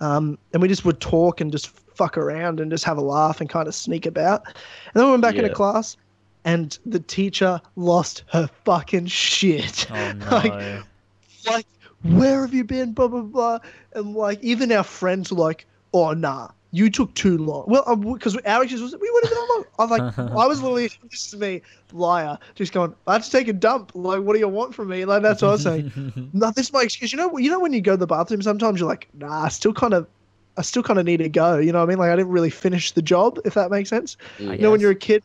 Speaker 2: um, and we just would talk and just fuck around and just have a laugh and kind of sneak about. And then we went back into class, and the teacher lost her fucking shit.
Speaker 1: Oh <laughs> no.
Speaker 2: like, like, where have you been? Blah blah blah. And like, even our friends were like, "Oh nah, you took too long." Well, uh, because our excuse was we would have been that long. I was like, <laughs> I was literally this is me, liar, just going. I had to take a dump. Like, what do you want from me? Like that's what I was saying. <laughs> no, this is my excuse. You know, you know when you go to the bathroom, sometimes you're like, nah, I still kind of. I still kind of need to go. You know what I mean? Like I didn't really finish the job, if that makes sense.
Speaker 3: Yeah.
Speaker 2: You know, when you're a kid,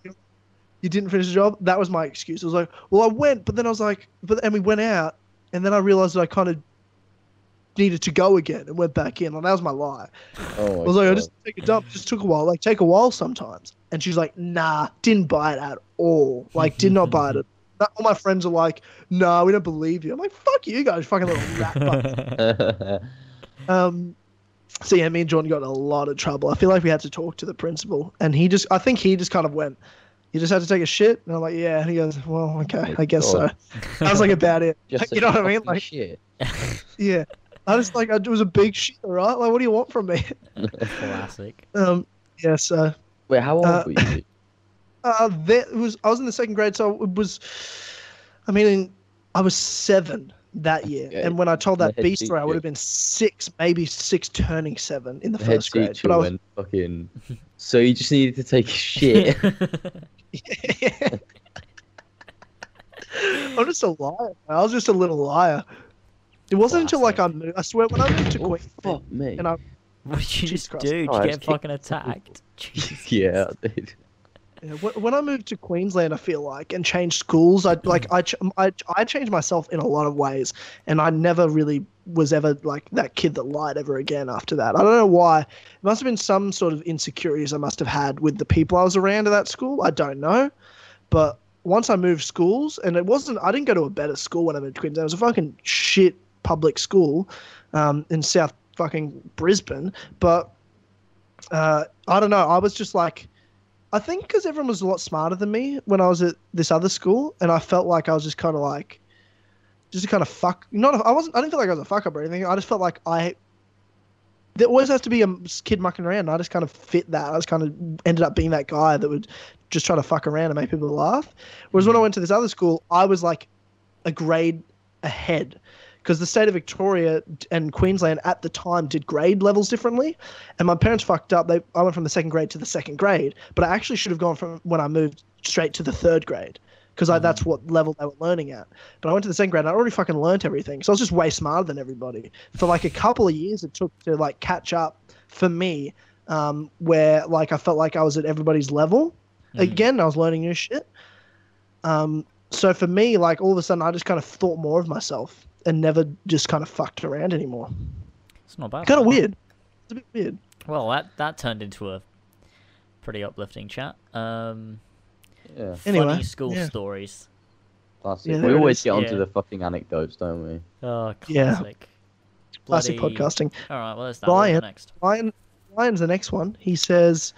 Speaker 2: you didn't finish the job. That was my excuse. I was like, well, I went, but then I was like, but and we went out, and then I realized that I kind of needed to go again and went back in. Like that was my lie.
Speaker 3: Oh my
Speaker 2: I was like, I just take a dump. It just took a while. Like take a while sometimes. And she's like, Nah, didn't buy it at all. Like did not buy it. <laughs> All my friends are like, Nah, we don't believe you. I'm like, Fuck you guys, fucking little rat. fucks." <laughs> Um, so yeah, me and Jordan got in a lot of trouble. I feel like we had to talk to the principal, and he just, I think he just kind of went, "You just had to take a shit," and I'm like, "Yeah." And he goes, "Well, okay, I guess so."
Speaker 3: God.
Speaker 2: That was like about it. <laughs>
Speaker 3: Just
Speaker 2: you know what I mean? Like,
Speaker 3: shit.
Speaker 2: yeah. I just like, it was a big shit, right? Like, what do you want from me? <laughs>
Speaker 1: Classic.
Speaker 2: Um, yeah. So,
Speaker 3: Wait, how old
Speaker 2: Uh,
Speaker 3: were you? <laughs>
Speaker 2: uh, that was I was in the second grade, so it was, I mean, I was seven that year,
Speaker 3: Okay.
Speaker 2: and when I told that
Speaker 3: The head
Speaker 2: B story, I would have been six, maybe six, turning seven in the
Speaker 3: The
Speaker 2: first grade. But I was
Speaker 3: fucking. So you just needed to take a shit. <laughs>
Speaker 2: I'm just a liar. I was just a little liar. It wasn't until like I moved. I swear when I moved to
Speaker 3: oh, fuck me.
Speaker 2: and I <laughs>
Speaker 1: What did you
Speaker 2: Jesus
Speaker 1: just
Speaker 2: Christ.
Speaker 1: do? Did
Speaker 3: Oh,
Speaker 1: you get fucking <laughs> attacked? <laughs> Jesus.
Speaker 3: yeah, I did.
Speaker 2: yeah, when, when I moved to Queensland, I feel like and changed schools. I mm. like I, ch- I I changed myself in a lot of ways, and I never really was ever like that kid that lied ever again after that. I don't know why. It must have been some sort of insecurities I must have had with the people I was around at that school. I don't know, but once I moved schools, and it wasn't. I didn't go to a better school when I moved to Queensland. It was a fucking shit public school um, in South fucking Brisbane, but uh, I don't know. I was just like, I think because everyone was a lot smarter than me when I was at this other school, and I felt like I was just kind of like, just a kind of fuck. Not, I wasn't. I didn't feel like I was a fuck up or anything. I just felt like I. There always has to be a kid mucking around. And I just kind of fit that. I just kind of ended up being that guy that would just try to fuck around and make people laugh. Whereas when I went to this other school, I was like a grade ahead because the state of Victoria and Queensland at the time did grade levels differently, and my parents fucked up. They I went from the second grade to the second grade, but I actually should have gone from when I moved straight to the third grade because that's what level they were learning at. But I went to the second grade and I already fucking learnt everything, so I was just way smarter than everybody. For like a couple of years, it took to like catch up for me, um, where like I felt like I was at everybody's level. Again, I was learning new shit. Um, so for me, like all of a sudden, I just kind of thought more of myself and never just kind of fucked around anymore.
Speaker 1: It's not bad.
Speaker 2: Kind of weird. It's a bit weird.
Speaker 1: Well, that that turned into a pretty uplifting chat. Um,
Speaker 3: Yeah,
Speaker 2: Anyway,
Speaker 1: funny school
Speaker 2: yeah.
Speaker 1: stories.
Speaker 3: classic.
Speaker 2: Yeah,
Speaker 3: we always
Speaker 2: is.
Speaker 3: get onto
Speaker 1: Yeah.
Speaker 3: the fucking anecdotes, don't we?
Speaker 1: Oh,
Speaker 2: Yeah.
Speaker 1: classic.
Speaker 2: Classic podcasting.
Speaker 1: All right, well, let's start
Speaker 2: Ryan.
Speaker 1: next.
Speaker 2: Ryan, Ryan's the next one. He says,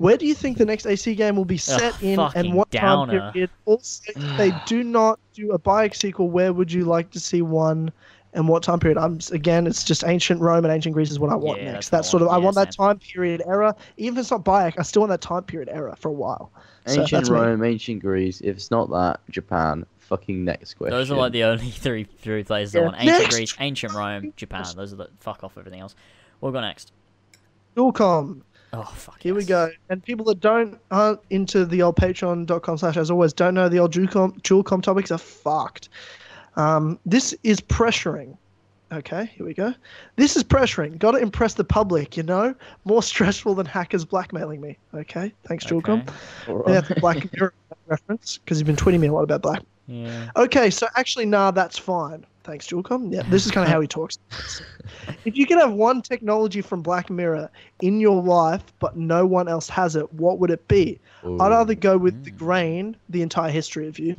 Speaker 2: "Where do you think the next AC game will be set in, and what
Speaker 1: downer.
Speaker 2: time period? Also, if they <sighs> do not do a Bayek sequel. Where would you like to see one, and what time period? I'm again, it's just ancient Rome and ancient Greece is what I want
Speaker 1: Yeah,
Speaker 2: next.
Speaker 1: that's
Speaker 2: That's sort of I
Speaker 1: want.
Speaker 2: want
Speaker 1: Yeah,
Speaker 2: that time period era. Even if it's not Bayek, I still want that time period era for a while. So
Speaker 3: Ancient
Speaker 2: me.
Speaker 3: Rome, ancient Greece. If it's not that, Japan. Fucking next question.
Speaker 1: Those are like the only <laughs> three three places I want: ancient
Speaker 2: Next.
Speaker 1: Greece, <laughs> ancient Rome, Japan. Those are the fuck off everything else. We'll go next.
Speaker 2: Dualcom.
Speaker 1: Oh fuck.
Speaker 2: Here we go. And people that don't aren't into the old patreon.com slash as always don't know the old Dualcom, Dualcom topics are fucked. Um, this is pressuring. Okay, here we go. This is pressuring. Got to impress the public, you know? More stressful than hackers blackmailing me. Okay, thanks, Dualcom.
Speaker 1: Okay.
Speaker 3: Alright.
Speaker 2: Yeah, that's a Black Mirror reference because you've been tweeting me a lot about Black.
Speaker 1: Yeah.
Speaker 2: Okay, so actually, nah, that's fine. Thanks, Julecom. Yeah, this is kind of how he talks. <laughs> if you could have one technology from Black Mirror in your life, but no one else has it, what would it be? I'd either go with the grain, the entire history of you,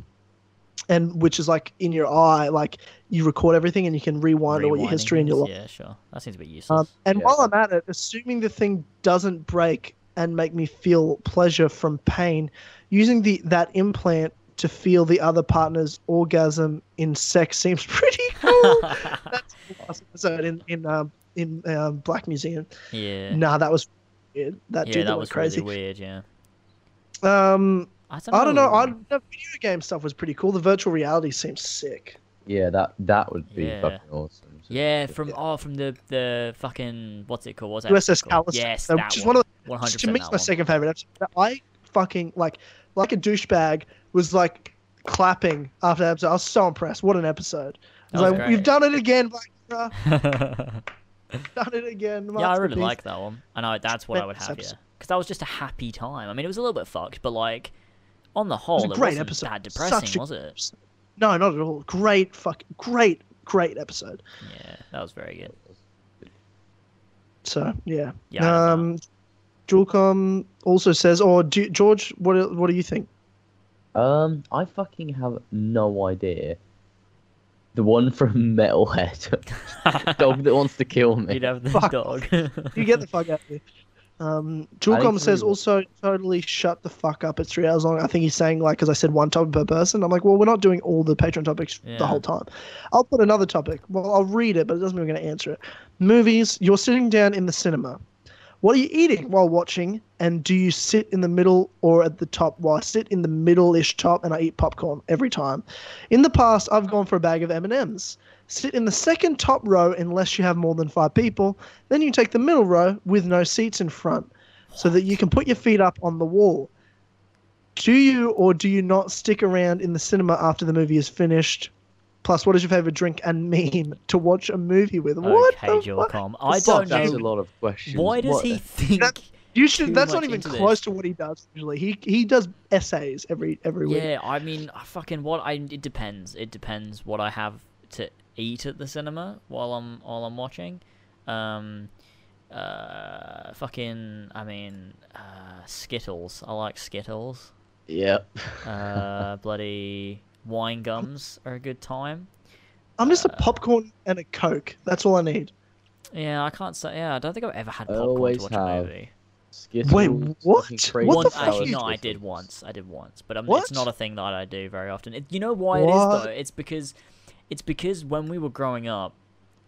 Speaker 2: and which is like in your eye, like you record everything and you can rewind all your
Speaker 1: Rewinding
Speaker 2: history in your life.
Speaker 1: Yeah, sure. That seems a bit useless.
Speaker 2: Um, and
Speaker 3: Yeah.
Speaker 2: while I'm at it, assuming the thing doesn't break and make me feel pleasure from pain, using the that implant to feel the other partner's orgasm in sex seems <laughs> pretty cool. <laughs> That's the last episode in in um, in um, Black Museum.
Speaker 1: yeah.
Speaker 2: Nah, that was weird. That
Speaker 1: yeah,
Speaker 2: dude
Speaker 1: that was
Speaker 2: crazy.
Speaker 1: really weird. Yeah.
Speaker 2: Um,
Speaker 1: I don't,
Speaker 2: I don't know. I, the video game stuff was pretty cool. The virtual reality seems sick.
Speaker 3: Yeah, that that would be
Speaker 1: Yeah.
Speaker 3: fucking awesome. So-
Speaker 1: Yeah, from oh, from the the fucking what's it called? What's that
Speaker 2: USS
Speaker 1: called?
Speaker 2: Callister.
Speaker 1: Yes, that
Speaker 2: which is
Speaker 1: one.
Speaker 2: one of
Speaker 1: One
Speaker 2: the,
Speaker 1: hundred
Speaker 2: to me,
Speaker 1: percent.
Speaker 2: my second favorite episode. I fucking like like a douchebag was like clapping after that episode. I was so impressed. What an episode! I was
Speaker 1: That was
Speaker 2: like,
Speaker 1: great.
Speaker 2: "You've done it again, Black <laughs> Mirror. Done it again."
Speaker 1: yeah, I really like that one. I know that's what I would have. Yeah,
Speaker 2: episode.
Speaker 1: because that was just a happy time. I mean, it was a little bit fucked, but like on the whole,
Speaker 2: It
Speaker 1: whole,
Speaker 2: was
Speaker 1: it,
Speaker 2: a great
Speaker 1: wasn't
Speaker 2: episode.
Speaker 1: that
Speaker 2: Such
Speaker 1: depressing,
Speaker 2: a-
Speaker 1: was it?
Speaker 2: No, not at all. Great, fucking great, great episode.
Speaker 1: Yeah, that was very good.
Speaker 2: So yeah.
Speaker 1: Yeah, I
Speaker 2: um, Julcom also says, or do, George, what what do you think?
Speaker 3: Um, I fucking have no idea. The one from Metalhead, <laughs> dog that wants to kill me.
Speaker 1: You'd have the
Speaker 2: Fuck
Speaker 1: dog. <laughs>
Speaker 2: You get the fuck out of here. Um,
Speaker 3: I
Speaker 2: Julcom says also totally shut the fuck up. It's three hours long. I think he's saying like because I said one topic per person. I'm like, well, we're not doing all the Patreon topics
Speaker 1: Yeah.
Speaker 2: the whole time. I'll put another topic. Well, I'll read it, but it doesn't mean we're going to answer it. Movies. You're sitting down in the cinema. What are you eating while watching? And do you sit in the middle or at the top? Well, I sit in the middle-ish top, and I eat popcorn every time. In the past, I've gone for a bag of M&Ms. Sit in the second top row unless you have more than five people. Then you take the middle row with no seats in front, so that you can put your feet up on the wall. Do you or do you not stick around in the cinema after the movie is finished? Plus, what is your favorite drink and meme to watch a movie with? what
Speaker 1: okay,
Speaker 2: the fuck?
Speaker 1: I don't
Speaker 3: That's a lot of questions.
Speaker 1: Why does
Speaker 3: What
Speaker 1: he
Speaker 3: the-
Speaker 1: think?
Speaker 2: That- You
Speaker 1: too
Speaker 2: should. That's not even close
Speaker 1: this.
Speaker 2: to what he does usually. He he does essays every every week.
Speaker 1: Yeah, I mean, I fucking what I it depends. It depends what I have to eat at the cinema while I'm while I'm watching. Um, uh, fucking, I mean, uh, Skittles. I like Skittles.
Speaker 3: Yep.
Speaker 1: Uh, <laughs> bloody wine gums are a good time.
Speaker 2: I'm just
Speaker 1: Uh,
Speaker 2: a popcorn and a coke. That's all I need.
Speaker 1: Yeah, I can't say. Yeah, I don't think I've ever had
Speaker 3: I
Speaker 1: popcorn
Speaker 3: always
Speaker 1: to watch
Speaker 3: have.
Speaker 1: a movie.
Speaker 3: Skittles,
Speaker 2: Wait,
Speaker 3: fucking
Speaker 2: what?
Speaker 3: crazy
Speaker 2: What the
Speaker 1: Once,
Speaker 2: fuck
Speaker 1: actually, no, I did once. I did once, but um,
Speaker 2: What?
Speaker 1: it's not a thing that I do very often. It, you know why it is
Speaker 2: What?
Speaker 1: though? It's because, it's because when we were growing up,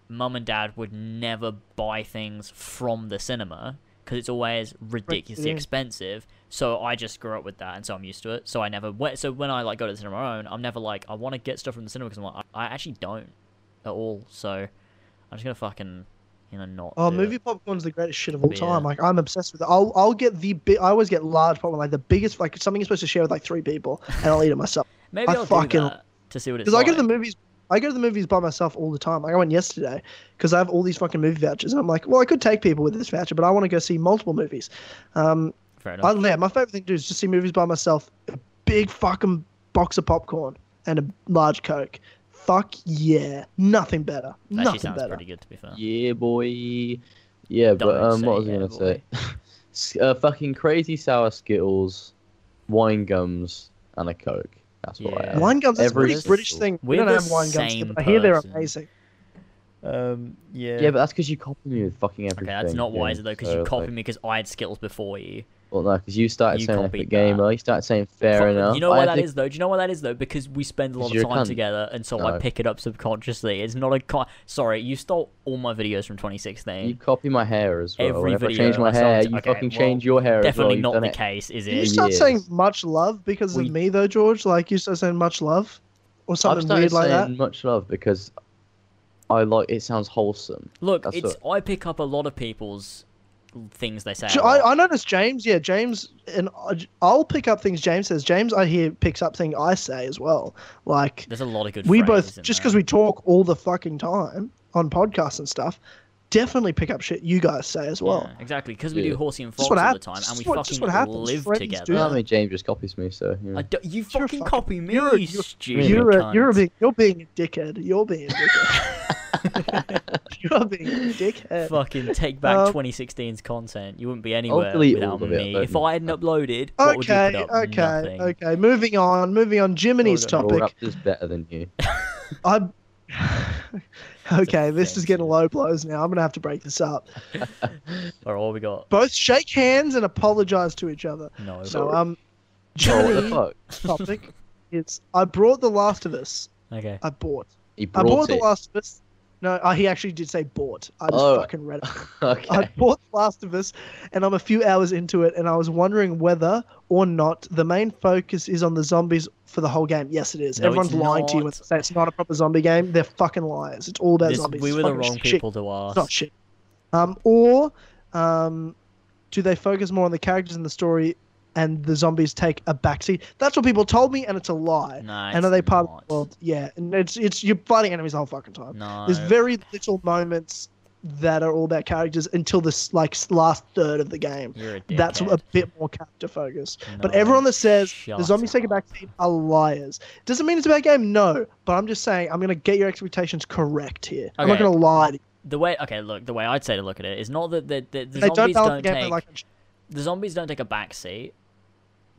Speaker 1: mum and dad would never buy things from the cinema because it's always ridiculously
Speaker 2: yeah.
Speaker 1: expensive. So I just grew up with that, and so I'm used to it. So I never went. So when I like go to the cinema on my own, I'm never like I want to get stuff from the cinema because I'm like I, actually don't at all. So I'm just gonna fucking you know not.
Speaker 2: Oh, movie
Speaker 1: It.
Speaker 2: popcorn's the greatest shit of all
Speaker 1: But
Speaker 2: time. Like I'm obsessed with it. I'll I'll get the big. I always get large popcorn, like the biggest, like something you're supposed to share with like three people, and I'll eat it myself. <laughs>
Speaker 1: Maybe
Speaker 2: I
Speaker 1: I'll
Speaker 2: fucking-
Speaker 1: do that to see what it's
Speaker 2: Because
Speaker 1: like.
Speaker 2: I go to the movies. I go to the movies by myself all the time. Like I went yesterday because I have all these fucking movie vouchers, and I'm like, well, I could take people with this voucher, but I want to go see multiple movies. Um,
Speaker 1: Fair enough.
Speaker 2: I, yeah, my favorite thing to do is just see movies by myself. A big fucking box of popcorn and a large coke. Fuck yeah, nothing better.
Speaker 1: Actually
Speaker 2: nothing
Speaker 1: sounds
Speaker 2: better.
Speaker 1: pretty good to be fair.
Speaker 3: Yeah, boy. Yeah, but
Speaker 1: Don't
Speaker 3: um, what was
Speaker 1: say
Speaker 3: I gonna
Speaker 1: boy.
Speaker 3: say? <laughs> Uh, fucking crazy sour Skittles, wine gums, and a Coke. That's what I
Speaker 1: Yeah.
Speaker 2: Wine gums is a pretty British
Speaker 3: single-
Speaker 2: thing. We
Speaker 1: We're
Speaker 2: don't have wine gums, here, but I hear they're
Speaker 1: person.
Speaker 2: amazing.
Speaker 1: Um, yeah.
Speaker 3: Yeah, but that's because you copy me with fucking everything.
Speaker 1: okay, that's not wiser though, because
Speaker 3: so,
Speaker 1: you copied
Speaker 3: like-
Speaker 1: me because I had Skittles before you.
Speaker 3: Well, no, because you started
Speaker 1: You
Speaker 3: saying
Speaker 1: copied
Speaker 3: Epic Gamer, you started saying fair
Speaker 1: Fuck,
Speaker 3: enough.
Speaker 1: You know
Speaker 3: I
Speaker 1: why that
Speaker 3: to-
Speaker 1: is though? Do you know why that is though? Because we spend a lot of time
Speaker 3: cunt.
Speaker 1: together, and so I pick it up subconsciously. It's not a con- sorry. You stole all my videos from 2016.
Speaker 3: You copy my hair as well.
Speaker 1: Every
Speaker 3: Whenever
Speaker 1: video
Speaker 3: I change my
Speaker 1: I
Speaker 3: hair,
Speaker 1: to-
Speaker 3: you
Speaker 1: okay,
Speaker 3: fucking
Speaker 1: well,
Speaker 3: change your hair
Speaker 1: Definitely
Speaker 3: as well.
Speaker 1: not the
Speaker 3: it.
Speaker 1: case, is
Speaker 2: it? you
Speaker 1: it?
Speaker 2: start
Speaker 3: years.
Speaker 2: saying much love because
Speaker 1: We-
Speaker 2: of me though, George? Like you started saying much love, or
Speaker 3: I've
Speaker 2: something
Speaker 3: started
Speaker 2: weird like
Speaker 3: saying
Speaker 2: that.
Speaker 3: much love because I like it sounds wholesome.
Speaker 1: Look,
Speaker 3: That's
Speaker 1: it's I pick up a lot of people's things they say. a
Speaker 2: J-
Speaker 1: lot.
Speaker 2: I, I noticed James. Yeah, James, and I'll pick up things James says. James, I hear picks up things I say as well. Like
Speaker 1: There's a lot of good.
Speaker 2: we both, just because we talk all the fucking time on podcasts and stuff, definitely pick up shit you guys say as well.
Speaker 1: Yeah, exactly, because we do
Speaker 3: Yeah.
Speaker 1: horsey and
Speaker 2: Just
Speaker 1: fox
Speaker 2: what
Speaker 1: all the time, and
Speaker 2: Just
Speaker 1: we
Speaker 2: what- just
Speaker 1: fucking
Speaker 2: what happens.
Speaker 1: live
Speaker 2: Friends do
Speaker 1: together.
Speaker 3: I mean, James just copies me, so you.
Speaker 1: I don't- you fucking
Speaker 2: fucking-
Speaker 1: copy me,
Speaker 2: you're a-
Speaker 1: you
Speaker 2: you're-
Speaker 1: stupid
Speaker 2: You're a,
Speaker 1: cunt.
Speaker 2: you're a big, you're being a dickhead. You're being a dickhead. <laughs> you're being a dickhead.
Speaker 1: fucking take back
Speaker 2: Um,
Speaker 1: 2016's content. You wouldn't be anywhere without
Speaker 3: all of it,
Speaker 1: me. If? I hadn't <laughs> uploaded, what would you
Speaker 2: Okay,
Speaker 1: put up?
Speaker 2: okay,
Speaker 1: Nothing.
Speaker 2: okay. Moving on, moving on. Jiminy's
Speaker 1: Hold on.
Speaker 2: topic.
Speaker 3: Raptor's better than you. <laughs>
Speaker 2: I. <laughs> okay, this is getting low blows now. I'm gonna have to break this up.
Speaker 1: Or <laughs> all we got?
Speaker 2: Both shake hands and apologize to each other.
Speaker 1: No.
Speaker 2: So, um,
Speaker 3: Oh, what fuck? <laughs>
Speaker 2: topic is I brought The Last of Us.
Speaker 1: Okay.
Speaker 2: I bought.
Speaker 3: He
Speaker 2: I bought The. Last of Us. No, uh, he actually did say bought. I just
Speaker 3: Oh.
Speaker 2: fucking read it. <laughs>
Speaker 3: okay.
Speaker 2: I bought The Last of Us, and I'm a few hours into it, and I was wondering whether or not the main focus is on the zombies for the whole game. Yes, it is.
Speaker 1: No,
Speaker 2: Everyone's lying to you when they say it's not a proper zombie game. They're fucking liars. It's all about
Speaker 1: This-
Speaker 2: zombies.
Speaker 1: we were the wrong
Speaker 2: shit.
Speaker 1: people to
Speaker 2: It's not shit. Um, or um, do they focus more on the characters and the story and the zombies take a backseat? That's what people told me, and it's a lie.
Speaker 1: No,
Speaker 2: and are they part
Speaker 1: not.
Speaker 2: of the world? Yeah, and it's it's you're fighting enemies the whole fucking time.
Speaker 1: No.
Speaker 2: There's very little moments that are all about characters until this like last third of the game.
Speaker 1: You're a
Speaker 2: That's a bit more character focused. but everyone that says the zombies take a backseat are liars. Doesn't mean it's a bad game, no. But I'm just saying I'm gonna get your expectations correct here. I'm not gonna lie to you.
Speaker 1: The way, okay, look, the way I'd say to look at it is not that the, the, the
Speaker 2: They don't
Speaker 1: zombies don't, take
Speaker 2: like
Speaker 1: the zombies don't take a backseat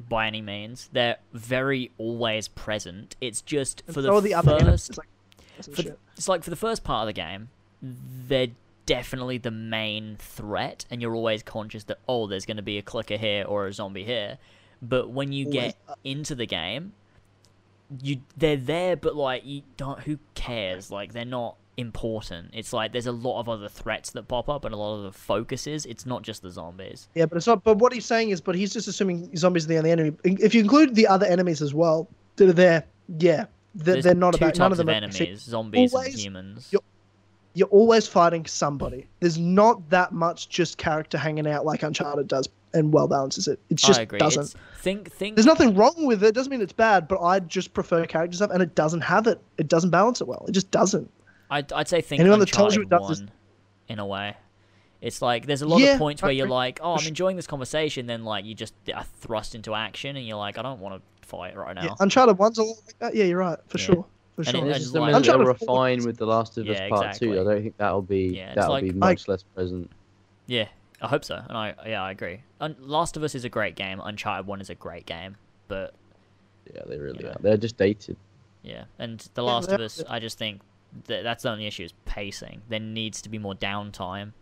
Speaker 1: by any means. They're very always present. It's just for the
Speaker 2: the other
Speaker 1: first
Speaker 2: It's like,
Speaker 1: for, it's like for the first part of the game, they're definitely the main threat, and you're always conscious that oh, there's going to be a clicker here or a zombie here. But when you
Speaker 2: Always,
Speaker 1: get
Speaker 2: uh,
Speaker 1: into the game, you they're there, but like you don't. Who cares? Like they're not important. It's like there's a lot of other threats that pop up, and a lot of the focus is. It's not just the zombies.
Speaker 2: Yeah, but it's not. But what he's saying is, but he's just assuming zombies are the only enemy. If you include the other enemies as well that are there, yeah, they're, they're not about none of them.
Speaker 1: of enemies:
Speaker 2: actually-
Speaker 1: zombies and humans.
Speaker 2: you're- You're always fighting somebody. There's not that much just character hanging out like Uncharted does and well balances it. It just
Speaker 1: I agree.
Speaker 2: doesn't.
Speaker 1: It's, think think
Speaker 2: There's nothing wrong with it. it. Doesn't mean it's bad, but I just prefer character stuff, and it doesn't have it. It doesn't balance it well. It just doesn't.
Speaker 1: I'd, I'd say think
Speaker 2: Anyone that tells you
Speaker 1: Uncharted
Speaker 2: it does is-
Speaker 1: in a way. It's like there's a lot
Speaker 2: Yeah,
Speaker 1: of points
Speaker 2: I
Speaker 1: where you're like, oh, I'm enjoying this conversation, then like you just are thrust into action, and you're like, I don't want to fight right now.
Speaker 2: Yeah, Uncharted one's a lot like that. Yeah, you're right for
Speaker 1: Yeah.
Speaker 2: sure. For
Speaker 1: And it-
Speaker 2: sure.
Speaker 1: and
Speaker 3: It's
Speaker 1: it's
Speaker 3: just a
Speaker 1: like-
Speaker 3: minute they'll refine with The Last of Us
Speaker 1: Yeah,
Speaker 3: Part Two. I don't think that'll be
Speaker 1: Yeah,
Speaker 3: that'll
Speaker 1: like-
Speaker 3: be
Speaker 2: I-
Speaker 3: much less present.
Speaker 1: Yeah, I hope so. And I yeah, I agree. Un- Last of Us is a great game. Uncharted One is a great game, but
Speaker 3: Yeah, they really
Speaker 1: Yeah.
Speaker 3: are. They're just dated.
Speaker 1: yeah, and The
Speaker 2: Yeah,
Speaker 1: Last of Us, I just think that that's the only issue is pacing. There needs to be more downtime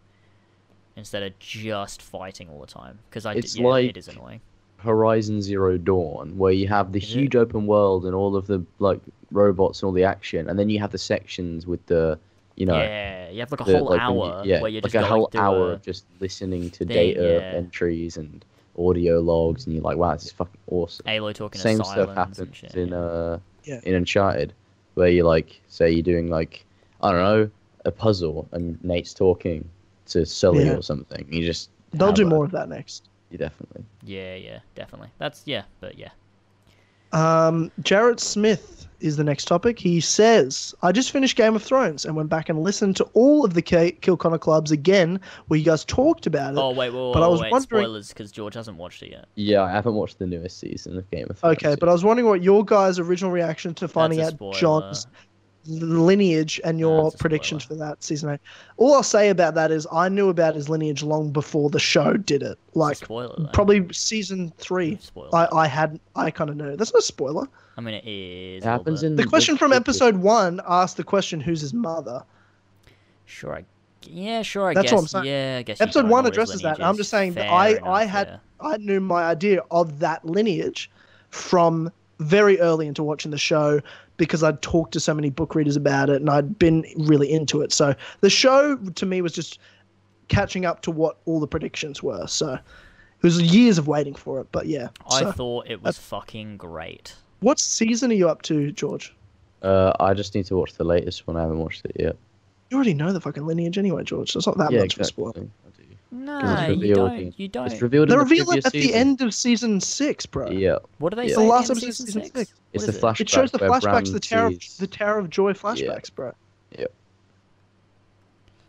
Speaker 1: instead of just fighting all the time. Because I d-
Speaker 3: It's
Speaker 1: yeah,
Speaker 3: like-
Speaker 1: it is annoying.
Speaker 3: Horizon Zero Dawn, where you have the
Speaker 1: Is it?
Speaker 3: huge open world and all of the like robots and all the action, and then you have the sections with the, you know,
Speaker 1: yeah, you have like a
Speaker 3: the,
Speaker 1: whole
Speaker 3: like, when you-
Speaker 1: hour
Speaker 3: yeah,
Speaker 1: where you're
Speaker 3: like
Speaker 1: just
Speaker 3: a whole
Speaker 1: through
Speaker 3: hour
Speaker 1: a-
Speaker 3: of just listening to
Speaker 1: thing,
Speaker 3: data
Speaker 1: yeah.
Speaker 3: entries and audio logs, and you're like, wow, this is fucking awesome.
Speaker 1: Aloy talking
Speaker 3: Same
Speaker 1: to
Speaker 3: stuff
Speaker 1: silence and
Speaker 3: happens
Speaker 1: shit.
Speaker 3: in
Speaker 1: yeah.
Speaker 3: uh
Speaker 2: Yeah.
Speaker 3: in Uncharted, where you like say you're doing like I don't know a puzzle and Nate's talking to Sully
Speaker 2: Yeah.
Speaker 3: or something. You just
Speaker 2: They'll
Speaker 3: have
Speaker 2: do
Speaker 3: a-
Speaker 2: more of that next.
Speaker 3: You definitely.
Speaker 1: Yeah, yeah, definitely. That's yeah, but yeah.
Speaker 2: Um, Jarrett Smith is the next topic. He says, I just finished Game of Thrones and went back and listened to all of the K- Kill Connor clubs again, where you guys talked about it.
Speaker 1: Oh wait, wait, wait,
Speaker 2: but I was
Speaker 1: wait.
Speaker 2: wondering-
Speaker 1: spoilers because George hasn't watched it yet.
Speaker 3: Yeah, I haven't watched the newest season of Game of Thrones.
Speaker 2: okay, but I was wondering what your guys' original reaction to finding out
Speaker 1: spoiler.
Speaker 2: Jon's lineage and your
Speaker 1: That's
Speaker 2: predictions for that season eight. All I'll say about that is I knew about his lineage long before the show did it. Like
Speaker 1: spoiler.
Speaker 2: Probably season three.
Speaker 1: Spoiler.
Speaker 2: I, I had I kind of knew. That's not a spoiler.
Speaker 1: I mean, it is.
Speaker 3: it happens in
Speaker 2: The question from episode one asked the question, "Who's his mother?"
Speaker 1: Sure, I. Yeah, sure. I
Speaker 2: That's
Speaker 1: guess.
Speaker 2: what I'm saying.
Speaker 1: Yeah, I guess.
Speaker 2: Episode one
Speaker 1: know what his
Speaker 2: addresses that. I'm just saying that I
Speaker 1: enough,
Speaker 2: I had
Speaker 1: yeah.
Speaker 2: I knew my idea of that lineage from very early into watching the show because I'd talked to so many book readers about it and I'd been really into it. So the show to me was just catching up to what all the predictions were. So it was years of waiting for it. But yeah.
Speaker 1: I
Speaker 2: so,
Speaker 1: thought it was fucking great.
Speaker 2: what season are you up to, George?
Speaker 3: Uh, I just need to watch the latest one. I haven't watched it yet.
Speaker 2: You already know the fucking lineage anyway, George. So it's not that
Speaker 3: yeah,
Speaker 2: much of a spoiler.
Speaker 3: I do.
Speaker 1: Nah, you don't. You don't.
Speaker 3: It's revealed
Speaker 2: They
Speaker 3: in the
Speaker 2: reveal it
Speaker 3: previous
Speaker 2: at the end of season six, bro.
Speaker 3: Yeah,
Speaker 1: What do they
Speaker 3: Yeah.
Speaker 1: say?
Speaker 2: The last
Speaker 1: in
Speaker 2: episode of
Speaker 1: season
Speaker 2: season
Speaker 1: six?
Speaker 2: six.
Speaker 3: it's the
Speaker 1: it?
Speaker 3: flashback.
Speaker 2: It shows the flashbacks,
Speaker 3: Bran
Speaker 2: the Tower, of, the Tower of Joy flashbacks, bro.
Speaker 3: Yep.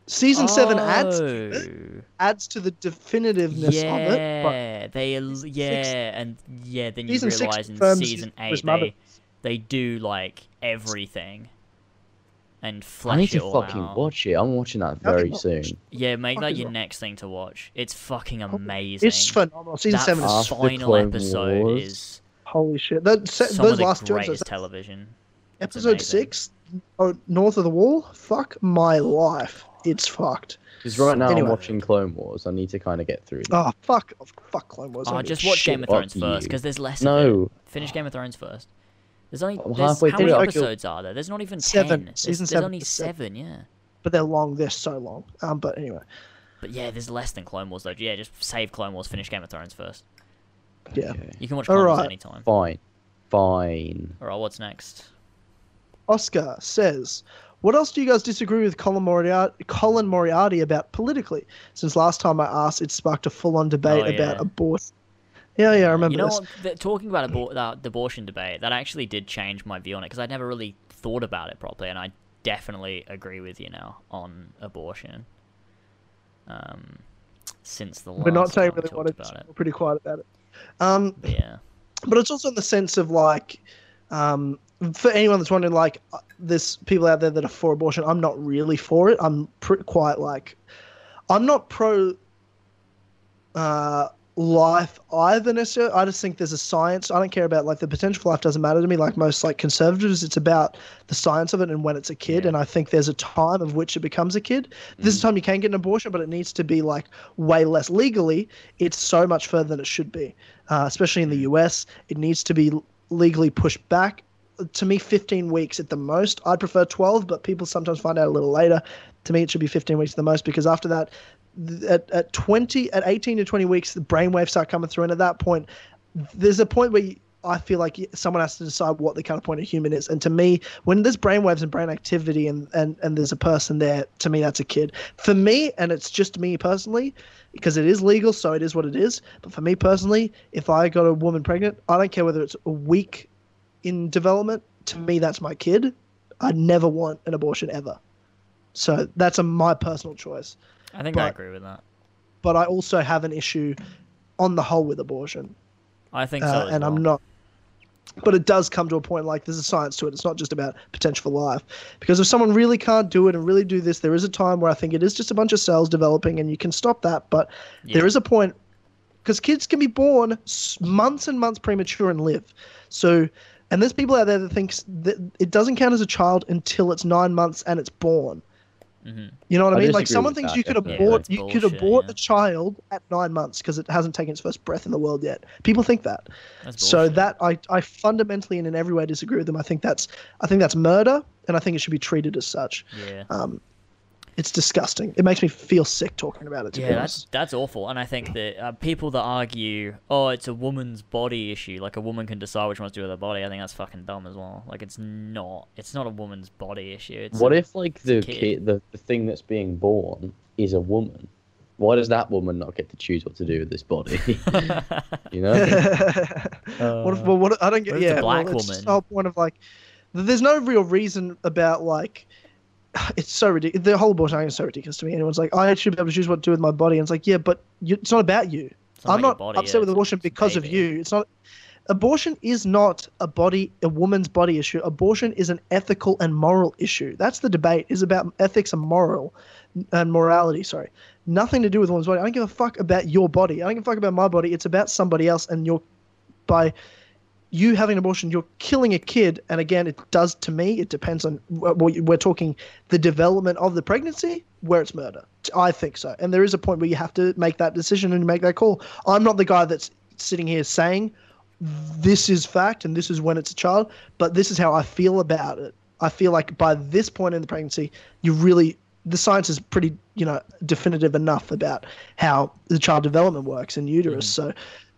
Speaker 2: Season seven adds to oh. it,
Speaker 1: Oh.
Speaker 2: adds to the definitiveness
Speaker 1: yeah,
Speaker 2: of it. But
Speaker 1: they al- yeah, and yeah, then you realize in season eight they they do like everything and flesh
Speaker 3: I need
Speaker 1: it
Speaker 3: to
Speaker 1: all
Speaker 3: fucking
Speaker 1: out.
Speaker 3: watch it. I'm watching that very
Speaker 2: can
Speaker 3: soon.
Speaker 1: Yeah, make that your
Speaker 2: wrong?
Speaker 1: next thing to watch. It's fucking amazing.
Speaker 2: it's phenomenal. Season
Speaker 1: that
Speaker 2: seven is
Speaker 1: final
Speaker 3: Clone
Speaker 1: episode
Speaker 3: Wars.
Speaker 1: is
Speaker 2: holy shit. That, se-
Speaker 1: some
Speaker 2: those
Speaker 1: of the
Speaker 2: last two
Speaker 1: greatest
Speaker 2: episodes.
Speaker 1: television.
Speaker 2: Episode six, oh, North of the Wall. Fuck my life. It's fucked.
Speaker 3: Because right now
Speaker 2: Anyway.
Speaker 3: I'm watching Clone Wars. I need to kind of get through. them.
Speaker 2: Oh ah, fuck, oh, fuck Clone Wars. I
Speaker 1: Oh,
Speaker 2: don't
Speaker 1: just watch. Game of Thrones first because there's less. Of it.
Speaker 3: no,
Speaker 1: Finish Game of Thrones first. There's only
Speaker 3: I'm
Speaker 1: there's,
Speaker 3: halfway
Speaker 1: how
Speaker 3: through
Speaker 1: many
Speaker 3: it.
Speaker 1: episodes are there? There's not even
Speaker 2: Seven.
Speaker 1: ten. There's,
Speaker 2: Season
Speaker 1: there's
Speaker 2: seven
Speaker 1: only
Speaker 2: seven.
Speaker 1: seven. Yeah.
Speaker 2: But they're long. They're so long. Um, but anyway,
Speaker 1: But yeah, there's less than Clone Wars though. Yeah, just save Clone Wars, finish Game of Thrones first.
Speaker 2: yeah.
Speaker 3: Okay.
Speaker 1: You can watch Clone Wars
Speaker 2: Alright.
Speaker 1: anytime.
Speaker 3: fine, fine.
Speaker 1: Alright, what's next?
Speaker 2: Oscar says, "What else do you guys disagree with Colin Moriarty, Colin Moriarty about politically? Since last time I asked, it sparked a full-on debate
Speaker 1: Oh,
Speaker 2: about abortion." Yeah, yeah, I remember
Speaker 1: You know what? Talking about abor- the abortion debate, that actually did change my view on it because I'd never really thought about it properly, and I definitely agree with you now on abortion. um, since the last
Speaker 2: We're not saying really what
Speaker 1: about it.
Speaker 2: We're pretty quiet about it. Um,
Speaker 1: Yeah.
Speaker 2: but it's also in the sense of like um, for anyone that's wondering like uh, there's people out there that are for abortion i'm not really for it i'm pr- quite like i'm not pro uh, life either necessarily i just think there's a science i don't care about like the potential for life doesn't matter to me like most like conservatives it's about the science of it and when it's a kid
Speaker 1: Yeah.
Speaker 2: and i think there's a time of which it becomes a kid. This is time you can get an abortion but it needs to be like way less. Legally it's so much further than it should be uh, especially in the us it needs to be legally pushed back. To me 15 weeks at the most. I'd prefer 12 but people sometimes find out a little later. To me it should be 15 weeks at the most because after that th- at, at 20 at 18 to 20 weeks the brainwaves start coming through and at that point there's a point where you, I feel like someone has to decide what the kind of point a human is. And to me, when there's brainwaves and brain activity and, and, and there's a person there, to me, that's a kid. For me, and it's just me personally, because it is legal, so it is what it is. But for me personally, if I got a woman pregnant, I don't care whether it's a week in development. To me, that's my kid. I never want an abortion ever. So that's a, my personal choice.
Speaker 1: I think I agree with that.
Speaker 2: But I also have an issue on the whole with abortion.
Speaker 1: I think so.
Speaker 2: Uh,
Speaker 1: as
Speaker 2: and I'm not. But it does come to a point like there's a science to it. It's not just about potential for life. Because if someone really can't do it and really do this, there is a time where I think it is just a bunch of cells developing and you can stop that. But
Speaker 1: Yeah.
Speaker 2: there is a point because kids can be born months and months premature and live. So, and there's people out there that thinks that it doesn't count as a child until it's nine months and it's born.
Speaker 1: Mhm.
Speaker 2: You know what I,
Speaker 3: I
Speaker 2: mean? Like someone thinks
Speaker 3: that,
Speaker 2: you could
Speaker 3: definitely.
Speaker 2: abort,
Speaker 1: that's
Speaker 2: you could
Speaker 1: bullshit,
Speaker 2: abort
Speaker 1: yeah.
Speaker 2: a child at nine months because it hasn't taken its first breath in the world yet. People think that. So that I, I fundamentally and in every way disagree with them. I think that's I think that's murder, and I think it should be treated as such.
Speaker 1: Yeah.
Speaker 2: Um, it's disgusting. It makes me feel sick talking about it. To
Speaker 1: Yeah,
Speaker 2: be
Speaker 1: that's that's awful, and I think that uh, people that argue, oh, it's a woman's body issue, like a woman can decide which ones to do with her body, I think that's fucking dumb as well. Like it's not, it's not a woman's body issue. It's
Speaker 3: What
Speaker 1: a-
Speaker 3: if like the
Speaker 1: kid.
Speaker 3: kid, the, the thing that's being born is a woman? Why does that woman not get to choose what to do with this body? <laughs> you know? <laughs>
Speaker 2: what if, well, what I don't get.
Speaker 1: what if it's a
Speaker 2: Yeah,
Speaker 1: black
Speaker 2: well, it's just
Speaker 1: woman?
Speaker 2: the whole point of like, there's no real reason about like. <sighs> It's so ridiculous. The whole abortion thing is so ridiculous to me. Anyone's like, I should be able to choose what to do with my body, and it's like, yeah, but you, it's not about you.
Speaker 1: Not
Speaker 2: I'm not
Speaker 1: body,
Speaker 2: upset
Speaker 1: yeah,
Speaker 2: with abortion because of you. It's not. Abortion is not a body, a woman's body issue. Abortion is an ethical and moral issue. That's the debate. Is about ethics and moral, and morality. Sorry, nothing to do with woman's body. I don't give a fuck about your body. I don't give a fuck about my body. It's about somebody else, and you're by you having an abortion, you're killing a kid. And again, it does to me. It depends on what we're talking the development of the pregnancy, where it's murder. I think so. And there is a point where you have to make that decision and make that call. I'm not the guy that's sitting here saying this is fact and this is when it's a child, but this is how I feel about it. I feel like by this point in the pregnancy, you really the science is pretty, you know, definitive enough about how the child development works in uterus. Mm. So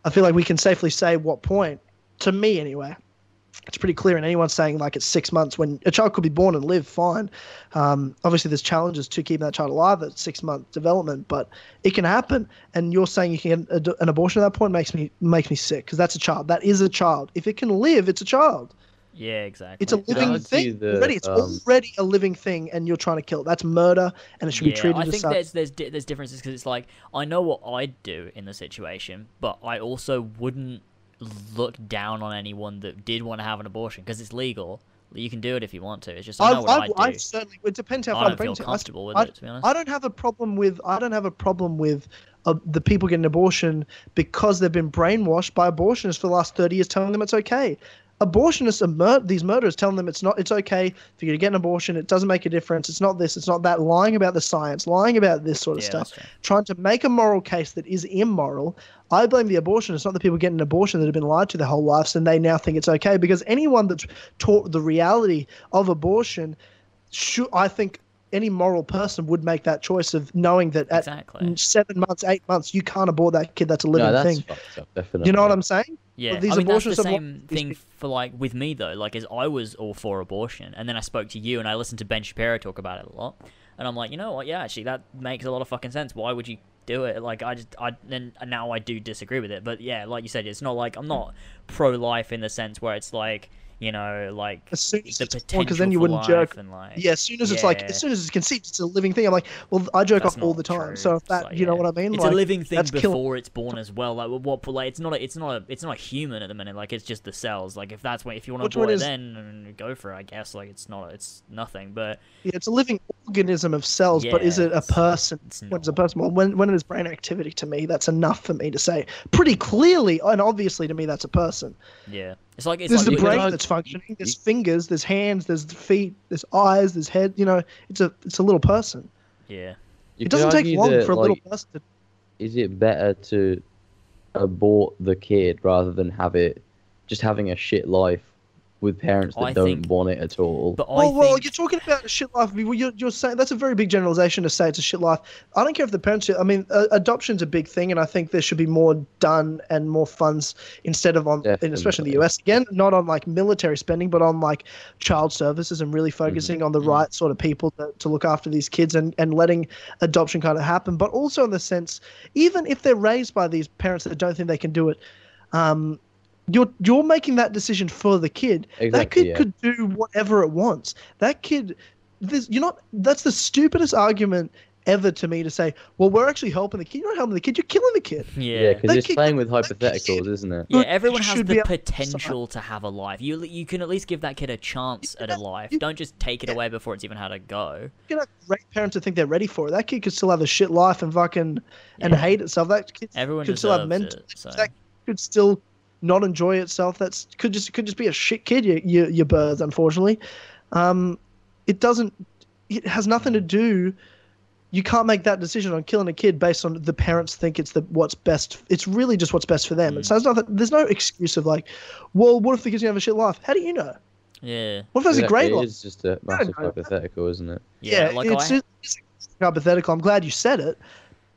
Speaker 2: I feel like we can safely say what point, to me anyway, it's pretty clear. And anyone saying like it's six months when a child could be born and live fine. Um, obviously, there's challenges to keeping that child alive at six month development, but it can happen. And you're saying you can get an abortion at that point makes me makes me sick because that's a child. That is a child. If it can live, it's a child.
Speaker 1: Yeah, exactly.
Speaker 2: It's a
Speaker 3: Could I
Speaker 2: living
Speaker 3: argue
Speaker 2: thing
Speaker 3: that,
Speaker 2: already. It's
Speaker 3: um,
Speaker 2: already a living thing, and you're trying to kill it. That's murder, and it should be
Speaker 1: yeah,
Speaker 2: treated
Speaker 1: I think
Speaker 2: such.
Speaker 1: there's there's di- there's differences because it's like I know what I'd do in the situation, but I also wouldn't look down on anyone that did want to have an abortion because it's legal. You can do it if you want to. It's just I know
Speaker 2: I, I,
Speaker 1: do.
Speaker 2: I certainly. It depends how
Speaker 1: I
Speaker 2: far
Speaker 1: don't feel
Speaker 2: pregnancy. I-
Speaker 1: comfortable with it, to be honest.
Speaker 2: I don't have a problem with. I don't have a problem with uh, the people getting abortion because they've been brainwashed by abortionists for the last thirty years, telling them it's okay. Abortionists are mur- these murderers telling them it's not. It's okay for you to get an abortion. It doesn't make a difference. It's not this. It's not that. Lying about the science. Lying about this sort of
Speaker 1: Yeah,
Speaker 2: stuff. Trying to make a moral case that is immoral. I blame the abortionists, not the people getting an abortion that have been lied to their whole lives, and they now think it's okay. Because anyone that's taught the reality of abortion should I think any moral person would make that choice of knowing that at
Speaker 1: Exactly.
Speaker 2: seven months, eight months, you can't abort that kid. That's a living
Speaker 3: no, that's
Speaker 2: thing.
Speaker 3: fucked up. Definitely.
Speaker 2: You know what I'm saying?
Speaker 1: Yeah,
Speaker 2: these
Speaker 1: I mean that's
Speaker 2: abortions
Speaker 1: the
Speaker 2: are more-
Speaker 1: same thing for like with me though. Like, as I was all for abortion, and then I spoke to you, and I listened to Ben Shapiro talk about it a lot, and I'm like, you know what? Yeah, actually, that makes a lot of fucking sense. Why would you do it? Like, I just, I then now I do disagree with it, but yeah, like you said, it's not like I'm not pro-life in the sense where it's like you know, like
Speaker 2: As soon as
Speaker 1: the
Speaker 2: it's born,
Speaker 1: potential
Speaker 2: 'cause then you wouldn't
Speaker 1: life
Speaker 2: jerk-
Speaker 1: And like,
Speaker 2: Yeah, as soon as it's like, as soon as it's conceived, it's a living thing. I'm like, well, I jerk
Speaker 1: That's
Speaker 2: off all the time.
Speaker 1: true.
Speaker 2: So if that,
Speaker 1: like,
Speaker 2: you know
Speaker 1: yeah.
Speaker 2: what I mean?
Speaker 1: It's
Speaker 2: like,
Speaker 1: a living thing
Speaker 2: that's
Speaker 1: before
Speaker 2: killing-
Speaker 1: it's born as well. Like what? Like it's not. A, it's not. A, it's not a human at the minute. Like it's just the cells. Like if that's what if you want to
Speaker 2: one
Speaker 1: abort it,
Speaker 2: is-
Speaker 1: then go for it. I guess. Like it's not. It's nothing. But
Speaker 2: Yeah, it's a living organism of cells, but is it a person?
Speaker 1: it's
Speaker 2: When it's a person, well, when when it is brain activity to me, that's enough for me to say pretty clearly and obviously to me that's a person.
Speaker 1: yeah, it's like it's
Speaker 2: There's
Speaker 1: like
Speaker 2: the
Speaker 1: we-
Speaker 2: brain that's functioning. There's fingers, there's hands, there's feet, there's eyes, there's head. You know, it's a it's a little person.
Speaker 1: Yeah.
Speaker 3: You
Speaker 2: it doesn't take long
Speaker 3: that,
Speaker 2: for a
Speaker 3: like,
Speaker 2: little person to
Speaker 3: Is it better to abort the kid rather than have it just having a shit life with parents that
Speaker 1: I
Speaker 3: don't
Speaker 1: think-
Speaker 3: want it at all?
Speaker 1: But I
Speaker 2: well, well, you're talking about a shit life. Well, You're, you're saying that's a very big generalization to say it's a shit life. I don't care if the parents. I mean, uh, adoption's a big thing, and I think there should be more done and more funds instead of on, and especially in the US again, not on like military spending, but on like child services and really focusing on the right sort of people to, to look after these kids and and letting adoption kind of happen. But also in the sense, even if they're raised by these parents that don't think they can do it. Um, you're you're making that decision for the kid. that kid
Speaker 3: yeah.
Speaker 2: could do whatever it wants. That kid, this you're not. That's the stupidest argument ever to me to say. Well, we're actually helping the kid. You're not helping the kid. You're killing the kid.
Speaker 1: yeah.
Speaker 3: yeah, because
Speaker 2: That
Speaker 3: it's
Speaker 2: kid-
Speaker 3: playing with
Speaker 2: that kid-
Speaker 3: hypotheticals, isn't it?
Speaker 1: Yeah, everyone has the potential to have a life. You you can at least give that kid a chance at a life.
Speaker 2: you-
Speaker 1: Don't just take it away before it's even had a go.
Speaker 2: You know, great parents to think they're ready for it. That kid could still have a shit life and fucking and hate itself. That kid
Speaker 1: Everyone
Speaker 2: could still have mental.
Speaker 1: it, so.
Speaker 2: That could still not enjoy itself. That's could just could just be a shit kid. You you, you birds, unfortunately. Um, it doesn't. It has nothing to do. You can't make that decision on killing a kid based on the parents think it's the what's best. It's really just what's best for them.
Speaker 1: Mm.
Speaker 2: It sounds nothing. There's no excuse of like, well, what if the kid's gonna have a shit life? How do you know?
Speaker 1: Yeah.
Speaker 2: What if there's a great
Speaker 3: It
Speaker 2: life?
Speaker 3: is just a massive hypothetical, isn't it?
Speaker 1: Yeah, like
Speaker 2: it's,
Speaker 1: I,
Speaker 2: it's hypothetical. I'm glad you said it,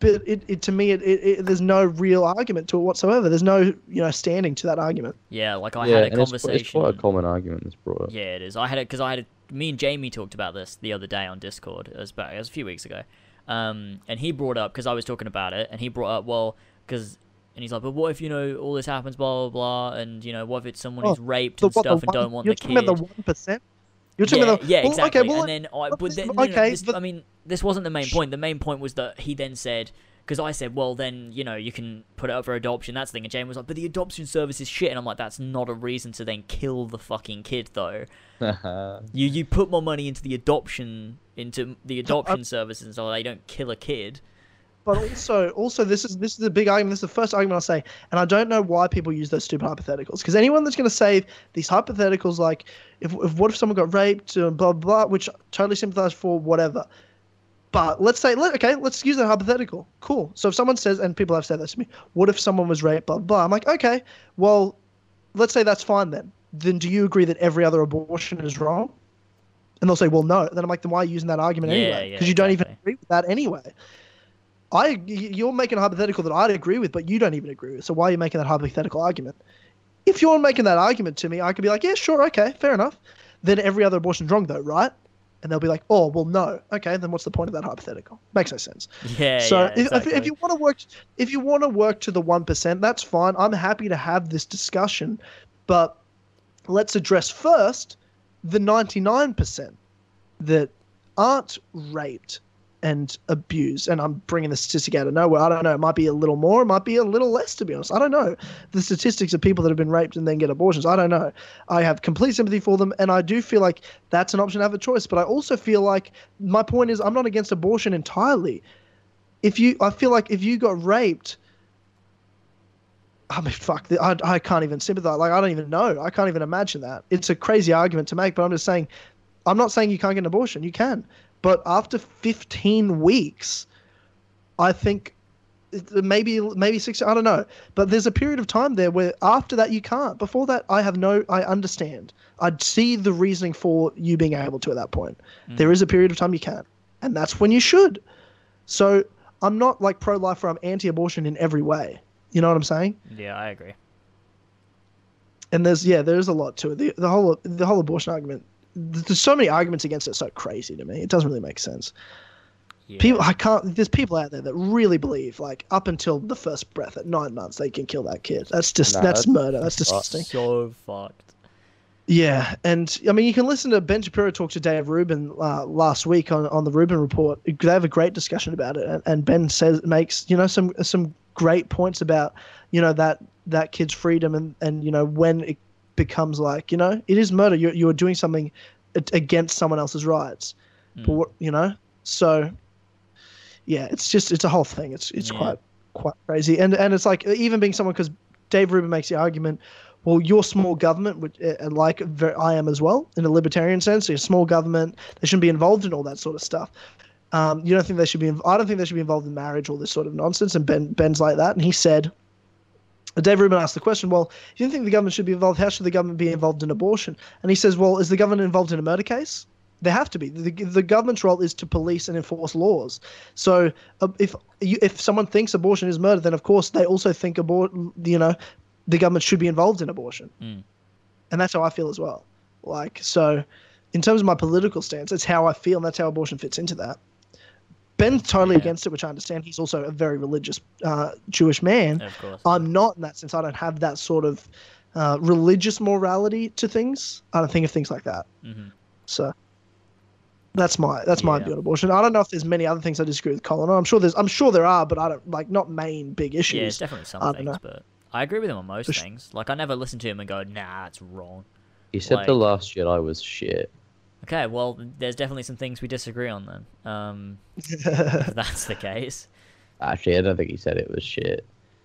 Speaker 2: but it, it to me, it, it, it there's no real argument to it whatsoever. There's no you know standing to that argument.
Speaker 1: yeah, like I
Speaker 3: yeah,
Speaker 1: had a
Speaker 3: and it's,
Speaker 1: conversation.
Speaker 3: it's quite a common argument that's brought up.
Speaker 1: Yeah, it is. I had it because I had a, me and Jamie talked about this the other day on Discord. It was about it was a few weeks ago, um, and he brought up because I was talking about it, and he brought up well because. And he's like, but what if you know all this happens, blah blah blah, and you know what if it's someone
Speaker 2: Oh,
Speaker 1: who's raped and
Speaker 2: what, the
Speaker 1: stuff and don't want
Speaker 2: you're
Speaker 1: the
Speaker 2: talking
Speaker 1: kid?
Speaker 2: about the one percent. You're talking
Speaker 1: yeah,
Speaker 2: about the,
Speaker 1: yeah,
Speaker 2: well,
Speaker 1: exactly.
Speaker 2: Okay, well,
Speaker 1: and then, I,
Speaker 2: but
Speaker 1: but
Speaker 2: this-
Speaker 1: then, no, no,
Speaker 2: okay,
Speaker 1: this,
Speaker 2: but-
Speaker 1: I mean, this wasn't the main point. The main point was that he then said, because I said, well, then you know you can put it up for adoption. That's the thing. And Jamie was like, but the adoption service is shit. And I'm like, that's not a reason to then kill the fucking kid, though. <laughs> You you put more money into the adoption into the adoption services so they don't kill a kid.
Speaker 2: But also also this is this is the big argument. This is the first argument I'll say, and I don't know why people use those stupid hypotheticals. Because anyone that's going to say these hypotheticals, like if, if what if someone got raped, uh, blah blah, blah which I totally sympathize for, whatever. But let's say, let, okay, let's use that hypothetical. Cool. So if someone says, and people have said this to me, what if someone was raped, blah, blah, I'm like, okay, well, let's say that's fine then. Then do you agree that every other abortion is wrong? And they'll say, well, no. Then I'm like, then why are you using that argument
Speaker 1: Yeah,
Speaker 2: anyway?
Speaker 1: yeah,
Speaker 2: Because you don't even agree with that anyway. I, you're making a hypothetical that I'd agree with, but you don't even agree with. So why are you making that hypothetical argument? If you're making that argument to me, I could be like, yeah, sure, okay, fair enough. Then every other abortion's wrong, though, right? And they'll be like, oh, well, no. Okay, then what's the point of that hypothetical? Makes no sense. <laughs>
Speaker 1: Yeah.
Speaker 2: so
Speaker 1: yeah,
Speaker 2: if, if, if you want to work, if you want to work to the one percent, that's fine. I'm happy to have this discussion, but let's address first the ninety nine percent that aren't raped and abuse. And I'm bringing the statistic out of nowhere. I don't know. It might be a little more. It might be a little less. To be honest, I don't know. The statistics of people that have been raped and then get abortions. I don't know. I have complete sympathy for them, and I do feel like that's an option to have a choice. But I also feel like my point is I'm not against abortion entirely. If you, I feel like if you got raped. I mean, fuck. I, I can't even sympathize. Like, I don't even know. I can't even imagine that. It's a crazy argument to make, but I'm just saying, I'm not saying you can't get an abortion. You can. But after 15 weeks, I think maybe maybe six. I don't know. But there's a period of time there where after that you can't. Before that, I have no. I understand. I'd see the reasoning for you being able to at that point. Mm. There is a period of time you can't, and that's when you should. So I'm not like pro-life or I'm anti-abortion in every way. You know what I'm saying?
Speaker 1: yeah, I agree.
Speaker 2: and there's yeah there's a lot to it the, the whole the whole abortion argument there's so many arguments against it it's so crazy to me it doesn't really make sense
Speaker 1: Yeah.
Speaker 2: people i can't there's people out there that really believe like up until the first breath at nine months they can kill that kid that's just
Speaker 3: Nah,
Speaker 2: that's
Speaker 3: that's-
Speaker 2: murder that's
Speaker 3: that's
Speaker 2: disgusting
Speaker 1: so fucked.
Speaker 2: Yeah, and I mean, you can listen to Ben Shapiro talk to Dave Rubin uh, last week on, on the Rubin Report. They have a great discussion about it, and, and Ben says makes you know some some great points about you know that that kid's freedom and and you know when it becomes like you know it is murder. You're you're doing something against someone else's rights, but what you know so yeah, it's just it's a whole thing. It's it's
Speaker 1: Yeah.
Speaker 2: quite quite crazy, and and it's like even being someone because Dave Rubin makes the argument. Well, you're small government, which, uh, like I am as well, in a libertarian sense. So you're small government. They shouldn't be involved in all that sort of stuff. Um, you don't think they should be? I don't think they should be involved in marriage, all this sort of nonsense. And Ben Ben's like that, and he said, Dave Rubin asked the question, well, you don't think the government should be involved? How should the government be involved in abortion? And he says, well, is the government involved in a murder case? They have to be. The, the government's role is to police and enforce laws. So uh, if you, if someone thinks abortion is murder, then of course they also think abort. You know, the government should be involved in abortion,
Speaker 1: Mm.
Speaker 2: and that's how I feel as well. Like so, in terms of my political stance, it's how I feel, and that's how abortion fits into that. Ben's totally
Speaker 1: Yeah.
Speaker 2: against it, which I understand. He's also a very religious uh, Jewish man.
Speaker 1: Of course.
Speaker 2: I'm not in that sense. I don't have that sort of uh, religious morality to things. I don't think of things like that.
Speaker 1: Mhm.
Speaker 2: So that's my that's my
Speaker 1: Yeah.
Speaker 2: view on abortion. I don't know if there's many other things I disagree with Colin. I'm sure there's I'm sure there are, but I don't like not main big issues.
Speaker 1: Yeah, it's definitely some
Speaker 2: I
Speaker 1: things,
Speaker 2: know.
Speaker 1: but I agree with him on most
Speaker 2: For sh-
Speaker 1: things. Like I never listen to him and go, "Nah, it's wrong."
Speaker 3: He said the
Speaker 1: Like-
Speaker 3: Last Jedi was shit.
Speaker 1: Okay, well, there's definitely some things we disagree on then. Um, if <laughs> that's the case.
Speaker 3: Actually, I don't think he said it was shit.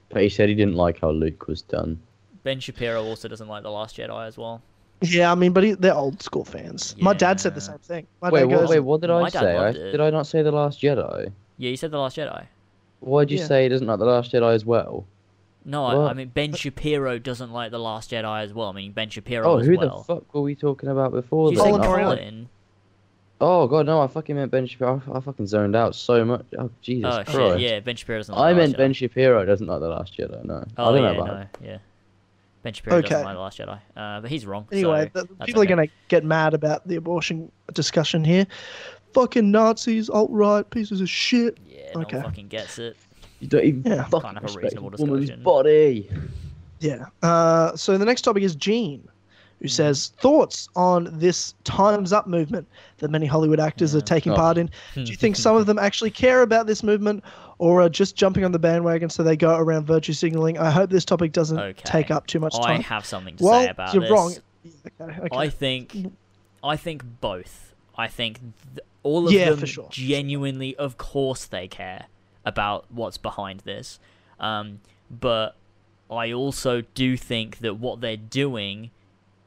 Speaker 3: But he said he didn't like how Luke was done.
Speaker 1: Ben Shapiro also doesn't like the Last Jedi as well.
Speaker 2: yeah, I mean, but he, they're old school fans. My dad said the same thing. My
Speaker 3: wait,
Speaker 2: dad
Speaker 3: what,
Speaker 2: goes,
Speaker 3: wait, what did I say? I, did I not say the Last Jedi?
Speaker 1: Yeah, you said the Last Jedi.
Speaker 3: Why'd you
Speaker 2: Yeah.
Speaker 3: say he doesn't like the Last Jedi as well?
Speaker 1: No, I, I mean Ben Shapiro doesn't like the Last Jedi as well. I mean Ben Shapiro
Speaker 3: Oh,
Speaker 1: as
Speaker 3: who
Speaker 1: well.
Speaker 3: the fuck were we talking about before?
Speaker 1: You
Speaker 3: then?
Speaker 1: said
Speaker 2: Colin
Speaker 1: Colin.
Speaker 3: Oh god, no! I fucking meant Ben Shapiro. I, I fucking zoned out so much. Oh Jesus
Speaker 1: Oh
Speaker 3: Christ!
Speaker 1: shit, yeah, Ben Shapiro doesn't like
Speaker 3: I
Speaker 1: the
Speaker 3: meant
Speaker 1: Last
Speaker 3: Ben
Speaker 1: Jedi.
Speaker 3: Shapiro doesn't like the Last Jedi. No,
Speaker 1: Oh
Speaker 3: I don't
Speaker 1: yeah,
Speaker 3: know about
Speaker 1: no,
Speaker 3: it.
Speaker 1: yeah. Ben Shapiro
Speaker 2: Okay.
Speaker 1: doesn't like the Last Jedi. Uh, but he's wrong.
Speaker 2: Anyway,
Speaker 1: so
Speaker 2: the,
Speaker 1: that's
Speaker 2: people
Speaker 1: okay.
Speaker 2: are going to get mad about the abortion discussion here. Fucking Nazis, alt right, pieces of shit.
Speaker 1: Yeah, no
Speaker 2: Okay.
Speaker 1: one fucking gets it.
Speaker 3: You don't even
Speaker 2: Yeah.
Speaker 3: fucking
Speaker 1: Can't have a
Speaker 3: respect
Speaker 1: reasonable
Speaker 3: a woman's
Speaker 1: discussion.
Speaker 3: body.
Speaker 2: Yeah. Uh, so the next topic is Gene, who says thoughts on this Times Up movement that many Hollywood actors are taking
Speaker 3: Oh.
Speaker 2: part in. <laughs> Do you think some of them actually care about this movement, or are just jumping on the bandwagon so they go around virtue signaling? I hope this topic doesn't
Speaker 1: Okay.
Speaker 2: take up too much time.
Speaker 1: I have something to
Speaker 2: well,
Speaker 1: say about
Speaker 2: you're
Speaker 1: this.
Speaker 2: wrong. Okay, okay.
Speaker 1: I think, I think both. I think th- all of
Speaker 2: Yeah,
Speaker 1: them
Speaker 2: for sure.
Speaker 1: genuinely, of course, they care about what's behind this. Um, but I also do think that what they're doing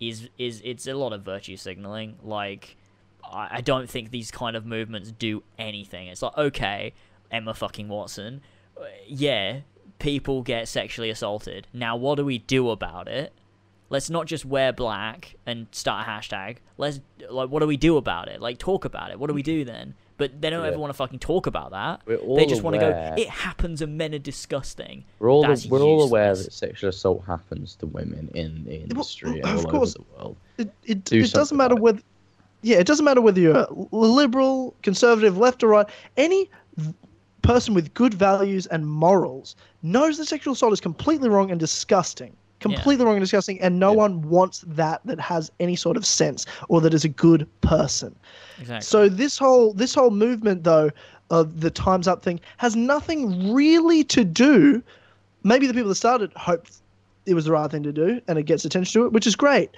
Speaker 1: is is it's a lot of virtue signaling. Like, I, I don't think these kind of movements do anything. It's like okay, Emma fucking Watson, uh, yeah, people get sexually assaulted. Now, what do we do about it? Let's not just wear black and start a hashtag. Let's like, what do we do about it? Like, talk about it. What do we do then? But they don't
Speaker 3: Yeah.
Speaker 1: ever want to fucking talk about that.
Speaker 3: We're all
Speaker 1: they just want to go. It happens, and men are disgusting.
Speaker 3: We're all
Speaker 1: That's
Speaker 3: we're all aware that sexual assault happens to women in the industry
Speaker 2: of
Speaker 3: and all
Speaker 2: course.
Speaker 3: over the world.
Speaker 2: it, it,
Speaker 3: do
Speaker 2: it doesn't matter
Speaker 3: about
Speaker 2: whether yeah it doesn't matter whether you're a liberal conservative left or right any person with good values and morals knows that sexual assault is completely wrong and disgusting completely wrong and disgusting and no
Speaker 3: Yeah.
Speaker 2: one wants that that has any sort of sense or that is a good person.
Speaker 1: Exactly.
Speaker 2: so this whole this whole movement though of the times up thing has nothing really to do maybe the people that started hoped it was the right thing to do and it gets attention to it which is great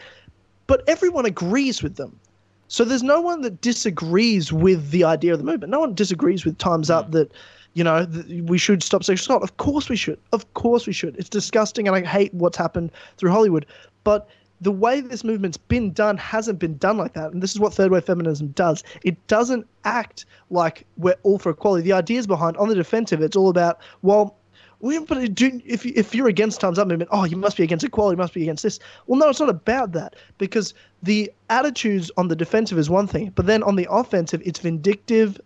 Speaker 2: but everyone agrees with them. So there's no one that disagrees with the idea of the movement. No one disagrees with times up that you know th- we should stop sexual assault of course we should of course we should it's disgusting and i hate what's happened through hollywood but the way this movement's been done hasn't been done like that. And this is what third wave feminism does. It doesn't act like we're all for equality. The ideas behind, on the defensive, it's all about, well, we, but if, if you're against Times Up movement, oh, you must be against equality, you must be against this. Well, no, it's not about that because the attitudes on the defensive is one thing, but then on the offensive, it's vindictive,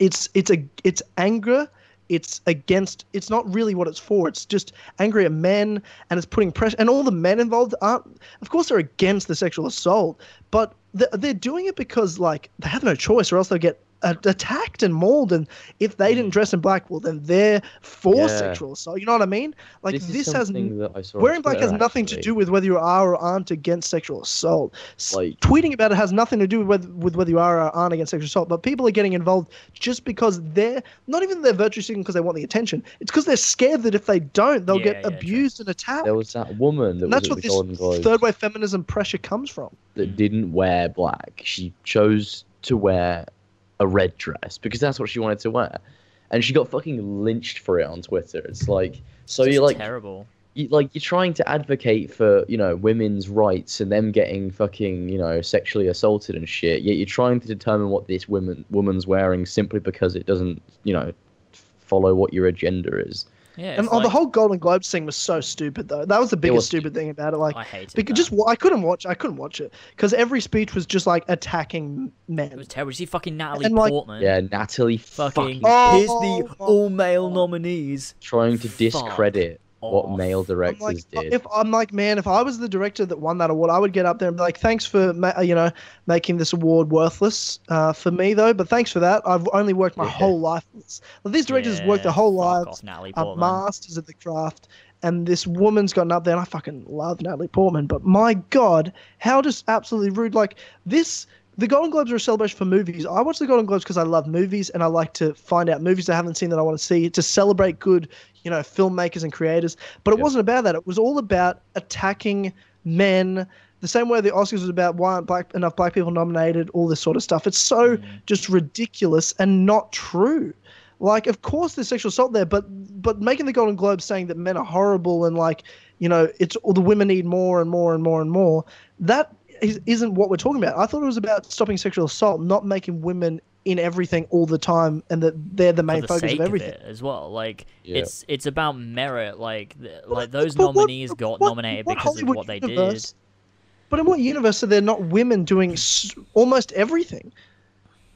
Speaker 2: it's it's a it's anger. It's against it's not really what it's for. It's just angry at men and it's putting pressure and all the men involved aren't of course they're against the sexual assault but they're, doing it because like they have no choice or else they'll get attacked and mauled, and if they didn't hmm. dress in black, well, then they're for
Speaker 3: Yeah.
Speaker 2: sexual assault. You know what I mean? Like
Speaker 3: this,
Speaker 2: this, has
Speaker 3: something that I saw
Speaker 2: wearing black has nothing to do with whether you are or aren't against sexual assault.
Speaker 3: Like-
Speaker 2: tweeting about it has nothing to do with whether, with whether you are or aren't against sexual assault. But people are getting involved just because they're not even they're virtue signaling because they want the attention. It's because they're scared that if they don't, they'll
Speaker 1: Yeah,
Speaker 2: get
Speaker 1: yeah,
Speaker 2: abused and attacked.
Speaker 3: There was that woman that
Speaker 2: and that's
Speaker 3: was
Speaker 2: what this third wave feminism pressure comes from.
Speaker 3: that didn't wear black. She chose to wear a red dress because that's what she wanted to wear, and she got fucking lynched for it on Twitter. It's like so
Speaker 1: It's
Speaker 3: you're like
Speaker 1: terrible.
Speaker 3: you, like you're trying to advocate for you know women's rights and them getting fucking you know sexually assaulted and shit. Yet you're trying to determine what this woman woman's wearing simply because it doesn't you know follow what your agenda is.
Speaker 1: Yeah,
Speaker 2: and
Speaker 1: it's
Speaker 2: oh, the whole Golden Globes thing was so stupid though. That was the biggest
Speaker 3: was
Speaker 2: stupid thing about it. Like
Speaker 1: I hated
Speaker 2: because
Speaker 1: that.
Speaker 2: just I couldn't watch I couldn't watch it because every speech was just like attacking men.
Speaker 1: It was terrible. You see fucking Natalie
Speaker 2: And, like-
Speaker 1: Portman.
Speaker 3: Yeah, Natalie
Speaker 1: Fucking,
Speaker 3: fucking,
Speaker 2: Oh,
Speaker 1: here's the all male nominees.
Speaker 3: trying to
Speaker 1: Fuck
Speaker 3: discredit what male
Speaker 2: I'm
Speaker 3: directors
Speaker 2: like, uh,
Speaker 3: did.
Speaker 2: if I'm like, man, if I was the director that won that award, I would get up there and be like, thanks for, ma- you know, making this award worthless uh, for me though. But thanks for that. I've only worked my
Speaker 3: Yeah.
Speaker 2: whole life. Well, these directors have worked their whole lives,
Speaker 1: off, Natalie
Speaker 2: are masters of the craft, and this woman's gotten up there, and I fucking love Natalie Portman. But my God, how just absolutely rude! Like this. The Golden Globes are a celebration for movies. I watch the Golden Globes because I love movies and I like to find out movies I haven't seen that I want to see to celebrate good, you know, filmmakers and creators. But it
Speaker 3: Yeah.
Speaker 2: wasn't about that. It was all about attacking men. The same way the Oscars was about why aren't black enough black people nominated, all this sort of stuff. It's so mm-hmm. just ridiculous and not true. Like, of course, there's sexual assault there, but but making the Golden Globes saying that men are horrible and like, you know, it's all the women need more and more and more and more. That isn't what we're talking about. I thought it was about stopping sexual assault, not making women in everything all the time, and that they're the main
Speaker 1: the
Speaker 2: focus of everything.
Speaker 1: it as well. Like
Speaker 3: Yeah.
Speaker 1: it's it's about merit. Like th-
Speaker 2: But-
Speaker 1: like those
Speaker 2: but what-
Speaker 1: nominees got
Speaker 2: what-
Speaker 1: nominated
Speaker 2: what
Speaker 1: because of
Speaker 2: Hollywood
Speaker 1: what they
Speaker 2: universe-
Speaker 1: did.
Speaker 2: But in what universe are there not women doing s- almost everything?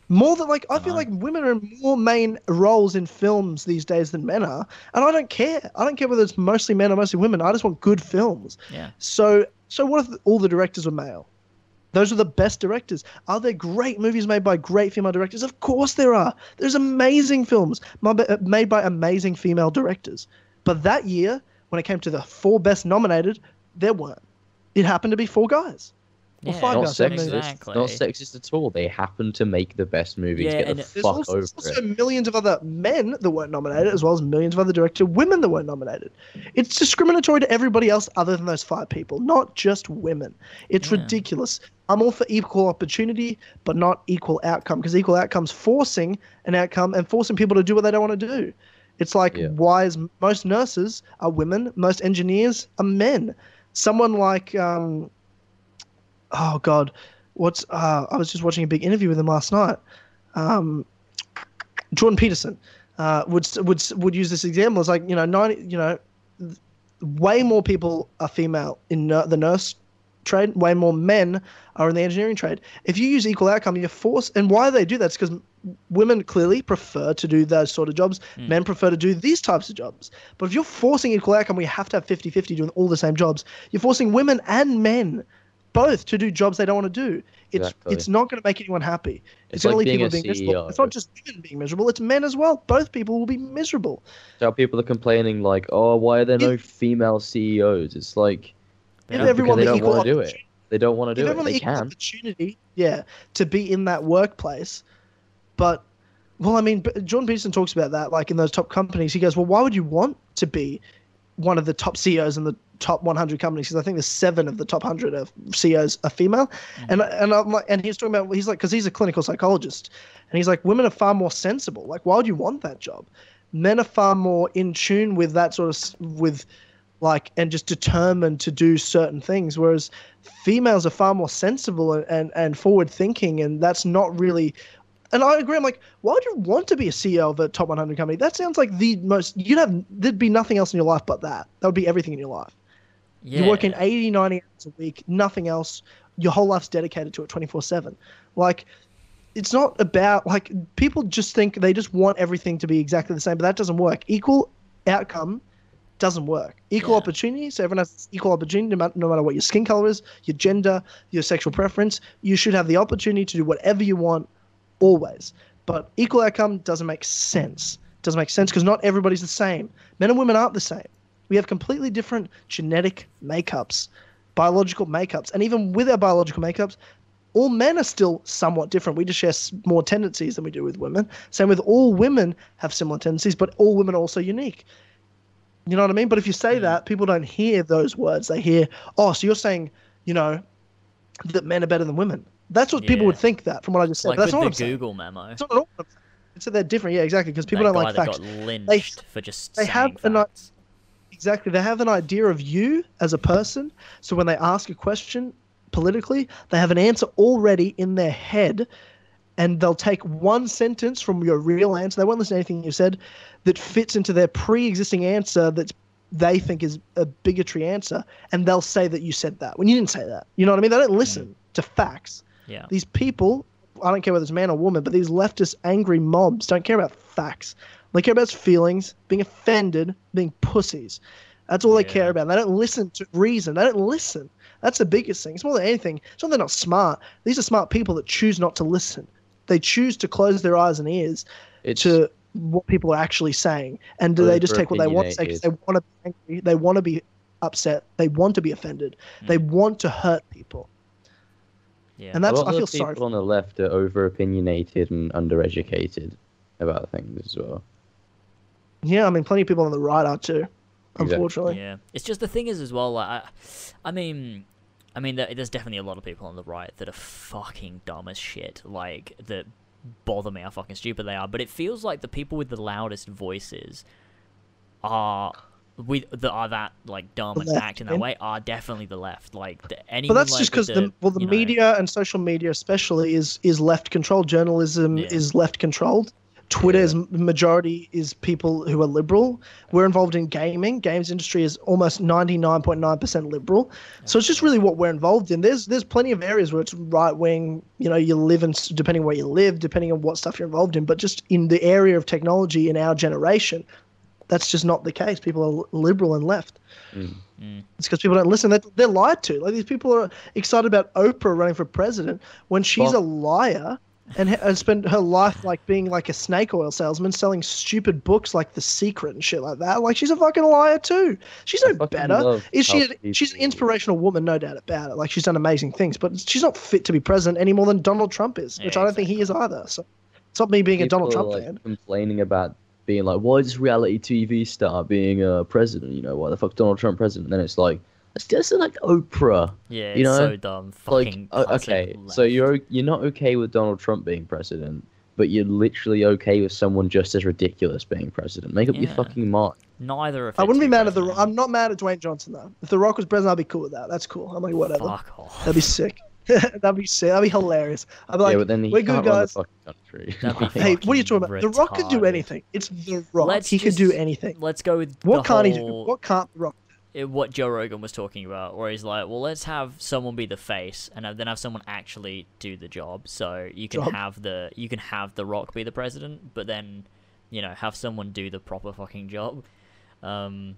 Speaker 2: More than like I feel
Speaker 1: Dunno.
Speaker 2: like uh-huh. women are in more main roles in films these days than men are, and I don't care. I don't care whether it's mostly men or mostly women. I just want good films.
Speaker 1: Yeah.
Speaker 2: So so what if all the directors were male? Those are the best directors. Are there great movies made by great female directors? Of course there are. There's amazing films made by amazing female directors. But that year, when it came to the four best nominated, there weren't. It happened to be four guys. Or
Speaker 1: Yeah,
Speaker 2: five
Speaker 3: not
Speaker 2: guys.
Speaker 3: Sexist.
Speaker 1: Exactly.
Speaker 3: Not sexist at all. They happen to make the best movies.
Speaker 1: Yeah,
Speaker 3: Get the
Speaker 2: There's
Speaker 3: fuck
Speaker 2: also,
Speaker 3: over
Speaker 2: there's also
Speaker 3: it.
Speaker 2: millions of other men that weren't nominated, as well as millions of other director women that weren't nominated. It's discriminatory to everybody else other than those five people, not just women. It's
Speaker 1: Yeah.
Speaker 2: ridiculous. I'm all for equal opportunity, but not equal outcome, because equal outcome's forcing an outcome and forcing people to do what they don't want to do. It's like
Speaker 3: Yeah.
Speaker 2: why is most nurses are women, most engineers are men. Someone like um, oh god, what's uh, I was just watching a big interview with him last night. Um, Jordan Peterson uh, would would would use this example. It's like you know ninety you know way more people are female in nur- the nurse trade. Way more men are in the engineering trade. If you use equal outcome, you're forced. And why they do that is because women clearly prefer to do those sort of jobs. Men prefer to do these types of jobs. But if you're forcing equal outcome, we have to have 50-50 doing all the same jobs. You're forcing women and men both to do jobs they don't want to do. It's
Speaker 3: Exactly.
Speaker 2: it's not going to make anyone happy. It's,
Speaker 3: It's
Speaker 2: going to leave people being miserable. It's not just women being miserable; it's men as well. Both people will be miserable.
Speaker 3: So people are complaining like, oh, why are there no female CEOs? It's like
Speaker 2: If everyone
Speaker 3: they don't want to do it. They don't want to do it. They can.
Speaker 2: opportunity, yeah, to be in that workplace. But, well, I mean, John Peterson talks about that, like in those top companies. He goes, well, why would you want to be one of the top CEOs in the top 100 companies? Because I think there's seven of the top 100 of CEOs are female. Mm. And and I'm like, and he's talking about, he's like, because he's a clinical psychologist, and he's like, women are far more sensible. Like, why would you want that job? Men are far more in tune with that sort of with like and just determined to do certain things whereas females are far more sensible and, and, and forward thinking and that's not really and I agree. I'm like, why would you want to be a CEO of a top 100 company? That sounds like the most. You'd have there'd be nothing else in your life but that. That would be everything in your life.
Speaker 1: Yeah.
Speaker 2: You're working 80, 90 hours a week, nothing else. Your whole life's dedicated to it 24 7. Like, it's not about, like, people just think they just want everything to be exactly the same, but that doesn't work. Equal outcome doesn't work. Equal
Speaker 1: Yeah.
Speaker 2: opportunity, so everyone has equal opportunity no matter, no matter what your skin color is, your gender, your sexual preference. You should have the opportunity to do whatever you want always. But equal outcome doesn't make sense. Doesn't make sense because not everybody's the same. Men and women aren't the same. We have completely different genetic makeups, biological makeups, and even with our biological makeups, all men are still somewhat different. We just share more tendencies than we do with women. Same with all women have similar tendencies, but all women are also unique. You know what I mean? But if you say mm. that, people don't hear those words. They hear, oh, so you're saying, you know, that men are better than women. That's what people would think that from what I just said.
Speaker 1: like
Speaker 2: that's
Speaker 1: with
Speaker 2: not what I'm saying.
Speaker 1: Google memo.
Speaker 2: It's not at all what I'm. It's that they're different. Yeah, exactly. Because people
Speaker 1: that
Speaker 2: don't like facts.
Speaker 1: got lynched for just
Speaker 2: they
Speaker 1: saying
Speaker 2: have an i- Exactly. They have an idea of you as a person. So when they ask a question politically, they have an answer already in their head. And they'll take one sentence from your real answer. They won't listen to anything you said that fits into their pre existing answer that's they think is a bigotry answer. And they'll say that you said that when you didn't say that. You know what I mean? They don't listen mm. to facts.
Speaker 1: Yeah.
Speaker 2: These people, I don't care whether it's man or woman, but these leftist angry mobs don't care about facts. They care about feelings, being offended, being pussies. That's all they care about. They don't listen to reason. They don't listen. That's the biggest thing. It's more than anything. It's not they're not smart. These are smart people that choose not to listen. They choose to close their eyes and ears
Speaker 3: It's
Speaker 2: to what people are actually saying, and do they just take what they want to say because they want to be angry, they want to be upset, they want to be offended, they want to hurt people,
Speaker 1: Yeah.
Speaker 2: and that's
Speaker 3: a lot
Speaker 2: I
Speaker 3: of
Speaker 2: feel
Speaker 3: the people
Speaker 2: sorry.
Speaker 3: On the left are over opinionated and undereducated about things as well.
Speaker 2: Yeah, I mean, plenty of people on the right are too,
Speaker 3: Exactly.
Speaker 2: unfortunately.
Speaker 1: Yeah, it's just the thing is as well. Like, I, I mean, I mean, there's definitely a lot of people on the right that are fucking dumb as shit. Like that bother me how fucking stupid they are. But it feels like the people with the loudest voices are. We that are that like dumb and
Speaker 2: left,
Speaker 1: act in that
Speaker 2: yeah.
Speaker 1: way are definitely the left. Like the,
Speaker 2: But that's
Speaker 1: like,
Speaker 2: just because the, well, the
Speaker 1: you know-
Speaker 2: media and social media, especially, is is left controlled. Journalism
Speaker 1: Yeah.
Speaker 2: is left controlled. Twitter is majority is people who are liberal. We're involved in gaming. Games industry is almost ninety nine point nine percent liberal. So it's just really what we're involved in. There's there's plenty of areas where it's right wing. You know, you live in depending where you live, depending on what stuff you're involved in. But just in the area of technology in our generation, that's just not the case. People are liberal and left.
Speaker 1: Mm.
Speaker 2: It's because people don't listen. They're, they're lied to. Like these people are excited about Oprah running for president when she's
Speaker 3: Well-
Speaker 2: a liar and ha- and spent her life like being like a snake oil salesman, selling stupid books like The Secret and shit like that. Like she's a fucking liar too. She's no better. Is she? A, she's an inspirational woman, no doubt about it. Like she's done amazing things, but she's not fit to be president any more than Donald Trump is, which I don't think he is either. So it's not me being a Donald Trump
Speaker 3: are, like,
Speaker 2: fan.
Speaker 3: complaining about being like, why does reality TV star being a president? You know, why the fuck Donald Trump president? And then it's like, it's just like Oprah.
Speaker 1: Yeah,
Speaker 3: you
Speaker 1: it's
Speaker 3: know,
Speaker 1: so dumb. Fucking
Speaker 3: o-
Speaker 1: classic
Speaker 3: okay, so you're you're not okay with Donald Trump being president, but you're literally okay with someone just as ridiculous being president. Make up your fucking mind.
Speaker 1: neither. Are
Speaker 2: I wouldn't be mad at the.
Speaker 1: president.
Speaker 2: I'm not mad at Dwayne Johnson though. If The Rock was president, I'd be cool with that. That's cool. I'm like whatever.
Speaker 1: Fuck off.
Speaker 2: That'd be sick. <laughs> That'd be sick. That'd be hilarious. I'd be like,
Speaker 3: yeah, but then he
Speaker 2: we're good guys.
Speaker 3: country.
Speaker 1: That'd be <laughs>
Speaker 3: Like,
Speaker 2: Hey, what are you talking
Speaker 1: fucking
Speaker 2: about? The Rock could do anything. It's The Rock.
Speaker 1: Let's
Speaker 2: he could do anything.
Speaker 1: Let's go with
Speaker 2: What
Speaker 1: the
Speaker 2: can't he do? What can't The Rock?
Speaker 1: it- what Joe Rogan was talking about, where he's like, well, let's have someone be the face, and then have someone actually do the job. So you can
Speaker 2: Job.
Speaker 1: have the you can have the Rock be the president, but then you know have someone do the proper fucking job. Um,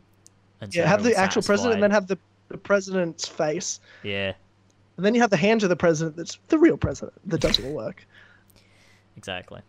Speaker 1: and so
Speaker 2: Yeah, have the
Speaker 1: everyone's
Speaker 2: actual president, and then have the, the president's face,
Speaker 1: yeah,
Speaker 2: and then you have the hands of the president. That's the real president that does all the work.
Speaker 1: exactly.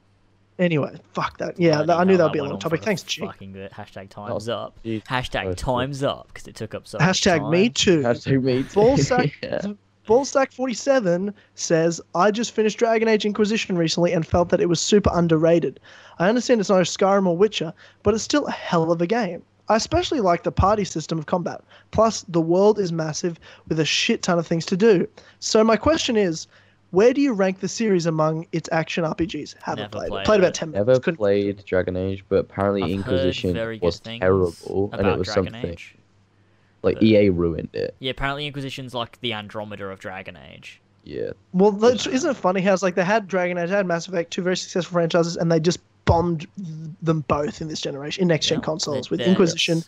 Speaker 2: Anyway, fuck that. Yeah,
Speaker 1: Bloody
Speaker 2: I knew
Speaker 1: hell,
Speaker 2: that'd be a long topic. Thanks, G.
Speaker 1: Fucking bit. Hashtag times up.
Speaker 3: Jesus
Speaker 1: Hashtag
Speaker 3: Christ.
Speaker 1: times up because it took up so much
Speaker 2: Hashtag me too.
Speaker 3: Hashtag me too. <laughs> <laughs>
Speaker 2: Ballsack,
Speaker 3: Yeah.
Speaker 2: Ballsack47 says, I just finished Dragon Age Inquisition recently and felt that it was super underrated. I understand it's not a Skyrim or Witcher, but it's still a hell of a game. I especially like the party system of combat. Plus, the world is massive with a shit ton of things to do. So, my question is, where do you rank the series among its action RPGs? Haven't
Speaker 1: Never
Speaker 2: played,
Speaker 1: played
Speaker 2: it. Played about 10 minutes.
Speaker 3: Never
Speaker 2: Couldn't-
Speaker 3: played Dragon Age, but apparently
Speaker 1: I've
Speaker 3: Inquisition was terrible, and it was
Speaker 1: Dragon
Speaker 3: something
Speaker 1: Age.
Speaker 3: like
Speaker 1: but-
Speaker 3: EA ruined it.
Speaker 1: Yeah, apparently Inquisition's like the Andromeda of Dragon Age.
Speaker 3: Yeah,
Speaker 2: Well, that's- isn't it funny how it's like they had Dragon Age, they had Mass Effect, two very successful franchises, and they just bombed them both in this generation, in next gen
Speaker 1: Yeah,
Speaker 2: consoles,
Speaker 1: they-
Speaker 2: with
Speaker 1: they're-
Speaker 2: Inquisition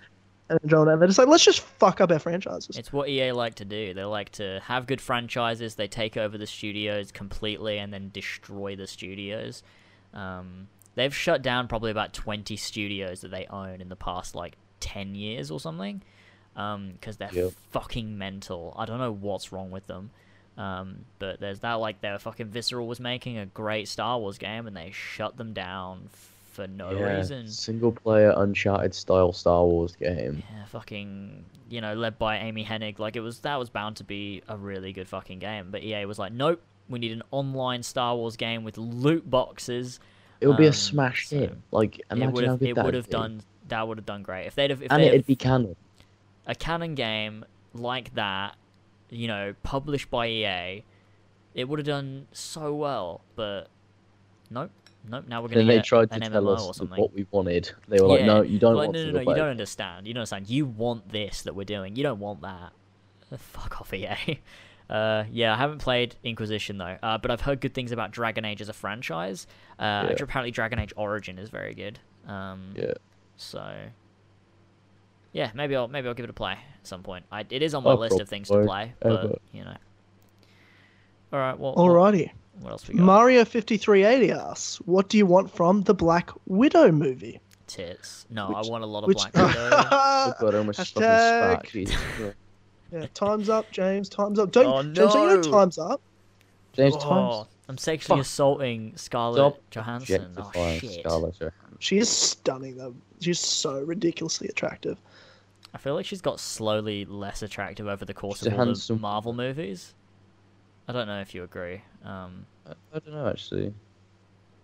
Speaker 2: and Andromeda. And they're just like, let's just fuck up our franchises.
Speaker 1: It's what EA like to do. They like to have good franchises. They take over the studios completely and then destroy the studios. Um, they've shut down probably about twenty studios that they own in the past like ten years or something. Because they're
Speaker 3: Yep.
Speaker 1: fucking mental. I don't know what's wrong with them. Um, but there's that like their fucking Visceral was making a great Star Wars game and they shut them down for no
Speaker 3: yeah,
Speaker 1: reason.
Speaker 3: single player Uncharted style Star Wars game.
Speaker 1: Yeah, fucking, you know, led by Amy Hennig. Like it was that was bound to be a really good fucking game. But EA was like, nope, we need an online Star Wars game with loot boxes.
Speaker 3: It would be
Speaker 1: Um,
Speaker 3: a smash
Speaker 1: so
Speaker 3: hit. Like imagine
Speaker 1: it would have
Speaker 3: good
Speaker 1: it
Speaker 3: that
Speaker 1: would have done that would have done great if they'd have if
Speaker 3: and it'd be canon.
Speaker 1: a canon game like that, you know, published by EA, it would have done so well. But nope, nope. Now we're gonna
Speaker 3: Then they tried to
Speaker 1: an
Speaker 3: tell
Speaker 1: MMO
Speaker 3: us what we wanted. They were like, "No, you don't
Speaker 1: like,
Speaker 3: want
Speaker 1: no, no, no, you don't understand. You don't understand. You want this that we're doing. You don't want that. Fuck off, EA. <laughs> Uh, yeah, I haven't played Inquisition though, uh, but I've heard good things about Dragon Age as a franchise. Uh,
Speaker 3: Yeah.
Speaker 1: Apparently, Dragon Age Origin is very good. Um,
Speaker 3: Yeah.
Speaker 1: So, yeah, maybe I'll maybe I'll give it a play at some point. I, it is on my
Speaker 3: I'll
Speaker 1: list of things to
Speaker 3: probably
Speaker 1: play, but you know. All right. Well. what-
Speaker 2: Alrighty.
Speaker 1: What else we got?
Speaker 2: Mario fifty three eighty asks, "What do you want from the Black Widow movie?"
Speaker 1: Tits. No,
Speaker 2: Which-
Speaker 1: I want a lot of
Speaker 2: Which,
Speaker 1: Black Widow.
Speaker 3: Oh god, I almost fucking
Speaker 2: Hashtag-
Speaker 3: spat. <laughs>
Speaker 2: Yeah, <laughs> times up, James. Times up. Don't,
Speaker 1: Oh,
Speaker 2: James, don't you know times up?
Speaker 3: James
Speaker 1: oh,
Speaker 3: Times.
Speaker 1: I'm sexually
Speaker 3: Fuck.
Speaker 1: assaulting Scarlett
Speaker 3: Stop
Speaker 1: Johansson. Oh shit.
Speaker 3: Scarlett Johansson.
Speaker 2: She is stunning though. She's so ridiculously attractive.
Speaker 1: I feel like she's got slowly less attractive over the course
Speaker 3: She's
Speaker 1: of all the Marvel movies. I don't know if you agree. Um,
Speaker 3: I, I don't know actually.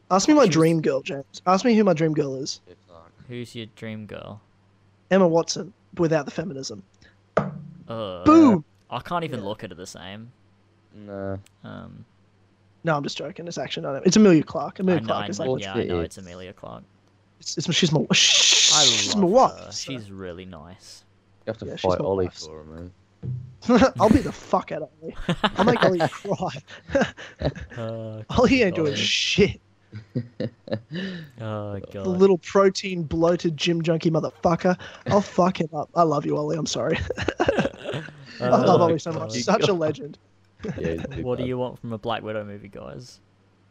Speaker 2: Ask me my
Speaker 1: She
Speaker 2: dream girl, James. Ask me who my dream girl is.
Speaker 1: who's your dream girl?
Speaker 2: Emma Watson, without the feminism.
Speaker 1: Uh,
Speaker 2: Boom.
Speaker 1: I can't even
Speaker 2: Yeah.
Speaker 1: look at her the same.
Speaker 3: Nah.
Speaker 1: Um,
Speaker 2: No, I'm just joking. It's actually not. It's Emilia Clarke.
Speaker 1: I
Speaker 2: Emilia
Speaker 1: know, Clarke
Speaker 2: is like.
Speaker 1: yeah, I know
Speaker 3: It's-
Speaker 1: it's Emilia Clarke.
Speaker 2: It's, it's, she's my.
Speaker 1: I
Speaker 2: She's
Speaker 1: love
Speaker 2: my wife.
Speaker 1: her. She's really nice.
Speaker 3: You have to
Speaker 2: Yeah,
Speaker 3: fight Ollie
Speaker 2: wife.
Speaker 3: for her, man. <laughs>
Speaker 2: I'll beat the fuck out of Ollie. I'll make Ollie cry.
Speaker 1: Uh, <laughs>
Speaker 2: Ollie ain't doing shit. <laughs>
Speaker 1: oh God.
Speaker 2: The little protein bloated gym junkie motherfucker. I'll fuck him up. I love you, Ollie. I'm sorry. I love
Speaker 1: Oh,
Speaker 2: Ollie so much. Such a legend.
Speaker 3: Yeah, he's a big
Speaker 1: What do you want from a Black Widow movie, guys?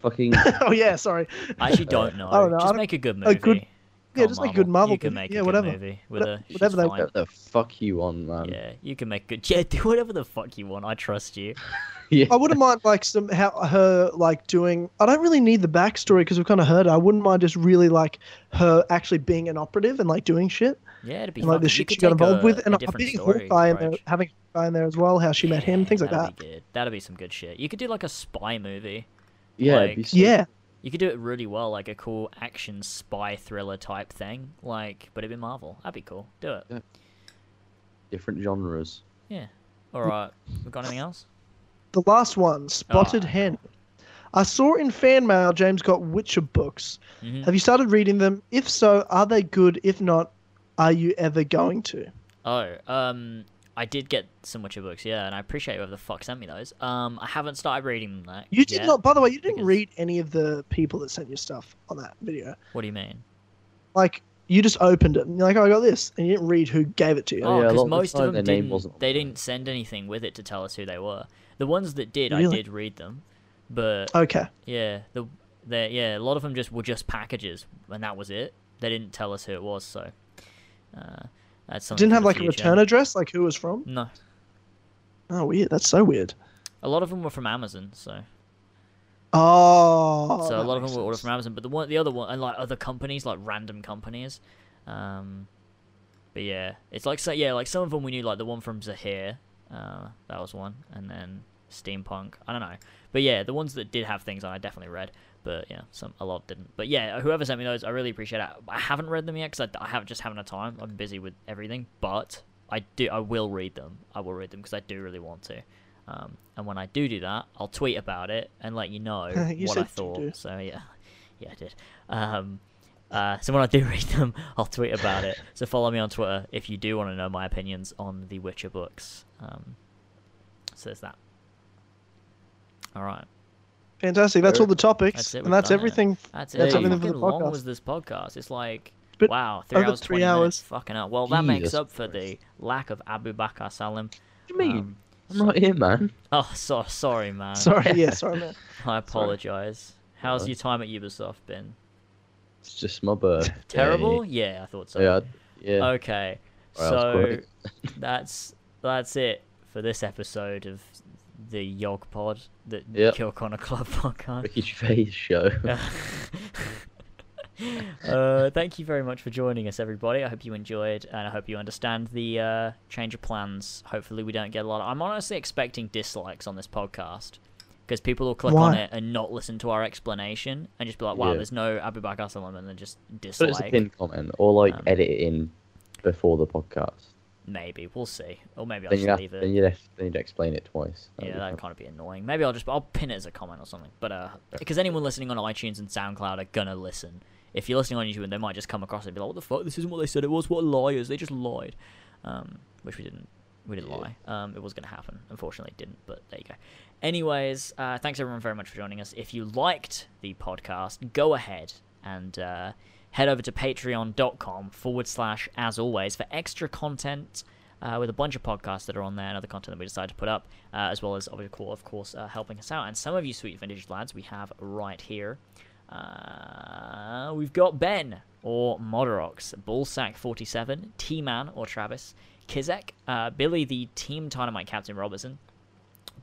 Speaker 3: Fucking
Speaker 2: oh yeah, sorry.
Speaker 1: I actually don't know.
Speaker 2: I don't know, I
Speaker 1: Just
Speaker 2: don't-
Speaker 1: make a good
Speaker 2: a
Speaker 1: movie.
Speaker 2: good- yeah, just
Speaker 1: on,
Speaker 2: make a good Marvel
Speaker 1: You can
Speaker 2: movie.
Speaker 1: make
Speaker 2: Yeah,
Speaker 1: a good
Speaker 2: whatever.
Speaker 1: movie with
Speaker 2: Whate-
Speaker 1: a she's
Speaker 2: whatever they-
Speaker 1: fine.
Speaker 3: what the fuck you want, man?
Speaker 1: Yeah, you can make good. <laughs> Yeah, do whatever the fuck you want. I trust you. <laughs>
Speaker 3: Yeah.
Speaker 2: I wouldn't mind like some how her like doing. I don't really need the backstory because we've kind of heard. It. I wouldn't mind just really like her actually being an operative and like doing shit
Speaker 1: Yeah, it'd be
Speaker 2: and like
Speaker 1: fun.
Speaker 2: the shit she got involved
Speaker 1: a-
Speaker 2: with, and I'm
Speaker 1: different
Speaker 2: being
Speaker 1: story
Speaker 2: Hawkeye in there, having Hawkeye in there as well. How she met him, things like
Speaker 1: that'd
Speaker 2: that.
Speaker 1: Be good. That'd be some good shit. You could do like a spy movie.
Speaker 3: Yeah, it'd
Speaker 1: like-
Speaker 3: be so-
Speaker 2: Yeah,
Speaker 1: You could do it really well, like a cool action spy thriller type thing. Like, but it'd be Marvel. That'd be cool. Do it.
Speaker 3: different genres.
Speaker 1: Yeah. All right. We got anything else?
Speaker 2: the last one, Spotted
Speaker 1: Ah.
Speaker 2: Hen. I saw in fan mail James got Witcher books.
Speaker 1: Mhm.
Speaker 2: Have you started reading them? If so, are they good? If not, are you ever going to?
Speaker 1: Oh, um, I did get some Witcher books, yeah, and I appreciate whoever the fuck sent me those. Um, I haven't started reading them though.
Speaker 2: You did
Speaker 1: yet.
Speaker 2: not. By the way, you didn't
Speaker 1: because-
Speaker 2: read any of the people that sent you stuff on that video.
Speaker 1: What do you mean?
Speaker 2: Like you just opened it and you're like, oh, I got this, and you didn't read who gave it to you.
Speaker 1: Oh,
Speaker 3: yeah, a
Speaker 1: because
Speaker 3: lot of the
Speaker 1: most of
Speaker 3: time
Speaker 1: them
Speaker 3: name
Speaker 1: didn't.
Speaker 3: wasn't
Speaker 1: They didn't send anything with it to tell us who they were. The ones that did,
Speaker 2: Really?
Speaker 1: I did read them, but
Speaker 2: Okay.
Speaker 1: yeah, the, the yeah, a lot of them just were just packages, and that was it. They didn't tell us who it was, so uh, that's something.
Speaker 2: Didn't have like a return address, like who it was from.
Speaker 1: No,
Speaker 2: Oh, weird. That's so weird.
Speaker 1: a lot of them were from Amazon, so
Speaker 2: Oh.
Speaker 1: so a lot of them were ordered from Amazon. But the one, the other one, and like other companies, like random companies. Um, but yeah, it's like so yeah, like some of them we knew, like the one from Zahir, uh, that was one, and then Steampunk. I don't know, but yeah, the ones that did have things on, I definitely read. But yeah, some a lot didn't. But yeah, whoever sent me those, I really appreciate it. I haven't read them yet because I, I haven't just haven't had time. I'm busy with everything, but I do. I will read them. I will read them because I do really want to. Um, and when I do do that, I'll tweet about it and let you know <laughs>
Speaker 2: You
Speaker 1: what I thought. So yeah, <laughs> yeah, I did. Um, uh, so when I do <laughs> read them, I'll tweet about it. So follow me on Twitter if you do want to know my opinions on the Witcher books. Um, so there's that. All right,
Speaker 2: Fantastic. That's all the topics,
Speaker 1: That's it,
Speaker 2: and that's
Speaker 1: done it.
Speaker 2: everything.
Speaker 1: that's it.
Speaker 2: That's
Speaker 1: How
Speaker 3: everything
Speaker 2: for the
Speaker 1: fucking long
Speaker 2: podcast.
Speaker 1: was this podcast? It's like
Speaker 2: But
Speaker 1: wow, three
Speaker 2: over
Speaker 1: hours,
Speaker 2: three
Speaker 1: 20
Speaker 2: hours.
Speaker 1: minutes. Fucking hell. Well, that makes up for the lack of Abubakar Salim.
Speaker 3: What do you mean?
Speaker 1: Um,
Speaker 3: I'm right here, man. <laughs>
Speaker 1: oh, so sorry, man.
Speaker 2: Sorry. <laughs> Yeah. Sorry, man.
Speaker 1: I apologize. How's your time at Ubisoft been?
Speaker 3: It's just my birthday. <laughs>
Speaker 1: Terrible? Yeah, I thought so.
Speaker 3: Yeah, yeah.
Speaker 1: Okay.
Speaker 3: Alright,
Speaker 1: So that's that's it for this episode of the Yog Pod, the
Speaker 3: Yep.
Speaker 1: Kill Connor Club <laughs> podcast.
Speaker 3: Ricky Gervais show. <laughs>
Speaker 1: uh, thank you very much for joining us, everybody. I hope you enjoyed, and I hope you understand the uh, change of plans. Hopefully, we don't get a lot. Of... I'm honestly expecting dislikes on this podcast because people will click on it and not listen to our explanation and just be like, "Wow,
Speaker 3: Yeah.
Speaker 1: there's no Abubakar Salim," and then just
Speaker 3: Put it as a
Speaker 1: dislike.
Speaker 3: pinned comment or like
Speaker 1: Um,
Speaker 3: edit it in before the podcast.
Speaker 1: Maybe we'll see, or maybe I'll
Speaker 3: Then
Speaker 1: just
Speaker 3: have
Speaker 1: leave it.
Speaker 3: then you have then you'd explain it twice. That'd
Speaker 1: Yeah, that'd kind of be annoying. Maybe I'll just I'll pin it as a comment or something. But uh, because anyone listening on iTunes and SoundCloud are gonna listen. If you're listening on YouTube, they might just come across it and be like, "What the fuck? This isn't what they said it was. What liars! They just lied." Um, which we didn't. We didn't lie. Um, it was gonna happen. Unfortunately, it didn't. But there you go. Anyways, uh, thanks everyone very much for joining us. If you liked the podcast, go ahead and uh, head over to patreon.com forward slash as always for extra content uh, with a bunch of podcasts that are on there and other content that we decided to put up, uh, as well as, of course, of course uh, helping us out. And some of you sweet vintage lads we have right here. Uh, we've got Ben or Modorox, Ballsack47, T-Man or Travis, Kizek, uh, Billy the Team Dynamite Captain Robertson,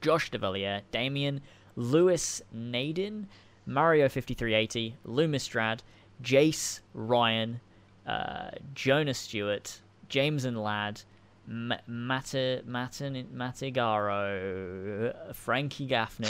Speaker 1: Josh DeValier, Damien, Lewis Naden, Mario5380, Lumistrad, Jace Ryan, uh, Jonah Stewart, James and Lad, M- Mata, Matin, Matigaro, Frankie Gaffney,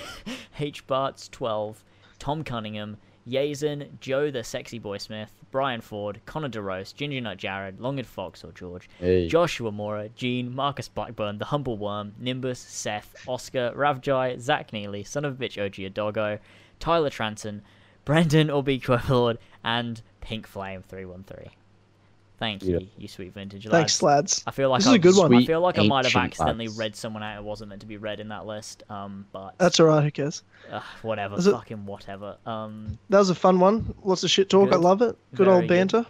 Speaker 1: <laughs> H. Barts 12, Tom Cunningham, Yazen, Joe the Sexy Boy Smith, Brian Ford, Connor DeRose, Ginger Nut Jared, Longed Fox or George,
Speaker 3: Hey.
Speaker 1: Joshua Mora, Gene, Marcus Blackburn, The Humble Worm, Nimbus, Seth, Oscar, Ravjai, Zach Neely, Son of a Bitch OG Doggo, Tyler Transon, Brendan or B Lord, and Pink Flame 313. Thank you,
Speaker 3: Beautiful.
Speaker 1: you sweet vintage lads.
Speaker 2: Thanks, lads.
Speaker 1: I feel like
Speaker 2: This is
Speaker 1: I,
Speaker 2: a good one.
Speaker 1: I feel like I might have accidentally
Speaker 3: lads.
Speaker 1: read someone out who wasn't meant to be read in that list. Um, but
Speaker 2: That's alright. Who cares?
Speaker 1: uh, whatever,
Speaker 2: Was it-
Speaker 1: fucking whatever. Um,
Speaker 2: That was a fun one. Lots of shit talk. I love it. Good
Speaker 1: Very
Speaker 2: old banter.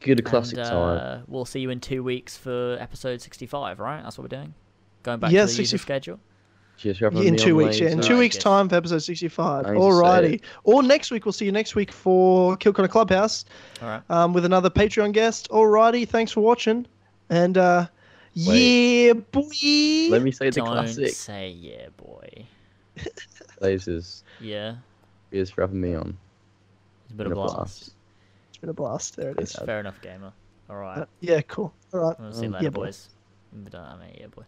Speaker 3: Good classic
Speaker 1: and,
Speaker 3: time.
Speaker 1: uh, we'll see you in two weeks for episode 65, right? That's what we're doing. Going back
Speaker 2: Yeah,
Speaker 1: to the usual
Speaker 2: 60
Speaker 1: schedule.
Speaker 3: Cheers for having
Speaker 2: in
Speaker 3: me
Speaker 2: two
Speaker 3: on,
Speaker 2: weeks, yeah. In
Speaker 3: lads.
Speaker 2: two
Speaker 1: Right,
Speaker 2: weeks'
Speaker 1: yes.
Speaker 2: time for episode 65.
Speaker 3: I need
Speaker 2: Alrighty. Or next week, we'll see you next week for Kill Connor Clubhouse
Speaker 1: All right.
Speaker 2: um, with another Patreon guest. Alrighty. Thanks for watching. And uh, yeah, boy.
Speaker 3: Let me say the
Speaker 1: Don't
Speaker 3: classic.
Speaker 1: say yeah, boy. <laughs>
Speaker 3: Lasers.
Speaker 1: Yeah,
Speaker 3: Cheers for having me on.
Speaker 1: it's a bit
Speaker 3: Been a
Speaker 1: blast.
Speaker 3: blast.
Speaker 2: It's been a blast. There it is.
Speaker 1: Fair enough, gamer. All right.
Speaker 2: Uh, yeah, cool. All right.
Speaker 1: We'll see you
Speaker 3: Um,
Speaker 1: later,
Speaker 2: yeah, boy.
Speaker 1: boys. But, uh, I mean, yeah, boy.